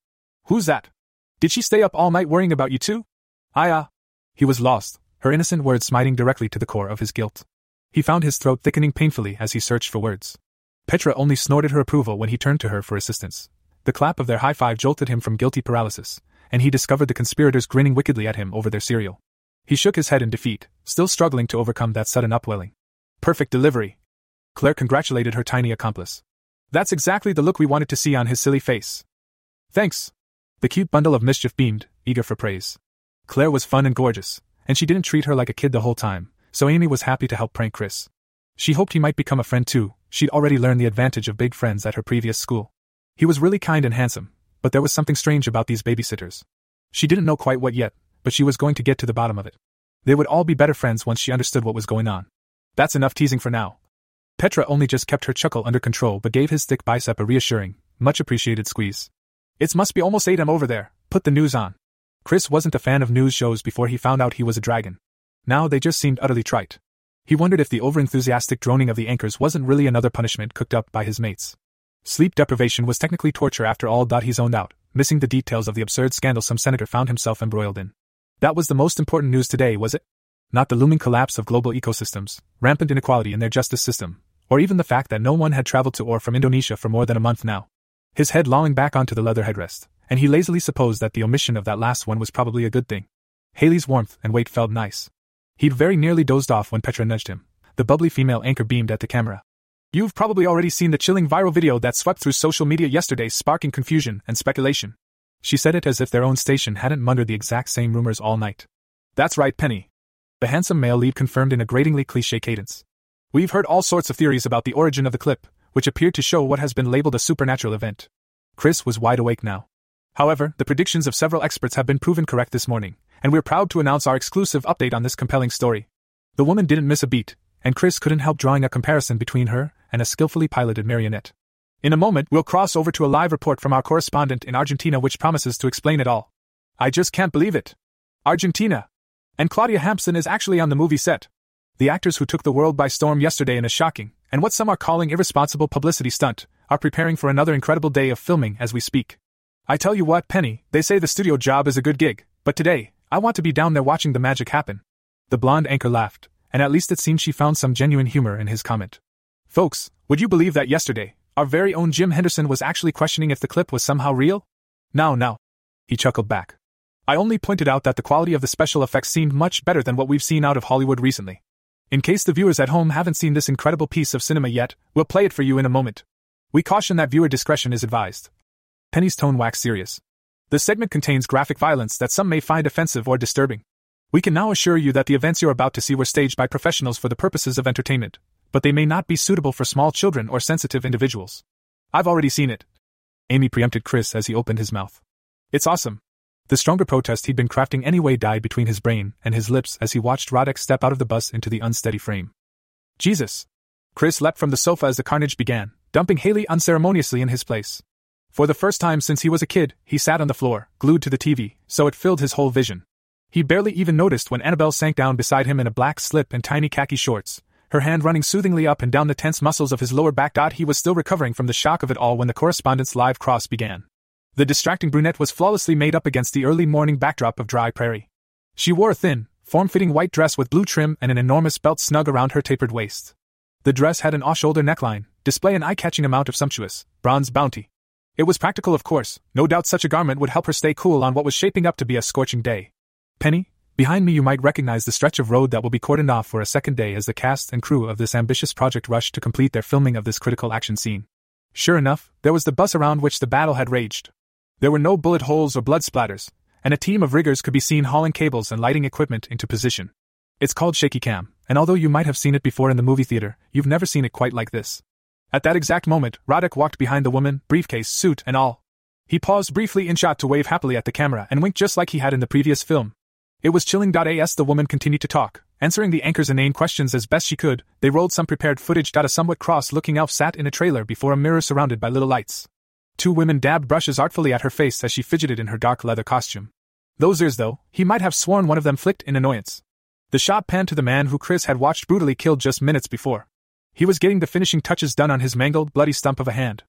Who's that? Did she stay up all night worrying about you too? I, uh. He was lost, her innocent words smiting directly to the core of his guilt. He found his throat thickening painfully as he searched for words. Petra only snorted her approval when he turned to her for assistance. The clap of their high five jolted him from guilty paralysis, and he discovered the conspirators grinning wickedly at him over their cereal. He shook his head in defeat, still struggling to overcome that sudden upwelling. Perfect delivery. Claire congratulated her tiny accomplice. That's exactly the look we wanted to see on his silly face. Thanks. The cute bundle of mischief beamed, eager for praise. Claire was fun and gorgeous, and she didn't treat her like a kid the whole time, so Amy was happy to help prank Chris. She hoped he might become a friend too, she'd already learned the advantage of big friends at her previous school. He was really kind and handsome, but there was something strange about these babysitters. She didn't know quite what yet, but she was going to get to the bottom of it. They would all be better friends once she understood what was going on. That's enough teasing for now. Petra only just kept her chuckle under control but gave his thick bicep a reassuring, much appreciated squeeze. It must be almost 8 am over there, put the news on. Chris wasn't a fan of news shows before he found out he was a dragon. Now they just seemed utterly trite. He wondered if the overenthusiastic droning of the anchors wasn't really another punishment cooked up by his mates. Sleep deprivation was technically torture after all. He zoned out, missing the details of the absurd scandal some senator found himself embroiled in. That was the most important news today, was it? Not the looming collapse of global ecosystems, rampant inequality in their justice system, or even the fact that no one had traveled to or from Indonesia for more than a month now. His head lolling back onto the leather headrest, and he lazily supposed that the omission of that last one was probably a good thing. Haley's warmth and weight felt nice. He'd very nearly dozed off when Petra nudged him. The bubbly female anchor beamed at the camera. You've probably already seen the chilling viral video that swept through social media yesterday, sparking confusion and speculation. She said it as if their own station hadn't muttered the exact same rumors all night. That's right, Penny. The handsome male lead confirmed in a gratingly cliche cadence. We've heard all sorts of theories about the origin of the clip, which appeared to show what has been labeled a supernatural event. Chris was wide awake now. However, the predictions of several experts have been proven correct this morning, and we're proud to announce our exclusive update on this compelling story. The woman didn't miss a beat, and Chris couldn't help drawing a comparison between her and a skillfully piloted marionette. In a moment, we'll cross over to a live report from our correspondent in Argentina, which promises to explain it all. I just can't believe it. Argentina. And Claudia Hampson is actually on the movie set. The actors who took the world by storm yesterday in a shocking, and what some are calling irresponsible publicity stunt, are preparing for another incredible day of filming as we speak. I tell you what, Penny, they say the studio job is a good gig, but today, I want to be down there watching the magic happen. The blonde anchor laughed, and at least it seemed she found some genuine humor in his comment. Folks, would you believe that yesterday, our very own Jim Henderson was actually questioning if the clip was somehow real? Now, now. He chuckled back. I only pointed out that the quality of the special effects seemed much better than what we've seen out of Hollywood recently. In case the viewers at home haven't seen this incredible piece of cinema yet, we'll play it for you in a moment. We caution that viewer discretion is advised. Penny's tone waxed serious. The segment contains graphic violence that some may find offensive or disturbing. We can now assure you that the events you're about to see were staged by professionals for the purposes of entertainment, but they may not be suitable for small children or sensitive individuals. I've already seen it. Amy preempted Chris as he opened his mouth. It's awesome. The stronger protest he'd been crafting anyway died between his brain and his lips as he watched Roddick step out of the bus into the unsteady frame. Jesus! Chris leapt from the sofa as the carnage began, dumping Haley unceremoniously in his place. For the first time since he was a kid, he sat on the floor, glued to the TV, so it filled his whole vision. He barely even noticed when Annabelle sank down beside him in a black slip and tiny khaki shorts, her hand running soothingly up and down the tense muscles of his lower back. He was still recovering from the shock of it all when the correspondence live cross began. The distracting brunette was flawlessly made up against the early morning backdrop of dry prairie. She wore a thin, form fitting white dress with blue trim and an enormous belt snug around her tapered waist. The dress had an off shoulder neckline, display an eye catching amount of sumptuous, bronze bounty. It was practical, of course, no doubt such a garment would help her stay cool on what was shaping up to be a scorching day. Penny, behind me you might recognize the stretch of road that will be cordoned off for a second day as the cast and crew of this ambitious project rush to complete their filming of this critical action scene. Sure enough, there was the bus around which the battle had raged, there were no bullet holes or blood splatters, and a team of riggers could be seen hauling cables and lighting equipment into position. It's called shaky cam, and although you might have seen it before in the movie theater, you've never seen it quite like this. At that exact moment, Roddick walked behind the woman, briefcase, suit, and all. He paused briefly in shot to wave happily at the camera and winked just like he had in the previous film. It was chilling. As the woman continued to talk, answering the anchor's inane questions as best she could, they rolled some prepared footage. A somewhat cross looking elf sat in a trailer before a mirror surrounded by little lights. Two women dabbed brushes artfully at her face as she fidgeted in her dark leather costume. Those ears, though, he might have sworn one of them flicked in annoyance. The shot panned to the man who Chris had watched brutally killed just minutes before. He was getting the finishing touches done on his mangled, bloody stump of a hand.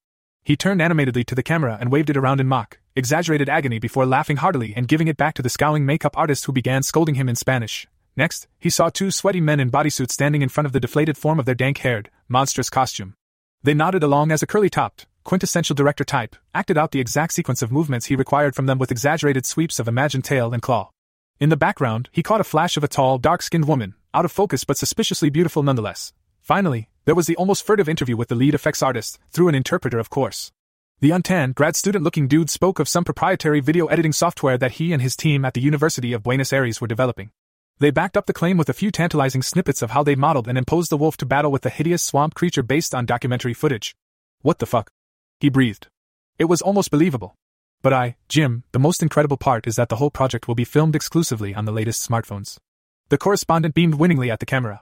He turned animatedly to the camera and waved it around in mock, exaggerated agony before laughing heartily and giving it back to the scowling makeup artist who began scolding him in Spanish. Next, he saw two sweaty men in bodysuits standing in front of the deflated form of their dank haired, monstrous costume. They nodded along as a curly topped, quintessential director type, acted out the exact sequence of movements he required from them with exaggerated sweeps of imagined tail and claw. In the background, he caught a flash of a tall, dark skinned woman, out of focus but suspiciously beautiful nonetheless. Finally, there was the almost furtive interview with the lead effects artist, through an interpreter, of course. The untanned, grad student looking dude spoke of some proprietary video editing software that he and his team at the University of Buenos Aires were developing. They backed up the claim with a few tantalizing snippets of how they modeled and imposed the wolf to battle with the hideous swamp creature based on documentary footage. What the fuck? He breathed. It was almost believable. But I, Jim, the most incredible part is that the whole project will be filmed exclusively on the latest smartphones. The correspondent beamed winningly at the camera.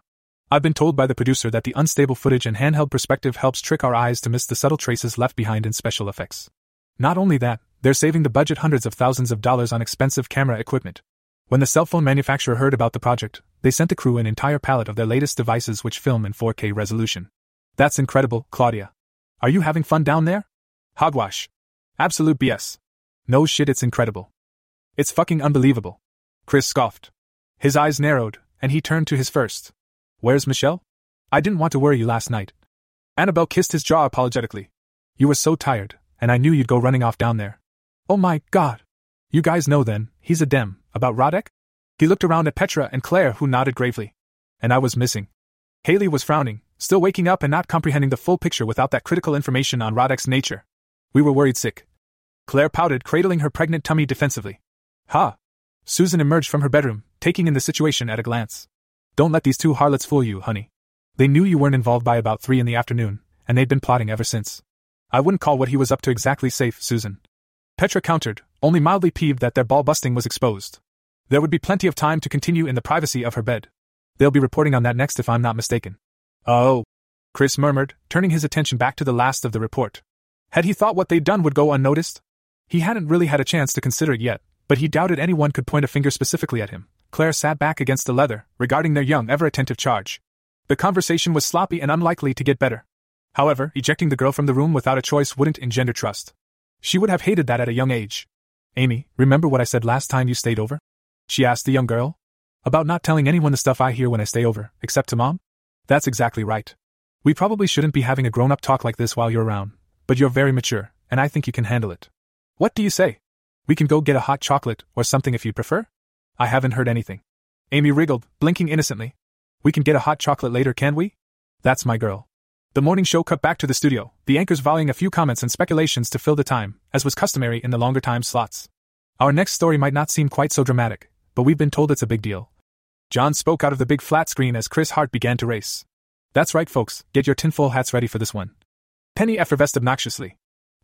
I've been told by the producer that the unstable footage and handheld perspective helps trick our eyes to miss the subtle traces left behind in special effects. Not only that, they're saving the budget hundreds of thousands of dollars on expensive camera equipment. When the cell phone manufacturer heard about the project, they sent the crew an entire pallet of their latest devices which film in 4K resolution. That's incredible, Claudia. Are you having fun down there? Hogwash. Absolute BS. No shit, it's incredible. It's fucking unbelievable. Chris scoffed. His eyes narrowed, and he turned to his first. Where's Michelle? I didn't want to worry you last night. Annabelle kissed his jaw apologetically. You were so tired, and I knew you'd go running off down there. Oh my god. You guys know then, he's a dem, about Roddick? He looked around at Petra and Claire, who nodded gravely. And I was missing. Haley was frowning, still waking up and not comprehending the full picture without that critical information on Roddick's nature. We were worried sick. Claire pouted, cradling her pregnant tummy defensively. Ha! Susan emerged from her bedroom, taking in the situation at a glance. Don't let these two harlots fool you, honey. They knew you weren't involved by about three in the afternoon, and they'd been plotting ever since. I wouldn't call what he was up to exactly safe, Susan. Petra countered, only mildly peeved that their ball busting was exposed. There would be plenty of time to continue in the privacy of her bed. They'll be reporting on that next if I'm not mistaken. Oh, Chris murmured, turning his attention back to the last of the report. Had he thought what they'd done would go unnoticed? He hadn't really had a chance to consider it yet, but he doubted anyone could point a finger specifically at him. Claire sat back against the leather, regarding their young, ever attentive charge. The conversation was sloppy and unlikely to get better. However, ejecting the girl from the room without a choice wouldn't engender trust. She would have hated that at a young age. Amy, remember what I said last time you stayed over? She asked the young girl. About not telling anyone the stuff I hear when I stay over, except to mom? That's exactly right. We probably shouldn't be having a grown up talk like this while you're around, but you're very mature, and I think you can handle it. What do you say? We can go get a hot chocolate or something if you prefer? I haven't heard anything. Amy wriggled, blinking innocently. We can get a hot chocolate later, can we? That's my girl. The morning show cut back to the studio, the anchors volleying a few comments and speculations to fill the time, as was customary in the longer time slots. Our next story might not seem quite so dramatic, but we've been told it's a big deal. John spoke out of the big flat screen as Chris' heart began to race. That's right, folks, get your tinfoil hats ready for this one. Penny effervesced obnoxiously.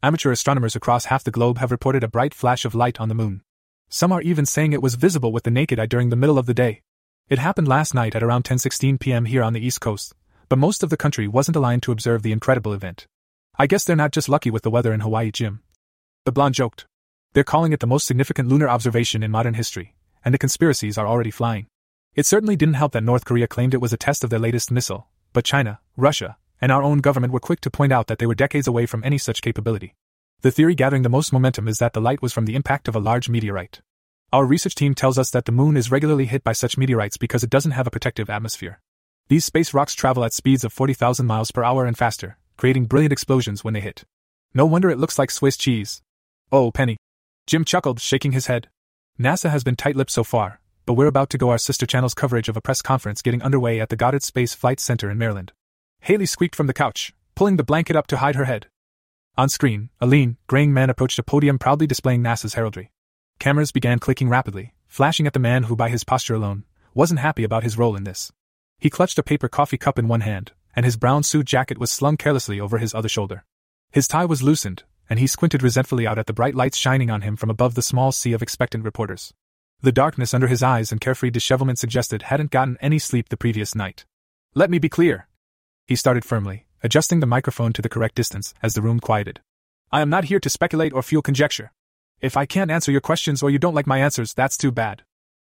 Amateur astronomers across half the globe have reported a bright flash of light on the moon. Some are even saying it was visible with the naked eye during the middle of the day. It happened last night at around 10:16 p.m. here on the East Coast, but most of the country wasn't aligned to observe the incredible event. I guess they're not just lucky with the weather in Hawaii, Jim. The blonde joked. They're calling it the most significant lunar observation in modern history, and the conspiracies are already flying. It certainly didn't help that North Korea claimed it was a test of their latest missile, but China, Russia, and our own government were quick to point out that they were decades away from any such capability. The theory gathering the most momentum is that the light was from the impact of a large meteorite. Our research team tells us that the moon is regularly hit by such meteorites because it doesn't have a protective atmosphere. These space rocks travel at speeds of 40,000 miles per hour and faster, creating brilliant explosions when they hit. No wonder it looks like Swiss cheese. Oh, Penny. Jim chuckled, shaking his head. NASA has been tight lipped so far, but we're about to go our sister channel's coverage of a press conference getting underway at the Goddard Space Flight Center in Maryland. Haley squeaked from the couch, pulling the blanket up to hide her head. On screen, a lean, graying man approached a podium proudly displaying NASA's heraldry. Cameras began clicking rapidly, flashing at the man who, by his posture alone, wasn't happy about his role in this. He clutched a paper coffee cup in one hand, and his brown suit jacket was slung carelessly over his other shoulder. His tie was loosened, and he squinted resentfully out at the bright lights shining on him from above the small sea of expectant reporters. The darkness under his eyes and carefree dishevelment suggested hadn't gotten any sleep the previous night. Let me be clear. He started firmly, adjusting the microphone to the correct distance as the room quieted. I am not here to speculate or fuel conjecture. If I can't answer your questions or you don't like my answers, that's too bad.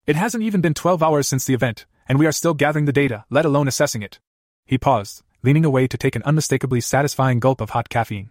It hasn't even been 12 hours since the event, and we are still gathering the data, let alone assessing it. He paused, leaning away to take an unmistakably satisfying gulp of hot caffeine.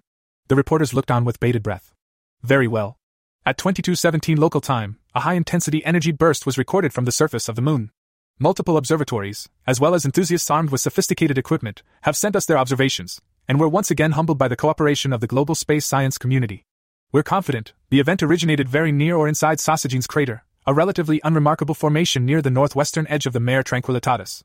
The reporters looked on with bated breath. Very well. At 2217 local time, a high intensity energy burst was recorded from the surface of the moon. Multiple observatories, as well as enthusiasts armed with sophisticated equipment, have sent us their observations, and we're once again humbled by the cooperation of the global space science community. We're confident the event originated very near or inside Sosigenes crater, a relatively unremarkable formation near the northwestern edge of the Mare Tranquillitatis.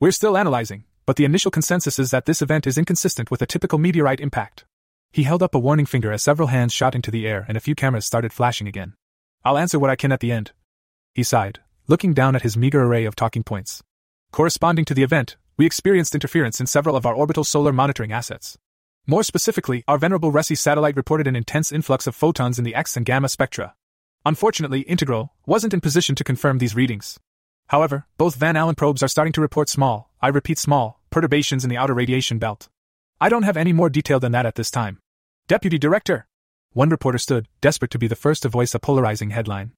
We're still analyzing, but the initial consensus is that this event is inconsistent with a typical meteorite impact. He held up a warning finger as several hands shot into the air and a few cameras started flashing again. I'll answer what I can at the end. He sighed, looking down at his meager array of talking points. Corresponding to the event, we experienced interference in several of our orbital solar monitoring assets. More specifically, our venerable RHESSI satellite reported an intense influx of photons in the X and gamma spectra. Unfortunately, Integral wasn't in position to confirm these readings. However, both Van Allen probes are starting to report small, I repeat small, perturbations in the outer radiation belt. I don't have any more detail than that at this time. Deputy Director! One reporter stood, desperate to be the first to voice a polarizing headline.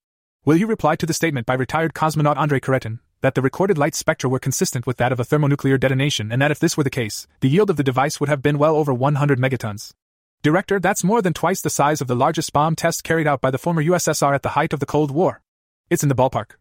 Will you reply to the statement by retired cosmonaut Andrei Karetin that the recorded light spectra were consistent with that of a thermonuclear detonation and that if this were the case, the yield of the device would have been well over 100 megatons? Director, that's more than twice the size of the largest bomb test carried out by the former USSR at the height of the Cold War. It's in the ballpark.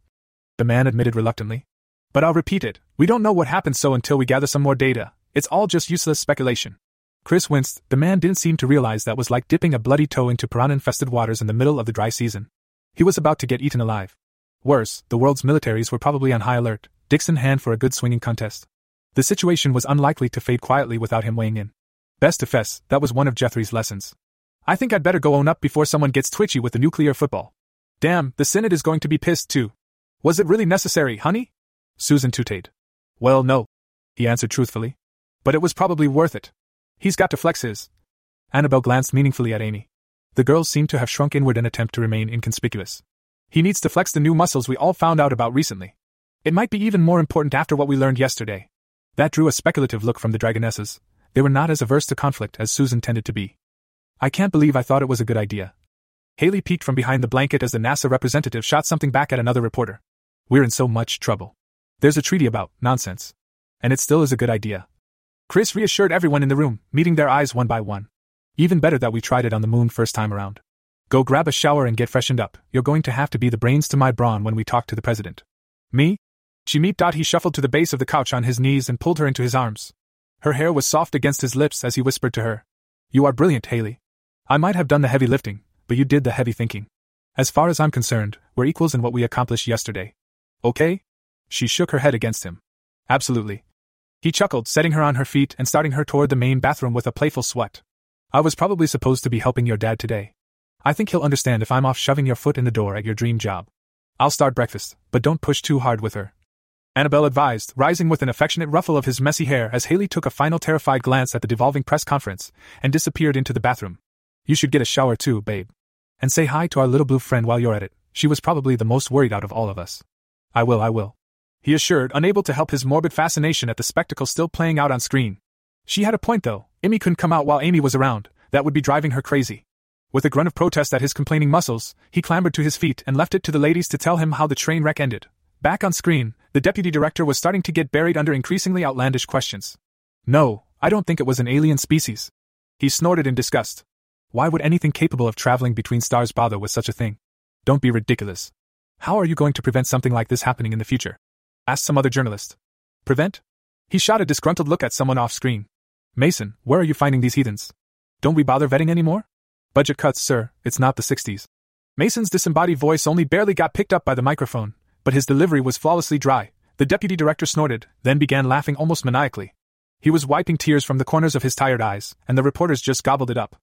The man admitted reluctantly. But I'll repeat it we don't know what happened so until we gather some more data. It's all just useless speculation. Chris winced. The man didn't seem to realize that was like dipping a bloody toe into piranha infested waters in the middle of the dry season. He was about to get eaten alive. Worse, the world's militaries were probably on high alert, dicks in hand for a good swinging contest. The situation was unlikely to fade quietly without him weighing in. Best to fess, that was one of Jeffrey's lessons. I think I'd better go own up before someone gets twitchy with the nuclear football. Damn, the Senate is going to be pissed too. Was it really necessary, honey? Susan tooted. Well, no. He answered truthfully. But it was probably worth it. He's got to flex his. Annabelle glanced meaningfully at Amy. The girls seemed to have shrunk inward in attempt to remain inconspicuous. He needs to flex the new muscles we all found out about recently. It might be even more important after what we learned yesterday. That drew a speculative look from the Dragonesses. They were not as averse to conflict as Susan tended to be. I can't believe I thought it was a good idea. Haley peeked from behind the blanket as the NASA representative shot something back at another reporter. We're in so much trouble. There's a treaty about nonsense. And it still is a good idea. Chris reassured everyone in the room, meeting their eyes one by one. Even better that we tried it on the moon first time around. Go grab a shower and get freshened up. You're going to have to be the brains to my brawn when we talk to the president. Me? Meeped. He shuffled to the base of the couch on his knees and pulled her into his arms. Her hair was soft against his lips as he whispered to her. You are brilliant, Haley. I might have done the heavy lifting, but you did the heavy thinking. As far as I'm concerned, we're equals in what we accomplished yesterday. Okay? She shook her head against him. Absolutely. He chuckled, setting her on her feet and starting her toward the main bathroom with a playful sweat. I was probably supposed to be helping your dad today. I think he'll understand if I'm off shoving your foot in the door at your dream job. I'll start breakfast, but don't push too hard with her. Annabelle advised, rising with an affectionate ruffle of his messy hair as Haley took a final terrified glance at the devolving press conference and disappeared into the bathroom. You should get a shower too, babe. And say hi to our little blue friend while you're at it. She was probably the most worried out of all of us. I will, I will. He assured, unable to help his morbid fascination at the spectacle still playing out on screen. She had a point though, Amy couldn't come out while Amy was around, that would be driving her crazy. With a grunt of protest at his complaining muscles, he clambered to his feet and left it to the ladies to tell him how the train wreck ended. Back on screen, the deputy director was starting to get buried under increasingly outlandish questions. No, I don't think it was an alien species. He snorted in disgust. Why would anything capable of traveling between stars bother with such a thing? Don't be ridiculous. How are you going to prevent something like this happening in the future? Asked some other journalist. Prevent? He shot a disgruntled look at someone off screen. Mason, where are you finding these heathens? Don't we bother vetting anymore? Budget cuts, sir, it's not the 60s. Mason's disembodied voice only barely got picked up by the microphone, but his delivery was flawlessly dry. The deputy director snorted, then began laughing almost maniacally. He was wiping tears from the corners of his tired eyes, and the reporters just gobbled it up.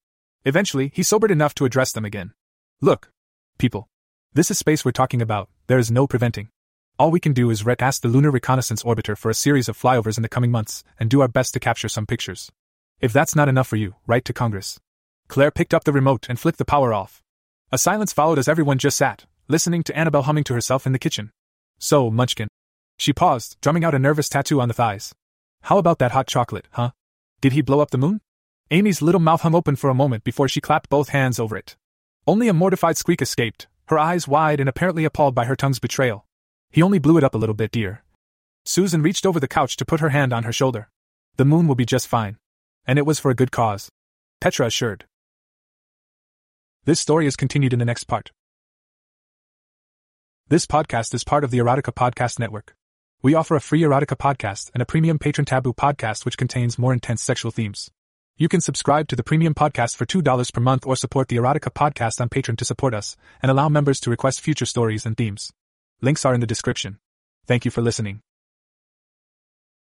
Eventually, he sobered enough to address them again. Look, people. This is space we're talking about, there is no preventing. All we can do is ret ask the Lunar Reconnaissance Orbiter for a series of flyovers in the coming months and do our best to capture some pictures. If that's not enough for you, write to Congress. Claire picked up the remote and flicked the power off. A silence followed as everyone just sat, listening to Annabelle humming to herself in the kitchen. So, Munchkin. She paused, drumming out a nervous tattoo on the thighs. How about that hot chocolate, huh? Did he blow up the moon? Amy's little mouth hung open for a moment before she clapped both hands over it. Only a mortified squeak escaped, her eyes wide and apparently appalled by her tongue's betrayal. He only blew it up a little bit, dear. Susan reached over the couch to put her hand on her shoulder. The moon will be just fine. And it was for a good cause. Petra assured. This story is continued in the next part. This podcast is part of the Erotica Podcast Network. We offer a free erotica podcast and a premium patron taboo podcast which contains more intense sexual themes. You can subscribe to the premium podcast for $2 per month or support the erotica podcast on Patreon to support us and allow members to request future stories and themes. Links are in the description. Thank you for listening.